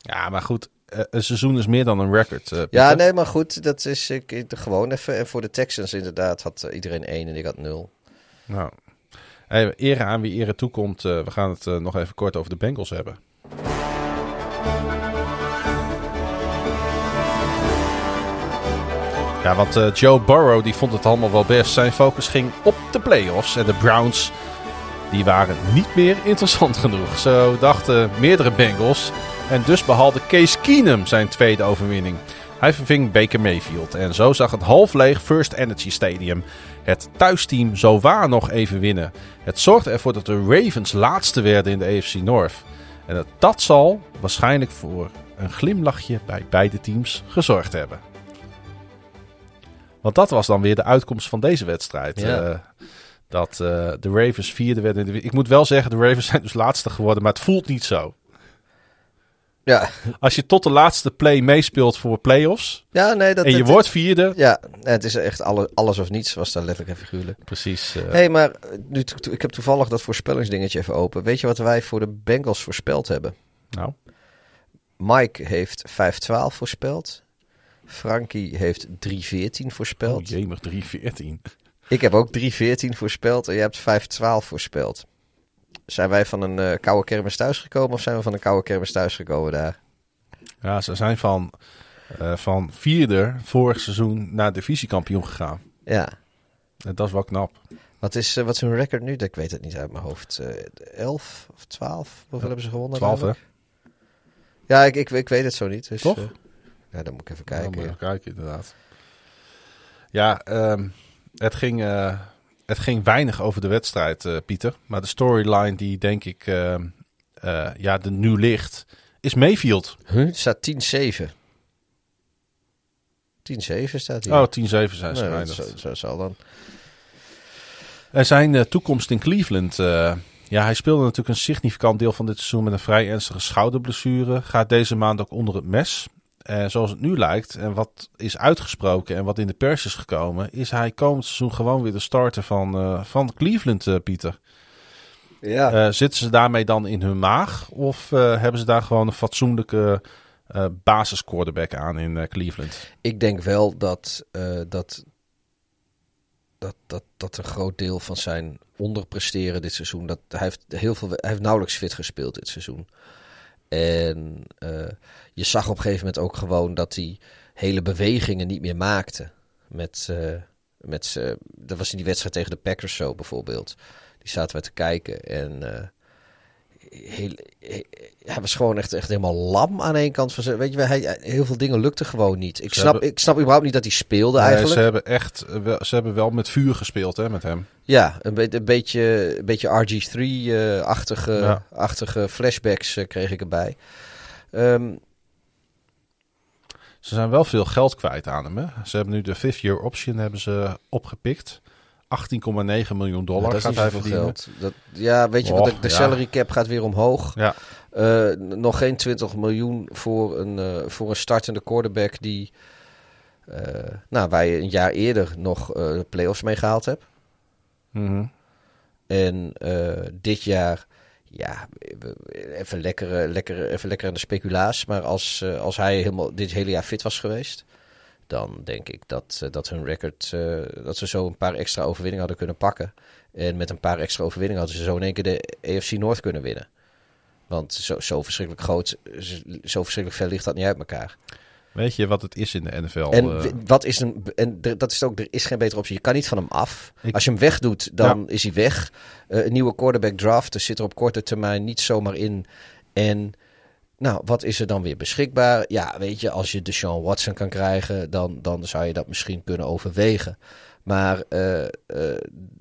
Ja, maar goed. Uh, een seizoen is meer dan een record. Uh, ja, nee, maar goed. Dat is ik, gewoon even. En voor de Texans inderdaad had iedereen 1 en ik had 0. Nou, hey, ere aan wie ere toekomt. we gaan het nog even kort over de Bengals hebben. Ja, want Joe Burrow die vond het allemaal wel best. Zijn focus ging op de playoffs. En de Browns die waren niet meer interessant genoeg. Zo dachten meerdere Bengals. En dus behaalde Case Keenum zijn tweede overwinning. Hij verving Baker Mayfield. En zo zag het half leeg First Energy Stadium het thuisteam zo waar nog even winnen. Het zorgde ervoor dat de Ravens laatste werden in de AFC North. En dat, dat zal waarschijnlijk voor een glimlachje bij beide teams gezorgd hebben. Want dat was dan weer de uitkomst van deze wedstrijd. Ja. Eh, dat eh, de Ravens vierde werden. in de- Ik moet wel zeggen, de Ravens zijn dus laatste geworden, maar het voelt niet zo. Ja, Als je tot de laatste play meespeelt voor playoffs ja nee, dat... en je dat- wordt vierde. Ja, het is echt alle, alles of niets, was daar letterlijk en figuurlijk. Precies. eh, Hé, hey, maar nu, to- ik heb toevallig dat voorspellingsdingetje even open. Weet je wat wij voor de Bengals voorspeld hebben? nou, Mike heeft 5-12 voorspeld. Frankie heeft 3-14 voorspeld. oh, jemig 3-14. Ik heb ook 3-14 voorspeld en je hebt 5-12 voorspeld. Zijn wij van een eh, koude kermis thuisgekomen of zijn we van een koude kermis thuisgekomen daar? Ja, ze zijn van, eh, van vierde vorig seizoen naar divisiekampioen gegaan. Ja. En dat is wel knap. Wat is, eh, wat is hun record nu? Ik weet het niet uit mijn hoofd. Eh 11 of 12? Hoeveel hebben ze gewonnen? 12 hè? Ja, ik, ik, ik weet het zo niet. Dus, Toch? ja, dan moet ik even kijken. moet je ja. even kijken, inderdaad. Ja, ehm, het, ging, het ging weinig over de wedstrijd, eh, Pieter. Maar de storyline die denk ik ehm, eh, ja, er nu ligt, is Mayfield. Huh? Het staat 10-7. 10-7 staat hier. Oh, 10-7 zijn ze Nee, zo, zo zal dan. En zijn eh, toekomst in Cleveland. eh, ja, hij speelde natuurlijk een significant deel van dit seizoen met een vrij ernstige schouderblessure. Gaat deze maand ook onder het mes. En zoals het nu lijkt en wat is uitgesproken en wat in de pers is gekomen, is hij komend seizoen gewoon weer de starter van, eh, van Cleveland, eh, Pieter. Ja. Eh, zitten ze daarmee dan in hun maag? Of eh, hebben ze daar gewoon een fatsoenlijke eh basis quarterback aan in eh, Cleveland? Ik denk wel dat, eh, dat, dat, dat, dat een groot deel van zijn onderpresteren dit seizoen. Dat, hij, heeft heel veel, hij heeft nauwelijks fit gespeeld dit seizoen. En eh, je zag op een gegeven moment ook gewoon dat hij hele bewegingen niet meer maakte. Met, eh, met, dat was in die wedstrijd tegen de Packers zo bijvoorbeeld. Die zaten we te kijken en eh, heel, he- hij was gewoon echt, echt helemaal lam aan één kant van zijn. Weet je, hij, heel veel dingen lukte gewoon niet. Ik Ze snap, hebben- ik snap überhaupt niet dat hij speelde Nee, eigenlijk. ze hebben echt eh, wel, ze hebben wel met vuur gespeeld hè, met hem. Ja, een, be- een beetje, een beetje RG3-achtige Ja. achtige flashbacks eh, kreeg ik erbij. Ehm, Ze zijn wel veel geld kwijt aan hem. Hè? Ze hebben nu de fifth year option hebben ze opgepikt. 18,9 miljoen dollar dat is gaat hij verdienen. geld. Dat, ja, weet je wat? De, de ja. salary cap gaat weer omhoog. Ja, Eh, nog geen 20 miljoen voor een, eh, voor een startende quarterback die... eh, nou, waar je een jaar eerder nog de playoffs mee gehaald hebt. mhm. En dit jaar, ja, even lekker, eh, lekker, even lekker aan de speculaas. Maar als, als hij helemaal dit hele jaar fit was geweest, dan denk ik dat, eh, dat hun record, eh, dat ze zo een paar extra overwinningen hadden kunnen pakken. En met een paar extra overwinningen hadden ze zo in één keer de AFC North kunnen winnen. Want zo, zo verschrikkelijk groot, zo verschrikkelijk ver ligt dat niet uit elkaar. Weet je wat het is in de NFL? En eh? wat is een. En dat is ook, er is geen betere optie. Je kan niet van hem af. Ik- Als je hem wegdoet, dan is hij weg. Een nieuwe quarterback draft dus zit er op korte termijn niet zomaar in. En. Nou, wat is er dan weer beschikbaar? Ja, weet je, als je Deshaun Watson kan krijgen, dan, dan zou je dat misschien kunnen overwegen. Maar eh, eh,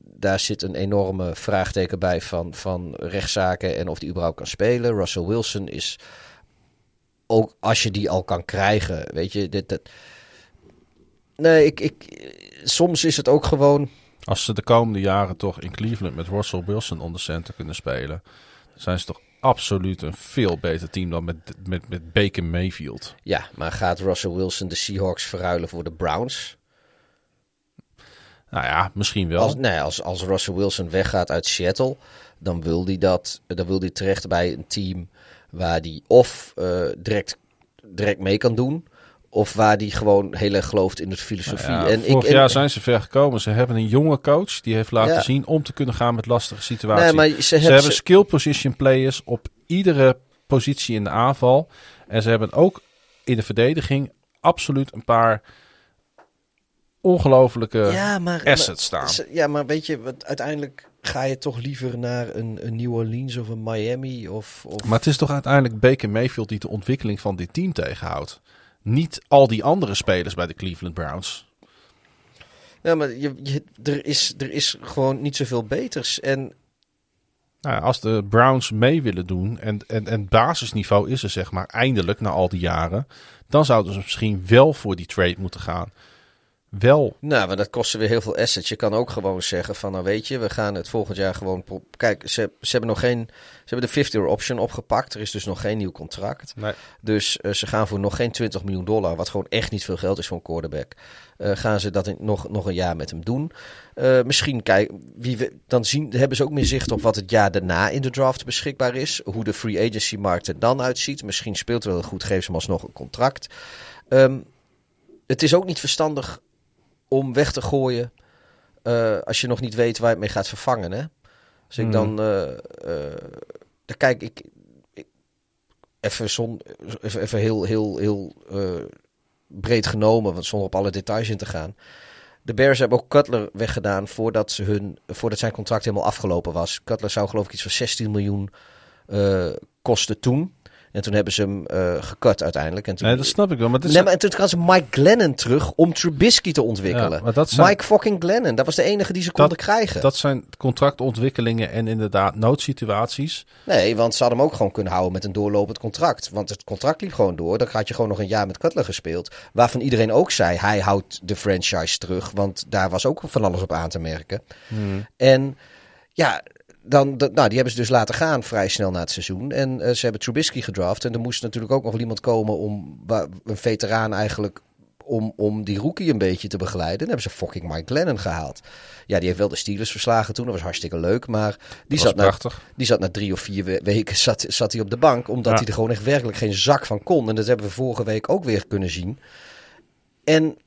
daar zit een enorme vraagteken bij van, van rechtszaken en of die überhaupt kan spelen. Russell Wilson is ook als je die al kan krijgen, weet je, dit. Nee, ik, ik, soms is het ook gewoon... Als ze de komende jaren toch in Cleveland met Russell Wilson onder center kunnen spelen, zijn ze toch absoluut een veel beter team dan met, met, met Baker Mayfield. Ja, maar gaat Russell Wilson de Seahawks verruilen voor de Browns? Nou ja, misschien wel. Als, nee, als, als Russell Wilson weggaat uit Seattle, dan wil hij dat, dan wil hij terecht bij een team waar hij of eh, direct, direct mee kan doen, of waar hij gewoon heel erg gelooft in de filosofie. Ja, en vorig ik, en- jaar zijn ze ver gekomen. Ze hebben een jonge coach die heeft laten Ja. zien om te kunnen gaan met lastige situaties. Nee, ze, Ze hebben, hebben skill position players op iedere positie in de aanval. En ze hebben ook in de verdediging absoluut een paar ongelofelijke ja, maar, assets maar- staan. Ja, maar weet je, wat, uiteindelijk ga je toch liever naar een, een New Orleans of een Miami of... of... Maar het is toch uiteindelijk Baker Mayfield die de ontwikkeling van dit team tegenhoudt. Niet al die andere spelers bij de Cleveland Browns. Ja, maar je, je, er, is, er is gewoon niet zoveel beters. En Nou, als de Browns mee willen doen en, en, en basisniveau is er zeg maar eindelijk na al die jaren, dan zouden ze misschien wel voor die trade moeten gaan. Wel. Nou, maar dat kost weer heel veel assets. Je kan ook gewoon zeggen van, nou weet je, we gaan het volgend jaar gewoon... Kijk, ze, ze hebben nog geen... Ze hebben de 50-year option opgepakt. Er is dus nog geen nieuw contract. Nee. Dus uh, ze gaan voor nog geen 20 miljoen dollar, wat gewoon echt niet veel geld is voor een quarterback. Uh, gaan ze dat in, nog, nog een jaar met hem doen. Uh, misschien kijk, wie we, dan zien, hebben ze ook meer zicht op wat het jaar daarna in de draft beschikbaar is. Hoe de free agency markt er dan uitziet. Misschien speelt wel goed, geef ze hem alsnog een contract. Um, het is ook niet verstandig om weg te gooien uh, als je nog niet weet waar je het mee gaat vervangen. Hè? Als ik mm. dan, uh, uh, dan kijk ik, ik even, zon, even, even heel, heel, heel breed genomen, want zonder op alle details in te gaan. De Bears hebben ook Cutler weggedaan voordat, ze hun, voordat zijn contract helemaal afgelopen was. Cutler zou geloof ik iets van 16 miljoen kosten toen. En toen hebben ze hem uh, gekut uiteindelijk. En toen, nee, dat snap ik wel. Maar, nee, maar en toen gaan ze Mike Glennon terug om Trubisky te ontwikkelen. Ja, dat zijn, Mike fucking Glennon, dat was de enige die ze konden krijgen. Dat zijn contractontwikkelingen en inderdaad noodsituaties. Nee, want ze hadden hem ook gewoon kunnen houden met een doorlopend contract. Want het contract liep gewoon door. Dan had je gewoon nog een jaar met Cutler gespeeld. Waarvan iedereen ook zei, hij houdt de franchise terug. Want daar was ook van alles op aan te merken. Hmm. En ja, dan, nou, die hebben ze dus laten gaan vrij snel na het seizoen. En uh, ze hebben Trubisky gedraft. En er moest natuurlijk ook nog wel iemand komen om een veteraan eigenlijk. Om, om die rookie een beetje te begeleiden. En hebben ze fucking Mike Glennon gehaald. Ja, die heeft wel de Steelers verslagen toen. Dat was hartstikke leuk. Maar die, zat na, die zat na drie of vier weken zat, zat hij op de bank. Omdat hij er gewoon echt werkelijk geen zak van kon. En dat hebben we vorige week ook weer kunnen zien. En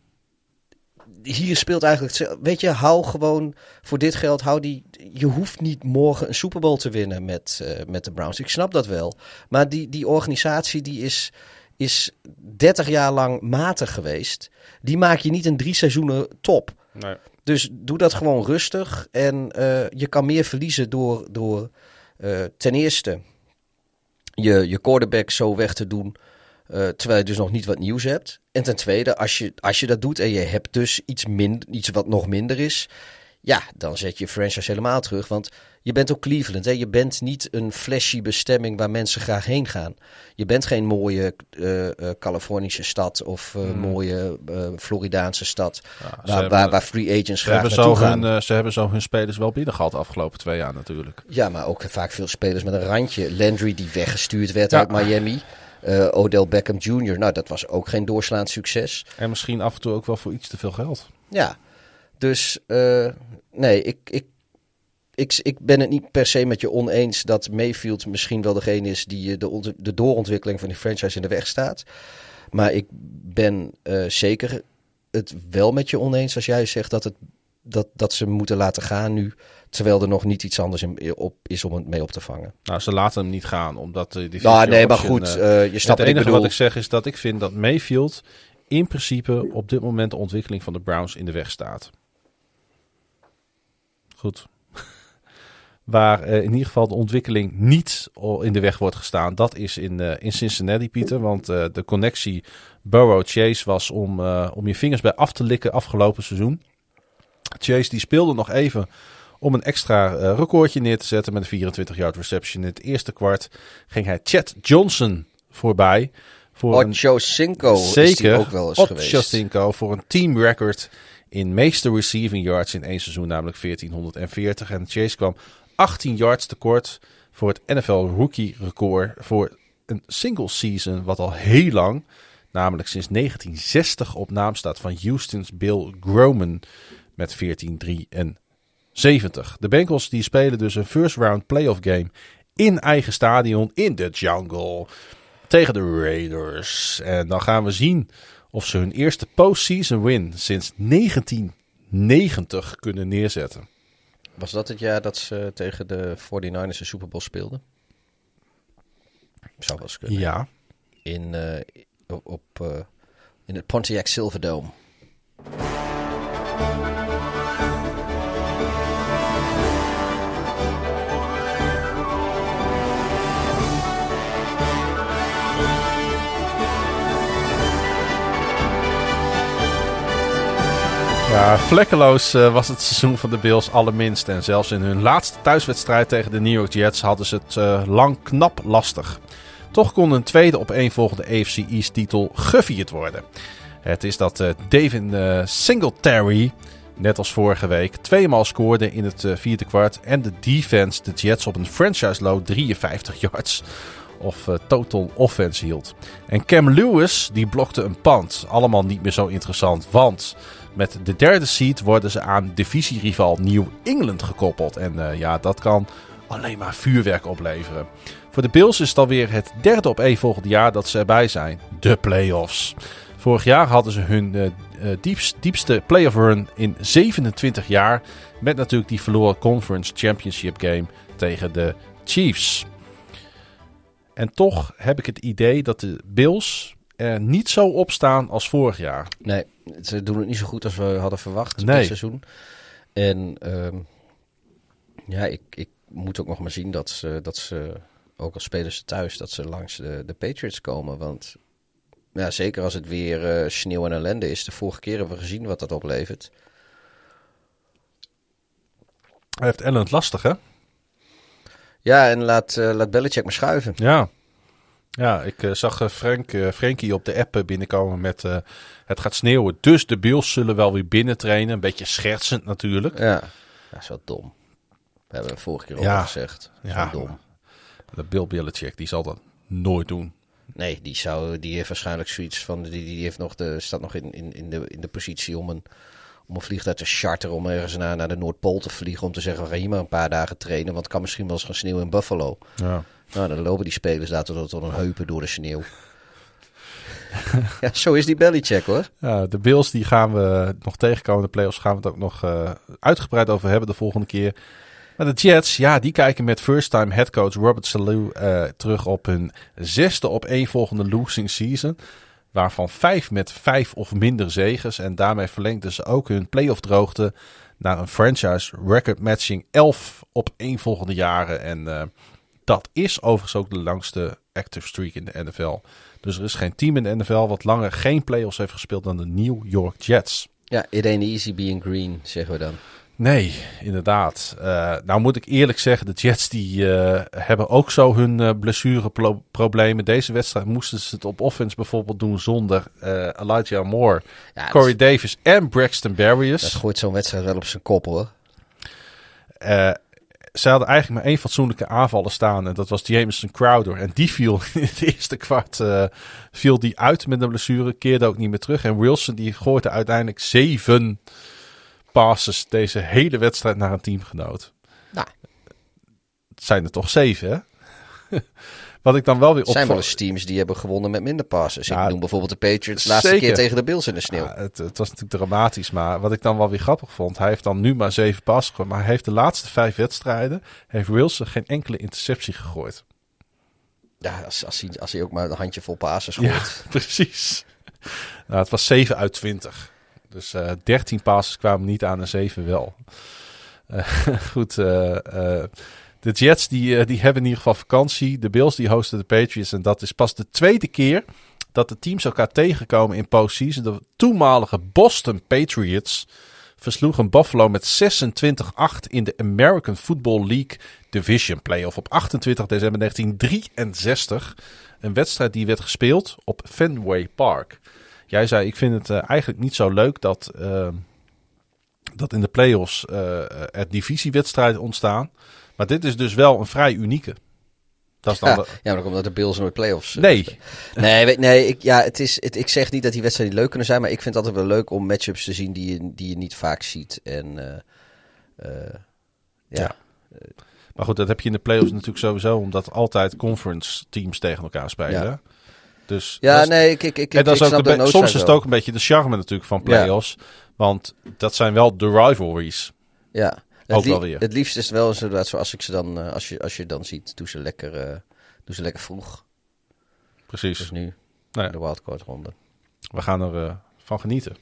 hier speelt eigenlijk, weet je, hou gewoon voor dit geld, hou die, je hoeft niet morgen een Super Bowl te winnen met, uh, met de Browns. Ik snap dat wel. Maar die, die organisatie die is, is 30 jaar lang matig geweest. Die maak je niet in drie seizoenen top. Nee. Dus doe dat gewoon rustig. En uh, je kan meer verliezen door, door uh, ten eerste je, je quarterback zo weg te doen uh, terwijl je dus nog niet wat nieuws hebt. En ten tweede, als je, als je dat doet en je hebt dus iets, minder, iets wat nog minder is. Ja, dan zet je franchise helemaal terug. Want je bent ook Cleveland. Hè? Je bent niet een flashy bestemming waar mensen graag heen gaan. Je bent geen mooie uh, uh, Californische stad of uh, hmm. mooie Floridaanse stad. Ja, waar, hebben, waar, waar, free agents graag naartoe gaan. Hun, ze hebben zo hun spelers wel binnen gehad de afgelopen twee jaar natuurlijk. Ja, maar ook vaak veel spelers met een randje. Landry die weggestuurd werd ja. uit Miami. Uh, Odell Beckham Jr., nou, dat was ook geen doorslaand succes. En misschien af en toe ook wel voor iets te veel geld. Ja, dus uh, nee, ik, ik, ik, ik ben het niet per se met je oneens dat Mayfield misschien wel degene is die de, de doorontwikkeling van die franchise in de weg staat. Maar ik ben uh, zeker het wel met je oneens als jij zegt dat, het, dat, dat ze moeten laten gaan nu. Terwijl er nog niet iets anders in, op, is om het mee op te vangen. Nou, ze laten hem niet gaan, omdat uh, die Nou, nee, maar goed, uh, je snapt Het enige ik wat ik zeg is dat ik vind dat Mayfield in principe op dit moment de ontwikkeling van de Browns in de weg staat. Goed. Waar uh, in ieder geval de ontwikkeling niet in de weg wordt gestaan, dat is in, uh, in Cincinnati, Pieter. Want uh, de connectie Burrow-Chase was om, om je vingers bij af te likken afgelopen seizoen. Chase die speelde nog even om een extra uh, recordje neer te zetten met een 24-yard reception. In het eerste kwart ging hij Chad Johnson voorbij. Voor Ocho Cinco zeker, is ook wel eens Ocho geweest. Cinco voor een team record in meeste receiving yards in één seizoen, namelijk 1440. En Chase kwam 18 yards tekort voor het NFL rookie record voor een single season, wat al heel lang, namelijk sinds 1960 op naam staat van Houston's Bill Groman met 14-3 en 70. De Bengals die spelen dus een first round playoff game in eigen stadion in de jungle tegen de Raiders. En dan gaan we zien of ze hun eerste postseason win sinds 1990 kunnen neerzetten. Was dat het jaar dat ze tegen de 49ers de Super Bowl speelden? Zou wel eens kunnen. Ja. In, uh, op, uh, in het Pontiac Silverdome. Ja, vlekkeloos uh, was het seizoen van de Bills allerminst. En zelfs in hun laatste thuiswedstrijd tegen de New York Jets hadden ze het uh, lang knap lastig. Toch kon een tweede op een volgende AFC East titel gevierd worden. Het is dat David Singletary, net als vorige week, tweemaal scoorde in het vierde kwart. En de defense de Jets op een franchise low 53 yards of total offense hield. En Cam Lewis die blokte een pand. Allemaal niet meer zo interessant, want met de derde seed worden ze aan divisierival New England gekoppeld. En uh, ja, dat kan alleen maar vuurwerk opleveren. Voor de Bills is het alweer het derde op één volgende jaar dat ze erbij zijn. De playoffs. Vorig jaar hadden ze hun uh, diepst, diepste playoff run in 27 jaar. Met natuurlijk die verloren Conference Championship game tegen de Chiefs. En toch heb ik het idee dat de Bills er niet zo op staan als vorig jaar. Nee, ze doen het niet zo goed als we hadden verwacht nee. dit seizoen. En um, ja, ik, ik moet ook nog maar zien dat ze, dat ze ook als spelen ze thuis, dat ze langs de, de Patriots komen. Want ja, zeker als het weer uh, sneeuw en ellende is. De vorige keer hebben we gezien wat dat oplevert. Hij heeft Ellen het lastig, hè? Ja, en laat, uh, laat Belichick maar schuiven. Ja. Ja, ik uh, zag uh, Frank, Frankie op de app binnenkomen met het gaat sneeuwen. Dus de Bills zullen wel weer binnen trainen. Een beetje schertsend natuurlijk. Ja, dat is wel dom. We hebben we vorige keer al ja. gezegd. Ja, dom. De Bill Belichick, die zal dat nooit doen. Nee, die, zou, die heeft waarschijnlijk zoiets van... Die, die heeft nog de, staat nog in, in, in, de, in de positie om een om een vliegtuig te charteren om ergens naar, naar de Noordpool te vliegen. Om te zeggen, we gaan hier maar een paar dagen trainen. Want het kan misschien wel eens gaan sneeuwen in Buffalo. Ja. Nou, dan lopen die spelers daar tot, tot een heupen door de sneeuw. ja, zo is die bellycheck hoor. De Bills die gaan we nog tegenkomen. De playoffs gaan we het ook nog uh, uitgebreid over hebben de volgende keer. Maar de Jets, ja, die kijken met first-time headcoach Robert Salou uh, terug op hun zesde op één volgende losing season waarvan vijf met vijf of minder zegens. En daarmee verlengden ze ook hun playoff droogte naar een franchise record matching 11 op één volgende jaren. En uh, dat is overigens ook de langste active streak in de NFL. Dus er is geen team in de NFL wat langer geen playoffs heeft gespeeld dan de New York Jets. Ja, it ain't easy being green, zeggen we dan. Nee, inderdaad. Uh, nou moet ik eerlijk zeggen, de Jets die uh, hebben ook zo hun uh, blessureproblemen. Deze wedstrijd moesten ze het op offense bijvoorbeeld doen zonder Elijah Moore, ja, Corey Davis en Braxton Berrios. Dat gooit zo'n wedstrijd wel op zijn kop hoor. Ze hadden eigenlijk maar één fatsoenlijke aanvallen staan en dat was Jameson Crowder. En die viel in het eerste kwart viel die uit met een blessure, keerde ook niet meer terug. En Wilson die gooide uiteindelijk zeven passes deze hele wedstrijd naar een teamgenoot. Nou. Het zijn er toch zeven, hè? Wat ik dan wel weer op. zijn wel eens teams die hebben gewonnen met minder passes. Ja, ik noem bijvoorbeeld de Patriots de laatste keer tegen de Bills in de sneeuw. Ja, het, het, was natuurlijk dramatisch, maar wat ik dan wel weer grappig vond, hij heeft dan nu maar zeven passen gegooid, maar hij heeft de laatste vijf wedstrijden, heeft Wilson geen enkele interceptie gegooid. Ja, als, als, hij, als hij ook maar een handje vol passes gooit. Ja, precies. Nou, het was 7 uit 20. Dus uh, eh, 13 passes kwamen niet aan en 7 wel. Uh, goed, uh, de Jets die, die hebben in ieder geval vakantie. De Bills die hosten de Patriots. En dat is pas de tweede keer dat de teams elkaar tegenkomen in postseason. De toenmalige Boston Patriots versloegen Buffalo met 26-8 in de American Football League Division Playoff op 28 december 1963. Een wedstrijd die werd gespeeld op Fenway Park. Jij zei, ik vind het uh, eigenlijk niet zo leuk dat, uh, dat in de playoffs er divisiewedstrijden ontstaan. Maar dit is dus wel een vrij unieke. Dat is dan ja, de... ja, maar omdat de Bills nooit playoffs. Nee. nee, nee ik, ja, het is, het, ik zeg niet dat die wedstrijden leuk kunnen zijn. Maar ik vind het altijd wel leuk om matchups te zien die je, die je niet vaak ziet. En ja. ja. Maar goed, dat heb je in de playoffs natuurlijk sowieso. Omdat altijd conference teams tegen elkaar spelen. Ja. Dus ja, nee, ik, ik, ik, en dat is ook een soms is het ook een beetje de charme natuurlijk van playoffs. Want dat zijn wel de rivalries. Ja, ook wel weer. Het liefst is het wel inderdaad zoals ik ze dan, uh, als, je, als je dan ziet, doe ze lekker, uh, doe ze lekker vroeg. Precies. Dus nu, nou ja. de wildcard ronde. We gaan er uh, van genieten.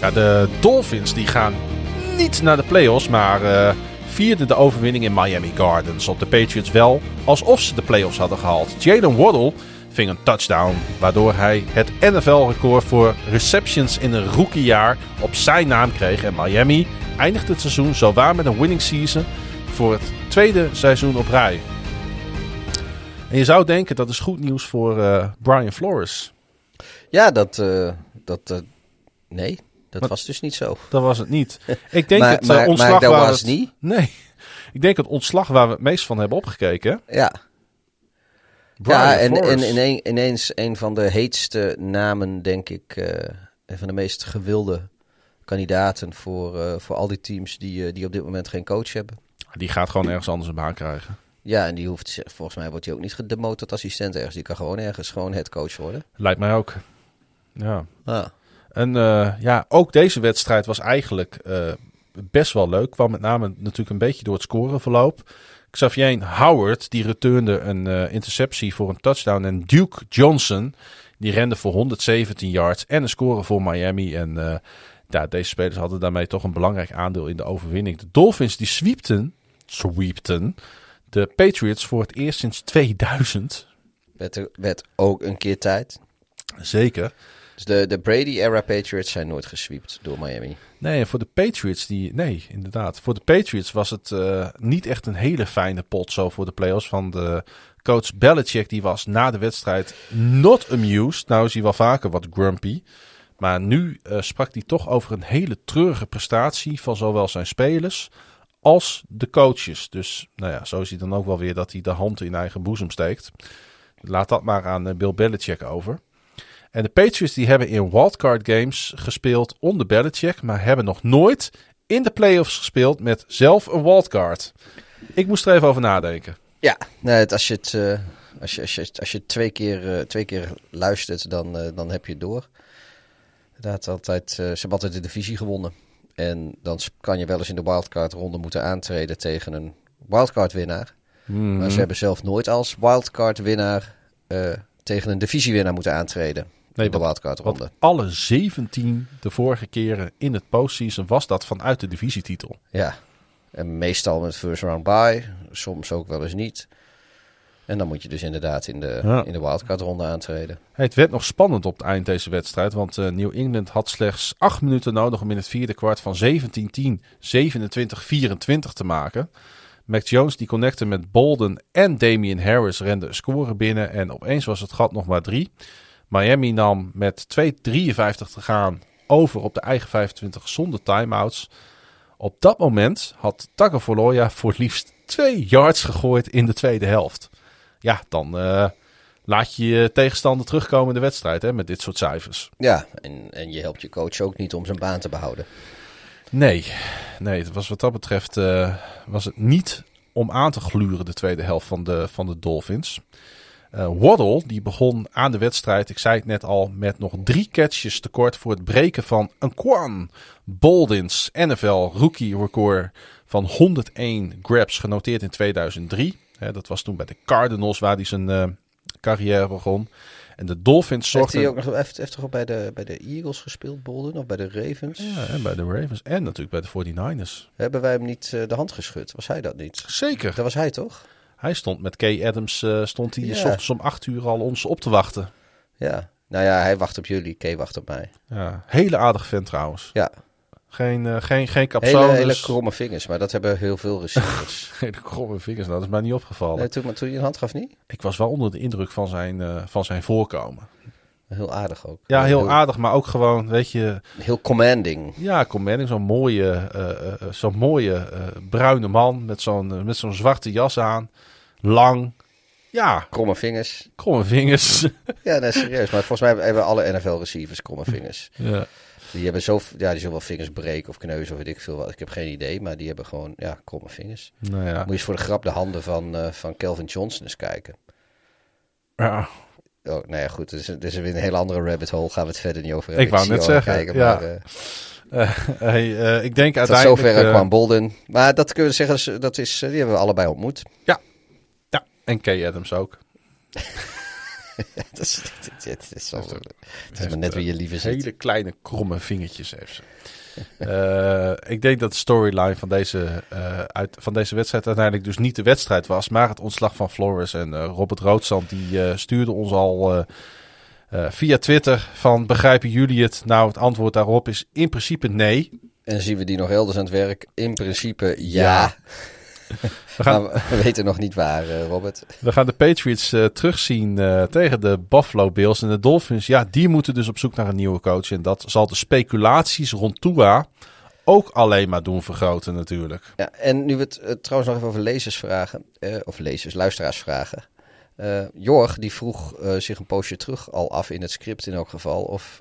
Ja, de Dolphins die gaan niet naar de playoffs, maar uh, vierden de overwinning in Miami Gardens op de Patriots wel alsof ze de playoffs hadden gehaald. Jalen Waddle ving een touchdown, waardoor hij het NFL-record voor receptions in een rookiejaar op zijn naam kreeg. En Miami eindigt het seizoen zowaar met een winning season voor het tweede seizoen op rij. En je zou denken dat is goed nieuws voor uh, Brian Flores. Ja, dat. Uh, dat uh, nee, dat maar, was dus niet zo. Dat was het niet. Ik denk maar, het maar, ontslag maar dat waar was het, niet. Nee. Ik denk het ontslag waar we het meest van hebben opgekeken. Ja. Brian ja, en, Flores. en ineen, ineens een van de heetste namen, denk ik. Uh, een van de meest gewilde kandidaten voor, uh, voor al die teams die, uh, die op dit moment geen coach hebben. Die gaat gewoon ergens anders een baan krijgen. Ja, en die hoeft, volgens mij wordt hij ook niet gedemoot tot assistent ergens. Die kan gewoon ergens gewoon het coach worden. Lijkt mij ook. Ja. Ah. En uh, ja, ook deze wedstrijd was eigenlijk uh, best wel leuk. Kwam met name natuurlijk een beetje door het scoreverloop. Xavier Howard, die returende een uh, interceptie voor een touchdown. En Duke Johnson, die rende voor 117 yards en een score voor Miami. En ja, deze spelers hadden daarmee toch een belangrijk aandeel in de overwinning. De Dolphins, die sweepten, sweepten de Patriots voor het eerst sinds 2000. Werd, er, werd ook een keer tijd. Zeker. Dus de, de Brady-era Patriots zijn nooit gesweept door Miami. Nee, voor de Patriots, die, nee, inderdaad. Voor de Patriots was het uh, niet echt een hele fijne pot zo voor de playoffs van de coach Belichick. Die was na de wedstrijd not amused. Nou is hij wel vaker wat grumpy. Maar nu uh, sprak hij toch over een hele treurige prestatie van zowel zijn spelers als de coaches. Dus nou ja, zo is hij dan ook wel weer dat hij de hand in eigen boezem steekt. Laat dat maar aan uh, Bill Belichick over. En de Patriots die hebben in wildcard games gespeeld onder Belichick, maar hebben nog nooit in de playoffs gespeeld met zelf een wildcard. Ik moest er even over nadenken. Ja, nee, als je het, uh, als je, als je, als je twee, keer, uh, twee keer luistert, dan, uh, dan heb je het door. Inderdaad, altijd, ze hebben altijd de divisie gewonnen. En dan kan je wel eens in de wildcard ronde moeten aantreden tegen een wildcard winnaar. Mm. Maar ze hebben zelf nooit als wildcard winnaar tegen een divisiewinnaar moeten aantreden. Nee, de wildcard ronde. Want alle 17 de vorige keren in het postseason was dat vanuit de divisietitel. Ja, en meestal met first round bye, soms ook wel eens niet. En dan moet je dus inderdaad in de, Ja. in de wildcard ronde aantreden. Hey, het werd nog spannend op het eind deze wedstrijd, want eh, New England had slechts 8 minuten nodig om in het vierde kwart van 17-10 27-24 te maken. Mac Jones die connecte met Bolden en Damian Harris renden een score binnen en opeens was het gat nog maar drie. Miami nam met 2.53 te gaan over op de eigen 25 zonder timeouts. Op dat moment had Tagovailoa voor liefst twee yards gegooid in de tweede helft. Ja, dan uh, laat je je tegenstander terugkomen in de wedstrijd hè, met dit soort cijfers. Ja, en, en je helpt je coach ook niet om zijn baan te behouden. Nee, nee het was wat dat betreft uh, was het niet om aan te gluren de tweede helft van de, van de Dolphins. Uh, Waddle die begon aan de wedstrijd, ik zei het net al, met nog drie catches tekort voor het breken van een Quan Boldins NFL rookie record van 101 grabs genoteerd in 2003. He, dat was toen bij de Cardinals waar hij zijn uh, carrière begon. En de Dolphins zorgden... Heeft hij ook nog heeft, toch bij de, bij de Eagles gespeeld, Bolden? Of bij de Ravens? Ja, en bij de Ravens. En natuurlijk bij de 49ers. Hebben wij hem niet uh, de hand geschud? Was hij dat niet? Zeker. Dat was hij toch? Hij stond met Kay Adams, uh, stond hij Ja. s ochtends om 8 uur al ons op te wachten. Ja. Nou ja, hij wacht op jullie, Kay wacht op mij. Ja, hele aardige vent trouwens. Ja, Geen, uh, geen, geen hele, hele kromme vingers, maar dat hebben heel veel receivers. Hele kromme vingers, nou, dat is mij niet opgevallen. nee, toen, toen je een hand gaf niet? Ik was wel onder de indruk van zijn, uh, van zijn voorkomen. Heel aardig ook. Ja, heel aardig, maar ook gewoon, weet je... Heel commanding. Ja, commanding, zo'n mooie, uh, uh, zo'n mooie bruine man met zo'n met zo'n zwarte jas aan. Lang. Ja, Kromme vingers. kromme vingers. Ja, nee, serieus. Maar volgens mij hebben- alle NFL-receivers kromme vingers. ja. Die hebben zo, ja, die zullen wel vingers breken of kneuzen of weet ik veel wat. Ik heb geen idee, maar die hebben gewoon, ja, kromme vingers. Nou ja. Moet je eens voor de grap de handen van, uh, van Kelvin Johnson eens kijken. ja. Oh, nou ja, goed. Het is, is weer een hele andere rabbit hole. Gaan we het verder niet over hebben. Ik wou net zeggen, kijken, ja. maar, uh, Uh, hey, uh, ik denk tot uiteindelijk... zover uh, kwam Bolden. Maar dat kunnen we zeggen, dat is- die hebben we allebei ontmoet. Ja, en Kay Adams ook. het, is, het, het is, wel- het is maar net wie je liever ziet. Hele kleine kromme vingertjes heeft ze. Eh, ik denk dat de storyline van deze, eh, uit, van deze wedstrijd uiteindelijk dus niet de wedstrijd was, maar het ontslag van Flores. En eh, Robert Roodzand die eh, stuurde ons al eh, eh, via Twitter van begrijpen jullie het? Nou, het antwoord daarop is in principe nee. En zien we die nog elders aan het werk? In principe ja. Ja. We gaan, Maar we weten nog niet waar, eh, Robert. we gaan de Patriots eh, terugzien eh, tegen de Buffalo Bills en de Dolphins. Ja, die moeten dus op zoek naar een nieuwe coach. En dat zal de speculaties rond Tua ook alleen maar doen vergroten natuurlijk. Ja, en nu we het trouwens nog even over lezers vragen, of lezers, luisteraars vragen. Jorg, die vroeg zich een poosje terug al af in het script in elk geval, of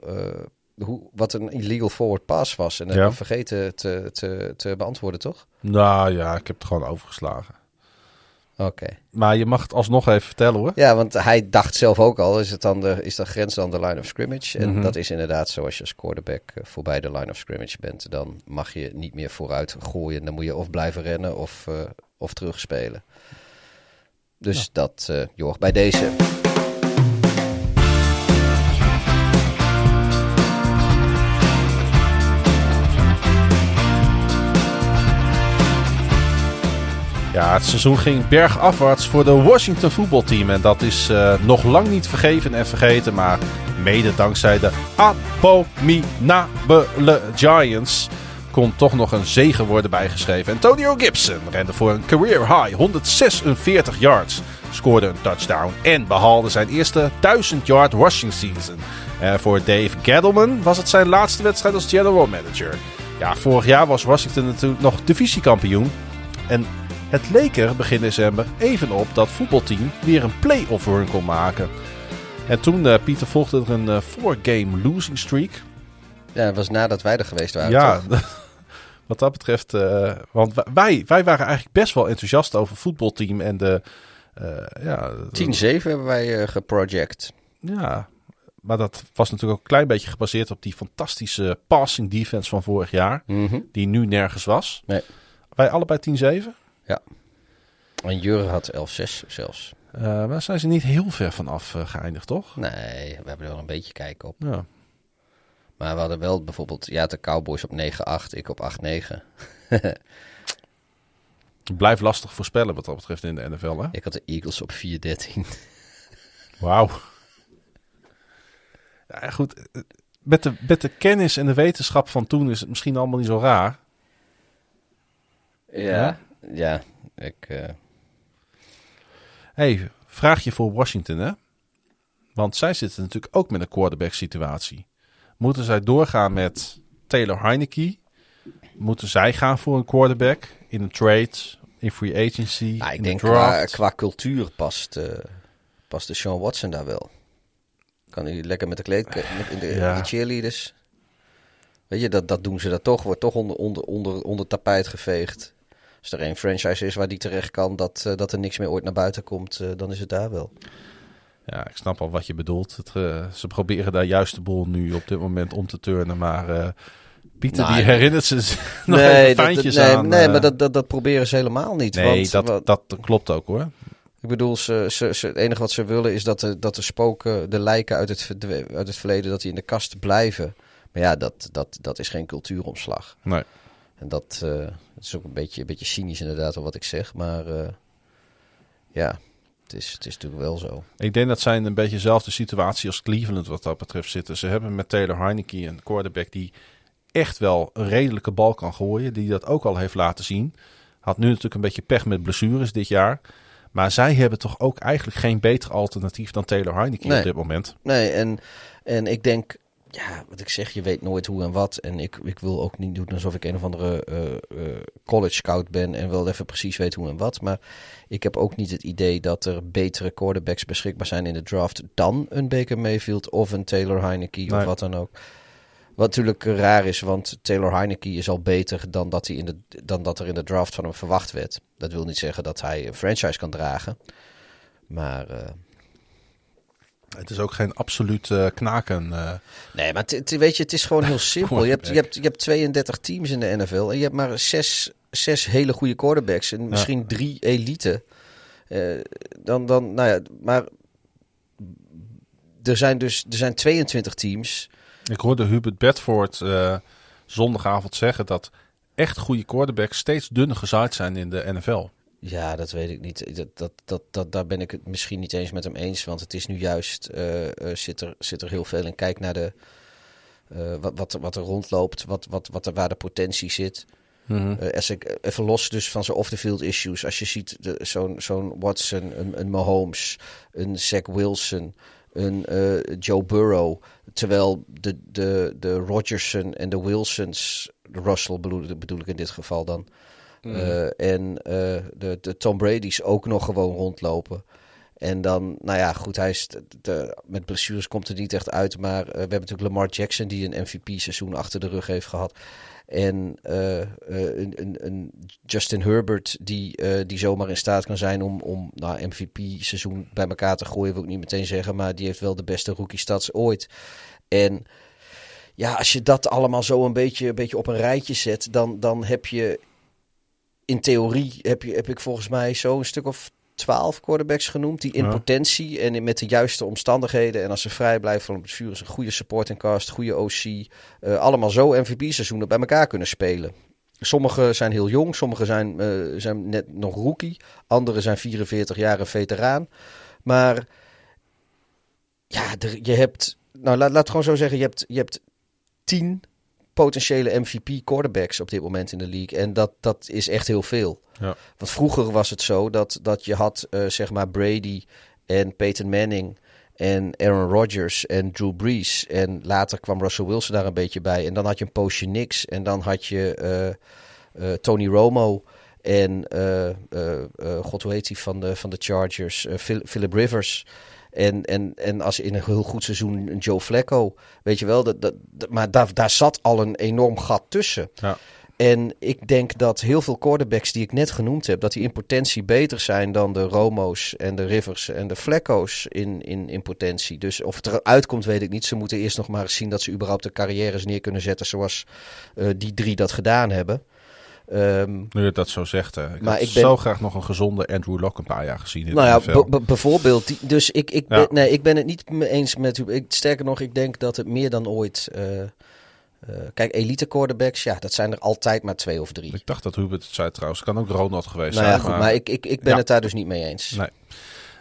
hoe, wat een illegal forward pass was. En dat Ja. vergeten te, te, te beantwoorden, toch? Nou ja, ik heb het gewoon overgeslagen. Oké. Maar je mag het alsnog even vertellen hoor. Ja, want hij dacht zelf ook al, is, het dan de, is de grens dan de line of scrimmage? En Mhm. dat is inderdaad zo, als je als quarterback eh, voorbij de line of scrimmage bent, dan mag je niet meer vooruit gooien. Dan moet je of blijven rennen of, eh, of terugspelen. Dus dat, eh Jorg, bij deze. Ja, het seizoen ging bergafwaarts voor de Washington voetbalteam. En dat is eh, nog lang niet vergeven en vergeten. Maar mede dankzij de abominabele Giants kon toch nog een zegen worden bijgeschreven. Antonio Gibson rende voor een career high 146 yards. Scoorde een touchdown en behaalde zijn eerste 1000 yard rushing season. En voor Dave Gettleman was het zijn laatste wedstrijd als general manager. Ja, vorig jaar was Washington natuurlijk nog divisiekampioen. En het leek er begin december even op dat voetbalteam weer een play-off run kon maken. En toen, eh, Pieter, volgde er een eh, four-game losing streak. Ja, het was nadat wij er geweest waren. ja, wat dat betreft. eh, want wij, wij waren eigenlijk best wel enthousiast over het voetbalteam en de. ja, 10-7 hebben wij geproject. Ja, maar dat was natuurlijk ook een klein beetje gebaseerd op die fantastische passing defense van vorig jaar. Mhm. Die nu nergens was. Nee. Wij allebei 10-7. En Jurre had 11-6 zelfs. Eh, maar zijn ze niet heel ver vanaf eh, geëindigd, toch? Nee, we hebben er wel een beetje kijk op. Ja. Maar we hadden wel bijvoorbeeld, ja, de Cowboys op 9-8, ik op 8-9. Het blijft lastig voorspellen wat dat betreft in de NFL, hè? Ik had de Eagles op 4-13. Wauw. Ja, goed. Met de, met de kennis en de wetenschap van toen is het misschien allemaal niet zo raar. Ja. Ja, ik... eh, hey, vraagje voor Washington, hè? Want zij zitten natuurlijk ook met een quarterback situatie. Moeten zij doorgaan met Taylor Heineke? Moeten zij gaan voor een quarterback in een trade, in free agency, nou, ik in denk de qua, cultuur past, eh past de Sean Watson daar wel. Kan hij lekker met de kleed, met in de, Ja. die cheerleaders. Weet je, dat, dat doen ze dat toch. Wordt toch onder, onder, onder, onder tapijt geveegd. Als er één franchise is waar die terecht kan, dat, eh, dat er niks meer ooit naar buiten komt, eh, dan is het daar wel. Ja, ik snap al wat je bedoelt. Het, eh, ze proberen daar juist de bol nu op dit moment om te turnen, maar Pieter Nou, die herinnert ze nog nee, dat- nee, aan. nee maar dat, dat, dat proberen ze helemaal niet. nee, want, dat, wat- dat klopt ook hoor. Ik bedoel, ze, ze, ze, het enige wat ze willen is dat de, dat de spoken, de lijken uit het, uit het verleden, dat die in de kast blijven. Maar ja, dat, dat, dat is geen cultuuromslag. Nee. En dat, eh, is ook een beetje, een beetje cynisch inderdaad wat ik zeg. Maar eh, ja, het is, het is natuurlijk wel zo. Ik denk dat zij in een beetje dezelfde situatie als Cleveland wat dat betreft zitten. Ze hebben met Taylor Heineke een quarterback die echt wel een redelijke bal kan gooien. Die dat ook al heeft laten zien. Had nu natuurlijk een beetje pech met blessures dit jaar. Maar zij hebben toch ook eigenlijk geen beter alternatief dan Taylor Heineke Nee. op dit moment. Nee, en, en ik denk, ja, wat ik zeg, je weet nooit hoe en wat. En ik, ik wil ook niet doen alsof ik een of andere eh, eh, college scout ben en wel even precies weet hoe en wat. Maar ik heb ook niet het idee dat er betere quarterbacks beschikbaar zijn in de draft dan een Baker Mayfield of een Taylor Heineke of wat dan ook. Wat natuurlijk raar is, want Taylor Heineke is al beter dan dat, hij in de, dan dat er in de draft van hem verwacht werd. Dat wil niet zeggen dat hij een franchise kan dragen. Maar eh, Het is ook geen absoluut eh, knaken. eh. Nee, maar weet je, het is gewoon heel simpel. Je hebt, je, hebt, je hebt 32 teams in de NFL en je hebt maar zes, zes hele goede quarterbacks en misschien drie elite. Eh, dan, dan, nou ja, maar er zijn dus er zijn 22 teams. Ik hoorde Hubert Bedford zondagavond zeggen dat echt goede quarterbacks steeds dunner gezaaid zijn in de NFL. Ja, dat weet ik niet. Dat, dat, dat, dat, daar ben ik het misschien niet eens met hem eens. Want het is nu juist, eh, eh, zit, er, zit er heel veel in. Kijk naar de, eh, wat, wat, er- wat er rondloopt, wat, wat, wat er, waar de potentie zit. Eh, als ik even los dus van zijn off-the-field issues. Als je ziet zo'n zo'n Watson, een, een Mahomes, een Zach Wilson, een Joe Burrow. Terwijl de, de, de Rodgerson en de Wilsons, de Russell bedoel, bedoel ik in dit geval dan. Eh, en eh, de, de Tom Brady's ook nog gewoon rondlopen. En dan, nou ja, goed, hij is de, met blessures komt er niet echt uit. Maar eh, we hebben natuurlijk Lamar Jackson die een MVP-seizoen achter de rug heeft gehad. En een, een, een Justin Herbert die, die zomaar in staat kan zijn om, om nou, MVP-seizoen bij elkaar te gooien, wil ik niet meteen zeggen. Maar die heeft wel de beste rookie-stats ooit. En ja, als je dat allemaal zo een beetje, een beetje op een rijtje zet, dan, dan heb je in theorie, heb, je, heb ik volgens mij zo een stuk of twaalf quarterbacks genoemd. Die in Ja. potentie en met de juiste omstandigheden. En als ze vrij blijven van blessures, een goede supporting cast, goede OC. eh, allemaal zo MVP-seizoenen bij elkaar kunnen spelen. Sommige zijn heel jong, sommige zijn, eh, zijn net nog rookie. Andere zijn 44 jaar een veteraan. Maar ja, er- je hebt, nou laat, laat het gewoon zo zeggen, je hebt, je hebt tien potentiële MVP quarterbacks op dit moment in de league. En dat, dat is echt heel veel. Ja. Want vroeger was het zo dat, dat je had eh, zeg maar Brady en Peyton Manning en Aaron Rodgers en Drew Brees. En later kwam Russell Wilson daar een beetje bij. En dan had je een poosje niks. En dan had je eh, eh, Tony Romo en god hoe heet hij van de, van de Chargers? Phil- Philip Rivers. En, en, en als in een heel goed seizoen een Joe Flacco. Weet je wel, dat, dat, maar daar, daar zat al een enorm gat tussen. Ja. En ik denk dat heel veel quarterbacks die ik net genoemd heb, dat die in potentie beter zijn dan de Romo's en de Rivers en de Flecko's in, in, in potentie. Dus of het eruit komt, weet ik niet. Ze moeten eerst nog maar eens zien dat ze überhaupt de carrières neer kunnen zetten zoals eh, die drie dat gedaan hebben. Ehm, Nu je dat zo zegt. Hè. Ik Maar had ik ben- zo graag nog een gezonde Andrew Locke een paar jaar gezien in nou ja, de bijvoorbeeld. Die, dus ik, ik, Ja. ben, nee, ik ben het niet mee eens met u. Sterker nog, ik denk dat het meer dan ooit. eh, eh, kijk, elite quarterbacks, ja, dat zijn er altijd maar twee of drie. Ik dacht dat Hubert het zei trouwens. Kan ook Ronald geweest Nou ja, zijn. goed, maar ik, ik, ik ben Ja. het daar dus niet mee eens. Nee.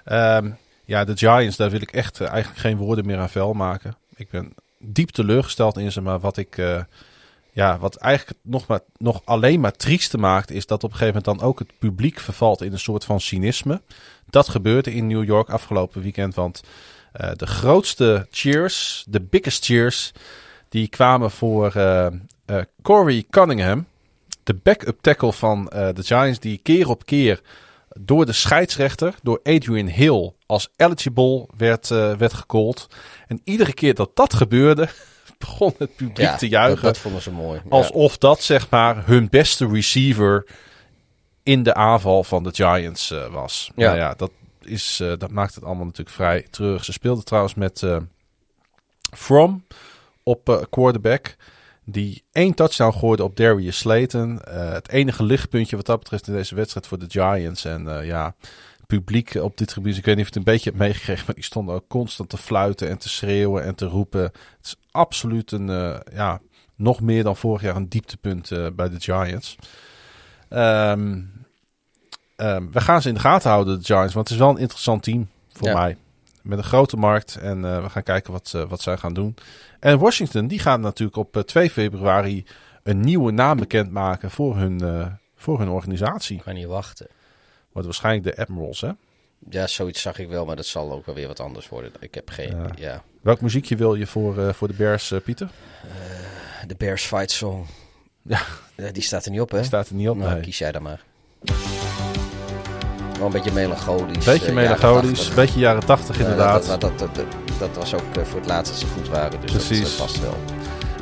Ehm, ja, de Giants, daar wil ik echt eh, eigenlijk geen woorden meer aan vuil maken. Ik ben diep teleurgesteld in ze, maar wat ik... ja, wat eigenlijk nog, maar, nog alleen maar trieste maakt, is dat op een gegeven moment dan ook het publiek vervalt in een soort van cynisme. Dat gebeurde in New York afgelopen weekend, want eh, de grootste cheers, de biggest cheers, die kwamen voor eh, eh, Corey Cunningham, de backup tackle van de Giants, die keer op keer door de scheidsrechter, door Adrian Hill, als eligible werd, eh werd. En iedere keer dat dat gebeurde, begon het publiek te juichen. Dat, vonden ze mooi. Alsof dat zeg maar hun beste receiver in de aanval van de Giants eh, was. Ja. Nou ja, dat, is, eh, dat maakt het allemaal natuurlijk vrij terug. Ze speelden trouwens met eh, From op quarterback. Die één touchdown gooide op Darius Slayton. Het enige lichtpuntje wat dat betreft in deze wedstrijd voor de Giants. En ja, publiek op dit tribune, ik weet niet of je het een beetje hebt meegekregen, maar die stonden ook constant te fluiten en te schreeuwen en te roepen. Het is absoluut een, eh, ja, nog meer dan vorig jaar een dieptepunt eh, bij de Giants. Ehm, ehm, we gaan ze in de gaten houden, de Giants, want het is wel een interessant team voor Ja. mij. Met een grote markt en eh, we gaan kijken wat, wat zij gaan doen. En Washington, die gaan natuurlijk op eh, 2 februari een nieuwe naam bekendmaken voor hun, voor hun organisatie. Ik kan niet wachten. Wordt waarschijnlijk de Admirals, hè? Ja, zoiets zag ik wel, maar dat zal ook wel weer wat anders worden. Ik heb geen... Ja. Ja. Welk muziekje wil je voor, eh, voor de Bears, eh, Pieter? De Bears Fight Song. Ja. Die staat er niet op, hè? Die staat er niet op, Nou, nee. kies jij dan maar. Wel een beetje melancholisch. Beetje eh, melancholisch, beetje jaren 80 tachtig. inderdaad. Dat, dat, dat, was ook eh, voor het laatst dat ze goed waren, dus Precies. dat past wel.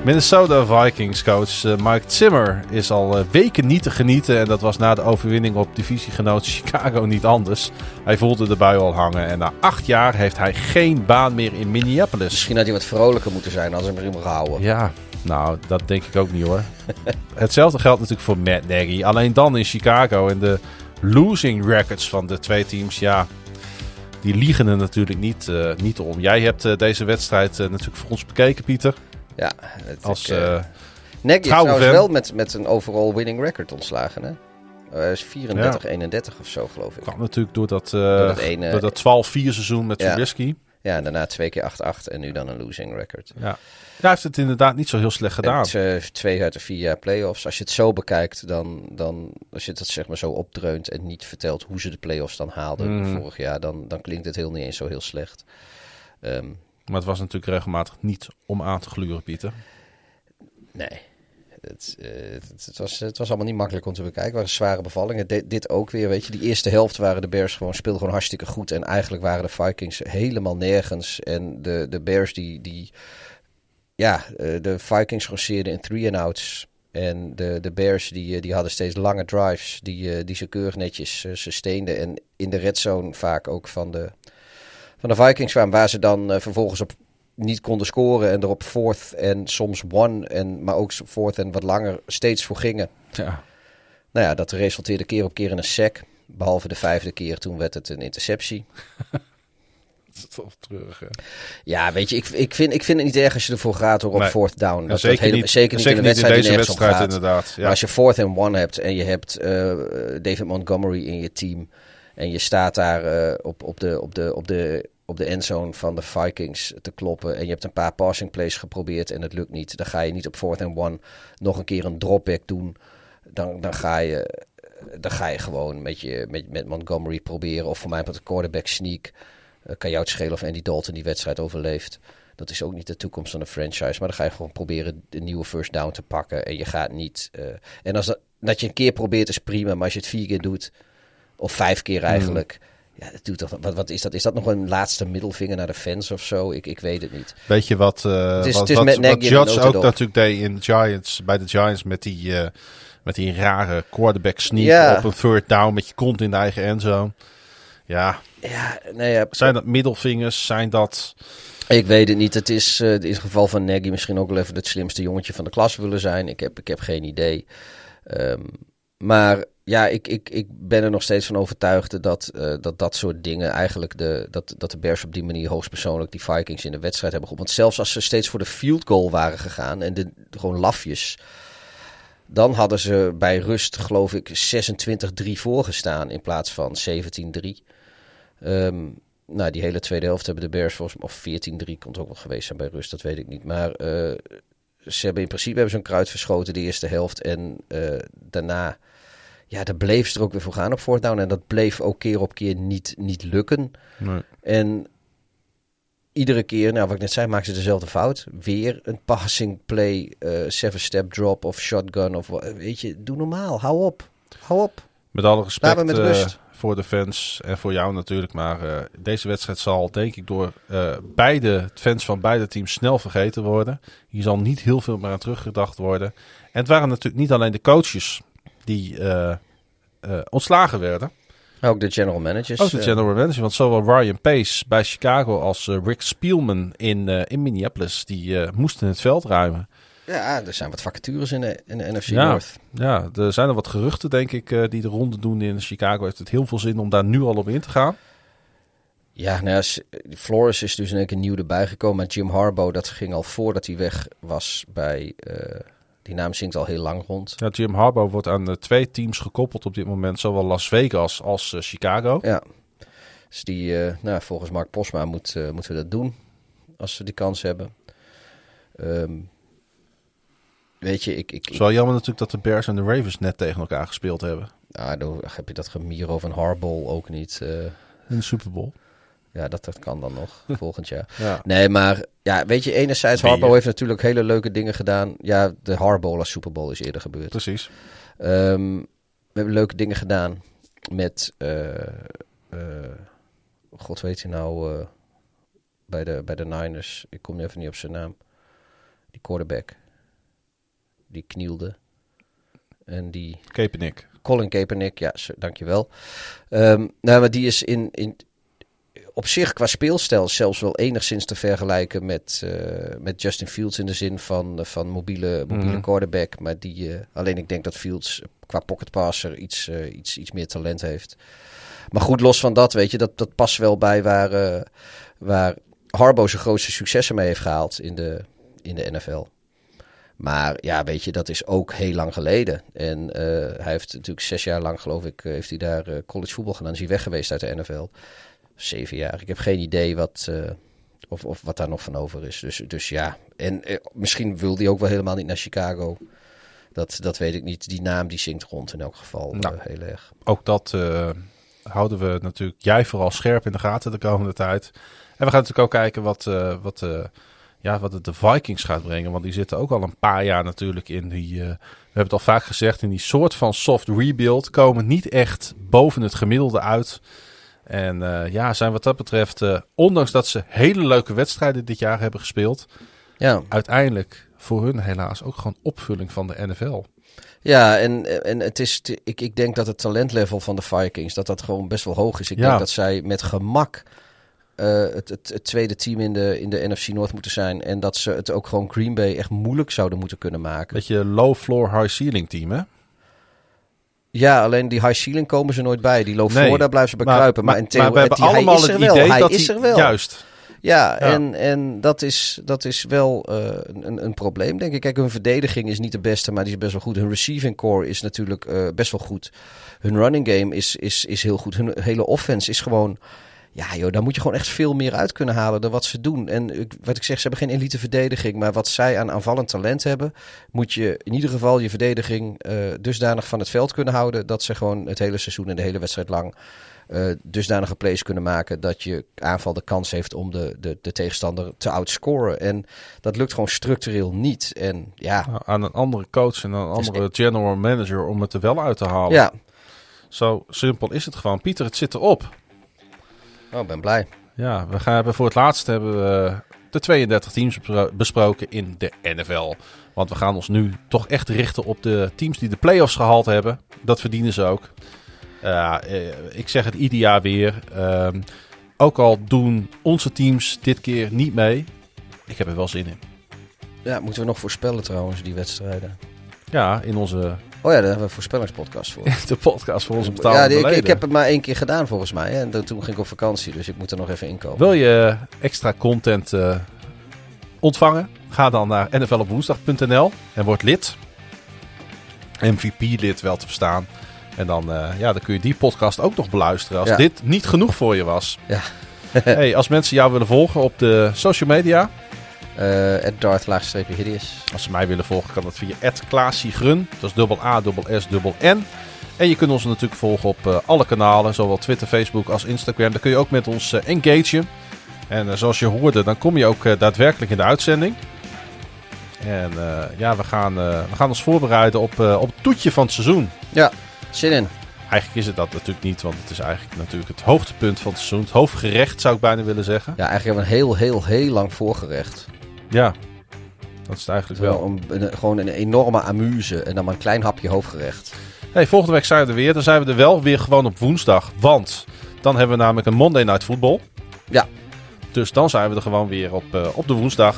Minnesota Vikings coach eh, Mike Zimmer is al eh, weken niet te genieten. En dat was na de overwinning op divisiegenoot Chicago niet anders. Hij voelde de bui al hangen. En na acht jaar heeft hij geen baan meer in Minneapolis. Misschien had hij wat vrolijker moeten zijn als ze hem erin gehouden. Ja, nou, dat denk ik ook niet hoor. Hetzelfde geldt natuurlijk voor Matt Nagy. Alleen dan in Chicago. En de losing records van de twee teams, ja. die liegen er natuurlijk niet, eh, niet om. Jij hebt deze wedstrijd natuurlijk voor ons bekeken, Pieter. Ja, het, Als ik, eh, Nagy is trouwe trouwens fan. wel met, met een overall winning record ontslagen, hè? Eh, is 34-31 of zo, geloof ik. kwam natuurlijk door dat, Door dat ene- door dat 12-4 seizoen met Ja. Trubisky. Ja, en daarna twee keer 8-8 en nu dan een losing record. Ja. Hij heeft het inderdaad niet zo heel slecht gedaan. Het, twee uit de vier jaar playoffs. Als je het zo bekijkt, dan, dan als je het zeg maar zo opdreunt en niet vertelt hoe ze de playoffs dan haalden Mhm. vorig jaar, dan, dan klinkt het heel niet eens zo heel slecht. Ehm, Maar het was natuurlijk regelmatig niet om aan te gluren, Pieter. nee. Het, eh, het, het was, het was allemaal niet makkelijk om te bekijken. Het waren zware bevallingen. Dit, ook weer, weet je. Die eerste helft waren de Bears gewoon, speelden gewoon hartstikke goed. En eigenlijk waren de Vikings helemaal nergens. En de, de Bears die, die ja, eh, de Vikings groceerden in three and outs. En de, de Bears die, eh, die hadden steeds lange drives die, die ze keurig netjes uh, sustainen. En in de red zone vaak ook van de, van de Vikings kwamen. Waar ze dan uh, vervolgens op niet konden scoren. En erop fourth en soms one. En, maar ook fourth en wat langer steeds voor gingen. Ja. Nou ja, dat resulteerde keer op keer in een sack. Behalve de vijfde keer, toen werd het een interceptie. Toch hè? Ja, weet je, ik, ik, vind, ik vind het niet erg als je ervoor gaat hoor, op Nee. fourth down. Dat, zeker, dat hele- niet, zeker niet zeker in een wedstrijd die deze wedstrijd, gaat. inderdaad. Ja. Maar als je fourth and one hebt en je hebt eh, David Montgomery in je team... en je staat daar eh, op, op, de, op, de, op, de, op de endzone van de Vikings te kloppen... en je hebt een paar passing plays geprobeerd en het lukt niet... dan ga je niet op fourth and one nog een keer een dropback doen. Dan, dan, ga, je, dan ga je gewoon met, je, met, met Montgomery proberen... of voor mij met een quarterback sneak... Uh, kan jou het schelen of Andy Dalton die wedstrijd overleeft. Dat is ook niet de toekomst van de franchise. Maar dan ga je gewoon proberen de nieuwe first down te pakken. En je gaat niet. Uh, en als dat, dat je een keer probeert is prima. Maar als je het vier keer doet. Of vijf keer eigenlijk. Mm. Ja, dat doet toch, wat, wat is dat? Is dat nog een laatste middelvinger naar de fans of zo? Ik, ik weet het niet. Weet je wat, uh, het is, wat, het is wat, met wat Judge ook natuurlijk deed in Giants, bij de Giants met die, uh, met die rare quarterback sneak Ja. op een third down met je kont in de eigen endzone. Ja, Ja, nee, ja, zijn dat middelvingers? Zijn dat... ik weet het niet. Het is uh, in het geval van Nagy misschien ook wel even het slimste jongetje van de klas willen zijn. Ik heb, ik heb geen idee. Um, maar ja, ik, ik, ik ben er nog steeds van overtuigd dat uh, dat, dat soort dingen eigenlijk de, dat, dat de Bears op die manier hoogstpersoonlijk die Vikings in de wedstrijd hebben geholpen. Want zelfs als ze steeds voor de field goal waren gegaan en de, gewoon lafjes, dan hadden ze bij rust geloof ik 26-3 voorgestaan in plaats van 17-3. Um, nou, die hele tweede helft hebben de Bears volgens mij, of 14-3 komt ook wel geweest zijn bij rust, dat weet ik niet. Maar uh, ze hebben in principe hebben ze een kruid verschoten de eerste helft en uh, daarna ja, daar bleef ze er ook weer voor gaan op fourth down. En dat bleef ook keer op keer niet, niet lukken. Nee. En iedere keer, nou wat ik net zei, maakten ze dezelfde fout. Weer een passing play, uh, seven step drop of shotgun of weet je, doe normaal, hou op, hou op. Met alle respect met rust. Uh, voor de fans en voor jou natuurlijk, maar uh, deze wedstrijd zal denk ik door beide fans van beide teams snel vergeten worden. Hier zal niet heel veel meer aan teruggedacht worden. En het waren natuurlijk niet alleen de coaches die uh, uh, ontslagen werden. Ook de general managers. Ook de general manager, want zowel Ryan Pace bij Chicago als Rick Spielman in, in Minneapolis, die moesten het veld ruimen. Ja, er zijn wat vacatures in de, in de NFC ja, North. Ja, er zijn er wat geruchten, denk ik, die de ronde doen in Chicago. Heeft het heel veel zin om daar nu al op in te gaan? Ja, nou ja, Flores is dus in één keer nieuw erbij gekomen. Maar Jim Harbaugh, dat ging al voordat hij weg was bij... Die naam zingt al heel lang rond. Ja, Jim Harbaugh wordt aan uh, twee teams gekoppeld op dit moment. Zowel Las Vegas als uh, Chicago. Ja. Dus die, uh, nou, volgens Mark Posma moet, moeten we dat doen. Als we die kans hebben. Um, weet je, ik... ik Het is wel jammer natuurlijk dat de Bears en de Ravens net tegen elkaar gespeeld hebben. Nou, dan heb je dat gemier over een hardball ook niet. In de Super Bowl. Ja, dat, dat kan dan nog volgend jaar. Ja. Nee, maar ja, weet je, enerzijds Harbaugh heeft natuurlijk hele leuke dingen gedaan. Ja, de Harbaugh als Super Bowl is eerder gebeurd. Precies. Um, we hebben leuke dingen gedaan met, uh, uh, god weet je nou, uh, bij, de, bij de Niners. Ik kom nu even niet op zijn naam. Die quarterback. Die knielde. En die... Kaepernick. Colin Kaepernick, ja, dankjewel. Um, nou, maar die is in, in, op zich qua speelstijl zelfs wel enigszins te vergelijken met, uh, met Justin Fields in de zin van, uh, van mobiele, mobiele mm. quarterback. Maar die, uh, alleen ik denk dat Fields qua pocket passer iets, iets, iets meer talent heeft. Maar goed, los van dat, weet je, dat, dat past wel bij waar, waar Harbo zijn grootste successen mee heeft gehaald in de, in de NFL. Maar ja, weet je, dat is ook heel lang geleden. En uh, hij heeft natuurlijk zes jaar lang, geloof ik, heeft hij daar uh, college voetbal gedaan. Is hij weg geweest uit de NFL. Zeven jaar. Ik heb geen idee wat, uh, of, of wat daar nog van over is. Dus, dus ja, en misschien wil hij ook wel helemaal niet naar Chicago. Dat, dat weet ik niet. Die naam die zingt rond in elk geval nou, heel erg. Ook dat houden we natuurlijk jij vooral scherp in de gaten de komende tijd. En we gaan natuurlijk ook kijken wat, wat ja, wat het de Vikings gaat brengen. Want die zitten ook al een paar jaar natuurlijk in die. We hebben het al vaak gezegd, in die soort van soft rebuild. Komen niet echt boven het gemiddelde uit. En uh, ja, zijn wat dat betreft, uh, ondanks dat ze hele leuke wedstrijden dit jaar hebben gespeeld. Ja. Uiteindelijk voor hun helaas ook gewoon opvulling van de NFL. Ja, en, en het is, ik, ik denk dat het talentlevel van de Vikings, dat dat gewoon best wel hoog is. Ik ja. denk dat zij met gemak uh, het, het, het, tweede team in de, in de NFC North moeten zijn. En dat ze het ook gewoon Green Bay echt moeilijk zouden moeten kunnen maken. Beetje low floor, high ceiling team, hè? Ja, alleen die high ceiling komen ze nooit bij. Die floor, nee, daar blijven ze bij kruipen. Maar, maar, maar we hebben die, allemaal het idee hij dat is er wel. Juist. Ja, ja, En, en dat, is, dat is wel uh, een, een probleem, denk ik. Kijk, hun verdediging is niet de beste, maar die is best wel goed. Hun receiving core is natuurlijk uh, best wel goed. Hun running game is, is, is heel goed. Hun hele offense is gewoon ja, joh, daar moet je gewoon echt veel meer uit kunnen halen dan wat ze doen. En wat ik zeg, ze hebben geen elite verdediging. Maar wat zij aan aanvallend talent hebben, moet je in ieder geval je verdediging uh, dusdanig van het veld kunnen houden. Dat ze gewoon het hele seizoen en de hele wedstrijd lang uh, dusdanige plays kunnen maken. Dat je aanval de kans heeft om de, de, de tegenstander te outscoren. En dat lukt gewoon structureel niet. En ja. Nou, aan een andere coach en een andere general manager om het er wel uit te halen. Ja. Zo simpel is het gewoon. Pieter, het zit erop. Oh, ben blij. Ja, we gaan hebben voor het laatst hebben we de 32 teams besproken in de NFL. Want we gaan ons nu toch echt richten op de teams die de playoffs gehaald hebben. Dat verdienen ze ook. Uh, ik zeg het ieder jaar weer. Uh, ook al doen onze teams dit keer niet mee. Ik heb er wel zin in. Ja, moeten we nog voorspellen trouwens, die wedstrijden. Ja, in onze Oh ja, daar hebben we een voorspellingspodcast voor. de podcast voor onze betaalde Ja, die, ik, ik, heb het maar één keer gedaan volgens mij. En toen ging ik op vakantie, dus ik moet er nog even inkomen. Wil je extra content uh, ontvangen? Ga dan naar nflopwoensdag.nl en word lid. MVP-lid wel te verstaan. En dan, uh, ja, dan kun je die podcast ook nog beluisteren als ja. dit niet genoeg voor je was. Ja. hey, als mensen jou willen volgen op de social media, uh, Darth Hideous. Als ze mij willen volgen, kan dat via Klaasiegrun. Dat is dubbel A, dubbel S, dubbel N. En je kunt ons natuurlijk volgen op uh, alle kanalen, zowel Twitter, Facebook als Instagram. Daar kun je ook met ons uh, engagen. En zoals je hoorde, dan kom je ook daadwerkelijk in de uitzending. En ja, we gaan, we gaan ons voorbereiden op, op het toetje van het seizoen. Ja, zin in. Eigenlijk is het dat natuurlijk niet, want het is eigenlijk natuurlijk het hoogtepunt van het seizoen. Het hoofdgerecht zou ik bijna willen zeggen. Ja, eigenlijk hebben we een heel, heel, heel lang voorgerecht. Ja, dat is het eigenlijk wel. Een, gewoon een enorme amuse en dan maar een klein hapje hoofdgerecht. Hey, volgende week zijn we er weer. Dan zijn we er wel weer gewoon op woensdag. Want dan hebben we namelijk een Monday Night Football. Ja. Dus dan zijn we er gewoon weer op, uh, op de woensdag.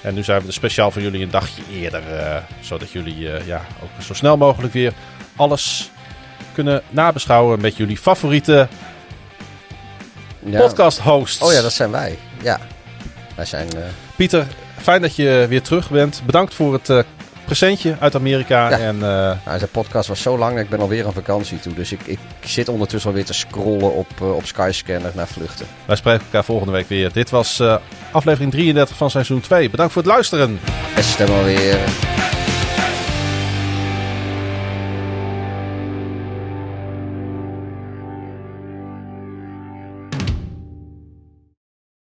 En nu zijn we er speciaal voor jullie een dagje eerder. Uh, zodat jullie uh, ja, ook zo snel mogelijk weer alles kunnen nabeschouwen met jullie favoriete ja. podcast hosts. Oh ja, dat zijn wij. Ja. Wij zijn... Pieter, fijn dat je weer terug bent. Bedankt voor het uh, presentje uit Amerika. Ja. En, uh... nou, zijn podcast was zo lang dat ik ben alweer aan vakantie toe. Dus ik, ik zit ondertussen alweer te scrollen op, uh, op Skyscanner naar vluchten. Wij spreken elkaar volgende week weer. Dit was aflevering 33 van seizoen 2. Bedankt voor het luisteren. En stem alweer.